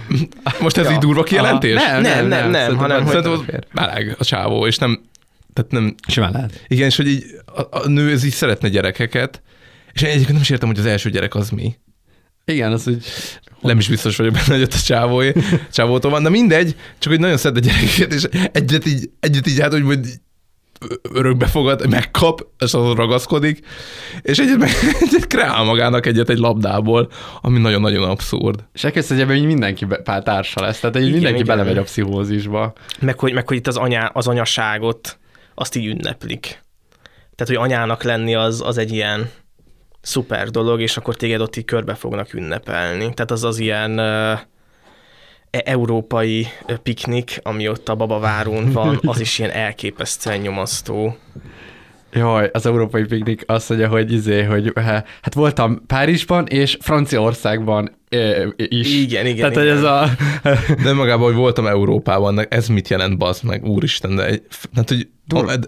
Most ez ja. így durva kijelentés? Nem, nem, nem, nem, nem hanem szerintem az meleg a csávó, és nem, tehát nem... Simán lehet. Igen, és hogy így a, a nő ez így szeretne gyerekeket, és én egyébként nem is értem, hogy az első gyerek az mi. Igen, az úgy... Nem is biztos vagyok benne, hogy ott a csávói, csávótól van, de mindegy, csak hogy nagyon szed a gyerekeket, és egyet így, egyet így hát, hogy majd örökbe fogad, megkap, és azon ragaszkodik, és egyet, meg, egyet kreál magának egyet egy labdából, ami nagyon-nagyon abszurd. És elkezdte, hogy mindenki pár társa lesz, tehát igen, mindenki igen. belemegy a pszichózisba. Meg hogy, meg hogy itt az, anyá, az anyaságot, azt így ünneplik. Tehát, hogy anyának lenni az, az egy ilyen szuper dolog, és akkor téged ott így körbe fognak ünnepelni. Tehát az az ilyen uh, európai piknik, ami ott a babavárón van, az is ilyen elképesztően nyomasztó. Jaj, az európai piknik azt mondja, hogy izé, hogy hát voltam Párizsban és Franciaországban is. Igen, igen. Tehát, igen. ez a... De magában, hogy voltam Európában, ez mit jelent, bazd meg, úristen, de egy, hát, hogy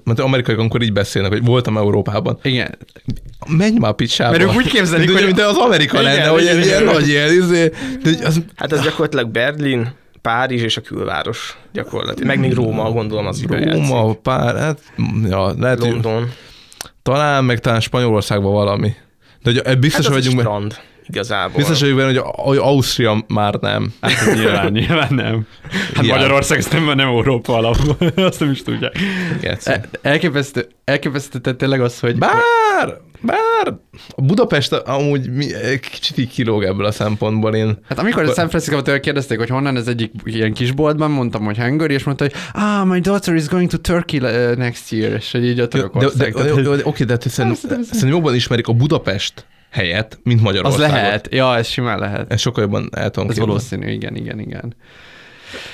mert amerikaiak amikor így beszélnek, hogy voltam Európában. Igen. Menj már a picsába. Mert ők úgy képzelik, hogy... Mint az Amerika igen, lenne, hogy ez ilyen nagy ilyen, izé, de az... Hát ez gyakorlatilag Berlin, Párizs és a külváros gyakorlatilag. Meg még Róma, gondolom az Róma, Pár, hát, ja, lehet, London. Talán, meg talán Spanyolországban valami. De hogy biztos hát vagyunk... strand igazából. Biztos vagyok benne, hogy, hogy Ausztria már nem. Hát nyilván, nyilván nem. Hát ja. Magyarország ez nem, nem Európa alapban, azt nem is tudják. Elképesztő, elképesztő tényleg az, hogy... Bár, bár a Budapest amúgy mi, kicsit így kilóg ebből a szempontból. Én, hát amikor a San Francisco-tól kérdezték, hogy honnan ez egyik ilyen kisboltban, mondtam, hogy Hungary, és mondta, hogy ah, my daughter is going to Turkey next year, és hogy így a török de, de, de, de, de, Oké, de szerintem jobban ismerik a Budapest helyet, mint Magyarországon. Az lehet, ja, ez simán lehet. Ez sokkal jobban el tudom Ez valószínű, igen, igen, igen.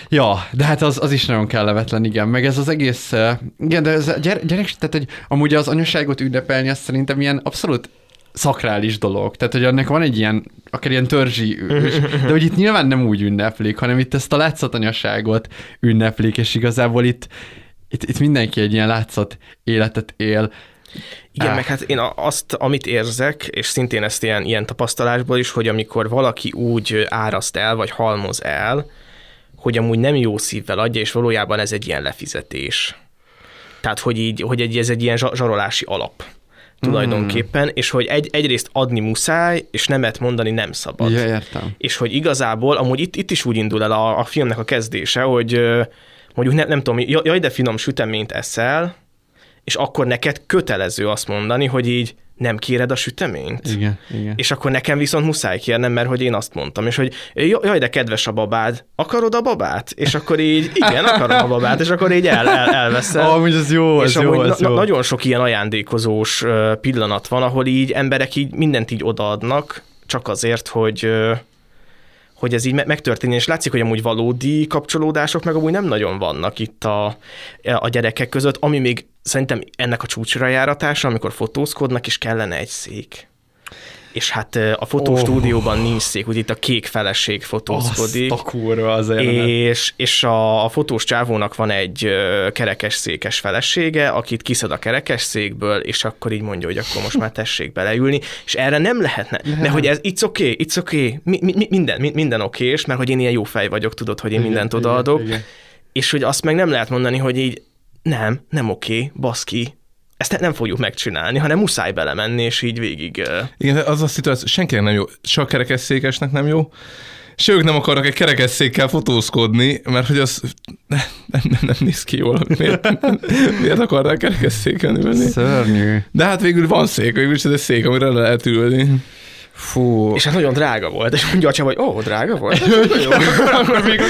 Ja, de hát az, az is nagyon kellemetlen, igen, meg ez az egész, igen, de ez a gyere, gyerek, tehát hogy amúgy az anyaságot ünnepelni, azt szerintem ilyen abszolút szakrális dolog. Tehát, hogy annak van egy ilyen, akár ilyen törzsi, de hogy itt nyilván nem úgy ünneplik, hanem itt ezt a látszatanyaságot ünneplik, és igazából itt, itt, itt mindenki egy ilyen látszat életet él. Igen, ah. meg hát én azt, amit érzek, és szintén ezt ilyen, ilyen tapasztalásból is, hogy amikor valaki úgy áraszt el, vagy halmoz el, hogy amúgy nem jó szívvel adja, és valójában ez egy ilyen lefizetés. Tehát, hogy, így, hogy egy, ez egy ilyen zsarolási alap tulajdonképpen, mm. és hogy egy, egyrészt adni muszáj, és nemet mondani nem szabad. Ja, értem. És hogy igazából, amúgy itt, itt is úgy indul el a, a filmnek a kezdése, hogy mondjuk ne, nem tudom, jaj, de finom süteményt eszel, és akkor neked kötelező azt mondani, hogy így nem kéred a süteményt? Igen, igen. És akkor nekem viszont muszáj kérnem, mert hogy én azt mondtam, és hogy jaj, de kedves a babád, akarod a babát? És akkor így, igen, akarom a babát, és akkor így el, el, elveszem. Ah, amúgy ez jó, és ez jó, ez na, jó. nagyon sok ilyen ajándékozós pillanat van, ahol így emberek így mindent így odaadnak, csak azért, hogy hogy ez így megtörténjen, és látszik, hogy amúgy valódi kapcsolódások meg amúgy nem nagyon vannak itt a, a gyerekek között, ami még szerintem ennek a csúcsra járatása, amikor fotózkodnak, és kellene egy szék és hát a fotostúdióban oh. nincs szék, ugye itt a kék feleség fotózkodik. Azt a kurva az És, és a, a fotós csávónak van egy kerekes székes felesége, akit kiszed a kerekes székből, és akkor így mondja, hogy akkor most már tessék beleülni, és erre nem lehetne, Lehet. mert hogy ez it's okay, it's okay, mi, mi, minden, mi, minden oké, és mert hogy én ilyen jó fej vagyok, tudod, hogy én igen, mindent odaadok, igen, igen. és hogy azt meg nem lehet mondani, hogy így nem, nem oké, baszki, ezt nem fogjuk megcsinálni, hanem muszáj belemenni, és így végig... Igen, az a szituáció senkinek nem jó, se a kerekesszékesnek nem jó, se ők nem akarnak egy kerekesszékkel fotózkodni, mert hogy az nem, nem, nem, nem néz ki jól. Miért, miért akarnák kerekesszéken ülni? Szörnyű. De hát végül van szék, végül is ez egy szék, amire le lehet ülni. Fú. És hát nagyon drága volt, és mondja a hogy ó, drága volt? Jó, akkor még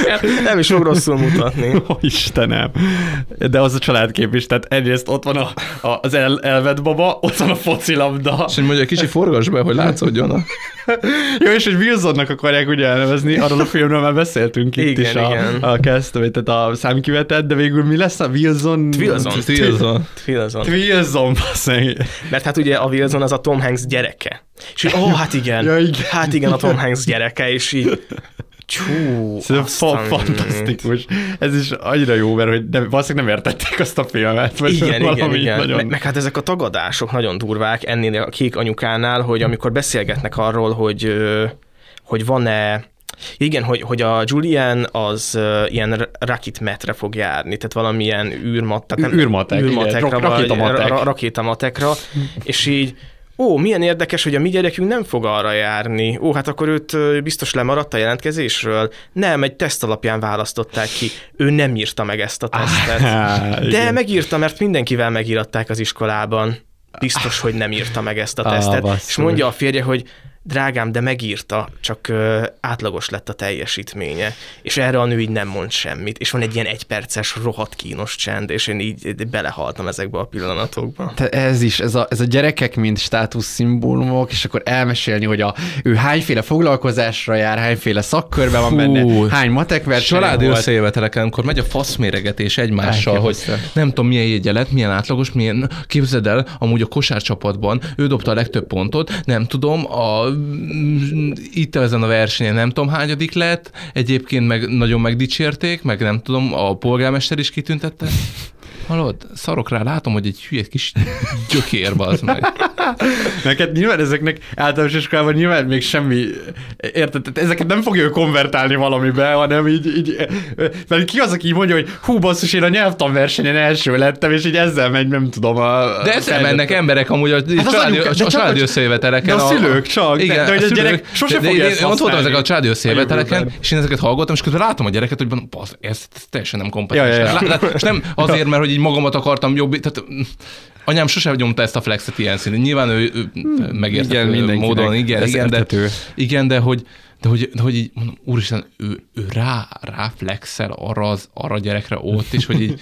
nem is fog rosszul mutatni. Ó, Istenem. De az a családkép is, tehát egyrészt ott van a, a, az el, elvett baba, ott van a focilabda. És hogy mondja, kicsi forgass be, hogy látszódjon a... Jó, és hogy Wilsonnak akarják ugye elnevezni, arról a filmről már beszéltünk itt Igen, is a, igen. a kezdő, tehát a számkivetet, de végül mi lesz a Wilson? Wilson. Wilson. Wilson. Wilson. Mert hát ugye a Wilson az a Tom Hanks gyereke. És így, ó, oh, hát igen, Ja, igen. hát igen, a Tom Hanks gyereke, és így, csú, Szerintem fa- fantasztikus. Ez is annyira jó, mert hogy nem, valószínűleg nem értették azt a filmet. Vagy Igen, igen, igen. Nagyon... Meg, meg hát ezek a tagadások nagyon durvák ennél a kék anyukánál, hogy amikor beszélgetnek arról, hogy, hogy van-e igen, hogy, hogy a Julian az uh, ilyen rakit metre fog járni, tehát valamilyen űrmat, tehát nem, Űrmatek, igen, űrmatekra, rak- vagy rakétamatek. ra- rakétamatekra, és így ó, milyen érdekes, hogy a mi gyerekünk nem fog arra járni. Ó, hát akkor őt biztos lemaradt a jelentkezésről. Nem, egy teszt alapján választották ki. Ő nem írta meg ezt a tesztet. De megírta, mert mindenkivel megíratták az iskolában. Biztos, hogy nem írta meg ezt a tesztet. basszus. és mondja a férje, hogy drágám, de megírta, csak ö, átlagos lett a teljesítménye. És erre a nő így nem mond semmit. És van egy ilyen egyperces, rohadt kínos csend, és én így belehaltam ezekbe a pillanatokba. Te ez is, ez a, ez a gyerekek, mint státuszszimbólumok, és akkor elmesélni, hogy a, ő hányféle foglalkozásra jár, hányféle szakkörben van benne, hány matek Családi összejöveteleken, amikor megy a faszméregetés egymással, hogy Elképesztő. nem tudom milyen lett, milyen átlagos, milyen, képzeld el, amúgy a kosárcsapatban ő dobta a legtöbb pontot, nem tudom, a, itt ezen a versenyen nem tudom hányadik lett, egyébként meg nagyon megdicsérték, meg nem tudom, a polgármester is kitüntette. Hallod, szarok rá, látom, hogy egy hülye kis gyökér az meg. Neked nyilván ezeknek általános iskolában nyilván még semmi, érted? Tehát ezeket nem fogja ő konvertálni valamibe, hanem így, így mert ki az, aki így mondja, hogy hú, basszus, én a nyelvtanversenyen első lettem, és így ezzel megy, nem tudom. A, De ezzel mennek emberek amúgy a Hát családi, anyuka- de a csak családi a- összejöveteleken. de a szülők csak, de- Igen, de hogy a szülők- gyerek sose de- de fogja ezt ott voltam ezek a családi összejöveteleken, és én ezeket hallgattam, és közben látom a gyereket, hogy mondom, "Basz, ez, teljesen nem kompetens. És nem azért, mert hogy így magamat akartam jobb, tehát anyám sosem nyomta ezt a flexet ilyen színű. Nyilván ő, ő megérthető igen, mindenkinek. módon, igen, igen, de, igen, de hogy, de hogy, de hogy így mondom, úristen, ő, ő rá, rá flexel arra, az, arra a gyerekre ott, és hogy így,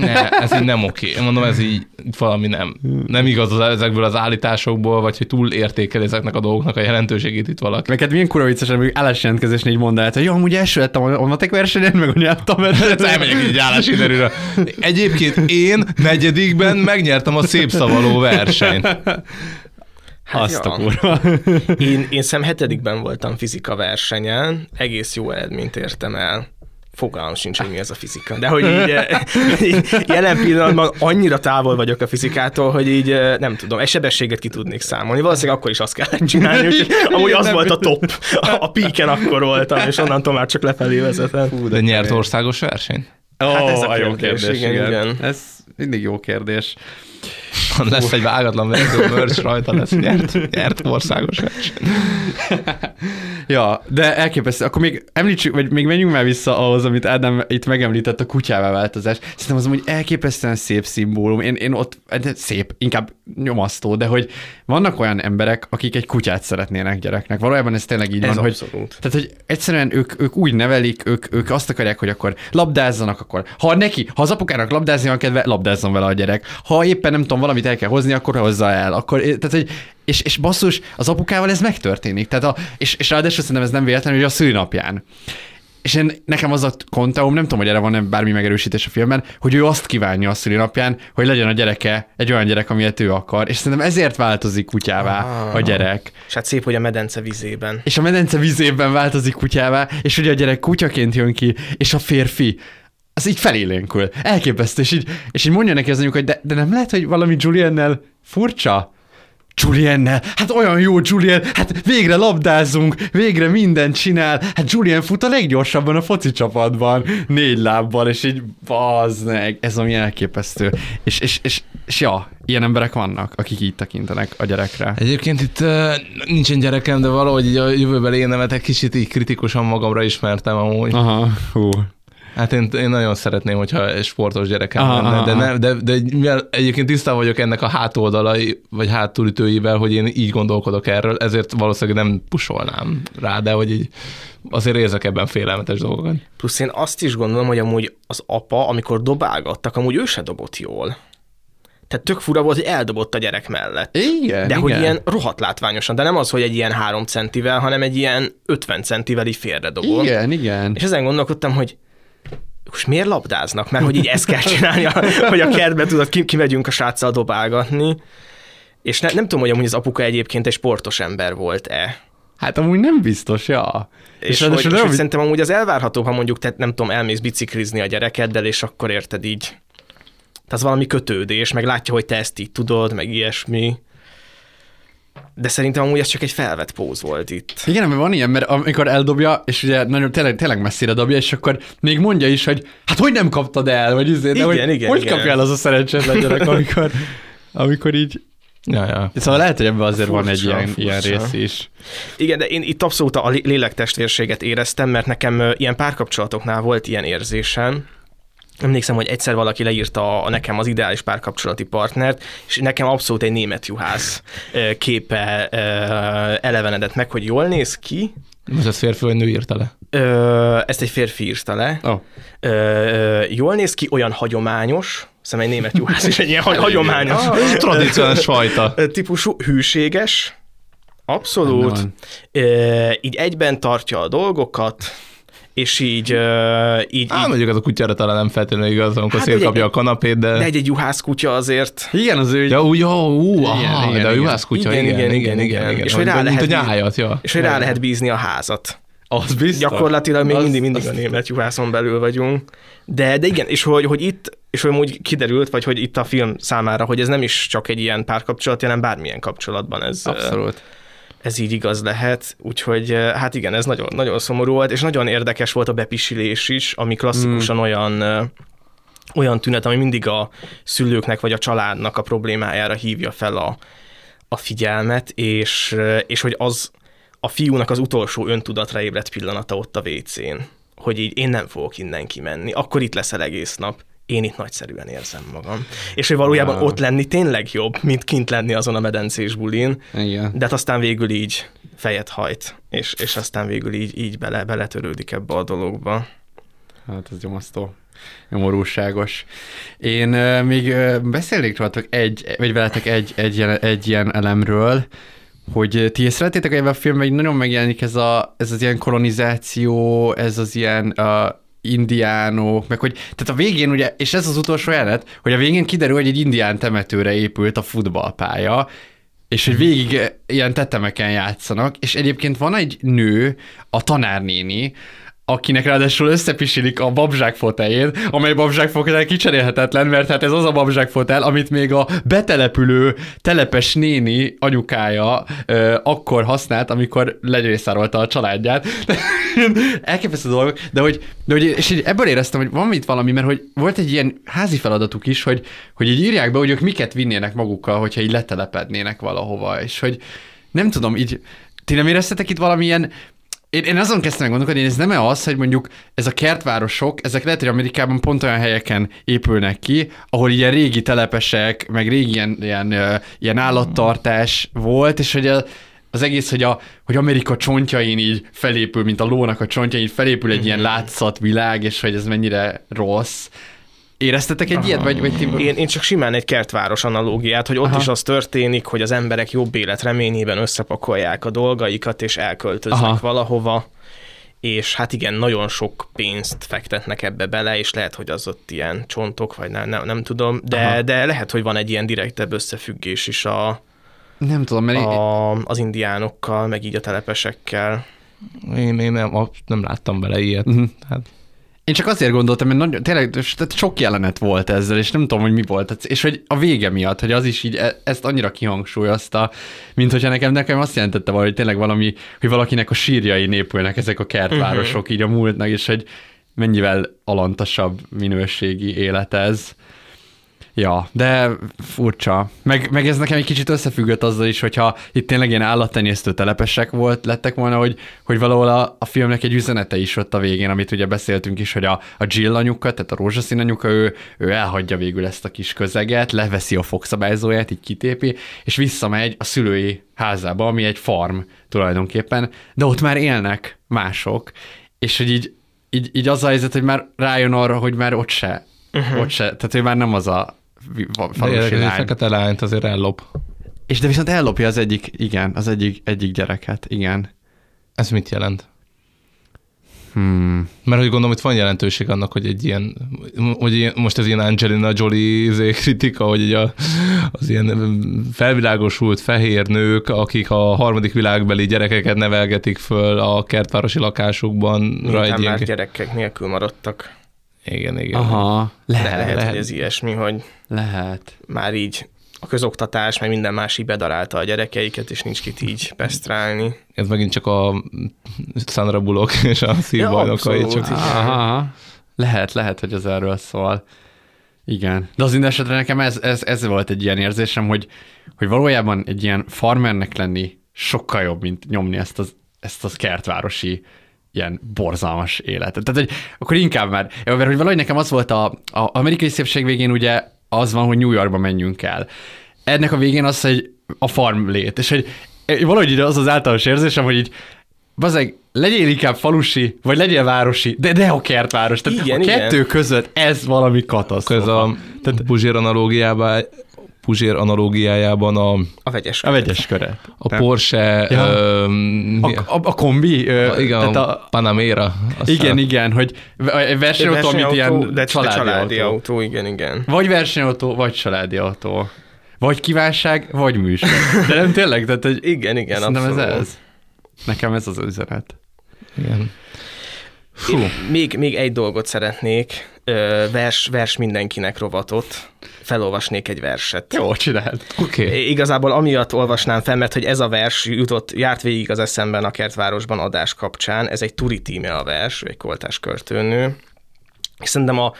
ne, ez így nem oké. Én mondom, ez így valami nem, nem igaz az, ezekből az állításokból, vagy hogy túl értékel ezeknek a dolgoknak a jelentőségét itt valaki. Neked milyen kurva vicces, amikor állásjelentkezésnél így mondd hogy jó, amúgy első lettem a matek versenyen, meg a nyelvtanversenyen. Elmegyek egy állásinterjúra. Egyébként én negyedikben megnyertem a szép szavaló versenyt. Hát Azt a ja. kurva. Én, én szem hetedikben voltam fizika versenyen, egész jó eredményt értem el. Fogalmam sincs, hogy mi ez a fizika. De hogy így, eh, így jelen pillanatban annyira távol vagyok a fizikától, hogy így eh, nem tudom, egy sebességet ki tudnék számolni. Valószínűleg akkor is azt kellett csinálni, úgyhogy amúgy az volt a top. A, a píken akkor voltam, és onnantól már csak lefelé vezetem. De nyert országos verseny? Ó, Hát ez a a jó kérdés, kérdés, igen, igen, igen. Ez mindig jó kérdés. Lesz egy vágatlan verzió, merch rajta lesz, nyert, nyert országos verseny. Ja, de elképesztő. Akkor még említsük, vagy még menjünk már vissza ahhoz, amit Ádám itt megemlített, a kutyává változás. Szerintem az amúgy elképesztően szép szimbólum. Én, én ott, szép, inkább nyomasztó, de hogy vannak olyan emberek, akik egy kutyát szeretnének gyereknek. Valójában ez tényleg így Ez van, abszolút. hogy tehát, hogy egyszerűen ők, ők úgy nevelik, ők, ők azt akarják, hogy akkor labdázzanak, akkor ha neki, ha az apukának labdázni van kedve, labdázzon vele a gyerek. Ha éppen nem tudom, valamit el kell hozni, akkor hozza el. Akkor, tehát, hogy és, és basszus, az apukával ez megtörténik. Tehát a, és, és ráadásul szerintem ez nem véletlen, hogy a szülinapján. És én, nekem az a konteóm, nem tudom, hogy erre van-e bármi megerősítés a filmben, hogy ő azt kívánja a szülinapján, hogy legyen a gyereke egy olyan gyerek, amilyet ő akar. És szerintem ezért változik kutyává Ah. a gyerek. És hát szép, hogy a medence vizében. És a medence vízében változik kutyává, és ugye a gyerek kutyaként jön ki, és a férfi az így felélénkül. Elképesztő, és így, és így mondja neki az anyuk, hogy de, de nem lehet, hogy valami Juliannel furcsa? Juliennel, hát olyan jó Julien, hát végre labdázunk, végre mindent csinál, hát Julien fut a leggyorsabban a foci csapatban, négy lábbal, és így bazd meg, ez ami elképesztő. És, és, és, és ja, ilyen emberek vannak, akik így tekintenek a gyerekre. Egyébként itt uh, nincsen gyerekem, de valahogy így a jövőbeli énemet egy kicsit így kritikusan magamra ismertem amúgy. Aha, hú. Hát én, én nagyon szeretném, hogyha egy sportos gyerekem Aha, lenne, de, aha. nem, de, de mivel egyébként tisztában vagyok ennek a hátoldalai, vagy hátulütőivel, hogy én így gondolkodok erről, ezért valószínűleg nem pusolnám rá, de hogy így azért érzek ebben félelmetes dolgokat. Plusz én azt is gondolom, hogy amúgy az apa, amikor dobálgattak, amúgy ő se dobott jól. Tehát tök fura volt, hogy eldobott a gyerek mellett. Igen, De hogy igen. ilyen rohadt látványosan, de nem az, hogy egy ilyen három centivel, hanem egy ilyen 50 centivel így félre dobott. Igen, igen. És ezen gondolkodtam, hogy most miért labdáznak? Mert hogy így ezt kell csinálni, hogy a kertbe tudod, ki, kimegyünk a sráccal dobálgatni. És ne, nem tudom, hogy amúgy az apuka egyébként egy sportos ember volt-e. Hát amúgy nem biztos, ja. És, és, hogy, és hogy szerintem amúgy az elvárható, ha mondjuk, te, nem tudom, elmész biciklizni a gyerekeddel, és akkor érted így. Tehát valami kötődés, meg látja, hogy te ezt így tudod, meg ilyesmi. De szerintem amúgy ez csak egy felvett póz volt itt. Igen, mert van ilyen, mert amikor eldobja, és ugye nagyon, tényleg, tényleg messzire dobja, és akkor még mondja is, hogy hát hogy nem kaptad el, vagy izé, de Igen, hogy, igen, hogy igen. kapja el az a szerencsétlen gyerek, amikor, amikor így... Ja, ja. Szóval lehet, hogy ebben azért van egy Furcsa, ilyen, ilyen furcsa. rész is. Igen, de én itt abszolút a lé- lélektestvérséget éreztem, mert nekem ilyen párkapcsolatoknál volt ilyen érzésem. Emlékszem, hogy egyszer valaki leírta a, nekem az ideális párkapcsolati partnert, és nekem abszolút egy német juhász képe elevenedett meg, hogy jól néz ki, ez férfi vagy nő írta le? Ö, ezt egy férfi írta le. Oh. Ö, jól néz ki, olyan hagyományos, szerintem egy német juhász is egy ilyen hagy- hagyományos. Ah, tradicionális fajta. Típusú, hűséges, abszolút. Ö, így egyben tartja a dolgokat, és így, ö, így, Á, így mondjuk az a kutyára talán nem feltétlenül igaz, amikor Hát, ugye, szétkapja a kanapét, de... de egy, egy juhász kutya azért. Igen, az ő... Ja, úgy, jó, ú, Igen, aha, igen, de a igen. juhász kutya, igen, igen, igen, igen, igen. És hogy rá lehet, nyájat, ja. és hogy rá lehet bízni a házat. Az biztos. Gyakorlatilag még Az- mindig, mindig az- a német juhászon belül vagyunk. De, de igen, és hogy, hogy itt, és hogy úgy kiderült, vagy hogy itt a film számára, hogy ez nem is csak egy ilyen párkapcsolat, hanem bármilyen kapcsolatban ez, Abszolút. Ez így igaz lehet. Úgyhogy hát igen, ez nagyon, nagyon szomorú volt, és nagyon érdekes volt a bepisilés is, ami klasszikusan Hmm. olyan ö, olyan tünet, ami mindig a szülőknek vagy a családnak a problémájára hívja fel a, a figyelmet, és, ö, és hogy az a fiúnak az utolsó öntudatra ébredt pillanata ott a WC-n, hogy így én nem fogok innen kimenni, akkor itt leszel egész nap, én itt nagyszerűen érzem magam. És hogy valójában Wow. ott lenni tényleg jobb, mint kint lenni azon a medencés bulin, Igen. de hát aztán végül így fejet hajt, és, és aztán végül így, így bele, beletörődik ebbe a dologba. Hát ez nyomasztó. Nyomorúságos. Én uh, még uh, beszélnék rólatok egy, vagy veletek egy, egy, ilyen, egy ilyen elemről, hogy ti észrevettétek, hogy ebben a filmben nagyon megjelenik ez, a, ez az ilyen kolonizáció, ez az ilyen uh, indiánok, meg hogy, tehát a végén ugye, és ez az utolsó jelenet, hogy a végén kiderül, hogy egy indián temetőre épült a futballpálya, és hogy végig ilyen tetemeken játszanak, és egyébként van egy nő, a tanárnéni, akinek ráadásul összepisilik a babzsákfoteljén, amely babzsákfotel kicserélhetetlen, mert hát ez az a babzsákfotel, amit még a betelepülő telepes néni anyukája ö, akkor használt, amikor legyőszárolta a családját. Elképesztő dolgok, de hogy, de hogy és így ebből éreztem, hogy van itt valami, mert hogy volt egy ilyen házi feladatuk is, hogy, hogy így írják be, hogy ők miket vinnének magukkal, hogyha így letelepednének valahova, és hogy nem tudom, így ti nem éreztetek itt valamilyen én, én azon kezdtem gondolkodni, hogy ez nem -e az, hogy mondjuk ez a kertvárosok, ezek lehet, hogy Amerikában pont olyan helyeken épülnek ki, ahol ilyen régi telepesek, meg régi ilyen, ilyen, ilyen állattartás volt, és hogy a, az egész, hogy, a, hogy Amerika csontjain így felépül, mint a lónak a csontjain, felépül egy ilyen látszatvilág, és hogy ez mennyire rossz. Éreztetek egy ilyet, vagy, vagy ti... Én, én csak simán egy kertváros analógiát, hogy ott Aha. is az történik, hogy az emberek jobb élet reményében összepakolják a dolgaikat, és elköltöznek Aha. valahova, és hát igen, nagyon sok pénzt fektetnek ebbe bele, és lehet, hogy az ott ilyen csontok, vagy nem, nem, nem tudom, de, Aha. de lehet, hogy van egy ilyen direktebb összefüggés is a, Nem tudom, mert... a, az indiánokkal, meg így a telepesekkel. Én, én nem, nem láttam bele ilyet. Mhm. Hát, én csak azért gondoltam, mert nagyon, tényleg tehát sok jelenet volt ezzel, és nem tudom, hogy mi volt. És hogy a vége miatt, hogy az is így e- ezt annyira kihangsúlyozta, mint hogyha nekem, nekem azt jelentette hogy tényleg valami, hogy valakinek a sírjai népülnek ezek a kertvárosok uh-huh. így a múltnak, és hogy mennyivel alantasabb minőségi élet ez. Ja, de furcsa. Meg, meg ez nekem egy kicsit összefüggött azzal is, hogyha itt tényleg ilyen állattenyésztő telepesek volt, lettek volna, hogy, hogy valahol a, a filmnek egy üzenete is ott a végén, amit ugye beszéltünk is, hogy a, a Jill anyuka, tehát a rózsaszín anyuka, ő, ő elhagyja végül ezt a kis közeget, leveszi a fogszabályzóját, így kitépi, és visszamegy a szülői házába, ami egy farm tulajdonképpen, de ott már élnek mások, és hogy így, így, így az a helyzet, hogy már rájön arra, hogy már ott se, uh-huh. ott se, tehát ő már nem az a falusi lány. fekete lányt azért ellop. És de viszont ellopja az egyik, igen, az egyik, egyik gyereket, igen. Ez mit jelent? Hmm. Mert hogy gondolom, hogy van jelentőség annak, hogy egy ilyen, hogy most ez ilyen Angelina Jolie izé kritika, hogy egy a, az ilyen felvilágosult fehér nők, akik a harmadik világbeli gyerekeket nevelgetik föl a kertvárosi lakásukban. Miután már gyerekek nélkül maradtak. Igen, igen. Aha, lehet. De lehet, lehet, hogy ez ilyesmi, hogy lehet. már így a közoktatás, meg minden más így bedarálta a gyerekeiket, és nincs kit így pesztrálni. Ez megint csak a Sandra Bullock és a szívbajnokai. Ja, csak Aha. Lehet, lehet, hogy ez erről szól. Igen. De az minden esetre nekem ez, ez, ez volt egy ilyen érzésem, hogy, hogy valójában egy ilyen farmernek lenni sokkal jobb, mint nyomni ezt az, ezt az kertvárosi ilyen borzalmas életet. Tehát, hogy akkor inkább már, mert hogy valahogy nekem az volt a, a amerikai szépség végén ugye az van, hogy New Yorkba menjünk el. Ennek a végén az, hogy a farm lét, és hogy valahogy az az általános érzésem, hogy így bazeg, legyél inkább falusi, vagy legyél városi, de ne a kertváros. Tehát igen, a kettő igen. között ez valami katasztrófa. Ez a Tehát, Buzsér analógiában Puzsér analógiájában a... A vegyes A vegyes köret. A Nem. Porsche... Ja. Ö, a, a, a kombi. Ö, a, igen, tehát a, Panamera. Aztán. Igen, igen, hogy versenyautó, amit ilyen de családi, családi autó. autó. igen, igen. Vagy versenyautó, vagy családi autó. Vagy kívánság, vagy műsor. De nem tényleg? Tehát, hogy igen, igen, abszolút. ez ez. Nekem ez az üzenet. Igen. Fú. még, még egy dolgot szeretnék, vers, vers mindenkinek rovatot. Felolvasnék egy verset. Jó, csináld. Oké. Okay. Igazából amiatt olvasnám fel, mert hogy ez a vers jutott, járt végig az eszemben a kertvárosban adás kapcsán. Ez egy Turi tíme a vers, egy koltás költőnő. Szerintem a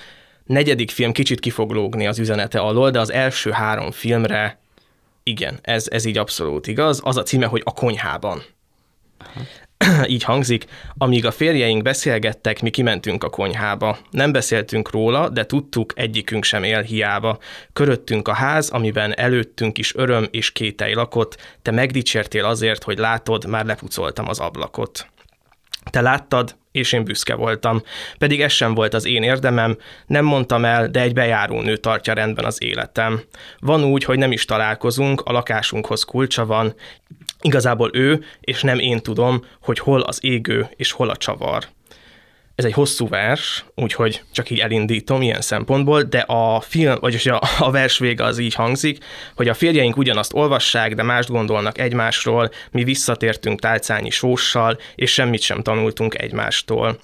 negyedik film kicsit ki fog lógni az üzenete alól, de az első három filmre igen, ez, ez így abszolút igaz. Az a címe, hogy a konyhában. Aha. így hangzik, amíg a férjeink beszélgettek, mi kimentünk a konyhába. Nem beszéltünk róla, de tudtuk, egyikünk sem él hiába. Köröttünk a ház, amiben előttünk is öröm és kételj lakott, te megdicsértél azért, hogy látod, már lepucoltam az ablakot. Te láttad, és én büszke voltam. Pedig ez sem volt az én érdemem, nem mondtam el, de egy bejáró nő tartja rendben az életem. Van úgy, hogy nem is találkozunk, a lakásunkhoz kulcsa van. Igazából ő, és nem én tudom, hogy hol az égő, és hol a csavar. Ez egy hosszú vers, úgyhogy csak így elindítom ilyen szempontból, de a film, vagyis a, a vers vége az így hangzik, hogy a férjeink ugyanazt olvassák, de mást gondolnak egymásról, mi visszatértünk tálcányi sóssal, és semmit sem tanultunk egymástól.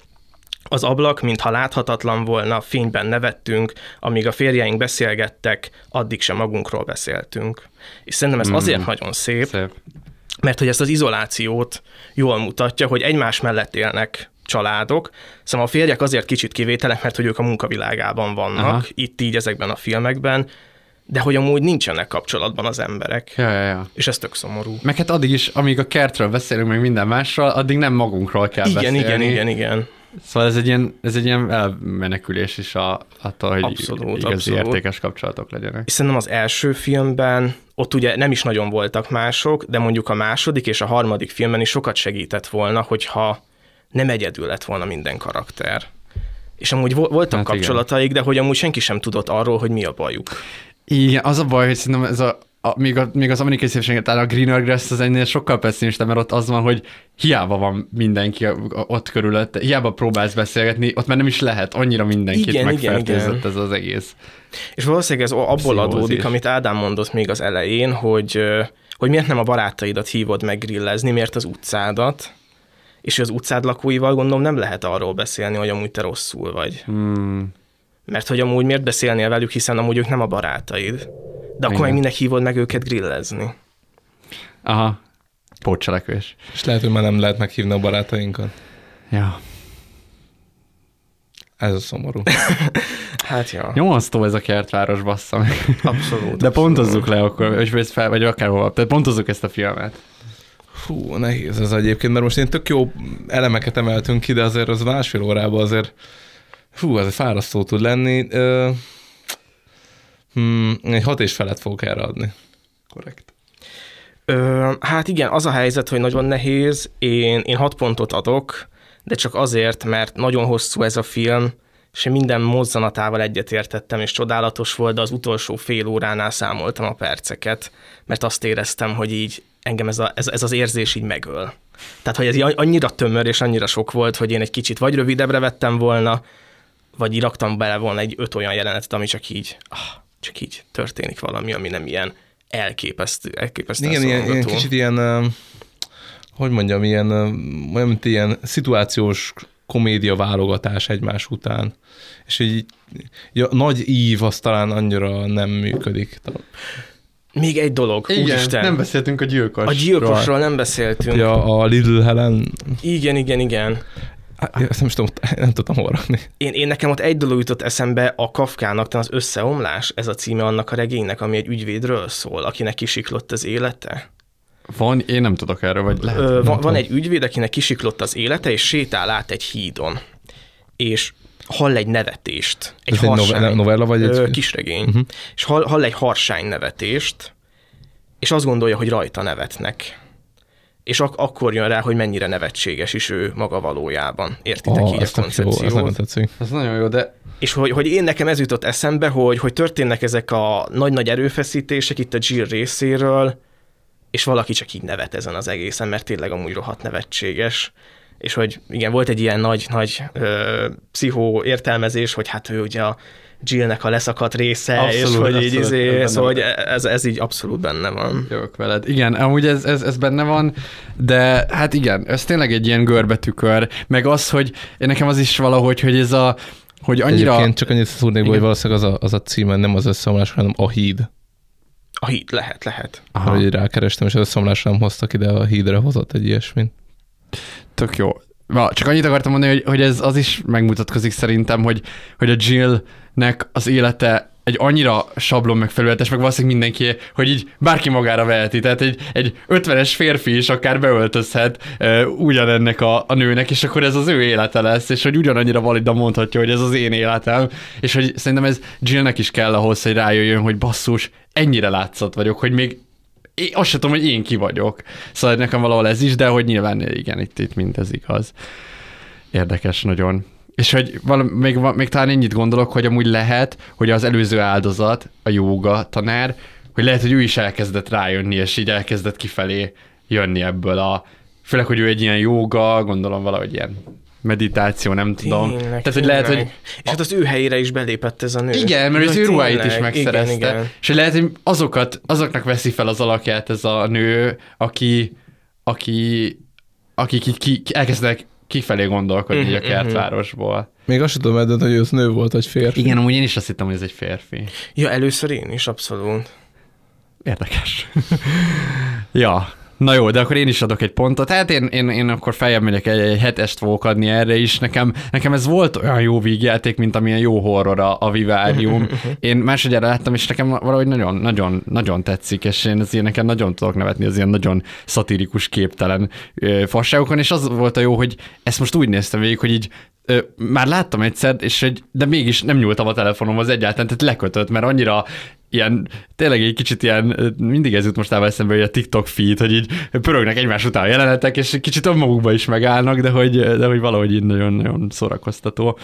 Az ablak, mintha láthatatlan volna, fényben nevettünk, amíg a férjeink beszélgettek, addig sem magunkról beszéltünk. És szerintem ez mm. azért nagyon szép, szép, mert hogy ezt az izolációt jól mutatja, hogy egymás mellett élnek családok. Szóval a férjek azért kicsit kivételek, mert hogy ők a munkavilágában vannak, Aha. itt így ezekben a filmekben, de hogy amúgy nincsenek kapcsolatban az emberek. Ja, ja, ja. És ez tök szomorú. Meg hát addig is, amíg a kertről beszélünk, meg minden másról, addig nem magunkról kell igen, beszélni. Igen, igen, igen. Szóval ez egy ilyen, ez egy ilyen elmenekülés is a, attól, hogy abszolút, igazi abszolút. értékes kapcsolatok legyenek. És szerintem az első filmben ott ugye nem is nagyon voltak mások, de mondjuk a második és a harmadik filmben is sokat segített volna, hogyha nem egyedül lett volna minden karakter. És amúgy voltak hát kapcsolataik, igen. de hogy amúgy senki sem tudott arról, hogy mi a bajuk. Igen, az a baj, hogy szerintem ez a, a, még, a, még az amerikai szépséget, a Greener Grass az ennél sokkal pessimista, mert ott az van, hogy hiába van mindenki ott körülött, hiába próbálsz beszélgetni, ott már nem is lehet, annyira mindenkit igen, megfertőzött igen, ez az egész. És valószínűleg ez abból Pszichózis. adódik, amit Ádám mondott még az elején, hogy, hogy miért nem a barátaidat hívod meg grillezni, miért az utcádat, és az utcád lakóival gondolom nem lehet arról beszélni, hogy amúgy te rosszul vagy. Hmm. Mert hogy amúgy miért beszélnél velük, hiszen amúgy ők nem a barátaid. De akkor Igen. meg minek hívod meg őket grillezni? Aha, pótcselekvés. És lehet, hogy már nem lehet meghívni a barátainkat. Ja. Ez a szomorú. Hát ja. Nyomasztó ez a kertváros, bassza meg. Abszolút. De pontozzuk le akkor, vagy, vagy, fel, vagy akárhol, tehát pontozzuk ezt a filmet. Hú, nehéz ez egyébként, mert most én tök jó elemeket emeltünk ki, de azért az másfél órában azért, hú, ez fárasztó tud lenni. Ö, hmm, egy hat és felet fogok erre adni. Korrekt. Hát igen, az a helyzet, hogy nagyon nehéz. Én, én hat pontot adok, de csak azért, mert nagyon hosszú ez a film, és én minden mozzanatával egyetértettem, és csodálatos volt, de az utolsó fél óránál számoltam a perceket, mert azt éreztem, hogy így engem ez, a, ez, ez az érzés így megöl. Tehát, hogy ez annyira tömör és annyira sok volt, hogy én egy kicsit vagy rövidebbre vettem volna, vagy raktam bele volna egy öt olyan jelenetet, ami csak így, ah, csak így történik valami, ami nem ilyen elképesztő, elképesztő Igen, ilyen, ilyen kicsit ilyen, hogy mondjam, ilyen, olyan, mint ilyen szituációs komédia válogatás egymás után. És így, így a nagy ív az talán annyira nem működik. Még egy dolog, Igen, úristen. nem beszéltünk a gyilkosról. A gyilkosról nem beszéltünk. Ja, a Little Helen. Igen, igen, igen. Hát, Ezt nem, is tudom, nem tudtam hol rakni. Én, én nekem ott egy dolog jutott eszembe, a Kafkának talán az összeomlás, ez a címe annak a regénynek, ami egy ügyvédről szól, akinek kisiklott az élete. Van, én nem tudok erről, vagy lehet. Ö, van, van egy ügyvéd, akinek kisiklott az élete, és sétál át egy hídon. És hall egy nevetést. Egy Ez egy harsány, nove- novella, vagy egy- Ö, kisregény. Uh-huh. És hall, hall egy harsány nevetést, és azt gondolja, hogy rajta nevetnek. És ak- akkor jön rá, hogy mennyire nevetséges is ő maga valójában. Értitek Ah, így a jó, ez koncepciót? nagyon tetszik. Ez nagyon jó, de És hogy, hogy én nekem ez jutott eszembe, hogy, hogy történnek ezek a nagy-nagy erőfeszítések itt a Jill részéről, és valaki csak így nevet ezen az egészen, mert tényleg amúgy rohadt nevetséges. És hogy igen, volt egy ilyen nagy-nagy pszichó értelmezés, hogy hát ő ugye a Jillnek a leszakadt része, Abszolút, és hogy így abszolút, izé, benne szóval, hogy ez, ez így abszolút benne van. Jövök veled. Igen, amúgy ez, ez, ez benne van, de hát igen, ez tényleg egy ilyen görbetükör, meg az, hogy nekem az is valahogy, hogy ez a, hogy annyira... Egyébként csak annyit szúrnék, be, hogy valószínűleg az a, az a címe nem az összeomlás, hanem a híd. A híd lehet, lehet. Aha. Hogy rákerestem, és az összeomlásra nem hoztak ide, a hídre hozott egy ilyesmit. Tök jó. Na, csak annyit akartam mondani, hogy, hogy ez az is megmutatkozik szerintem, hogy, hogy a Jillnek az élete egy annyira sablon megfelületes, meg valószínűleg mindenki, hogy így bárki magára veheti. Tehát egy, egy 50-es férfi is akár beöltözhet uh, ugyanennek a, a nőnek, és akkor ez az ő élete lesz, és hogy ugyanannyira validan mondhatja, hogy ez az én életem, és hogy szerintem ez Jillnek is kell ahhoz, hogy rájöjjön, hogy basszus, ennyire látszat vagyok, hogy még én azt sem tudom, hogy én ki vagyok. Szóval nekem valahol ez is, de hogy nyilván igen, itt, itt mindez igaz. Érdekes nagyon. És hogy valami, még, még talán ennyit gondolok, hogy amúgy lehet, hogy az előző áldozat, a jóga tanár, hogy lehet, hogy ő is elkezdett rájönni, és így elkezdett kifelé jönni ebből a... Főleg, hogy ő egy ilyen jóga, gondolom valahogy ilyen meditáció, nem tudom. Tényleg, Tehát, hogy lehet, hogy. És hát az ő helyére is belépett ez a nő. igen, mert az ő ruháit is megszerezte. Igen, igen. És hogy lehet, hogy azokat, azoknak veszi fel az alakját ez a nő, aki, aki, akik így ki, ki, elkezdenek kifelé gondolkodni Mhm, így a mhm. kertvárosból. Még azt sem tudom eldönteni, hogy az nő volt, vagy férfi. Igen, amúgy én is azt hittem, hogy ez egy férfi. Ja, először én is, abszolút. Érdekes. ja, na jó, de akkor én is adok egy pontot. Hát én, én, én akkor feljebb megyek, egy, egy hetest fogok adni erre is. Nekem, nekem ez volt olyan jó vígjáték, mint amilyen jó horror a, a Vivarium. Én másodjára láttam, és nekem valahogy nagyon, nagyon, nagyon tetszik, és én az nekem nagyon tudok nevetni az ilyen nagyon szatirikus, képtelen ö, fasságokon, és az volt a jó, hogy ezt most úgy néztem végig, hogy így ö, már láttam egyszer, és egy, de mégis nem nyúltam a telefonomhoz egyáltalán, tehát lekötött, mert annyira ilyen, tényleg egy kicsit ilyen, mindig ez jut mostában eszembe, hogy a TikTok feed, hogy így pörögnek egymás után a jelenetek, és kicsit önmagukba is megállnak, de hogy, de hogy valahogy így nagyon-nagyon szórakoztató.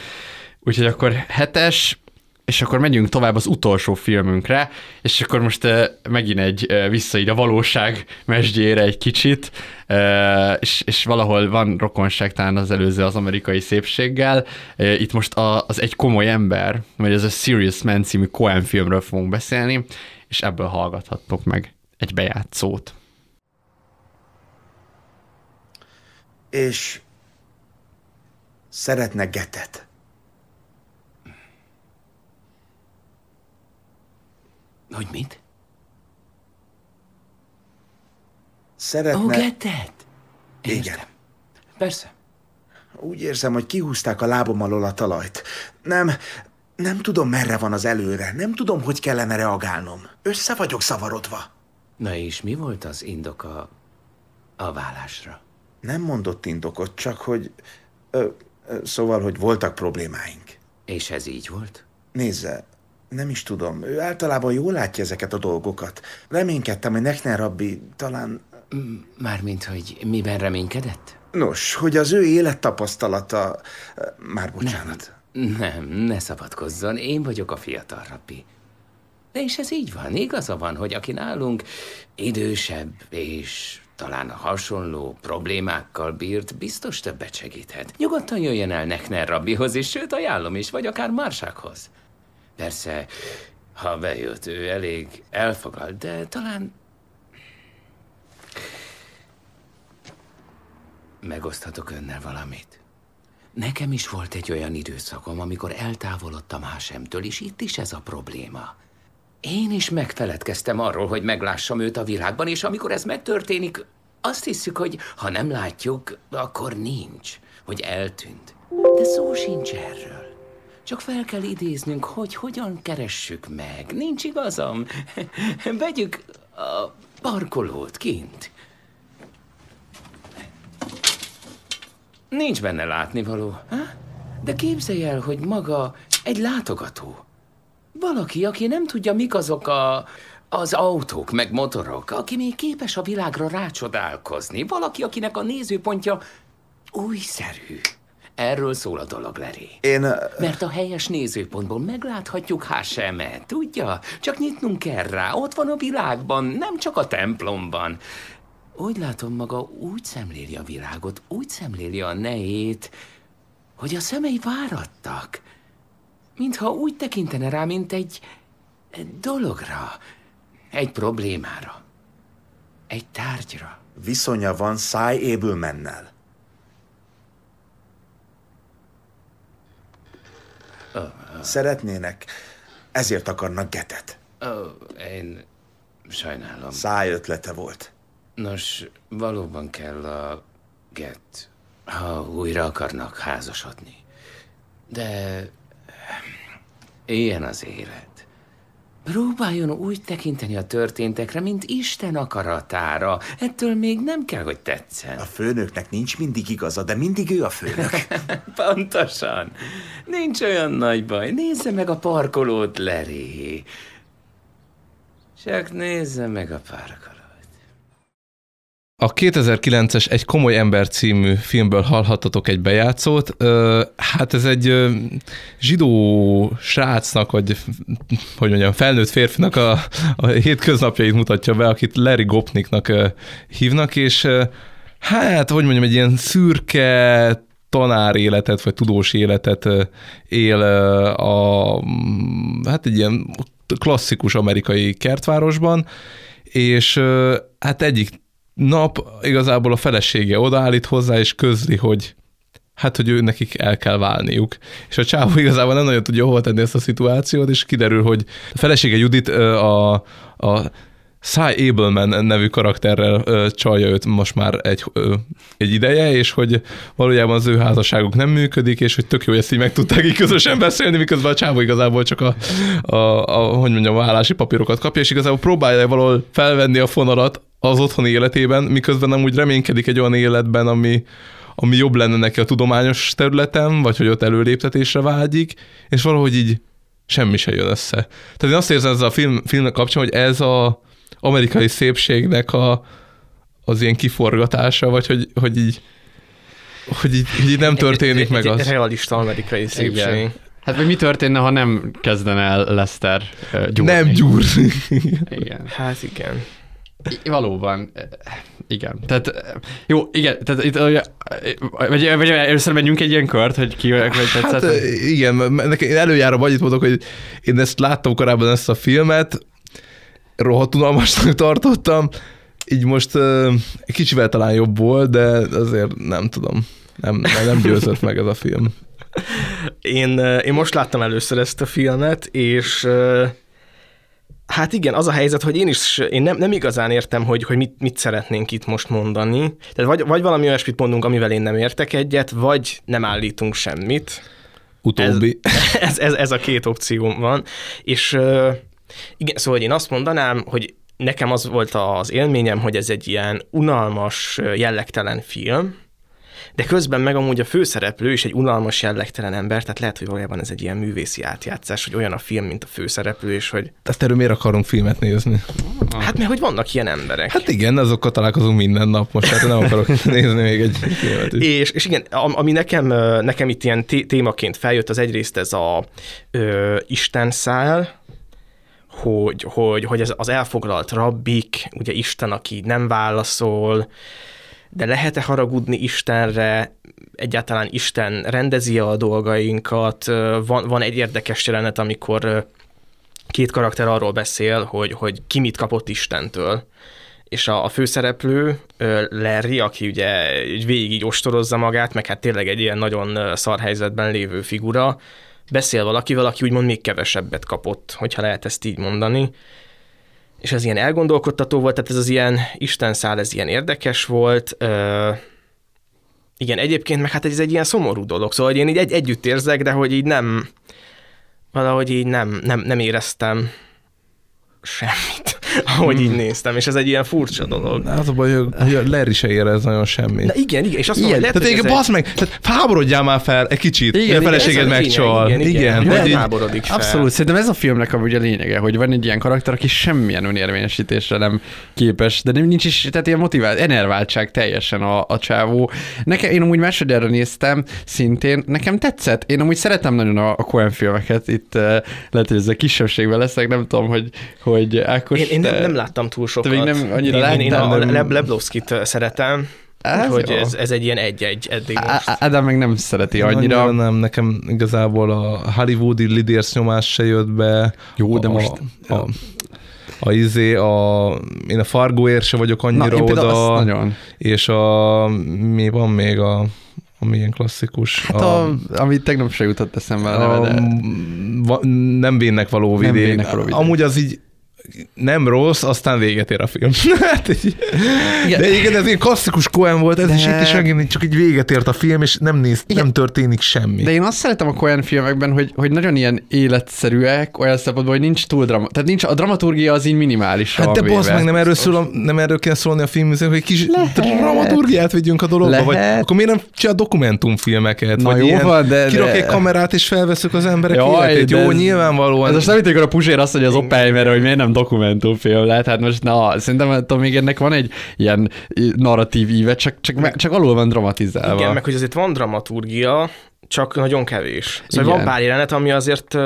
Úgyhogy akkor hetes, és akkor megyünk tovább az utolsó filmünkre, és akkor most uh, megint egy uh, vissza így a valóság mesdjére egy kicsit, uh, és, és valahol van rokonság talán az előző az amerikai szépséggel. Uh, itt most a, az egy komoly ember, vagy ez a Serious Man című Coen filmről fogunk beszélni, és ebből hallgathattok meg egy bejátszót. és szeretne getet. Hogy mit? Szeretne... Ó, getet? Igen. Persze. Úgy érzem, hogy kihúzták a lábom alól a talajt. Nem, nem tudom, merre van az előre. Nem tudom, hogy kellene reagálnom. Össze vagyok szavarodva. Na és mi volt az indoka a vállásra? Nem mondott indokot, csak hogy... Ö, ö, szóval, hogy voltak problémáink. És ez így volt? Nézze, nem is tudom. Ő általában jól látja ezeket a dolgokat. Reménykedtem, hogy Nechner rabbi talán... Mármint, hogy miben reménykedett? Nos, hogy az ő élettapasztalata... Már bocsánat. Nem, nem, ne szabadkozzon. Én vagyok a fiatal rabbi. De és ez így van. Igaza van, hogy aki nálunk idősebb és talán hasonló problémákkal bírt, biztos többet segíthet. Nyugodtan jöjjön el Nechner rabbihoz, és sőt ajánlom is, vagy akár Mársághoz. Persze, ha bejött, ő elég elfoglalt, de talán megoszthatok önnel valamit. Nekem is volt egy olyan időszakom, amikor eltávolodtam Hásemtől, és itt is ez a probléma. Én is megfeledkeztem arról, hogy meglássam őt a világban, és amikor ez megtörténik, azt hiszük, hogy ha nem látjuk, akkor nincs, hogy eltűnt. De szó sincs erről. Csak fel kell idéznünk, hogy hogyan keressük meg. Nincs igazam? Vegyük a parkolót kint. Nincs benne látnivaló. Ha? De képzelj el, hogy maga egy látogató. Valaki, aki nem tudja, mik azok a, az autók, meg motorok, aki még képes a világra rácsodálkozni. Valaki, akinek a nézőpontja újszerű. Erről szól a dolog, Larry. Én... Mert a helyes nézőpontból megláthatjuk Hásemet, tudja? Csak nyitnunk kell rá, ott van a világban, nem csak a templomban. Úgy látom, maga úgy szemléli a világot, úgy szemléli a nejét, hogy a szemei várattak. Mintha úgy tekintene rá, mint egy, dologra, egy problémára, egy tárgyra. Viszonya van Cy Abelmannel. Oh, oh. Szeretnének, ezért akarnak getet. Oh, én sajnálom. Száj ötlete volt. Nos, valóban kell a get, ha újra akarnak házasodni. De ilyen az élet. Próbáljon úgy tekinteni a történtekre, mint Isten akaratára. Ettől még nem kell, hogy tetszen. A főnöknek nincs mindig igaza, de mindig ő a főnök. Pontosan. Nincs olyan nagy baj. Nézze meg a parkolót, Leri. Csak nézze meg a parkolót. A 2009-es Egy komoly ember című filmből hallhattatok egy bejátszót. Hát ez egy zsidó srácnak, vagy hogy mondjam, felnőtt férfinak a, a hétköznapjait mutatja be, akit Larry Gopniknak hívnak, és hát, hogy mondjam, egy ilyen szürke tanár életet, vagy tudós életet él a, hát egy ilyen klasszikus amerikai kertvárosban, és hát egyik nap igazából a felesége odaállít hozzá, és közli, hogy hát, hogy ő nekik el kell válniuk. És a csávó igazából nem nagyon tudja hova tenni ezt a szituációt, és kiderül, hogy a felesége Judit a, a Cy Abelman nevű karakterrel ö, csalja őt most már egy, ö, egy ideje, és hogy valójában az ő házasságuk nem működik, és hogy tök jó, hogy ezt így meg tudták így közösen beszélni, miközben a csávó igazából csak a, a, a hogy mondjam, a vállási papírokat kapja, és igazából próbálja valahol felvenni a fonalat az otthoni életében, miközben nem úgy reménykedik egy olyan életben, ami, ami jobb lenne neki a tudományos területen, vagy hogy ott előléptetésre vágyik, és valahogy így semmi se jön össze. Tehát én azt érzem ezzel a film, filmnek kapcsán, hogy ez a amerikai szépségnek a, az ilyen kiforgatása, vagy hogy, hogy így hogy így, így nem történik egy, meg egy, az. Egy realista amerikai szépség. Igen. Hát vagy mi történne, ha nem kezdene el Lester uh, gyúrni? Nem gyúrni. igen. Hát igen. Valóban, igen. Tehát, jó, igen, tehát itt, vagy, vagy először menjünk egy ilyen kört, hogy ki vagy tetszett? Hát igen, nekem előjárom annyit mondok, hogy én ezt láttam korábban ezt a filmet, rohadt unalmasnak tartottam, így most uh, kicsivel talán jobb volt, de azért nem tudom. Nem, nem győzött meg ez a film. Én, én most láttam először ezt a filmet, és Hát igen, az a helyzet, hogy én is én nem, nem igazán értem, hogy, hogy mit, mit szeretnénk itt most mondani. Tehát vagy, vagy valami olyasmit mondunk, amivel én nem értek egyet, vagy nem állítunk semmit. Utóbbi. Ez, ez, ez, ez a két opció van. És igen, szóval én azt mondanám, hogy nekem az volt az élményem, hogy ez egy ilyen unalmas, jellegtelen film, de közben meg amúgy a főszereplő is egy unalmas, jellegtelen ember, tehát lehet, hogy valójában ez egy ilyen művészi átjátszás, hogy olyan a film, mint a főszereplő, és hogy... Tehát erről miért akarunk filmet nézni? Hát mert hogy vannak ilyen emberek. Hát igen, azokkal találkozunk minden nap, most hát nem akarok nézni még egy filmet is. És, és igen, ami nekem, nekem itt ilyen témaként feljött, az egyrészt ez a ö, Isten szál, hogy, hogy, hogy ez az elfoglalt rabbik, ugye Isten, aki nem válaszol, de lehet-e haragudni Istenre, egyáltalán Isten rendezi a dolgainkat, van, van egy érdekes jelenet, amikor két karakter arról beszél, hogy, hogy ki mit kapott Istentől, és a, a főszereplő, Larry, aki ugye végig így ostorozza magát, meg hát tényleg egy ilyen nagyon szar helyzetben lévő figura, beszél valakivel, aki úgymond még kevesebbet kapott, hogyha lehet ezt így mondani, és ez ilyen elgondolkodtató volt, tehát ez az ilyen Isten szál, ez ilyen érdekes volt. Ö, igen, egyébként meg hát ez egy ilyen szomorú dolog, szóval hogy én így egy, együtt érzek, de hogy így nem, valahogy így nem, nem, nem éreztem semmit, ahogy hmm. így néztem, és ez egy ilyen furcsa dolog. Az a baj, hogy Larry se érez nagyon semmit. Na igen, igen, és azt mondom, hogy lehet, tehát basz meg, tehát háborodjál már fel egy kicsit, igen, a feleséged megcsal. Igen, igen, igen, igen, igen fel. Abszolút, szerintem ez a filmnek a ugye lényege, hogy van egy ilyen karakter, aki semmilyen önérvényesítésre nem képes, de nem nincs is, tehát ilyen motivált, enerváltság teljesen a, a csávó. Nekem, én amúgy másodjára néztem, szintén, nekem tetszett, én amúgy szeretem nagyon a, a Coen filmeket, itt uh, lehet, hogy ez a kisebbségben leszek, nem tudom, hogy, hogy Ákos, én, én nem, nem láttam túl sokat. Te még nem annyira én, én, én a nem... Lebowski-t szeretem, ez hogy ez, ez egy ilyen egy-egy eddig most. Adam meg nem szereti annyira. annyira. nem, nekem igazából a hollywoodi lidérsz nyomás se jött be. Jó, de a, most... A, a, a izé, a, én a Fargoért se vagyok annyira Na, oda, nagyon. és a, mi van még a ami ilyen klasszikus. Hát a, a, ami tegnap se jutott eszembe a, a neve, de... Va, nem vénnek való vidék. Nem vénnek való vidék. Amúgy az így nem rossz, aztán véget ér a film. hát így, igen. De igen, ez egy klasszikus Cohen volt, ez de... is itt is megint csak így véget ért a film, és nem néz, igen. nem történik semmi. De én azt szeretem a Cohen filmekben, hogy, hogy nagyon ilyen életszerűek, olyan szempontból, hogy nincs túl drama. Tehát nincs, a dramaturgia az így minimális. Hát de basz meg, nem erről, szól, nem erről kell szólni a film, hogy kis Lehet. dramaturgiát vigyünk a dologba, Lehet. vagy akkor miért nem csinál dokumentumfilmeket, Na vagy jó, ilyen, van, de, kirak de... egy kamerát, és felveszük az emberek Jaj, életét. Jó, ez, nyilvánvalóan. Ez most nem a Puzsér azt, hogy az Oppenheimer, hogy miért nem dokumentumfilm lehet. Hát most na, szerintem attól még ennek van egy ilyen narratív íve, csak, csak, csak alul van dramatizálva. Igen, meg hogy azért van dramaturgia, csak nagyon kevés. Szóval Igen. van pár jelenet, ami azért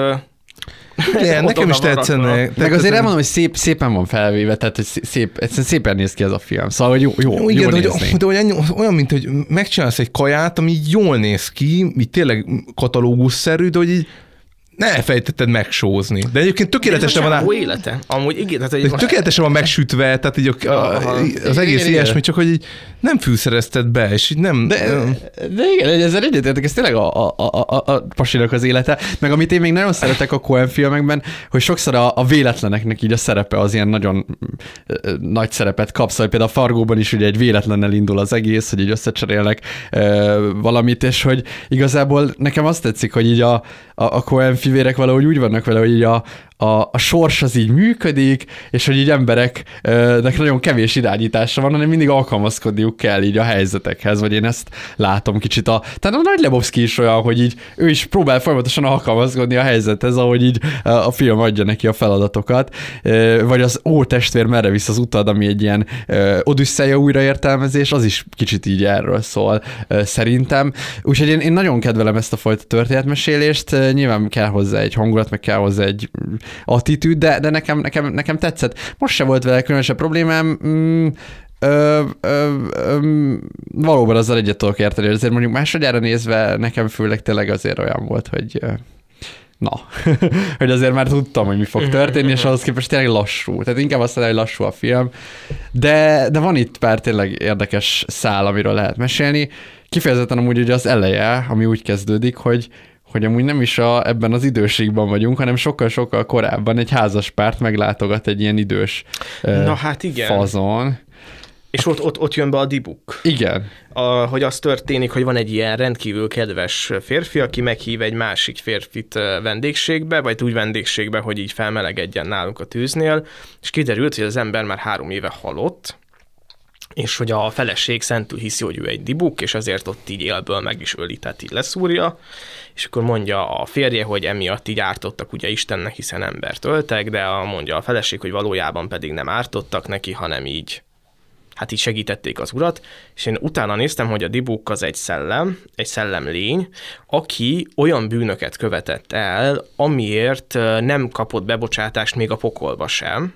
igen, nekem is tetszene. Meg azért elmondom, hogy szép, szépen van felvéve, tehát hogy szép, egyszerűen szépen néz ki ez a film. Szóval, hogy jó, jó, jó igen, jó de, hogy, de hogy olyan, mint hogy megcsinálsz egy kaját, ami jól néz ki, így tényleg katalógusszerű, de hogy így ne elfejtetted megsózni. De egyébként tökéletesen van... A élete. Amúgy igen. Tehát, hogy. Tökéletesen van megsütve, tehát így a, a, az egész igen, ilyesmi, csak hogy így nem fűszerezted be, és így nem... De, de igen, ezzel egyetértek, ez tényleg a, a, a, a, a pasinak az élete. Meg amit én még nagyon szeretek a Coen filmekben, hogy sokszor a, a véletleneknek így a szerepe az ilyen nagyon nagy szerepet kapsz. Szóval például a Fargóban is ugye egy véletlennel indul az egész, hogy így összecserélnek ö, valamit, és hogy igazából nekem azt tetszik, hogy így a, a, a Coen fivérek valahogy úgy vannak vele, hogy így a, a, a sors az így működik, és hogy így embereknek nagyon kevés irányítása van, hanem mindig alkalmazkodniuk kell így a helyzetekhez, vagy én ezt látom kicsit a... Tehát a Nagy Lebowski is olyan, hogy így ő is próbál folyamatosan alkalmazkodni a helyzethez, ahogy így a film adja neki a feladatokat, vagy az Ó testvér merre visz az utad, ami egy ilyen odüsszeja újraértelmezés, az is kicsit így erről szól szerintem. Úgyhogy én, én nagyon kedvelem ezt a fajta történetmesélést, nyilván kell hozzá egy hangulat, meg kell hozzá egy attitűd, de, de nekem, nekem, nekem tetszett. Most se volt vele különösebb problémám, mm, Ö, ö, ö, valóban azzal egyet tudok érteni, azért mondjuk másodjára nézve nekem főleg tényleg azért olyan volt, hogy na, hogy azért már tudtam, hogy mi fog történni, és ahhoz képest tényleg lassú. Tehát inkább azt mondom, hogy lassú a film. De, de van itt pár tényleg érdekes szál, amiről lehet mesélni. Kifejezetten amúgy ugye az eleje, ami úgy kezdődik, hogy hogy amúgy nem is a, ebben az időségben vagyunk, hanem sokkal-sokkal korábban egy házas párt meglátogat egy ilyen idős Na hát igen. fazon. És ott, ott, ott jön be a dibuk. Igen. A, hogy az történik, hogy van egy ilyen rendkívül kedves férfi, aki meghív egy másik férfit vendégségbe, vagy úgy vendégségbe, hogy így felmelegedjen nálunk a tűznél, és kiderült, hogy az ember már három éve halott, és hogy a feleség szentül hiszi, hogy ő egy dibuk, és ezért ott így élből meg is öli, tehát így leszúrja, és akkor mondja a férje, hogy emiatt így ártottak ugye Istennek, hiszen embert öltek, de a, mondja a feleség, hogy valójában pedig nem ártottak neki, hanem így hát így segítették az urat, és én utána néztem, hogy a Dibuk az egy szellem, egy szellemlény, aki olyan bűnöket követett el, amiért nem kapott bebocsátást még a pokolba sem,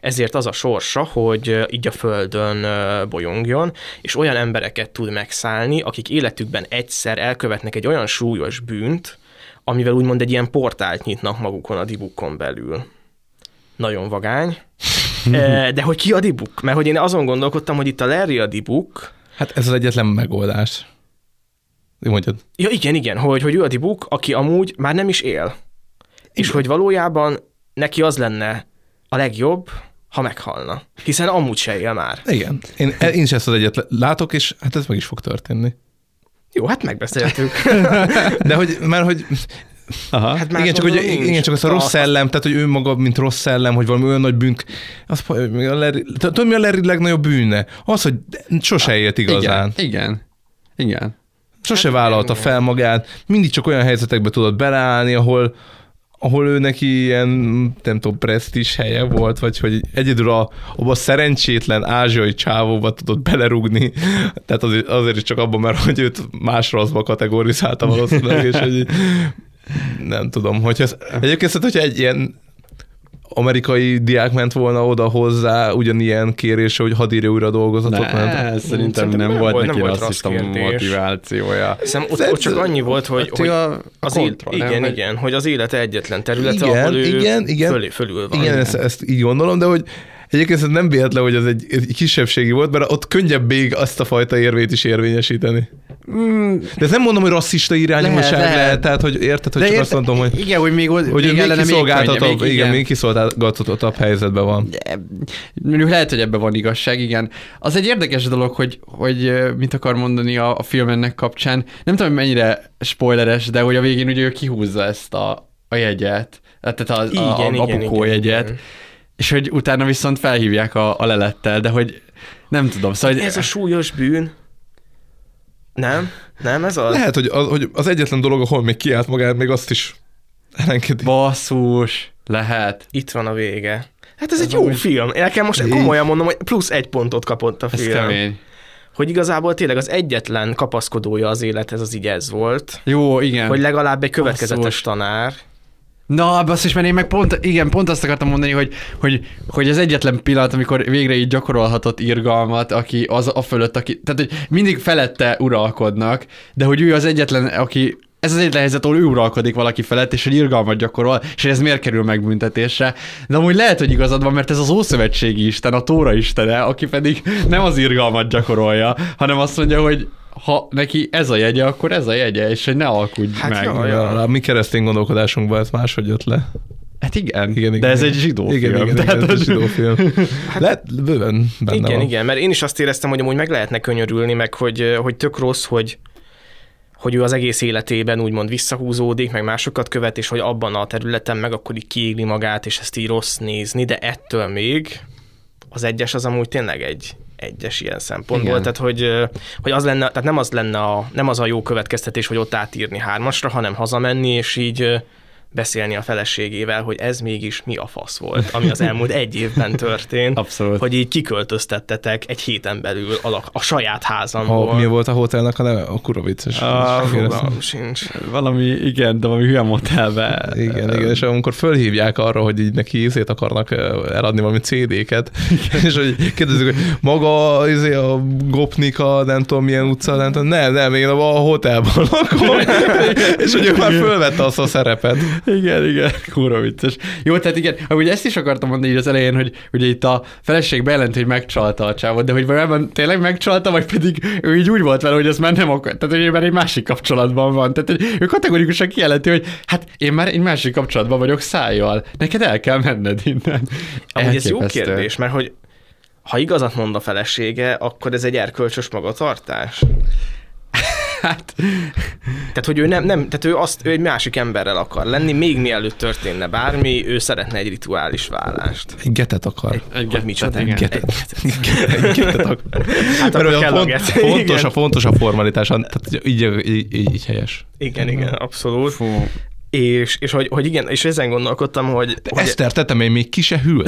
ezért az a sorsa, hogy így a földön bolyongjon, és olyan embereket tud megszállni, akik életükben egyszer elkövetnek egy olyan súlyos bűnt, amivel úgymond egy ilyen portált nyitnak magukon a dibukon belül. Nagyon vagány. De hogy ki a dibuk? Mert hogy én azon gondolkodtam, hogy itt a Larry a dibuk. Hát ez az egyetlen megoldás. Mondjad. Ja igen, igen, hogy, hogy ő a dibuk, aki amúgy már nem is él. Igen. És hogy valójában neki az lenne a legjobb, ha meghalna. Hiszen amúgy se él már. Igen. Én, én is ezt az egyet látok, és hát ez meg is fog történni. Jó, hát megbeszéltük. De hogy, mert hogy Aha. Hát igen, csak, hogy, igen, csak az a rossz szellem, tehát hogy ő maga, mint rossz szellem, hogy valami olyan nagy bűnk, az, tudod, mi a Larry legnagyobb bűne? Az, hogy sose élt igazán. Igen, igen. igen. Sose hát, vállalta igen. fel magát, mindig csak olyan helyzetekbe tudott beleállni, ahol, ahol ő neki ilyen, nem tudom, presztis helye volt, vagy hogy egyedül a, abban a szerencsétlen ázsiai csávóba tudott belerugni, tehát azért, azért is csak abban, mert hogy őt más rosszba kategorizálta valószínűleg, és hogy nem tudom, hogy ez, egyébként hogyha egy ilyen amerikai diák ment volna oda hozzá ugyanilyen kérése, hogy hadd írja újra dolgozatot. Ne, mert... szerintem nem, nem volt neki rasszista motivációja. Hiszem, ott, ott, csak annyi volt, hogy, hogy a, az kontra, igen, nem, igen, hogy az élete egyetlen területe, igen, ahol ő igen, igen, fölé, fölül van. Igen, ezt, ezt így gondolom, de hogy Egyébként ez nem véletlen, hogy ez egy, egy kisebbségi volt, mert ott könnyebb még azt a fajta érvét is érvényesíteni. Mm. De ez nem mondom, hogy rasszista irányúság lehet, lehet, tehát hogy érted, hogy De csak érte, azt mondom, hogy, igen, hogy még, hogy még, még kiszolgáltatottabb, még, igen, még kiszolgáltatottabb helyzetben van. Mondjuk lehet, hogy ebben van igazság, igen. Az egy érdekes dolog, hogy, hogy mit akar mondani a, a film ennek kapcsán. Nem tudom, hogy mennyire spoileres, de hogy a végén ugye ő kihúzza ezt a, a jegyet, tehát a, igen, a, a, a igen, bukó igen, jegyet. Igen és hogy utána viszont felhívják a, a lelettel, de hogy nem tudom. Szóval, ez a súlyos bűn. Nem? Nem ez az? Lehet, hogy az, hogy az egyetlen dolog, ahol még kiállt magát, még azt is elengedi. Basszus, lehet. Itt van a vége. Hát ez, ez egy jó úgy... film. Kell most komolyan mondom, hogy plusz egy pontot kapott a film. Ez kemény. Hogy igazából tényleg az egyetlen kapaszkodója az élethez az így ez volt. Jó, igen. Hogy legalább egy következetes Basszus. tanár. Na, basszus, mert én meg pont, igen, pont azt akartam mondani, hogy, hogy, hogy az egyetlen pillanat, amikor végre így gyakorolhatott irgalmat, aki az a fölött, aki, tehát hogy mindig felette uralkodnak, de hogy ő az egyetlen, aki ez az egyetlen helyzet, ahol ő uralkodik valaki felett, és hogy irgalmat gyakorol, és ez miért kerül megbüntetésre. De amúgy lehet, hogy igazad van, mert ez az Ószövetségi Isten, a Tóra Istene, aki pedig nem az irgalmat gyakorolja, hanem azt mondja, hogy ha neki ez a jegye, akkor ez a jegye, és hogy ne alkudj hát meg. Jaj, jaj. A mi keresztény gondolkodásunkban ez máshogy jött le. Hát igen, igen, igen de ez igen. egy zsidó igen, film. Igen, igen, ez egy zsidó film. Hát, Lehet, bőven benne Igen, van. igen, mert én is azt éreztem, hogy amúgy meg lehetne könyörülni, meg hogy, hogy tök rossz, hogy, hogy ő az egész életében úgymond visszahúzódik, meg másokat követ, és hogy abban a területen meg akkor így kiégli magát, és ezt így rossz nézni, de ettől még az egyes az amúgy tényleg egy, egyes ilyen szempontból. Igen. Tehát, hogy, hogy az lenne, tehát nem az lenne a, nem az a jó következtetés, hogy ott átírni hármasra, hanem hazamenni, és így beszélni a feleségével, hogy ez mégis mi a fasz volt, ami az elmúlt egy évben történt. Abszolút. Hogy így kiköltöztettetek egy héten belül a, a saját házamból. Ha, mi volt a hotelnek a neve? A kurva vicces. A, sincs. Valami, igen, de valami hülye motelbe. Igen, igen, és amikor fölhívják arra, hogy így neki ízét akarnak eladni valami CD-ket, és hogy kérdezik, hogy maga izé, a Gopnika, nem tudom milyen utca, nem tudom, nem, nem, én a hotelban lakom, és hogy ő már fölvette azt a szerepet. Igen, igen, kurva vicces. Jó, tehát igen, amúgy ezt is akartam mondani így az elején, hogy ugye itt a feleség bejelent, hogy megcsalta a csávot, de hogy valójában tényleg megcsalta, vagy pedig ő így úgy volt vele, hogy ez már nem akar, tehát hogy ő már egy másik kapcsolatban van. Tehát hogy ő kategorikusan kijelenti, hogy hát én már egy másik kapcsolatban vagyok szájjal, neked el kell menned innen. Amúgy ez jó kérdés, mert hogy ha igazat mond a felesége, akkor ez egy erkölcsös magatartás. Hát... Tehát, hogy ő nem, nem tehát ő, azt, ő egy másik emberrel akar lenni, még mielőtt történne bármi, ő szeretne egy rituális vállást. Egy getet akar. Egy, egy getet, micsoda? Egy getet. Egy getet. Egy getet akar. Hát Mert kell font, a get. fontos, a, fontos a formalitás, tehát így, így, így, így helyes. Igen, igen, abszolút. Fú. És, és hogy, hogy igen, és ezen gondolkodtam, hogy... De hogy Eszter, tettem én még ki se hűl.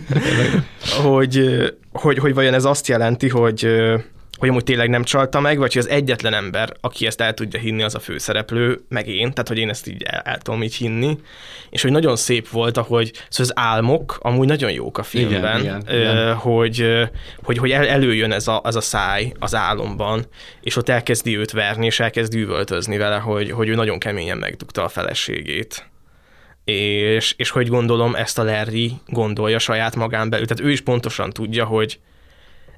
hogy, hogy, hogy vajon ez azt jelenti, hogy hogy amúgy tényleg nem csalta meg, vagy hogy az egyetlen ember, aki ezt el tudja hinni, az a főszereplő, meg én, tehát hogy én ezt így el, el tudom így hinni, és hogy nagyon szép volt, ahogy szóval az álmok amúgy nagyon jók a filmben, igen, igen, igen. hogy, hogy, hogy el, előjön ez a, ez a száj az álomban, és ott elkezdi őt verni, és elkezd üvöltözni vele, hogy, hogy ő nagyon keményen megdugta a feleségét és, és hogy gondolom ezt a Larry gondolja saját magán belül. Tehát ő is pontosan tudja, hogy,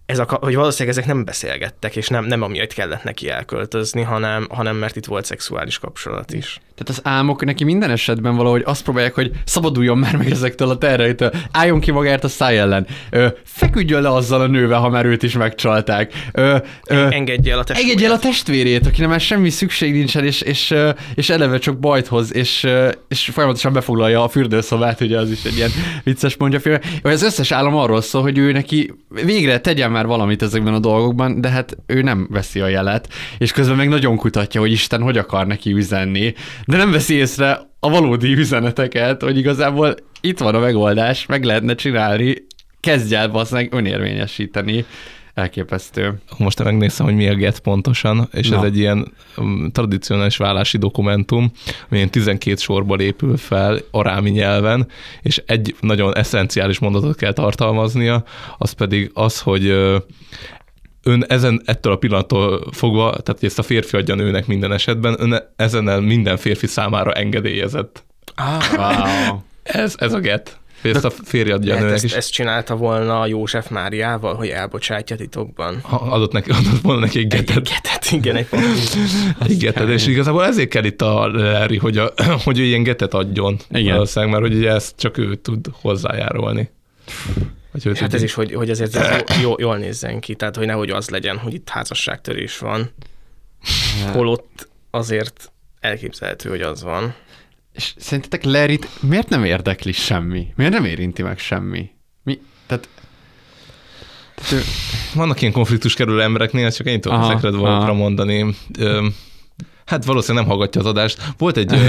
ez a, hogy valószínűleg ezek nem beszélgettek, és nem, nem amiatt kellett neki elköltözni, hanem, hanem mert itt volt szexuális kapcsolat is. Tehát az álmok neki minden esetben valahogy azt próbálják, hogy szabaduljon már meg ezektől a terreitől, álljon ki magát a száj ellen, ö, feküdjön le azzal a nővel, ha már őt is megcsalták. Ö, ö, engedje el a testvérét. Engedje el a testvérét, akinek már semmi szükség nincsen, és, és, és eleve csak bajt hoz, és, és folyamatosan befoglalja a fürdőszobát, ugye az is egy ilyen vicces mondja film. Az összes állam arról szól, hogy ő neki végre tegyen már valamit ezekben a dolgokban, de hát ő nem veszi a jelet, és közben meg nagyon kutatja, hogy Isten hogy akar neki üzenni, de nem veszi észre a valódi üzeneteket, hogy igazából itt van a megoldás, meg lehetne csinálni, kezdj el basszeg önérvényesíteni. Elképesztő. Most megnéztem, hogy mi a get pontosan, és Na. ez egy ilyen um, tradicionális vállási dokumentum, ami 12 sorból épül fel arámi nyelven, és egy nagyon eszenciális mondatot kell tartalmaznia, az pedig az, hogy ön ezen ettől a pillanattól fogva, tehát hogy ezt a férfi adja nőnek minden esetben, ön ezennel minden férfi számára engedélyezett. Ah, wow. ez, ez a get. Ezt a férj adja a nőnek ezt, is. Ezt csinálta volna József Máriával, hogy elbocsátja titokban. Ha adott, neki, adott volna neki egy getet. Egy getet, igen. Egy, egy getet, és igazából ezért kell itt a Larry, hogy, a, hogy ő ilyen getet adjon. Igen. Valószínűleg, mert hogy ugye ezt csak ő tud hozzájárulni. Hogy hát ez is, hogy, hogy ezért ez jó, jól nézzen ki, tehát hogy nehogy az legyen, hogy itt házasságtörés van, holott azért elképzelhető, hogy az van. És szerintetek Lerit miért nem érdekli semmi? Miért nem érinti meg semmi? Mi? Tehát tehát ő... Vannak ilyen konfliktus kerülő embereknél, csak én tudom ezekre dolgokra mondani. Hát valószínűleg nem hallgatja az adást. Volt egy...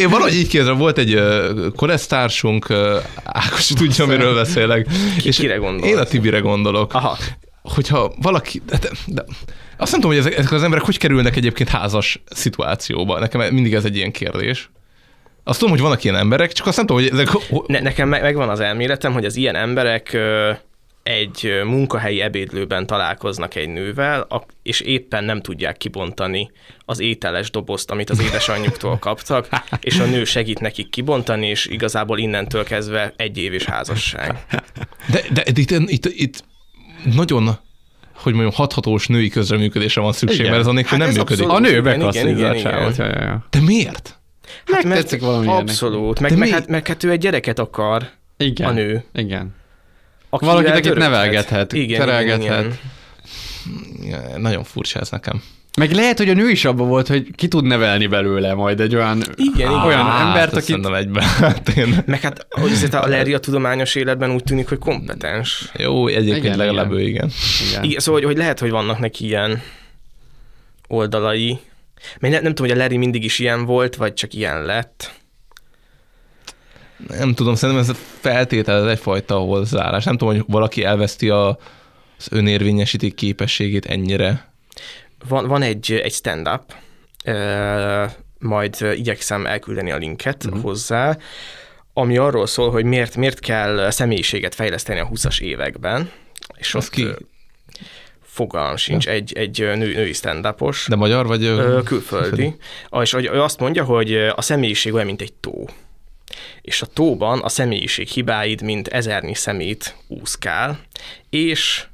én valahogy így kérdezem, volt egy kolesztársunk, Ákos tudja, miről beszélek. Ki, és kire gondolok? Én a Tibire gondolok. Aha. Hogyha valaki... De, de, azt nem tudom, hogy ezek, ezek az emberek hogy kerülnek egyébként házas szituációba. Nekem mindig ez egy ilyen kérdés. Azt tudom, hogy vannak ilyen emberek, csak azt nem tudom, hogy ezek... Ne, nekem megvan az elméletem, hogy az ilyen emberek egy munkahelyi ebédlőben találkoznak egy nővel, és éppen nem tudják kibontani az ételes dobozt, amit az édesanyjuktól kaptak, és a nő segít nekik kibontani, és igazából innentől kezdve egy év is házasság. De, de itt, itt, itt nagyon hogy mondjam, hathatós női közreműködésre van szükség, igen. mert ez annélkül hát nem ez működik. A nő beklasszizza a csávot. Ja, ja, ja. De miért? Hát meg mert valami abszolút. Meg, meg, hát, meg hát ő egy gyereket akar, igen. a nő. Igen. Valakit, akit nevelgethet, igen, terelgethet. Igen, igen. Nagyon furcsa ez nekem. Meg lehet, hogy a nő is abban volt, hogy ki tud nevelni belőle majd egy olyan, igen, igen. olyan Á, embert, akit... Szerintem egyben. Hát én... Meg hát, hogy azért a Larry a tudományos életben úgy tűnik, hogy kompetens. Jó, egyébként igen, legalább igen. ő igen. igen. igen. Szóval, hogy, hogy lehet, hogy vannak neki ilyen oldalai. Mert nem, nem tudom, hogy a Larry mindig is ilyen volt, vagy csak ilyen lett. Nem tudom, szerintem ez feltétel, ez egyfajta hozzáállás. Nem tudom, hogy valaki elveszti a, az önérvényesítés képességét ennyire van, van egy, egy stand-up, majd igyekszem elküldeni a linket uh-huh. hozzá, ami arról szól, hogy miért, miért kell személyiséget fejleszteni a 20-as években. És az ki? Fogalm sincs, egy, egy nő, női stand De magyar vagy? Ö, külföldi. És azt mondja, hogy a személyiség olyan, mint egy tó. És a tóban a személyiség hibáid, mint ezernyi szemét úszkál, és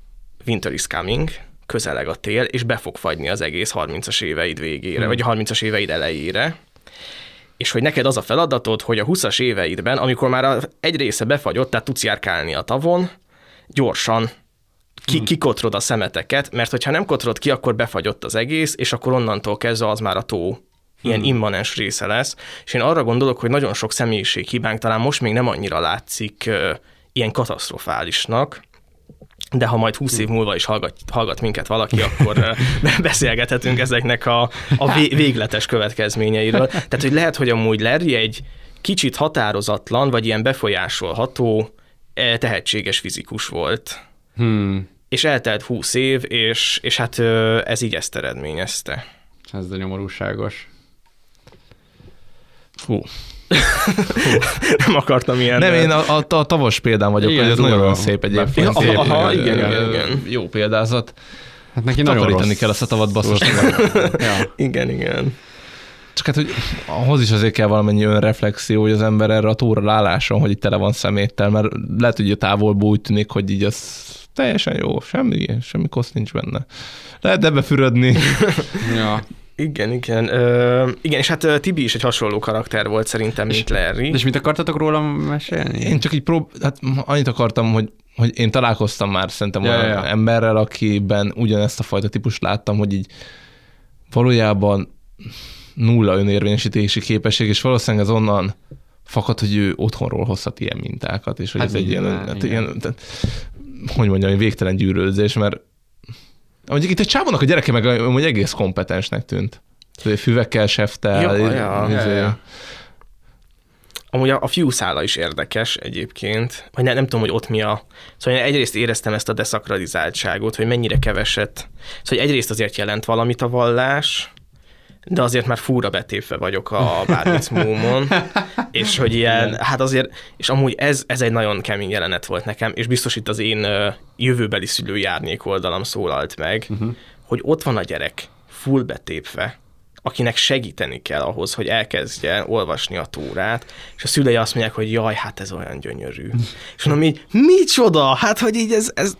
winter is coming, közeleg a tél, és be fog fagyni az egész 30-as éveid végére, hmm. vagy a 30-as éveid elejére, és hogy neked az a feladatod, hogy a 20-as éveidben, amikor már egy része befagyott, tehát tudsz járkálni a tavon, gyorsan ki, hmm. kikotrod a szemeteket, mert hogyha nem kotrod ki, akkor befagyott az egész, és akkor onnantól kezdve az már a tó ilyen hmm. immanens része lesz. És én arra gondolok, hogy nagyon sok hibánk talán most még nem annyira látszik uh, ilyen katasztrofálisnak, de ha majd 20 év múlva is hallgat, hallgat minket valaki, akkor beszélgethetünk ezeknek a, a végletes következményeiről. Tehát, hogy lehet, hogy amúgy Larry egy kicsit határozatlan, vagy ilyen befolyásolható, e, tehetséges fizikus volt. Hmm. És eltelt 20 év, és, és hát ez így ezt eredményezte. Ez a nyomorúságos. Fú, nem akartam ilyen. Nem, én a, a, a tavas példám vagyok, igen, hogy ez nagyon szép egyébként. Aha, aha, igen, igen, igen, igen. Jó példázat. Hát neki nagyon rossz. kell azt a tavat basszus. ja. Igen, igen. Csak hát, hogy ahhoz is azért kell valamennyi önreflexió, hogy az ember erre a tóra álláson, hogy itt tele van szeméttel, mert lehet, hogy a távolból úgy tűnik, hogy így az teljesen jó, semmi, semmi kosz nincs benne. Lehet ebbe fürödni. ja. Igen, igen. Ö, igen, és hát Tibi is egy hasonló karakter volt szerintem, mint és, Larry. És mit akartatok róla mesélni? Én csak így prób... Hát annyit akartam, hogy, hogy én találkoztam már szerintem ja, olyan ja. emberrel, akiben ugyanezt a fajta típust láttam, hogy így valójában nulla önérvényesítési képesség, és valószínűleg ez onnan fakad, hogy ő otthonról hozhat ilyen mintákat, és hogy hát ez egy ilyen, hát ilyen tehát, hogy mondjam, egy végtelen gyűrőzés, mert Mondjuk itt egy csávónak a gyereke meg hogy egész kompetensnek tűnt. Füvekkel seftel. Ja, ja, ja, ja. Amúgy a, a fiúszála is érdekes egyébként, vagy ne, nem tudom, hogy ott mi a... Szóval én egyrészt éreztem ezt a deszakralizáltságot, hogy mennyire keveset... Szóval egyrészt azért jelent valamit a vallás, de azért már fúra betépve vagyok a bármicmómon, és hogy ilyen, hát azért, és amúgy ez, ez egy nagyon kemény jelenet volt nekem, és biztos itt az én jövőbeli szülői árnyék oldalam szólalt meg, uh-huh. hogy ott van a gyerek, full betépve, akinek segíteni kell ahhoz, hogy elkezdje olvasni a túrát, és a szülei azt mondják, hogy jaj, hát ez olyan gyönyörű. és mondom így, micsoda? Hát, hogy így ez, ez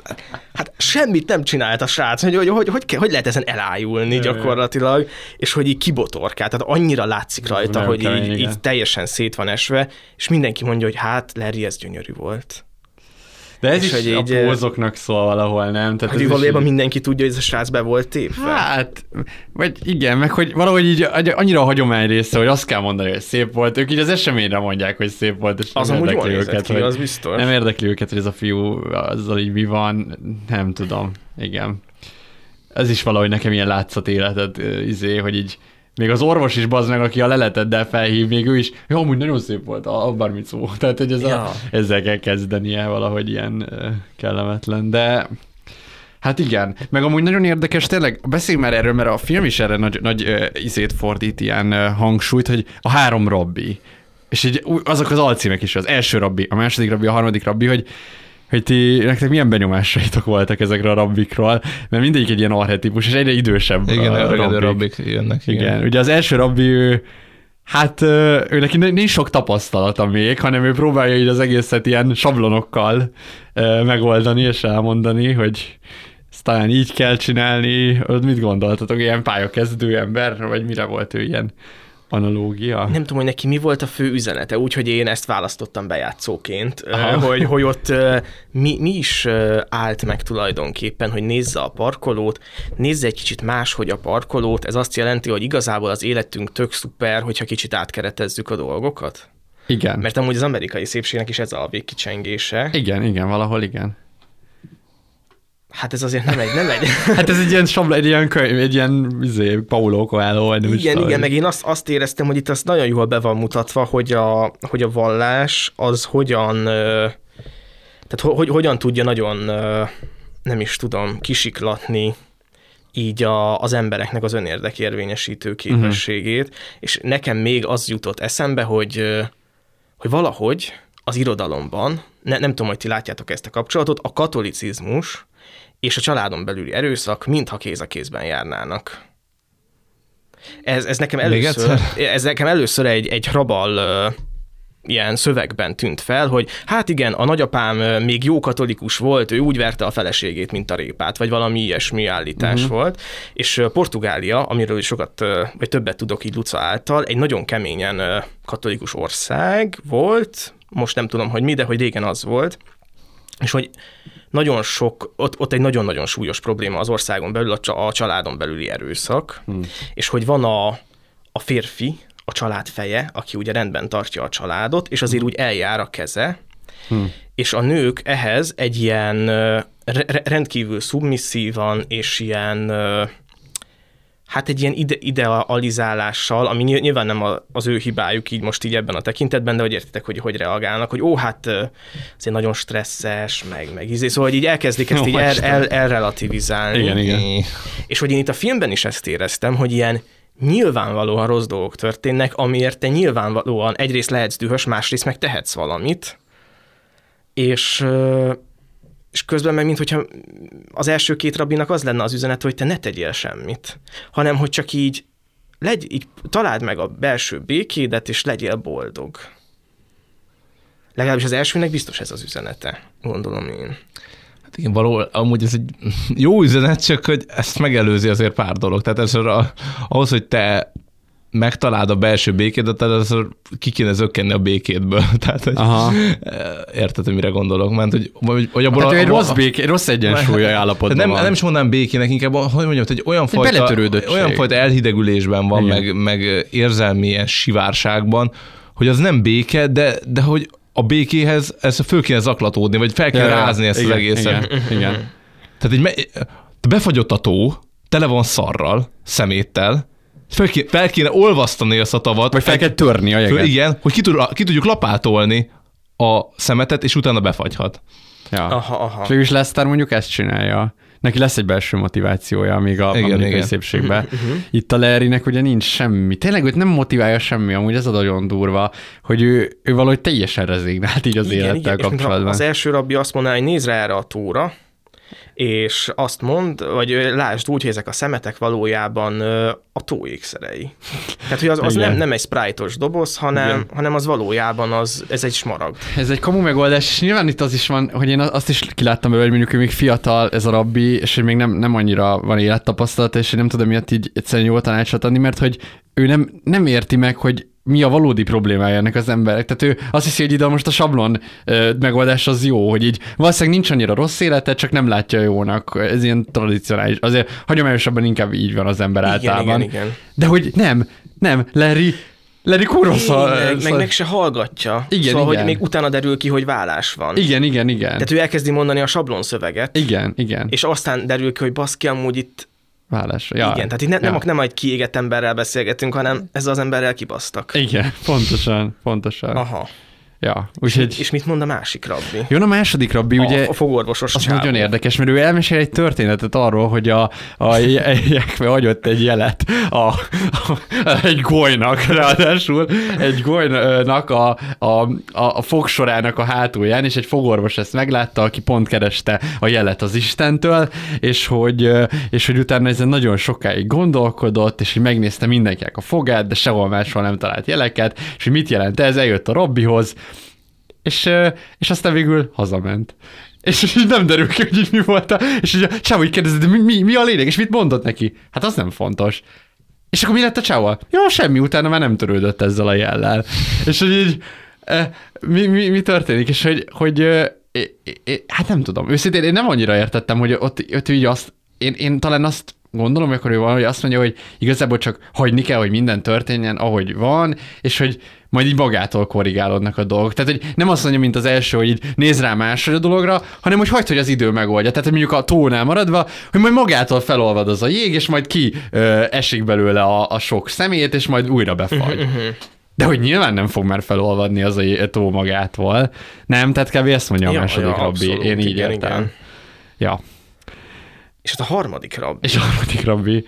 hát semmit nem csinált a srác, hogy hogy, hogy, hogy, hogy lehet ezen elájulni gyakorlatilag, és hogy így kibotorkál, tehát annyira látszik rajta, hogy így, így teljesen szét van esve, és mindenki mondja, hogy hát Larry, ez gyönyörű volt. De ez is hogy a pózoknak szól valahol, nem? Tehát hogy valójában így... mindenki tudja, hogy ez a srác be volt tépve. Hát, vagy igen, meg hogy valahogy így annyira a hagyomány része, hogy azt kell mondani, hogy szép volt. Ők így az eseményre mondják, hogy szép volt, és az nem érdekli őket. Ki, hogy, az biztos. Nem érdekli őket, hogy ez a fiú azzal így mi van, nem tudom. Igen. Ez is valahogy nekem ilyen látszat életet, izé, hogy így még az orvos is bazd meg, aki a leleteddel felhív, még ő is, jó, amúgy nagyon szép volt, a, bármit szó. Tehát, hogy ez ja. a, ezzel kell kezdenie valahogy ilyen kellemetlen, de Hát igen, meg amúgy nagyon érdekes, tényleg beszéljünk már erről, mert a film is erre nagy, nagy uh, izét fordít, ilyen uh, hangsúlyt, hogy a három rabbi. És így azok az alcímek is, az első rabbi, a második rabbi, a harmadik rabbi, hogy hogy ti, nektek milyen benyomásaitok voltak ezekre a rabbikról, mert mindegyik egy ilyen arhetipus, és egyre idősebb Igen, a rabbik. rabbik jönnek. Igen. igen. Ugye az első rabbi, ő, hát ő neki nincs sok tapasztalata még, hanem ő próbálja így az egészet ilyen sablonokkal megoldani és elmondani, hogy ezt talán így kell csinálni. Mit gondoltatok, ilyen pályakezdő ember, vagy mire volt ő ilyen analógia. Nem tudom, hogy neki mi volt a fő üzenete, úgyhogy én ezt választottam bejátszóként, hogy, hogy ott mi, mi is állt meg tulajdonképpen, hogy nézze a parkolót, nézze egy kicsit máshogy a parkolót, ez azt jelenti, hogy igazából az életünk tök szuper, hogyha kicsit átkeretezzük a dolgokat. Igen. Mert amúgy az amerikai szépségnek is ez a végkicsengése. Igen, igen, valahol igen. Hát ez azért nem egy, nem egy. hát ez egy ilyen sabla, egy ilyen könyv, egy ilyen izé, Paulo Coelho, vagy nem Igen, is igen, meg én azt, azt éreztem, hogy itt az nagyon jól be van mutatva, hogy a, hogy a vallás az hogyan, tehát hogy, hogyan tudja nagyon, nem is tudom, kisiklatni így a, az embereknek az önérdekérvényesítő képességét, uh-huh. és nekem még az jutott eszembe, hogy, hogy valahogy az irodalomban, ne, nem tudom, hogy ti látjátok ezt a kapcsolatot, a katolicizmus és a családon belüli erőszak mintha kéz a kézben járnának. Ez, ez nekem először, ez nekem először egy, egy hrabal ilyen szövegben tűnt fel, hogy hát igen, a nagyapám még jó katolikus volt, ő úgy verte a feleségét, mint a répát, vagy valami ilyesmi állítás uh-huh. volt, és Portugália, amiről is sokat, vagy többet tudok így Luca által, egy nagyon keményen katolikus ország volt, most nem tudom, hogy mi, de hogy régen az volt, és hogy nagyon sok, ott, ott egy nagyon-nagyon súlyos probléma az országon belül a, a családon belüli erőszak, hmm. és hogy van a, a férfi, a család feje, aki ugye rendben tartja a családot, és azért úgy eljár a keze, hmm. és a nők ehhez egy ilyen rendkívül szubmisszívan és ilyen hát egy ilyen ide- idealizálással, ami nyilván nem az ő hibájuk így most így ebben a tekintetben, de hogy értitek, hogy hogy reagálnak, hogy ó, hát ez nagyon stresszes, meg, meg izé, szóval hogy így elkezdik ezt így el, el, elrelativizálni. Igen, igen. És hogy én itt a filmben is ezt éreztem, hogy ilyen nyilvánvalóan rossz dolgok történnek, amiért te nyilvánvalóan egyrészt lehetsz dühös, másrészt meg tehetsz valamit, és és közben meg, mintha az első két rabbinak az lenne az üzenet, hogy te ne tegyél semmit, hanem hogy csak így, legy, így találd meg a belső békédet, és legyél boldog. Legalábbis az elsőnek biztos ez az üzenete, gondolom én. Hát igen, való, amúgy ez egy jó üzenet, csak hogy ezt megelőzi azért pár dolog. Tehát ez a, ahhoz, hogy te megtaláld a belső békédet, az ki kéne zökkenni a békétből. Tehát, hogy Aha. érted, hogy mire gondolok? Mert, hogy, hogy, hogy abból hát a, egy rossz, béké, rossz egyensúly állapotban nem, van. nem is mondanám békének, inkább, hogy mondjam, hogy olyan egy fajta, olyan fajta elhidegülésben van, meg, meg érzelmi ilyen sivárságban, hogy az nem béke, de, de hogy a békéhez ez föl kéne zaklatódni, vagy fel ja, rázni ezt igen, az egészet. Igen, igen. Tehát egy, befagyott a tó, tele van szarral, szeméttel, fel kéne, fel kéne olvasztani ezt a tavat. Vagy fel kell törni a jeget. Föl, igen, hogy ki, tud, ki tudjuk lapátolni a szemetet, és utána befagyhat. Ja. Aha, aha. És végülis Leszter mondjuk ezt csinálja. Neki lesz egy belső motivációja még a igen, igen. szépségben. Uh-huh. Itt a Larrynek ugye nincs semmi. Tényleg őt nem motiválja semmi, amúgy ez a nagyon durva, hogy ő, ő valahogy teljesen rezignált így az igen, élettel igen. kapcsolatban. Az első rabbi azt mondaná, hogy néz rá erre a tóra, és azt mond, vagy lásd úgy, hogy ezek a szemetek valójában a tó ékszerei. Tehát, hogy az, az nem, nem egy sprite doboz, hanem, hanem az valójában az, ez egy smaragd. Ez egy kamu megoldás, és nyilván itt az is van, hogy én azt is kiláttam belőle, hogy mondjuk hogy még fiatal ez a rabbi, és hogy még nem, nem annyira van élettapasztalat, és én nem tudom miatt így egyszerűen jó tanácsot adni, mert hogy ő nem, nem érti meg, hogy mi a valódi problémája ennek az emberek. Tehát ő azt hiszi, hogy ide most a sablon ö, megoldás az jó, hogy így valószínűleg nincs annyira rossz élete, csak nem látja jónak. Ez ilyen tradicionális. Azért hagyományosabban inkább így van az ember igen, általában. Igen, igen. De hogy nem, nem, Larry, Larry meg, meg, meg se hallgatja. Igen, szóval, igen. hogy még utána derül ki, hogy vállás van. Igen, igen, igen. Tehát ő elkezdi mondani a sablon szöveget. Igen, igen. És aztán derül ki, hogy baszki, amúgy itt vállásra. Ja. Igen, tehát itt ne, ja. nem, nem egy kiégett emberrel beszélgetünk, hanem ezzel az emberrel kibasztak. Igen, pontosan, pontosan. Aha. Ja, úgyhogy... És mit mond a másik rabbi? Jó, a második rabbi, a, ugye... A fogorvosos Az nagyon érdekes, mert ő elmesél egy történetet arról, hogy a, a Jekve hagyott egy jelet a, a, egy golynak, ráadásul egy golynak a, a, a, a fogsorának a hátulján, és egy fogorvos ezt meglátta, aki pont kereste a jelet az Istentől, és hogy, és hogy utána ezen nagyon sokáig gondolkodott, és hogy megnézte mindenkinek a fogát, de sehol máshol nem talált jeleket, és hogy mit jelent ez, eljött a rabbihoz, és, és aztán végül hazament. És így nem derül ki, hogy így mi volt. A, és így a csáva így kérdezi, de mi, mi, mi, a lényeg, és mit mondott neki? Hát az nem fontos. És akkor mi lett a csáva? Ja, semmi, utána már nem törődött ezzel a jellel. és hogy így, mi, mi, mi történik? És hogy, hogy é, é, hát nem tudom, őszintén én nem annyira értettem, hogy ott, ott így azt, én, én talán azt gondolom, hogy akkor ő valahogy azt mondja, hogy igazából csak hagyni kell, hogy minden történjen, ahogy van, és hogy majd így magától korrigálódnak a dolgok. Tehát, hogy nem azt mondja, mint az első, hogy így néz rá másra a dologra, hanem hogy hagyd, hogy az idő megoldja. Tehát, hogy mondjuk a tónál maradva, hogy majd magától felolvad az a jég, és majd ki ö, esik belőle a, a sok szemét, és majd újra befagy. Mhm, mhm. De hogy nyilván nem fog már felolvadni az a tó magától. Nem, tehát kb. ezt mondja a ja, második ja, rabbi. Abszolút, Én így igen, értem. Igen. Ja. És hát a harmadik rabbi. És a harmadik rabbi.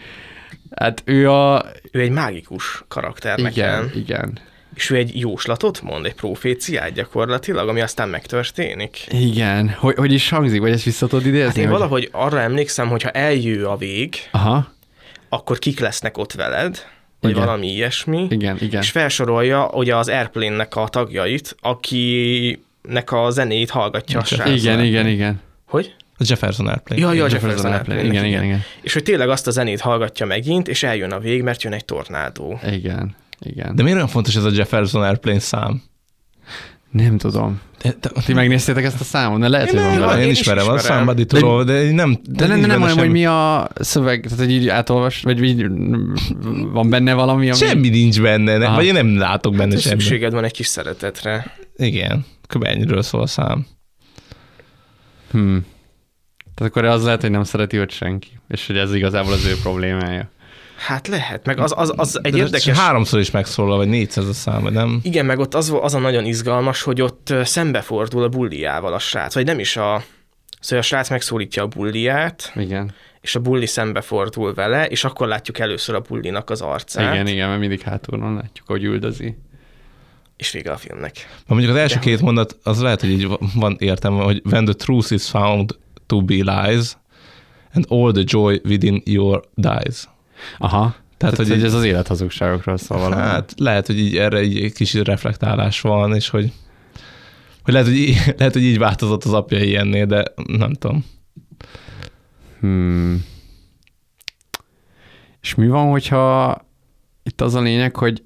Hát ő a... Ő egy mágikus karakter igen, nekem. Igen, és ő egy jóslatot mond, egy proféciát gyakorlatilag, ami aztán megtörténik. Igen. Hogy, hogy is hangzik, vagy ezt vissza tudod idézni? Hát én hogy... valahogy arra emlékszem, hogy ha eljő a vég, Aha. akkor kik lesznek ott veled, vagy Igen. valami ilyesmi. Igen, igen. És felsorolja ugye az Airplane-nek a tagjait, akinek a zenét hallgatja a srác. Igen, igen, igen. Hogy? A Jefferson Airplane. Ja, ja, Jefferson Jefferson Airplane. Airplane. Igen, igen, igen. És hogy tényleg azt a zenét hallgatja megint, és eljön a vég, mert jön egy tornádó. Igen, igen. De miért olyan fontos ez a Jefferson Airplane szám? Nem tudom. De, de, Ti megnéztétek ezt a számot? De lehet, Én hogy van nem, vele. én, Én is ismerem, a ismerem. somebody to know, de nem... De nem, nincs nem benne olyan, hogy mi a szöveg, tehát hogy így átolvas, vagy így van benne valami, ami... Semmi nincs benne, ne, vagy én nem látok benne Hát, semmit. szükséged van egy kis szeretetre. Igen, kb. ennyiről szól a szám. Hmm. Tehát akkor az lehet, hogy nem szereti őt senki, és hogy ez igazából az ő problémája. Hát lehet, meg az, az, az egy De érdekes... Háromszor is megszólal, vagy négyszer a szám, vagy nem? Igen, meg ott az, az a nagyon izgalmas, hogy ott szembefordul a bulliával a srác, vagy nem is a... Szóval a srác megszólítja a bulliát, Igen. és a bulli szembefordul vele, és akkor látjuk először a bullinak az arcát. Igen, igen, mert mindig hátulról látjuk, hogy üldözi. És vége a filmnek. Ha mondjuk az első De két mondat, az lehet, hogy így van értelme, hogy when the truth is found to be lies, and all the joy within your dies. Aha. Tehát, Tehát, hogy, így- ez az élethazugságokról szól valami. Hát lehet, hogy így erre így egy kis reflektálás van, és hogy, hogy lehet, hogy így, lehet, hogy így változott az apja ilyennél, de nem tudom. Hmm. És mi van, hogyha itt az a lényeg, hogy,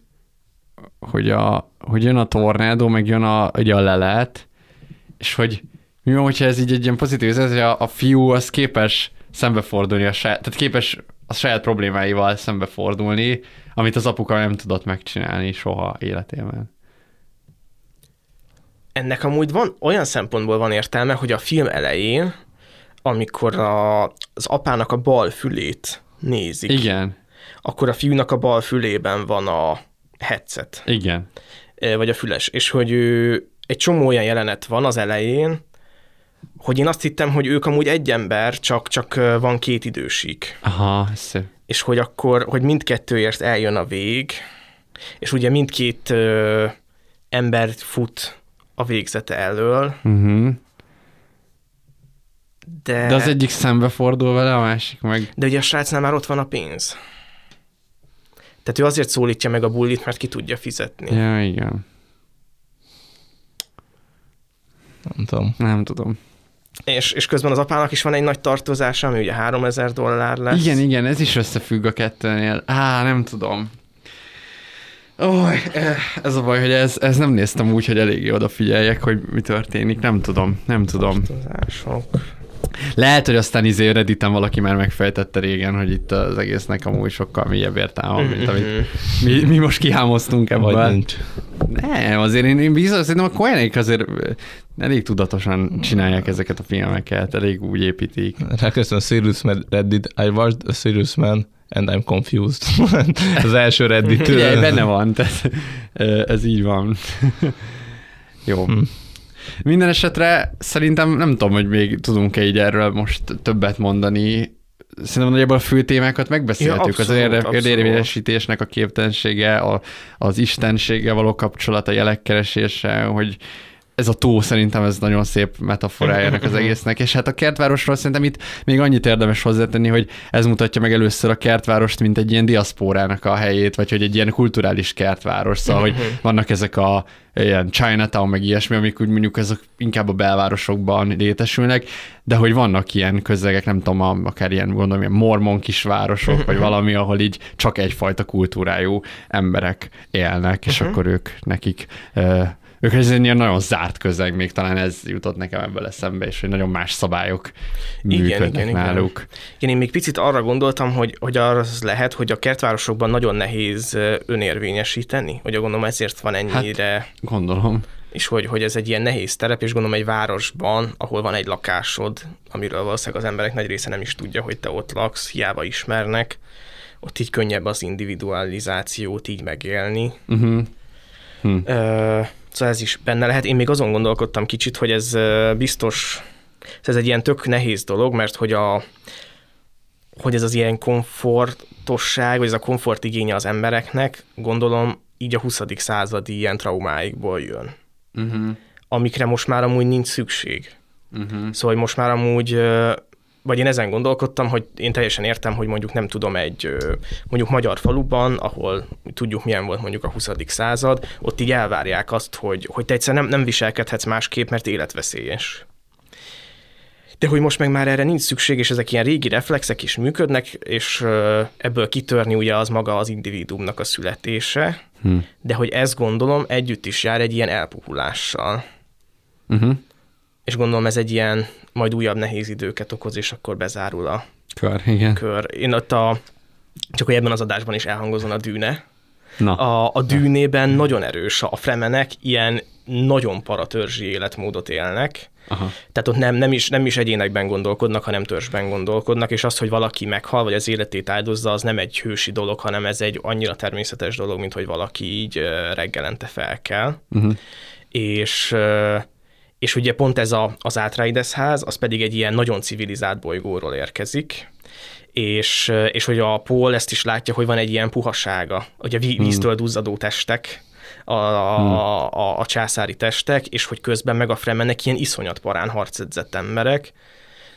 hogy, a, hogy jön a tornádó, meg jön a, ugye a lelet, és hogy mi van, hogyha ez így egy ilyen pozitív üzenet, hogy a, a fiú az képes szembefordulni a saját, tehát képes a saját problémáival szembefordulni, amit az apuka nem tudott megcsinálni soha életében. Ennek amúgy van, olyan szempontból van értelme, hogy a film elején, amikor a, az apának a bal fülét nézik, Igen, akkor a fiúnak a bal fülében van a headset, igen. vagy a füles, és hogy ő, egy csomó olyan jelenet van az elején, hogy én azt hittem, hogy ők amúgy egy ember, csak, csak van két idősík. Aha, szép. És hogy akkor, hogy mindkettőért eljön a vég, és ugye mindkét ö, ember fut a végzete elől, Uh-huh. de, De az egyik szembefordul vele, a másik meg... de ugye a srácnál már ott van a pénz. Tehát ő azért szólítja meg a bullit, mert ki tudja fizetni. Ja, igen. Nem tudom. Nem tudom. És, és közben az apának is van egy nagy tartozása, ami ugye 3000 dollár lesz. Igen, igen, ez is összefügg a kettőnél. Á, nem tudom. Ó, ez a baj, hogy ez, ez nem néztem úgy, hogy eléggé odafigyeljek, hogy mi történik. Nem tudom, nem tudom. Tartozások. Lehet, hogy aztán izé Redditen valaki már megfejtette régen, hogy itt az egésznek amúgy sokkal mélyebb értelme van, mint amit mi, mi most kihámoztunk ebből. Vagy nincs. Nem, azért én, én biztos, szerintem a Coenék azért elég tudatosan csinálják ezeket a filmeket, elég úgy építik. Ráköszönöm Serious Man Reddit, I watched a Serious Man and I'm confused. az első Reddit. Ugye, benne van, tehát ez így van. Jó. Hm. Minden esetre szerintem nem tudom, hogy még tudunk-e így erről most többet mondani. Szerintem nagyjából a fő témákat megbeszéltük. Ja, az abszolút, érde- abszolút. érvényesítésnek a képtelensége, a, az istenséggel való kapcsolata, jelekkeresése, hogy ez a tó szerintem ez nagyon szép metaforája ennek az egésznek, és hát a kertvárosról szerintem itt még annyit érdemes hozzátenni, hogy ez mutatja meg először a kertvárost, mint egy ilyen diaszpórának a helyét, vagy hogy egy ilyen kulturális kertváros, szóval, hogy vannak ezek a ilyen Chinatown, meg ilyesmi, amik úgy mondjuk ezek inkább a belvárosokban létesülnek, de hogy vannak ilyen közegek, nem tudom, akár ilyen gondolom, ilyen mormon kisvárosok, vagy valami, ahol így csak egyfajta kultúrájú emberek élnek, és akkor ők nekik ők ez egy ilyen nagyon zárt közeg, még talán ez jutott nekem ebből eszembe, és hogy nagyon más szabályok működnek náluk. Igen, én még picit arra gondoltam, hogy, hogy az lehet, hogy a kertvárosokban nagyon nehéz önérvényesíteni, hogy gondolom ezért van ennyire, hát, Gondolom. és hogy, hogy ez egy ilyen nehéz terep, és gondolom egy városban, ahol van egy lakásod, amiről valószínűleg az emberek nagy része nem is tudja, hogy te ott laksz, hiába ismernek, ott így könnyebb az individualizációt így megélni. Uh-huh. Hm. Ö, szóval ez is benne lehet. Én még azon gondolkodtam kicsit, hogy ez biztos, ez egy ilyen tök nehéz dolog, mert hogy a hogy ez az ilyen komfortosság, vagy ez a komfort igénye az embereknek, gondolom így a 20. századi ilyen traumáikból jön. Uh-huh. Amikre most már amúgy nincs szükség. Uh-huh. Szóval most már amúgy, vagy én ezen gondolkodtam, hogy én teljesen értem, hogy mondjuk nem tudom egy mondjuk magyar faluban, ahol tudjuk milyen volt mondjuk a 20. század, ott így elvárják azt, hogy, hogy te egyszerűen nem, nem viselkedhetsz másképp, mert életveszélyes. De hogy most meg már erre nincs szükség, és ezek ilyen régi reflexek is működnek, és ebből kitörni ugye az maga az individuumnak a születése, Hm. de hogy ezt gondolom együtt is jár egy ilyen elpuhulással. Uh-huh. És gondolom ez egy ilyen majd újabb nehéz időket okoz, és akkor bezárul a Kör, igen. kör. Én ott a, csak hogy ebben az adásban is elhangozon a dűne. Na. A, a dűnében nagyon erős, a fremenek ilyen nagyon paratörzsi életmódot élnek, Aha. tehát ott nem, nem, is, nem is egyénekben gondolkodnak, hanem törzsben gondolkodnak, és az, hogy valaki meghal, vagy az életét áldozza, az nem egy hősi dolog, hanem ez egy annyira természetes dolog, mint hogy valaki így reggelente fel kell. Uh-huh. És, ö, és ugye pont ez a, az Átreides ház, az pedig egy ilyen nagyon civilizált bolygóról érkezik, és, és hogy a Paul ezt is látja, hogy van egy ilyen puhasága, hogy a ví- víztől duzzadó testek, a, a, a, a császári testek, és hogy közben meg a fremenek ilyen iszonyat parán harcedzett emberek,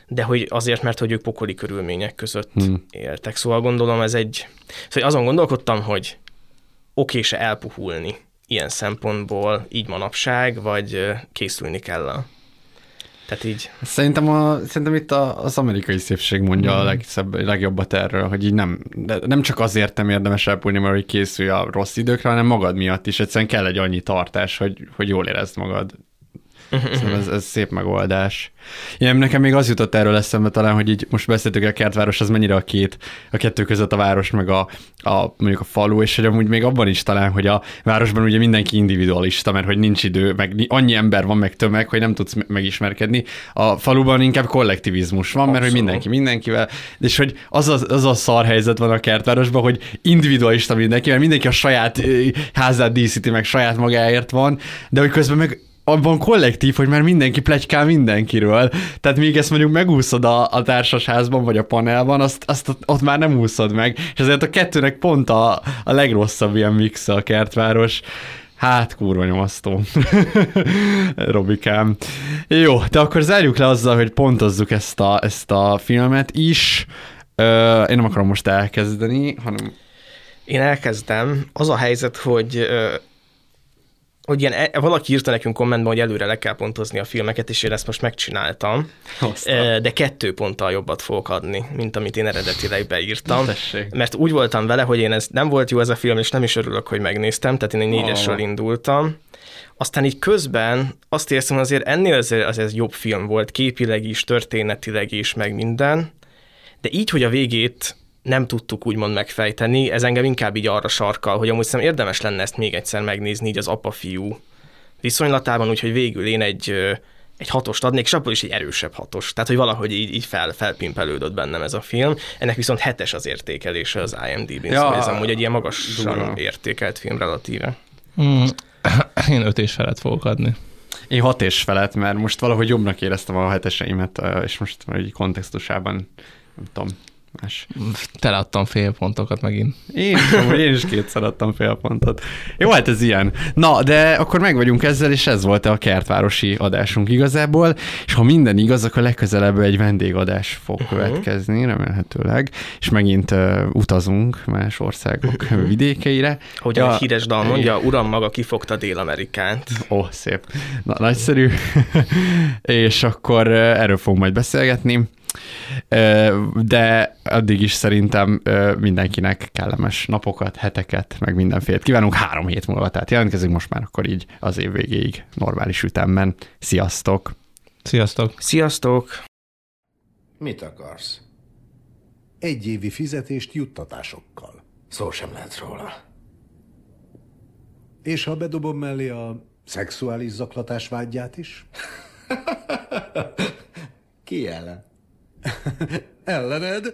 de hogy azért, mert hogy ők pokoli körülmények között Hmm. éltek. Szóval gondolom ez egy... Szóval azon gondolkodtam, hogy oké-se elpuhulni ilyen szempontból így manapság, vagy készülni kell a... Tehát így... Szerintem, a, szerintem itt a, az amerikai szépség mondja Mhm. a legszebb, legjobbat erről, hogy így nem, de nem csak azért nem érdemes elpúlni, mert hogy készülj a rossz időkre, hanem magad miatt is. Egyszerűen kell egy annyi tartás, hogy, hogy jól érezd magad. Szerintem ez, ez szép megoldás. Igen, nekem még az jutott erről eszembe talán, hogy így most beszéltük, a kertváros az mennyire a két, a kettő között a város, meg a, a mondjuk a falu, és hogy amúgy még abban is talán, hogy a városban ugye mindenki individualista, mert hogy nincs idő, meg annyi ember van, meg tömeg, hogy nem tudsz me- megismerkedni. A faluban inkább kollektivizmus van, mert hogy Abszolút. mindenki mindenkivel, és hogy az a, az a szar helyzet van a kertvárosban, hogy individualista mindenki, mert mindenki a saját házát díszíti, meg saját magáért van, de hogy közben meg abban kollektív, hogy már mindenki plegykál mindenkiről. Tehát míg ezt mondjuk megúszod a, a társasházban vagy a panelban, azt, azt ott, már nem úszod meg. És ezért a kettőnek pont a, a legrosszabb ilyen mix a kertváros. Hát, kurva nyomasztó. Robikám. Jó, de akkor zárjuk le azzal, hogy pontozzuk ezt a, ezt a filmet is. Ö, én nem akarom most elkezdeni, hanem Én elkezdem. Az a helyzet, hogy hogy ilyen, e- valaki írta nekünk kommentben, hogy előre le kell pontozni a filmeket, és én ezt most megcsináltam. Ö, De kettő ponttal jobbat fogok adni, mint amit én eredetileg beírtam. Tessék. Mert úgy voltam vele, hogy én ez nem volt jó ez a film, és nem is örülök, hogy megnéztem, tehát én egy négyesről Ah. indultam. Aztán így közben azt érzem, hogy azért ennél azért, az ez jobb film volt, képileg is, történetileg is, meg minden. De így, hogy a végét nem tudtuk úgymond megfejteni, ez engem inkább így arra sarkal, hogy amúgy szerintem érdemes lenne ezt még egyszer megnézni így az apa-fiú viszonylatában, úgyhogy végül én egy, egy hatost adnék, és abból is egy erősebb hatos. Tehát, hogy valahogy így, így fel, felpimpelődött bennem ez a film. Ennek viszont hetes az értékelése az IMDb-n, Ja, szóval ez amúgy egy ilyen magasan durva. értékelt film relatíve. Mm, én öt és felett fogok adni. Én hat és felett, mert most valahogy jobbnak éreztem a heteseimet, és most egy kontextusában, nem tudom, más. Teleadtam fél pontokat megint. Én is, amúgy én is kétszer adtam fél pontot. Jó, hát ez ilyen. Na, de akkor meg vagyunk ezzel, és ez volt a kertvárosi adásunk igazából, és ha minden igaz, akkor legközelebb egy vendégadás fog uh-huh. következni, remélhetőleg, és megint uh, utazunk más országok vidékeire. Ahogy a híres dal mondja, uram maga kifogta Dél-Amerikánt. Ó, szép. Na, nagyszerű. és akkor erről fogunk majd beszélgetni. De addig is szerintem mindenkinek kellemes napokat, heteket, meg mindenfélet kívánunk három hét múlva. Tehát jelentkezünk most már akkor így az év végéig normális ütemben. Sziasztok! Sziasztok! Sziasztok! Mit akarsz? Egy évi fizetést juttatásokkal. Szó sem lehet róla. És ha bedobom mellé a szexuális zaklatás vágyját is? Ki ellen? Ellened?